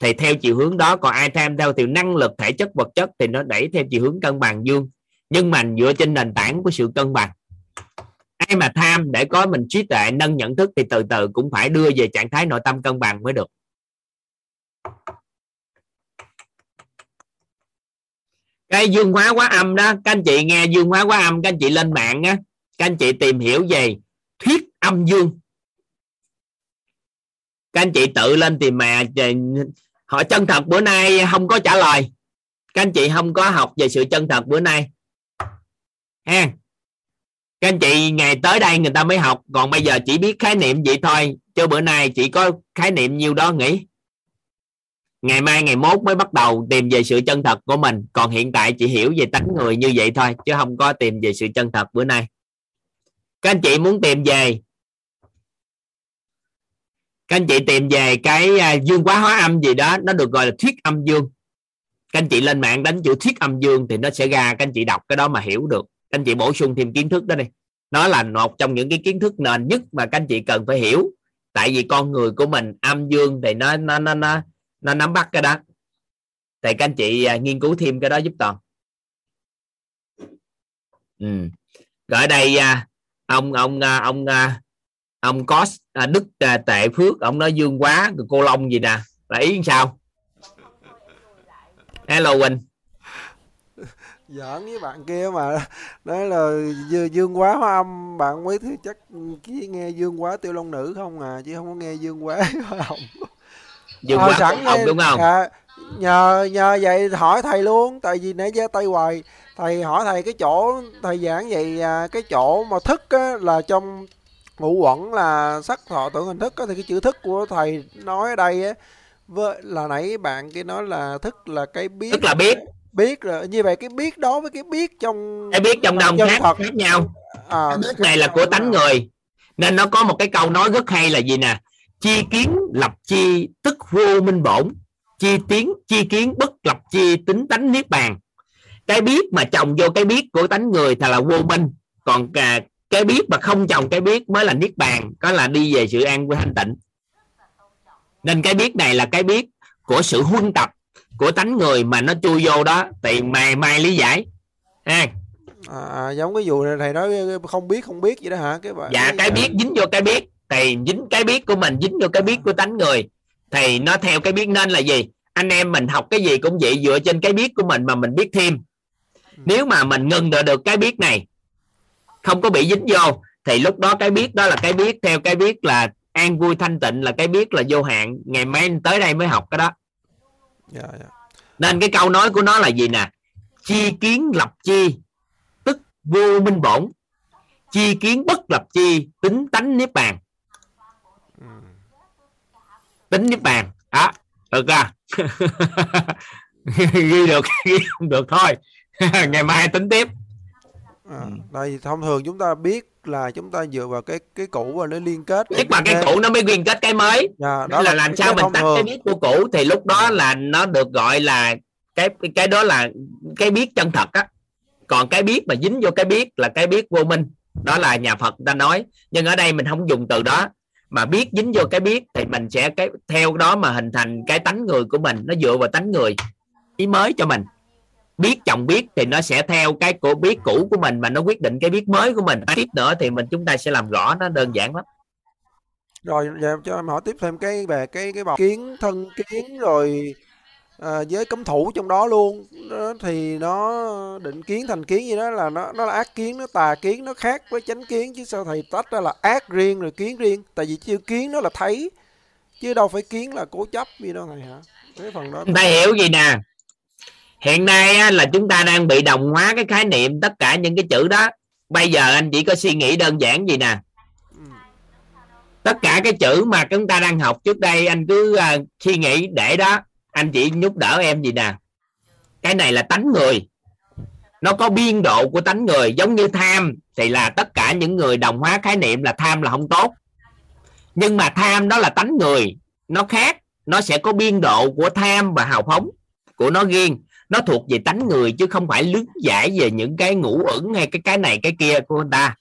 thì theo chiều hướng đó. Còn ai tham theo thì năng lực, thể chất, vật chất thì nó đẩy theo chiều hướng cân bằng, dương nhưng mà dựa trên nền tảng của sự cân bằng. Ai mà tham để có mình trí tuệ, nâng nhận thức thì từ từ cũng phải đưa về trạng thái nội tâm cân bằng mới được. Cái dương hóa quá âm đó, các anh chị nghe dương hóa quá âm, các anh chị lên mạng á, các anh chị tìm hiểu về thuyết âm dương. Các anh chị tự lên tìm mà họ chân thật bữa nay không có trả lời. Các anh chị không có học về sự chân thật bữa nay ha. Các anh chị ngày tới đây người ta mới học, còn bây giờ chỉ biết khái niệm vậy thôi, chứ bữa nay chỉ có khái niệm nhiêu đó nghĩ ngày mai, ngày mốt mới bắt đầu tìm về sự chân thật của mình, còn hiện tại chỉ hiểu về tánh người như vậy thôi, chứ không có tìm về sự chân thật bữa nay. Các anh chị muốn tìm về, các anh chị tìm về cái à, dương quá hóa âm gì đó, nó được gọi là thuyết âm dương. Các anh chị lên mạng đánh chữ thuyết âm dương thì nó sẽ ra, các anh chị đọc cái đó mà hiểu được các anh chị bổ sung thêm kiến thức đó đi. Nó là một trong những cái kiến thức nền nhất mà các anh chị cần phải hiểu. Tại vì con người của mình âm dương thì nó nó nó nó, nó nắm bắt cái đó. Thì các anh chị à, nghiên cứu thêm cái đó giúp toàn. Ừ. rồi ở đây à, ông ông à, ông ông có đức tệ phước ông nói dương quá cô long gì nè. Là ý sao? Hello quỳnh giỡn với bạn kia mà. Nói là dương quá hóa âm bạn mới thứ chắc chỉ nghe dương quá tiêu long nữ không à chứ không có nghe dương quá hóa hồng dương quá sẵn hồng đúng không? À, nhờ nhờ vậy hỏi thầy luôn tại vì nãy giờ tay hoài. Thầy hỏi thầy cái chỗ thầy giảng vậy à, cái chỗ mà thức á, là trong ngũ quẩn là sắc thọ tưởng hình thức á, thì cái chữ thức của thầy nói ở đây á với là nãy bạn kia nói là thức là cái biết. Tức là biết biết rồi như vậy cái biết đó với cái biết trong cái biết trong đồng khác thật. khác nhau. À, cái biết này là của tánh người. Nên nó có một cái câu nói rất hay là gì nè? Chi kiến lập chi tức vô minh bổn. Chi tiến chi kiến bất lập chi tính tánh niết bàn. Cái biết mà chồng vô cái biết của tánh người thì là vô minh. Còn cả cái biết mà không chồng cái biết mới là niết bàn có là đi về sự an vui thanh tịnh. Nên cái biết này là cái biết của sự huân tập của tánh người mà nó chui vô đó thì mày mai lý giải. Ha? À, à, giống cái vụ này thầy nói không biết không biết vậy đó hả? Cái bạn dạ cái biết dính vô cái biết. Thì dính cái biết của mình dính vô cái biết của tánh người. Thì nó theo cái biết nên là gì? Anh em mình học cái gì cũng vậy dựa trên cái biết của mình mà mình biết thêm. Ừ. nếu mà mình ngừng được, được cái biết này không có bị dính vô thì lúc đó cái biết đó là cái biết theo cái biết là an vui thanh tịnh là cái biết là vô hạn. Ngày mai tới đây mới học cái đó dạ, dạ. nên cái câu nói của nó là gì nè? Chi kiến lập chi tức vô minh bổn. Chi kiến bất lập chi tính tánh niết bàn. Ừ. tính niết bàn. Đó được ra ghi được ghi không được thôi. Ngày mai tính tiếp à, đây thông thường chúng ta biết là chúng ta dựa vào cái cái cũ và nó liên kết biết bằng cái cũ nó mới liên kết cái mới. Dạ, đó là, là làm sao mình tách cái biết của cũ thì lúc đó là nó được gọi là cái cái đó là cái biết chân thật á. Còn cái biết mà dính vô cái biết là cái biết vô minh. Đó là nhà Phật ta nói. Nhưng ở đây mình không dùng từ đó. Mà biết dính vô cái biết thì mình sẽ cái theo đó mà hình thành cái tánh người của mình. Nó dựa vào tánh người ý mới cho mình biết chồng biết thì nó sẽ theo cái của biết cũ của mình mà nó quyết định cái biết mới của mình. Tiếp nữa thì mình chúng ta sẽ làm rõ nó đơn giản lắm. Rồi giờ cho em hỏi tiếp thêm cái về cái cái bọc kiến thân kiến rồi à, với cấm thủ trong đó luôn. Đó, thì nó định kiến thành kiến gì đó là nó nó là ác kiến nó tà kiến nó khác với chánh kiến. Chứ sao thầy tách ra là ác riêng rồi kiến riêng? Tại vì chữ kiến nó là thấy chứ đâu phải kiến là cố chấp gì đâu thầy hả? Cái phần đó thầy hiểu gì nè hiện nay á, là chúng ta đang bị đồng hóa cái khái niệm tất cả những cái chữ đó. Bây giờ anh chỉ có suy nghĩ đơn giản gì nè? Tất cả cái chữ mà chúng ta đang học trước đây anh cứ uh, suy nghĩ để đó. Anh chỉ giúp đỡ em gì nè? Cái này là tánh người. Nó có biên độ của tánh người. Giống như tham thì là tất cả những người đồng hóa khái niệm là tham là không tốt. Nhưng mà tham đó là tánh người. Nó khác. Nó sẽ có biên độ của tham và hào phóng của nó riêng nó thuộc về tánh người chứ không phải lý giải về những cái ngũ ẩn hay cái cái này, cái kia của người ta.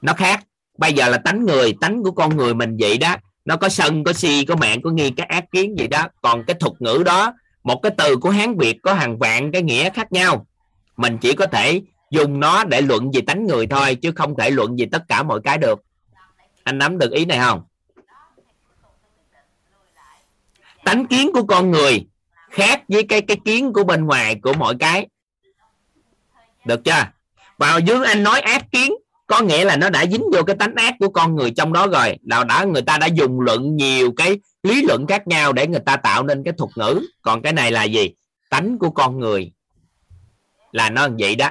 Nó khác. Bây giờ là tánh người, tánh của con người mình vậy đó. Nó có sân, có si, có mạng, có nghi, cái ác kiến gì đó. Còn cái thuật ngữ đó, một cái từ của hán việt có hàng vạn cái nghĩa khác nhau. Mình chỉ có thể dùng nó để luận về tánh người thôi, chứ không thể luận về tất cả mọi cái được. Anh nắm được ý này không? Tánh kiến của con người khác với cái cái kiến của bên ngoài của mọi cái. Được chưa? Vào dưới anh nói ác kiến, có nghĩa là nó đã dính vô cái tánh ác của con người trong đó rồi. Là đã, người ta đã dùng luận nhiều cái lý luận khác nhau để người ta tạo nên cái thuật ngữ. Còn cái này là gì? Tánh của con người. Là nó vậy đó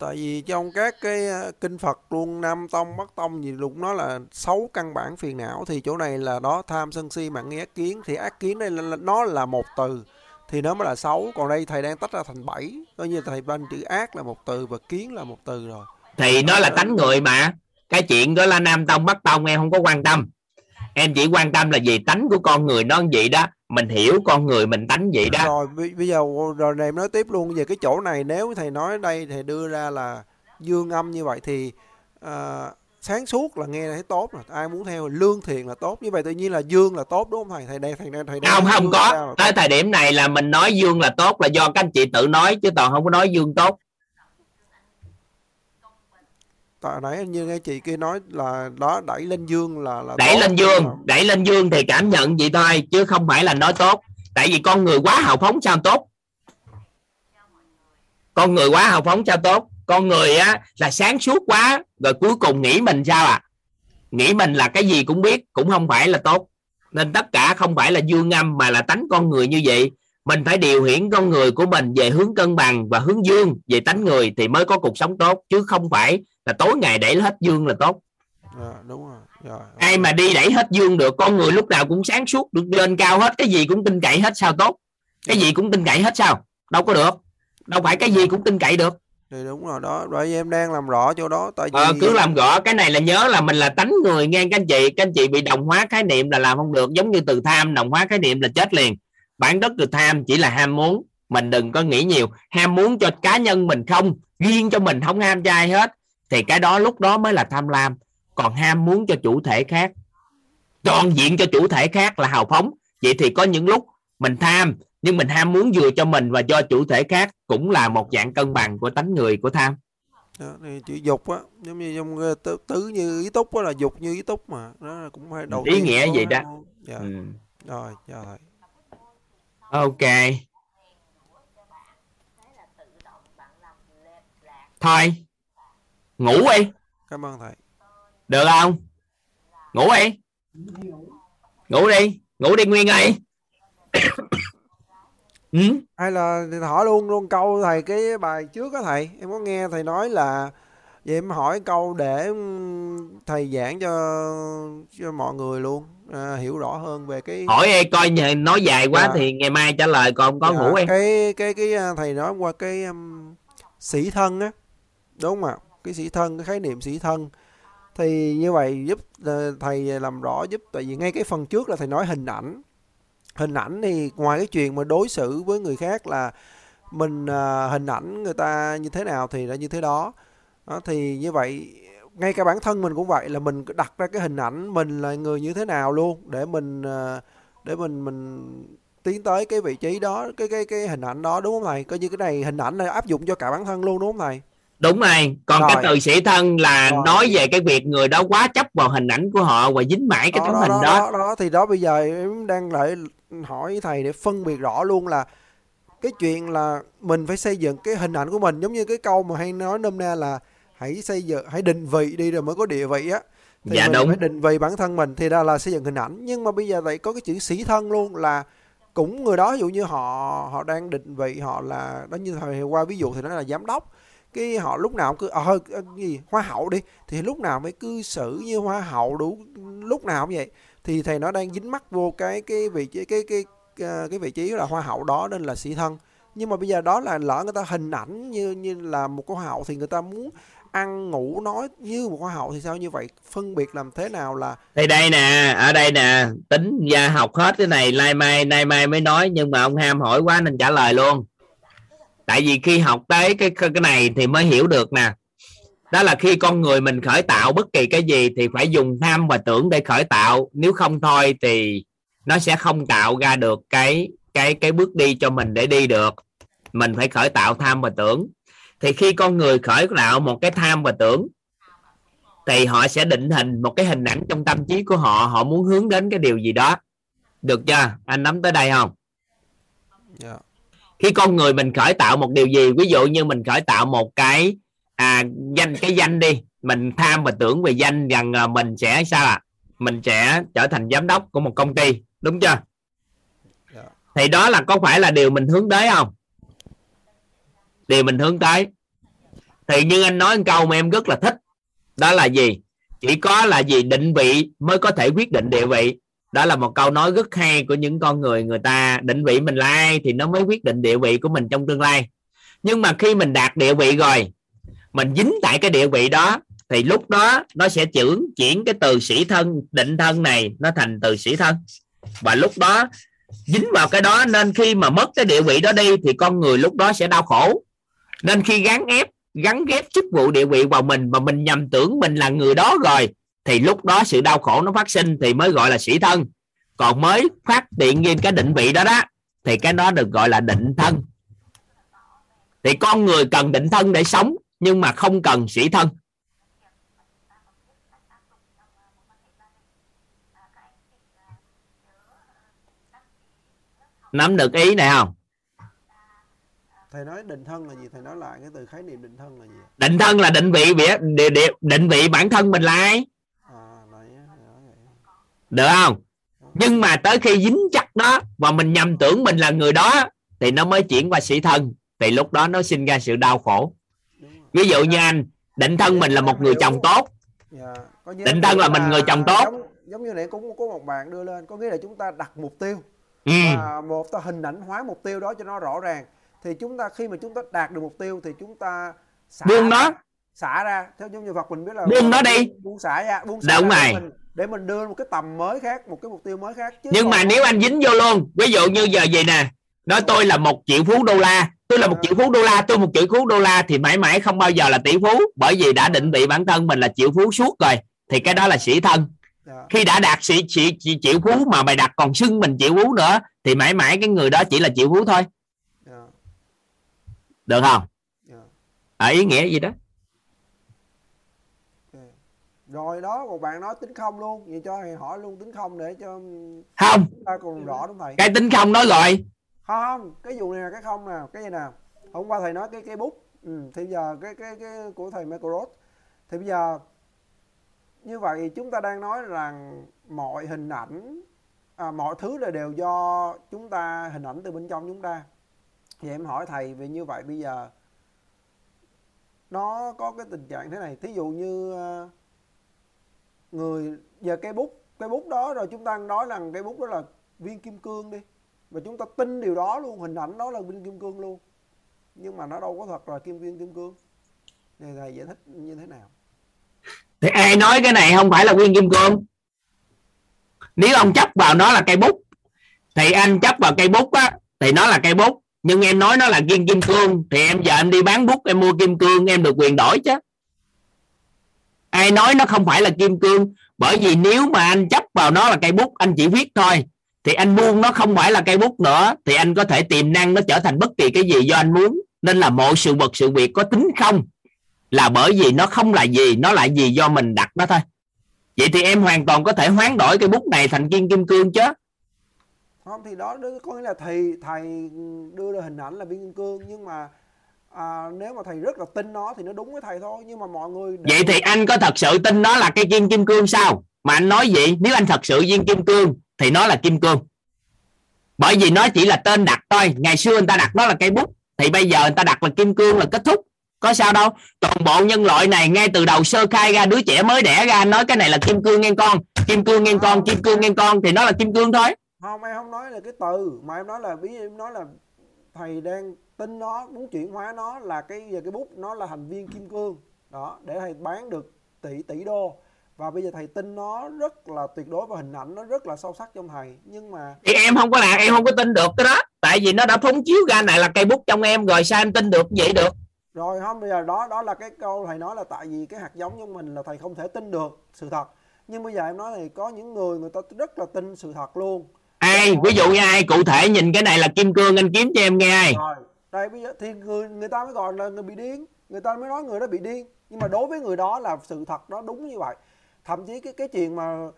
tại vì trong các cái ờ, kinh Phật luôn Nam tông Bắc tông gì luôn nó là sáu căn bản phiền não thì chỗ này là đó tham sân si mạng nghi ác kiến thì ác kiến đây là, nó là một từ. Thì nó mới là xấu còn đây thầy đang tách ra thành bảy coi như thầy ban chữ ác là một từ và kiến là một từ rồi. Thì nó là tánh người mà. Cái chuyện đó là nam tông bắc tông em không có quan tâm. Em chỉ quan tâm là gì tánh của con người nó vậy đó mình hiểu con người mình tánh vậy đó. Rồi bi- bây giờ rồi này em nói tiếp luôn về cái chỗ này nếu thầy nói đây thầy đưa ra là dương âm như vậy thì à, sáng suốt là nghe thấy tốt rồi ai muốn theo lương thiện là tốt như vậy tự nhiên là dương là tốt đúng không thầy? Thầy đang thầy đang thầy đang không không có. tới thời điểm này là mình nói dương là tốt là do các anh chị tự nói chứ toàn không có nói dương tốt tại nãy như nghe chị kia nói là đó đẩy lên dương là là đẩy tốt. lên dương đẩy lên dương thì cảm nhận vậy thôi chứ không phải là nói tốt. Tại vì con người quá hào phóng sao tốt? Con người quá hào phóng sao tốt? Con người á là sáng suốt quá rồi cuối cùng nghĩ mình sao à? Nghĩ mình là cái gì cũng biết cũng không phải là tốt. Nên tất cả không phải là dương âm mà là tánh con người như vậy. Mình phải điều khiển con người của mình về hướng cân bằng và hướng dương về tánh người thì mới có cuộc sống tốt chứ không phải là tối ngày để hết dương là tốt. Dạ, đúng rồi. Rồi ai mà đi đẩy hết dương được con người lúc nào cũng sáng suốt được lên cao hết cái gì cũng tin cậy hết sao tốt? Cái gì cũng tin cậy hết sao? Đâu có được. Đâu phải cái gì cũng tin cậy được. Thì đúng rồi đó bởi em đang làm rõ chỗ đó tại vì ờ, cứ làm rõ cái này là nhớ là mình là tánh người nghe các anh chị các anh chị bị đồng hóa khái niệm là làm không được giống như từ tham đồng hóa khái niệm là chết liền. Bản chất từ tham chỉ là ham muốn mình đừng có nghĩ nhiều. Ham muốn cho cá nhân mình không riêng cho mình không ham cho ai hết thì cái đó lúc đó mới là tham lam. Còn ham muốn cho chủ thể khác toàn diện cho chủ thể khác là hào phóng. Vậy thì có những lúc mình tham nhưng mình ham muốn vừa cho mình và cho chủ thể khác cũng là một dạng cân bằng của tánh người của tham. Đó, thì chữ dục á giống như trong ờ, tứ, tứ như ý túc á là dục như ý túc mà. Đó là cũng phải đầu ý nghĩa vậy đó. Muốn. dạ. ừ. rồi dạ thầy ok. Thôi ngủ đi. Cảm ơn thầy. Được không? Ngủ đi. Ngủ đi. Ngủ đi nguyên ơi ừ? hay là hỏi luôn luôn câu thầy cái bài trước á thầy. Em có nghe thầy nói là vậy em hỏi câu để thầy giảng cho cho mọi người luôn. À, hiểu rõ hơn về cái hỏi ê coi nhờ nói dài quá Dạ. thì ngày mai trả lời còn có Dạ, ngủ em. cái cái cái à, thầy nói qua cái um, sĩ thân á. Đúng không ạ cái sĩ thân, cái khái niệm sĩ thân. Thì như vậy giúp ờ, thầy làm rõ giúp, tại vì ngay cái phần trước là thầy nói hình ảnh. Hình ảnh thì ngoài cái chuyện mà đối xử với người khác là mình ờ, hình ảnh người ta như thế nào thì là như thế đó. Đó, thì như vậy, ngay cả bản thân mình cũng vậy, là mình đặt ra cái hình ảnh mình là người như thế nào luôn, để mình ờ, để mình mình tiến tới cái vị trí đó, cái cái cái hình ảnh đó, đúng không thầy? Coi như cái này, hình ảnh này áp dụng cho cả bản thân luôn, đúng không thầy? Đúng rồi. Còn Rồi. cái từ sĩ thân là Rồi. nói về cái việc người đó quá chấp vào hình ảnh của họ và dính mãi cái đó, tấm đó, hình đó, đó. đó, thì đó bây giờ em đang lại hỏi thầy để phân biệt rõ luôn là cái chuyện là mình phải xây dựng cái hình ảnh của mình. Giống như cái câu mà hay nói nôm na là hãy xây dựng hãy định vị đi rồi mới có địa vị á. Thì Dạ, mình đúng. phải định vị bản thân mình. Thì đó là xây dựng hình ảnh. Nhưng mà bây giờ lại có cái chữ sĩ thân luôn là cũng người đó ví dụ như họ họ đang định vị họ là đó như thời qua ví dụ thì nó là giám đốc cái họ lúc nào cứ ờ à, gì hoa hậu đi thì lúc nào mới cư xử như hoa hậu đủ lúc nào cũng vậy. Thì thầy nó đang dính mắc vô cái cái vị trí cái cái cái, cái vị trí là hoa hậu đó nên là sĩ thân. Nhưng mà bây giờ đó là lỡ người ta hình ảnh như như là một hoa hậu thì người ta muốn ăn ngủ nói như một hoa hậu thì sao? Như vậy phân biệt làm thế nào là thì đây nè ở đây nè tính gia học hết cái này lai mai nay mai mới nói nhưng mà ông ham hỏi quá nên trả lời luôn tại vì khi học tới cái cái này thì mới hiểu được nè. Đó là khi con người mình khởi tạo bất kỳ cái gì thì phải dùng tham và tưởng để khởi tạo. Nếu không thôi thì nó sẽ không tạo ra được cái cái cái bước đi cho mình để đi được. Mình phải khởi tạo tham và tưởng. Thì khi con người khởi tạo một cái tham và tưởng, thì họ sẽ định hình một cái hình ảnh trong tâm trí của họ. Họ muốn hướng đến cái điều gì đó. Được chưa? Anh nắm tới đây không? Yeah khi con người mình khởi tạo một điều gì ví dụ như mình khởi tạo một cái à, danh cái danh đi mình tham và tưởng về danh rằng là mình sẽ sao ạ? Mình sẽ trở thành giám đốc của một công ty đúng chưa? Thì đó là có phải là điều mình hướng tới không? Điều mình hướng tới. Thì như anh nói một câu mà em rất là thích đó là gì? Chỉ có là gì định vị mới có thể quyết định địa vị đó là một câu nói rất hay của những con người người ta định vị mình là ai thì nó mới quyết định địa vị của mình trong tương lai. Nhưng mà khi mình đạt địa vị rồi, mình dính tại cái địa vị đó, thì lúc đó nó sẽ chuyển chuyển cái từ sĩ thân, định thân này nó thành từ sĩ thân. Và lúc đó, dính vào cái đó nên khi mà mất cái địa vị đó đi thì con người lúc đó sẽ đau khổ. Nên khi gắn ép, gắn ghép chức vụ địa vị vào mình mà mình nhầm tưởng mình là người đó rồi thì lúc đó sự đau khổ nó phát sinh thì mới gọi là sĩ thân. Còn mới phát hiện nhiên cái định vị đó đó thì cái đó được gọi là định thân. Thì con người cần định thân để sống nhưng mà không cần sĩ thân. Nắm được ý này không? Thầy nói định thân là gì? Thầy nói lại cái từ khái niệm định thân là gì định thân là định vị địa, địa, địa, định vị bản thân mình là ai được không? Nhưng mà tới khi dính chắc đó và mình nhầm tưởng mình là người đó thì nó mới chuyển qua sĩ thân. Thì lúc đó nó sinh ra sự đau khổ. Ví dụ như anh định thân mình là một người chồng tốt. Dạ, định thân là mình người chồng tốt. giống, như nãy cũng có một bạn đưa lên có nghĩa là chúng ta đặt mục tiêu. Ừ. và một ta hình ảnh hóa mục tiêu đó cho nó rõ ràng. Thì chúng ta khi mà chúng ta đạt được mục tiêu thì chúng ta xả buông nó xả ra. Theo như Phật mình biết là Buông nó đi. buông xả ra buông xả Đúng ra để rồi. mình để mình đưa một cái tầm mới khác một cái mục tiêu mới khác. Chứ nhưng mà nếu anh dính vô luôn ví dụ như giờ gì nè nói tôi là một triệu phú đô la tôi là một triệu phú đô la tôi một triệu phú đô la thì mãi mãi không bao giờ là tỷ phú bởi vì đã định vị bản thân mình là triệu phú suốt rồi thì cái đó là sĩ thân. Khi đã đạt sĩ, sĩ, sĩ triệu phú mà mày đặt còn xưng mình triệu phú nữa thì mãi mãi cái người đó chỉ là triệu phú thôi. Được không? Ở ý nghĩa gì đó rồi đó một bạn nói tính không luôn. Vậy cho thầy hỏi luôn tính không để cho Không. chúng ta còn rõ đúng thầy. Cái tính không nói rồi không không cái vụ này là cái không nào cái gì nào? Hôm qua thầy nói cái cái bút. Ừ, thì giờ cái cái cái của thầy Roth thì bây giờ như vậy chúng ta đang nói rằng mọi hình ảnh à, mọi thứ là đều do chúng ta hình ảnh từ bên trong chúng ta. Thì em hỏi thầy về như vậy bây giờ nó có cái tình trạng thế này. Thí dụ như ờ, người, giờ cây bút cây bút đó rồi chúng ta nói rằng cây bút đó là viên kim cương đi. Và chúng ta tin điều đó luôn, hình ảnh đó là viên kim cương luôn. Nhưng mà nó đâu có thật là kim viên kim cương. Thì thầy giải thích như thế nào? Thì ai nói cái này không phải là viên kim cương? Nếu ông chấp vào nó là cây bút, thì anh chấp vào cây bút á, thì nó là cây bút. Nhưng em nói nó là viên kim cương, thì em giờ em đi bán bút, em mua kim cương, em được quyền đổi chứ ai nói nó không phải là kim cương, bởi vì nếu mà anh chấp vào nó là cây bút, anh chỉ viết thôi. Thì anh buông nó không phải là cây bút nữa, thì anh có thể tiềm năng nó trở thành bất kỳ cái gì do anh muốn. Nên là mọi sự vật, sự việc có tính không là bởi vì nó không là gì, nó là gì do mình đặt nó thôi. Vậy thì em hoàn toàn có thể hoán đổi cây bút này thành kim kim cương chứ. Không, thì đó có nghĩa là thầy thầy đưa ra hình ảnh là viên kim cương, nhưng mà à, nếu mà thầy rất là tin nó thì nó đúng với thầy thôi nhưng mà mọi người vậy thì anh có thật sự tin nó là cây kim kim cương sao? Mà anh nói gì nếu anh thật sự viên kim cương thì nó là kim cương. Bởi vì nó chỉ là tên đặt thôi. Ngày xưa người ta đặt nó là cây bút thì bây giờ người ta đặt là kim cương là kết thúc. Có sao đâu. Toàn bộ nhân loại này ngay từ đầu sơ khai ra đứa trẻ mới đẻ ra nói cái này là kim cương nghe con. Kim cương nghe con kim cương nghe con thì nó là kim cương thôi. Không em không nói là cái từ mà em nói là ví em nói là thầy đang tin nó muốn chuyển hóa nó là cái giờ cái bút nó là thành viên kim cương. Đó để thầy bán được tỷ tỷ đô. Và bây giờ thầy tin nó rất là tuyệt đối và hình ảnh nó rất là sâu sắc trong thầy. Nhưng mà thì em không có là em không có tin được cái đó. Tại vì nó đã phóng chiếu ra này là cây bút trong em rồi sao em tin được vậy được? Rồi không bây giờ đó đó là cái câu thầy nói là tại vì cái hạt giống trong mình là thầy không thể tin được sự thật. Nhưng bây giờ em nói thì có những người người ta rất là tin sự thật luôn. Ai ví dụ như ai cụ thể nhìn cái này là kim cương anh kiếm cho em nghe ai. Rồi đây bây giờ thì người người ta mới gọi là người bị điên. Người ta mới nói người đó bị điên. Nhưng mà đối với người đó là sự thật đó đúng như vậy. Thậm chí cái cái chuyện mà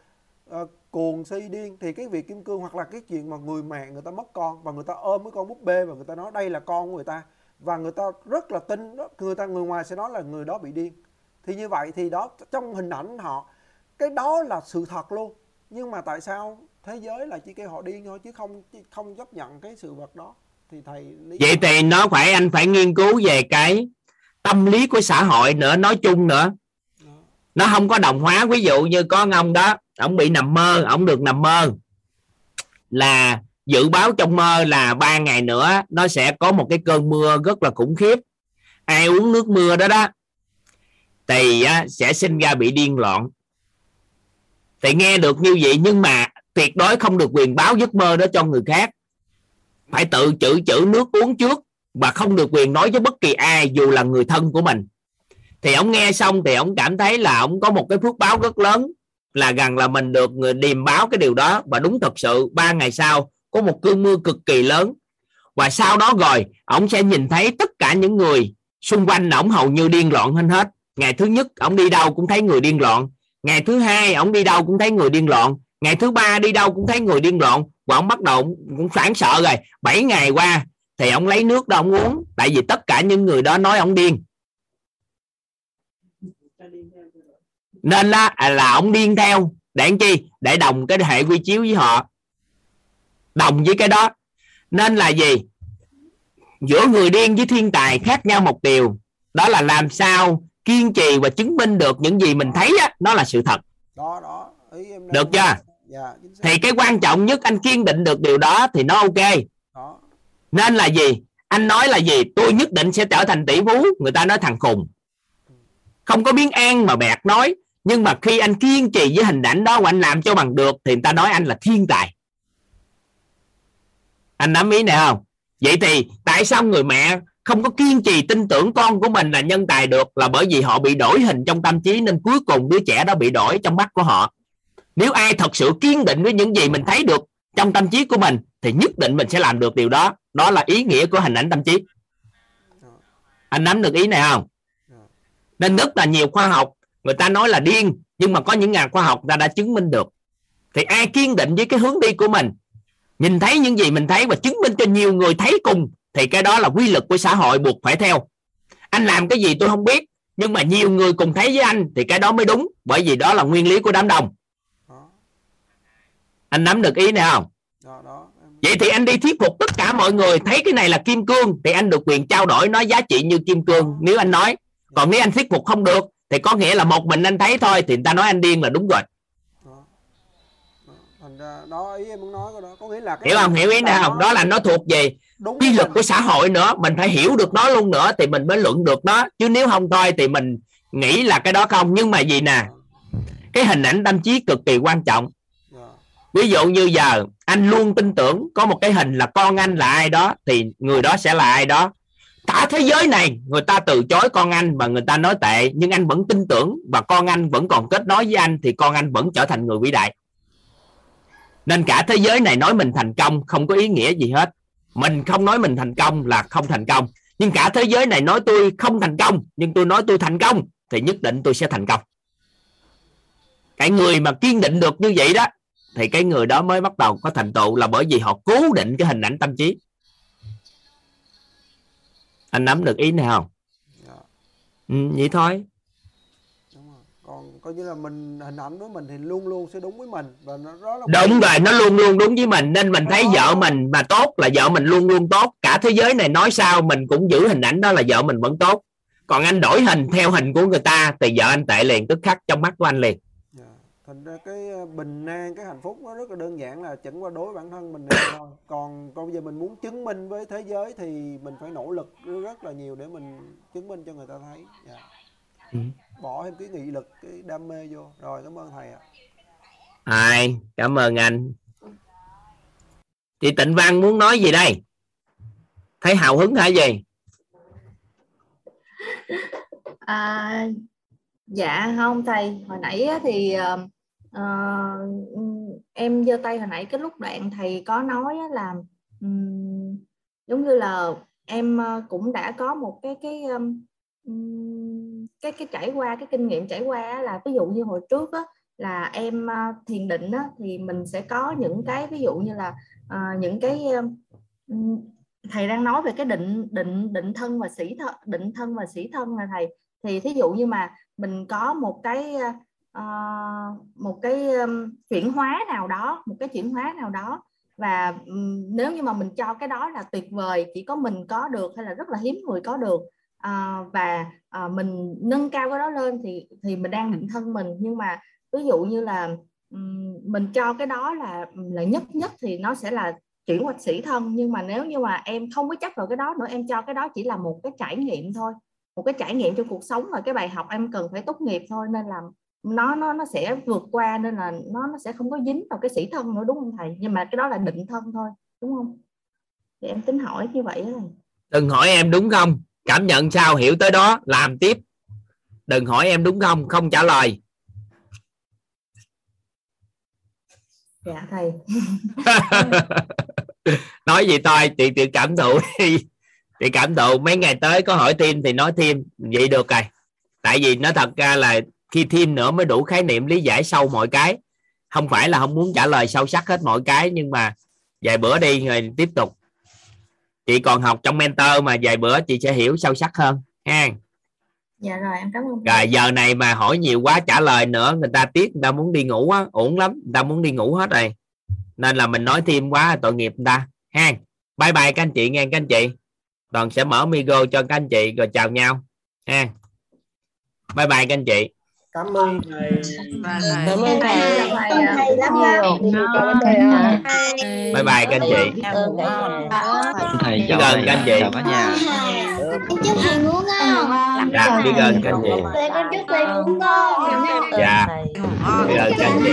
uh, cuồng si điên thì cái việc kim cương hoặc là cái chuyện mà người mẹ người ta mất con và người ta ôm cái con búp bê và người ta nói đây là con của người ta và người ta rất là tin đó người ta người ngoài sẽ nói là người đó bị điên. Thì như vậy thì đó trong hình ảnh họ cái đó là sự thật luôn. Nhưng mà tại sao thế giới là chỉ kêu họ điên thôi chứ không không chấp nhận cái sự vật đó? Thì thầy lý vậy thì nó phải anh phải nghiên cứu về cái tâm lý của xã hội nữa nói chung nữa. Nó không có đồng hóa. Ví dụ như có ông đó ông bị nằm mơ ông được nằm mơ là dự báo trong mơ là ba ngày nữa nó sẽ có một cái cơn mưa rất là khủng khiếp. Ai uống nước mưa đó đó thì sẽ sinh ra bị điên loạn. Thì nghe được như vậy nhưng mà tuyệt đối không được quyền báo giấc mơ đó cho người khác phải tự chữ chữ nước uống trước và không được quyền nói với bất kỳ ai dù là người thân của mình. Thì ông nghe xong thì ông cảm thấy là ông có một cái phước báo rất lớn, là gần là mình được người điềm báo cái điều đó. Và đúng thật sự, ba ngày sau, có một cơn mưa cực kỳ lớn. Và sau đó rồi, ông sẽ nhìn thấy tất cả những người xung quanh ổng hầu như điên loạn hơn hết. Ngày thứ nhất, ông đi đâu cũng thấy người điên loạn. Ngày thứ hai, ông đi đâu cũng thấy người điên loạn. Ngày thứ ba, đi đâu cũng thấy người điên loạn và ông bắt đầu cũng phản sợ rồi. 7 ngày qua thì ông lấy nước đó ông uống. Tại vì tất cả những người đó nói ông điên. Nên là là ông điên theo. Để làm chi? Để đồng cái hệ quy chiếu với họ. Đồng với cái đó. Nên là gì? Giữa người điên với thiên tài khác nhau một điều. Đó là làm sao kiên trì và chứng minh được những gì mình thấy á, nó là sự thật. Đó đó. Ý em được chưa thì cái quan trọng nhất anh kiên định được điều đó thì nó ok. Nên là gì? Anh nói là gì? Tôi nhất định sẽ trở thành tỷ phú. Người ta nói thằng khùng. Không có biến an mà bẹt nói. Nhưng mà khi anh kiên trì với hình ảnh đó và anh làm cho bằng được thì người ta nói anh là thiên tài. Anh nắm ý này không? Vậy thì tại sao người mẹ không có kiên trì tin tưởng con của mình là nhân tài được là bởi vì họ bị đổi hình trong tâm trí nên cuối cùng đứa trẻ đó bị đổi trong mắt của họ nếu ai thật sự kiên định với những gì mình thấy được trong tâm trí của mình, thì nhất định mình sẽ làm được điều đó. Đó là ý nghĩa của hình ảnh tâm trí. Anh nắm được ý này không? Nên rất là nhiều khoa học, người ta nói là điên, nhưng mà có những nhà khoa học ta đã chứng minh được. Thì ai kiên định với cái hướng đi của mình? Nhìn thấy những gì mình thấy và chứng minh cho nhiều người thấy cùng, thì cái đó là quy luật của xã hội buộc phải theo. Anh làm cái gì tôi không biết, nhưng mà nhiều người cùng thấy với anh, thì cái đó mới đúng, bởi vì đó là nguyên lý của đám đông anh nắm được ý này không? Vậy thì anh đi thuyết phục tất cả mọi người thấy cái này là kim cương thì anh được quyền trao đổi nó giá trị như kim cương nếu anh nói. Còn nếu anh thuyết phục không được thì có nghĩa là một mình anh thấy thôi thì người ta nói anh điên là đúng rồi. Thành ra đó ý em muốn nói đó. Có nghĩa là cái hiểu không? Hiểu ý nào không? đó là nó thuộc về Đúng quy luật của xã hội nữa mình phải hiểu được nó luôn nữa thì mình mới luận được nó. Chứ nếu không thôi thì mình nghĩ là cái đó không. Nhưng mà gì nè? Cái hình ảnh tâm trí cực kỳ quan trọng ví dụ như giờ anh luôn tin tưởng có một cái hình là con anh là ai đó, thì người đó sẽ là ai đó. Cả thế giới này, người ta từ chối con anh và người ta nói tệ, nhưng anh vẫn tin tưởng và con anh vẫn còn kết nối với anh, thì con anh vẫn trở thành người vĩ đại. Nên cả thế giới này nói mình thành công không có ý nghĩa gì hết. Mình không nói mình thành công là không thành công. Nhưng cả thế giới này nói tôi không thành công, nhưng tôi nói tôi thành công, thì nhất định tôi sẽ thành công. Cái người mà kiên định được như vậy đó thì cái người đó mới bắt đầu có thành tựu là bởi vì họ cố định cái hình ảnh tâm trí. Anh nắm được ý này không? Ừ, vậy thôi. Còn coi như là mình hình ảnh của mình thì luôn luôn sẽ đúng với mình và nó đó là đúng rồi nó luôn luôn đúng với mình nên mình thấy vợ mình mà tốt là vợ mình luôn luôn tốt. Cả thế giới này nói sao mình cũng giữ hình ảnh đó là vợ mình vẫn tốt. Còn anh đổi hình theo hình của người ta thì vợ anh tệ liền tức khắc trong mắt của anh liền thành ra cái ờ, bình an cái hạnh phúc nó rất là đơn giản là chẳng qua đối bản thân mình này thôi. Còn còn bây giờ mình muốn chứng minh với thế giới thì mình phải nỗ lực rất là nhiều để mình chứng minh cho người ta thấy. Dạ. Ừ. bỏ thêm cái nghị lực cái đam mê vô. Rồi cảm ơn thầy ạ. Ai? Cảm ơn anh. Chị tịnh văn muốn nói gì đây? Thấy hào hứng hả gì? À, dạ không thầy. Hồi nãy á thì ờ, uh, em giơ tay hồi nãy cái lúc đoạn thầy có nói là um, giống như là em ờ, cũng đã có một cái cái um, cái cái trải qua cái kinh nghiệm trải qua là ví dụ như hồi trước á là em ờ, thiền định á thì mình sẽ có những cái ví dụ như là uh, những cái um, thầy đang nói về cái định định định thân và sĩ thân định thân và sĩ thân là thầy. Thì thí dụ như mà mình có một cái Ờ, một cái um, chuyển hóa nào đó một cái chuyển hóa nào đó. Và nếu như mà mình cho cái đó là tuyệt vời chỉ có mình có được hay là rất là hiếm người có được à, và à, mình nâng cao cái đó lên thì thì mình đang định thân mình. Nhưng mà ví dụ như là mình cho cái đó là là nhất nhất thì nó sẽ là chuyển qua sĩ thân. Nhưng mà nếu như mà em không có chấp vào cái đó nữa em cho cái đó chỉ là một cái trải nghiệm thôi một cái trải nghiệm trong cuộc sống và cái bài học em cần phải tốt nghiệp thôi. Nên là nó nó nó sẽ vượt qua nên là nó nó sẽ không có dính vào cái sĩ thân nữa đúng không thầy? Nhưng mà cái đó là định thân thôi đúng không? Thì em tính hỏi như vậy đó thầy. đừng hỏi em đúng không? Cảm nhận sao? Hiểu tới đó làm tiếp. Đừng hỏi em đúng không? Không trả lời. Dạ thầy. Nói gì thôi chị tự cảm thụ đi. Chị cảm thụ. Mấy ngày tới có hỏi thêm thì nói thêm. Vậy được rồi. Tại vì nó thật ra là khi thêm nữa mới đủ khái niệm lý giải sâu mọi cái. Không phải là không muốn trả lời sâu sắc hết mọi cái nhưng mà vài bữa đi rồi tiếp tục. Chị còn học trong mentor mà vài bữa chị sẽ hiểu sâu sắc hơn ha. Dạ rồi em cảm ơn. Rồi giờ này mà hỏi nhiều quá trả lời nữa người ta tiếc người ta muốn đi ngủ á ổn lắm người ta muốn đi ngủ hết rồi. Nên là mình nói thêm quá tội nghiệp người ta ha. Bye bye các anh chị nghe các anh chị. Toàn sẽ mở micro cho các anh chị rồi chào nhau ha. Bye bye các anh chị cảm ơn thầy cảm ơn thầy thầy lắm nhiều cảm ơn thầy ạ. bye bye các anh chị thầy biết chào ơn thầy các anh chị chào cả nhà em chúc thầy ngủ ngon dạ biết ơn các anh chị thầy con chúc thầy ngủ ngon dạ biết ơn các anh chị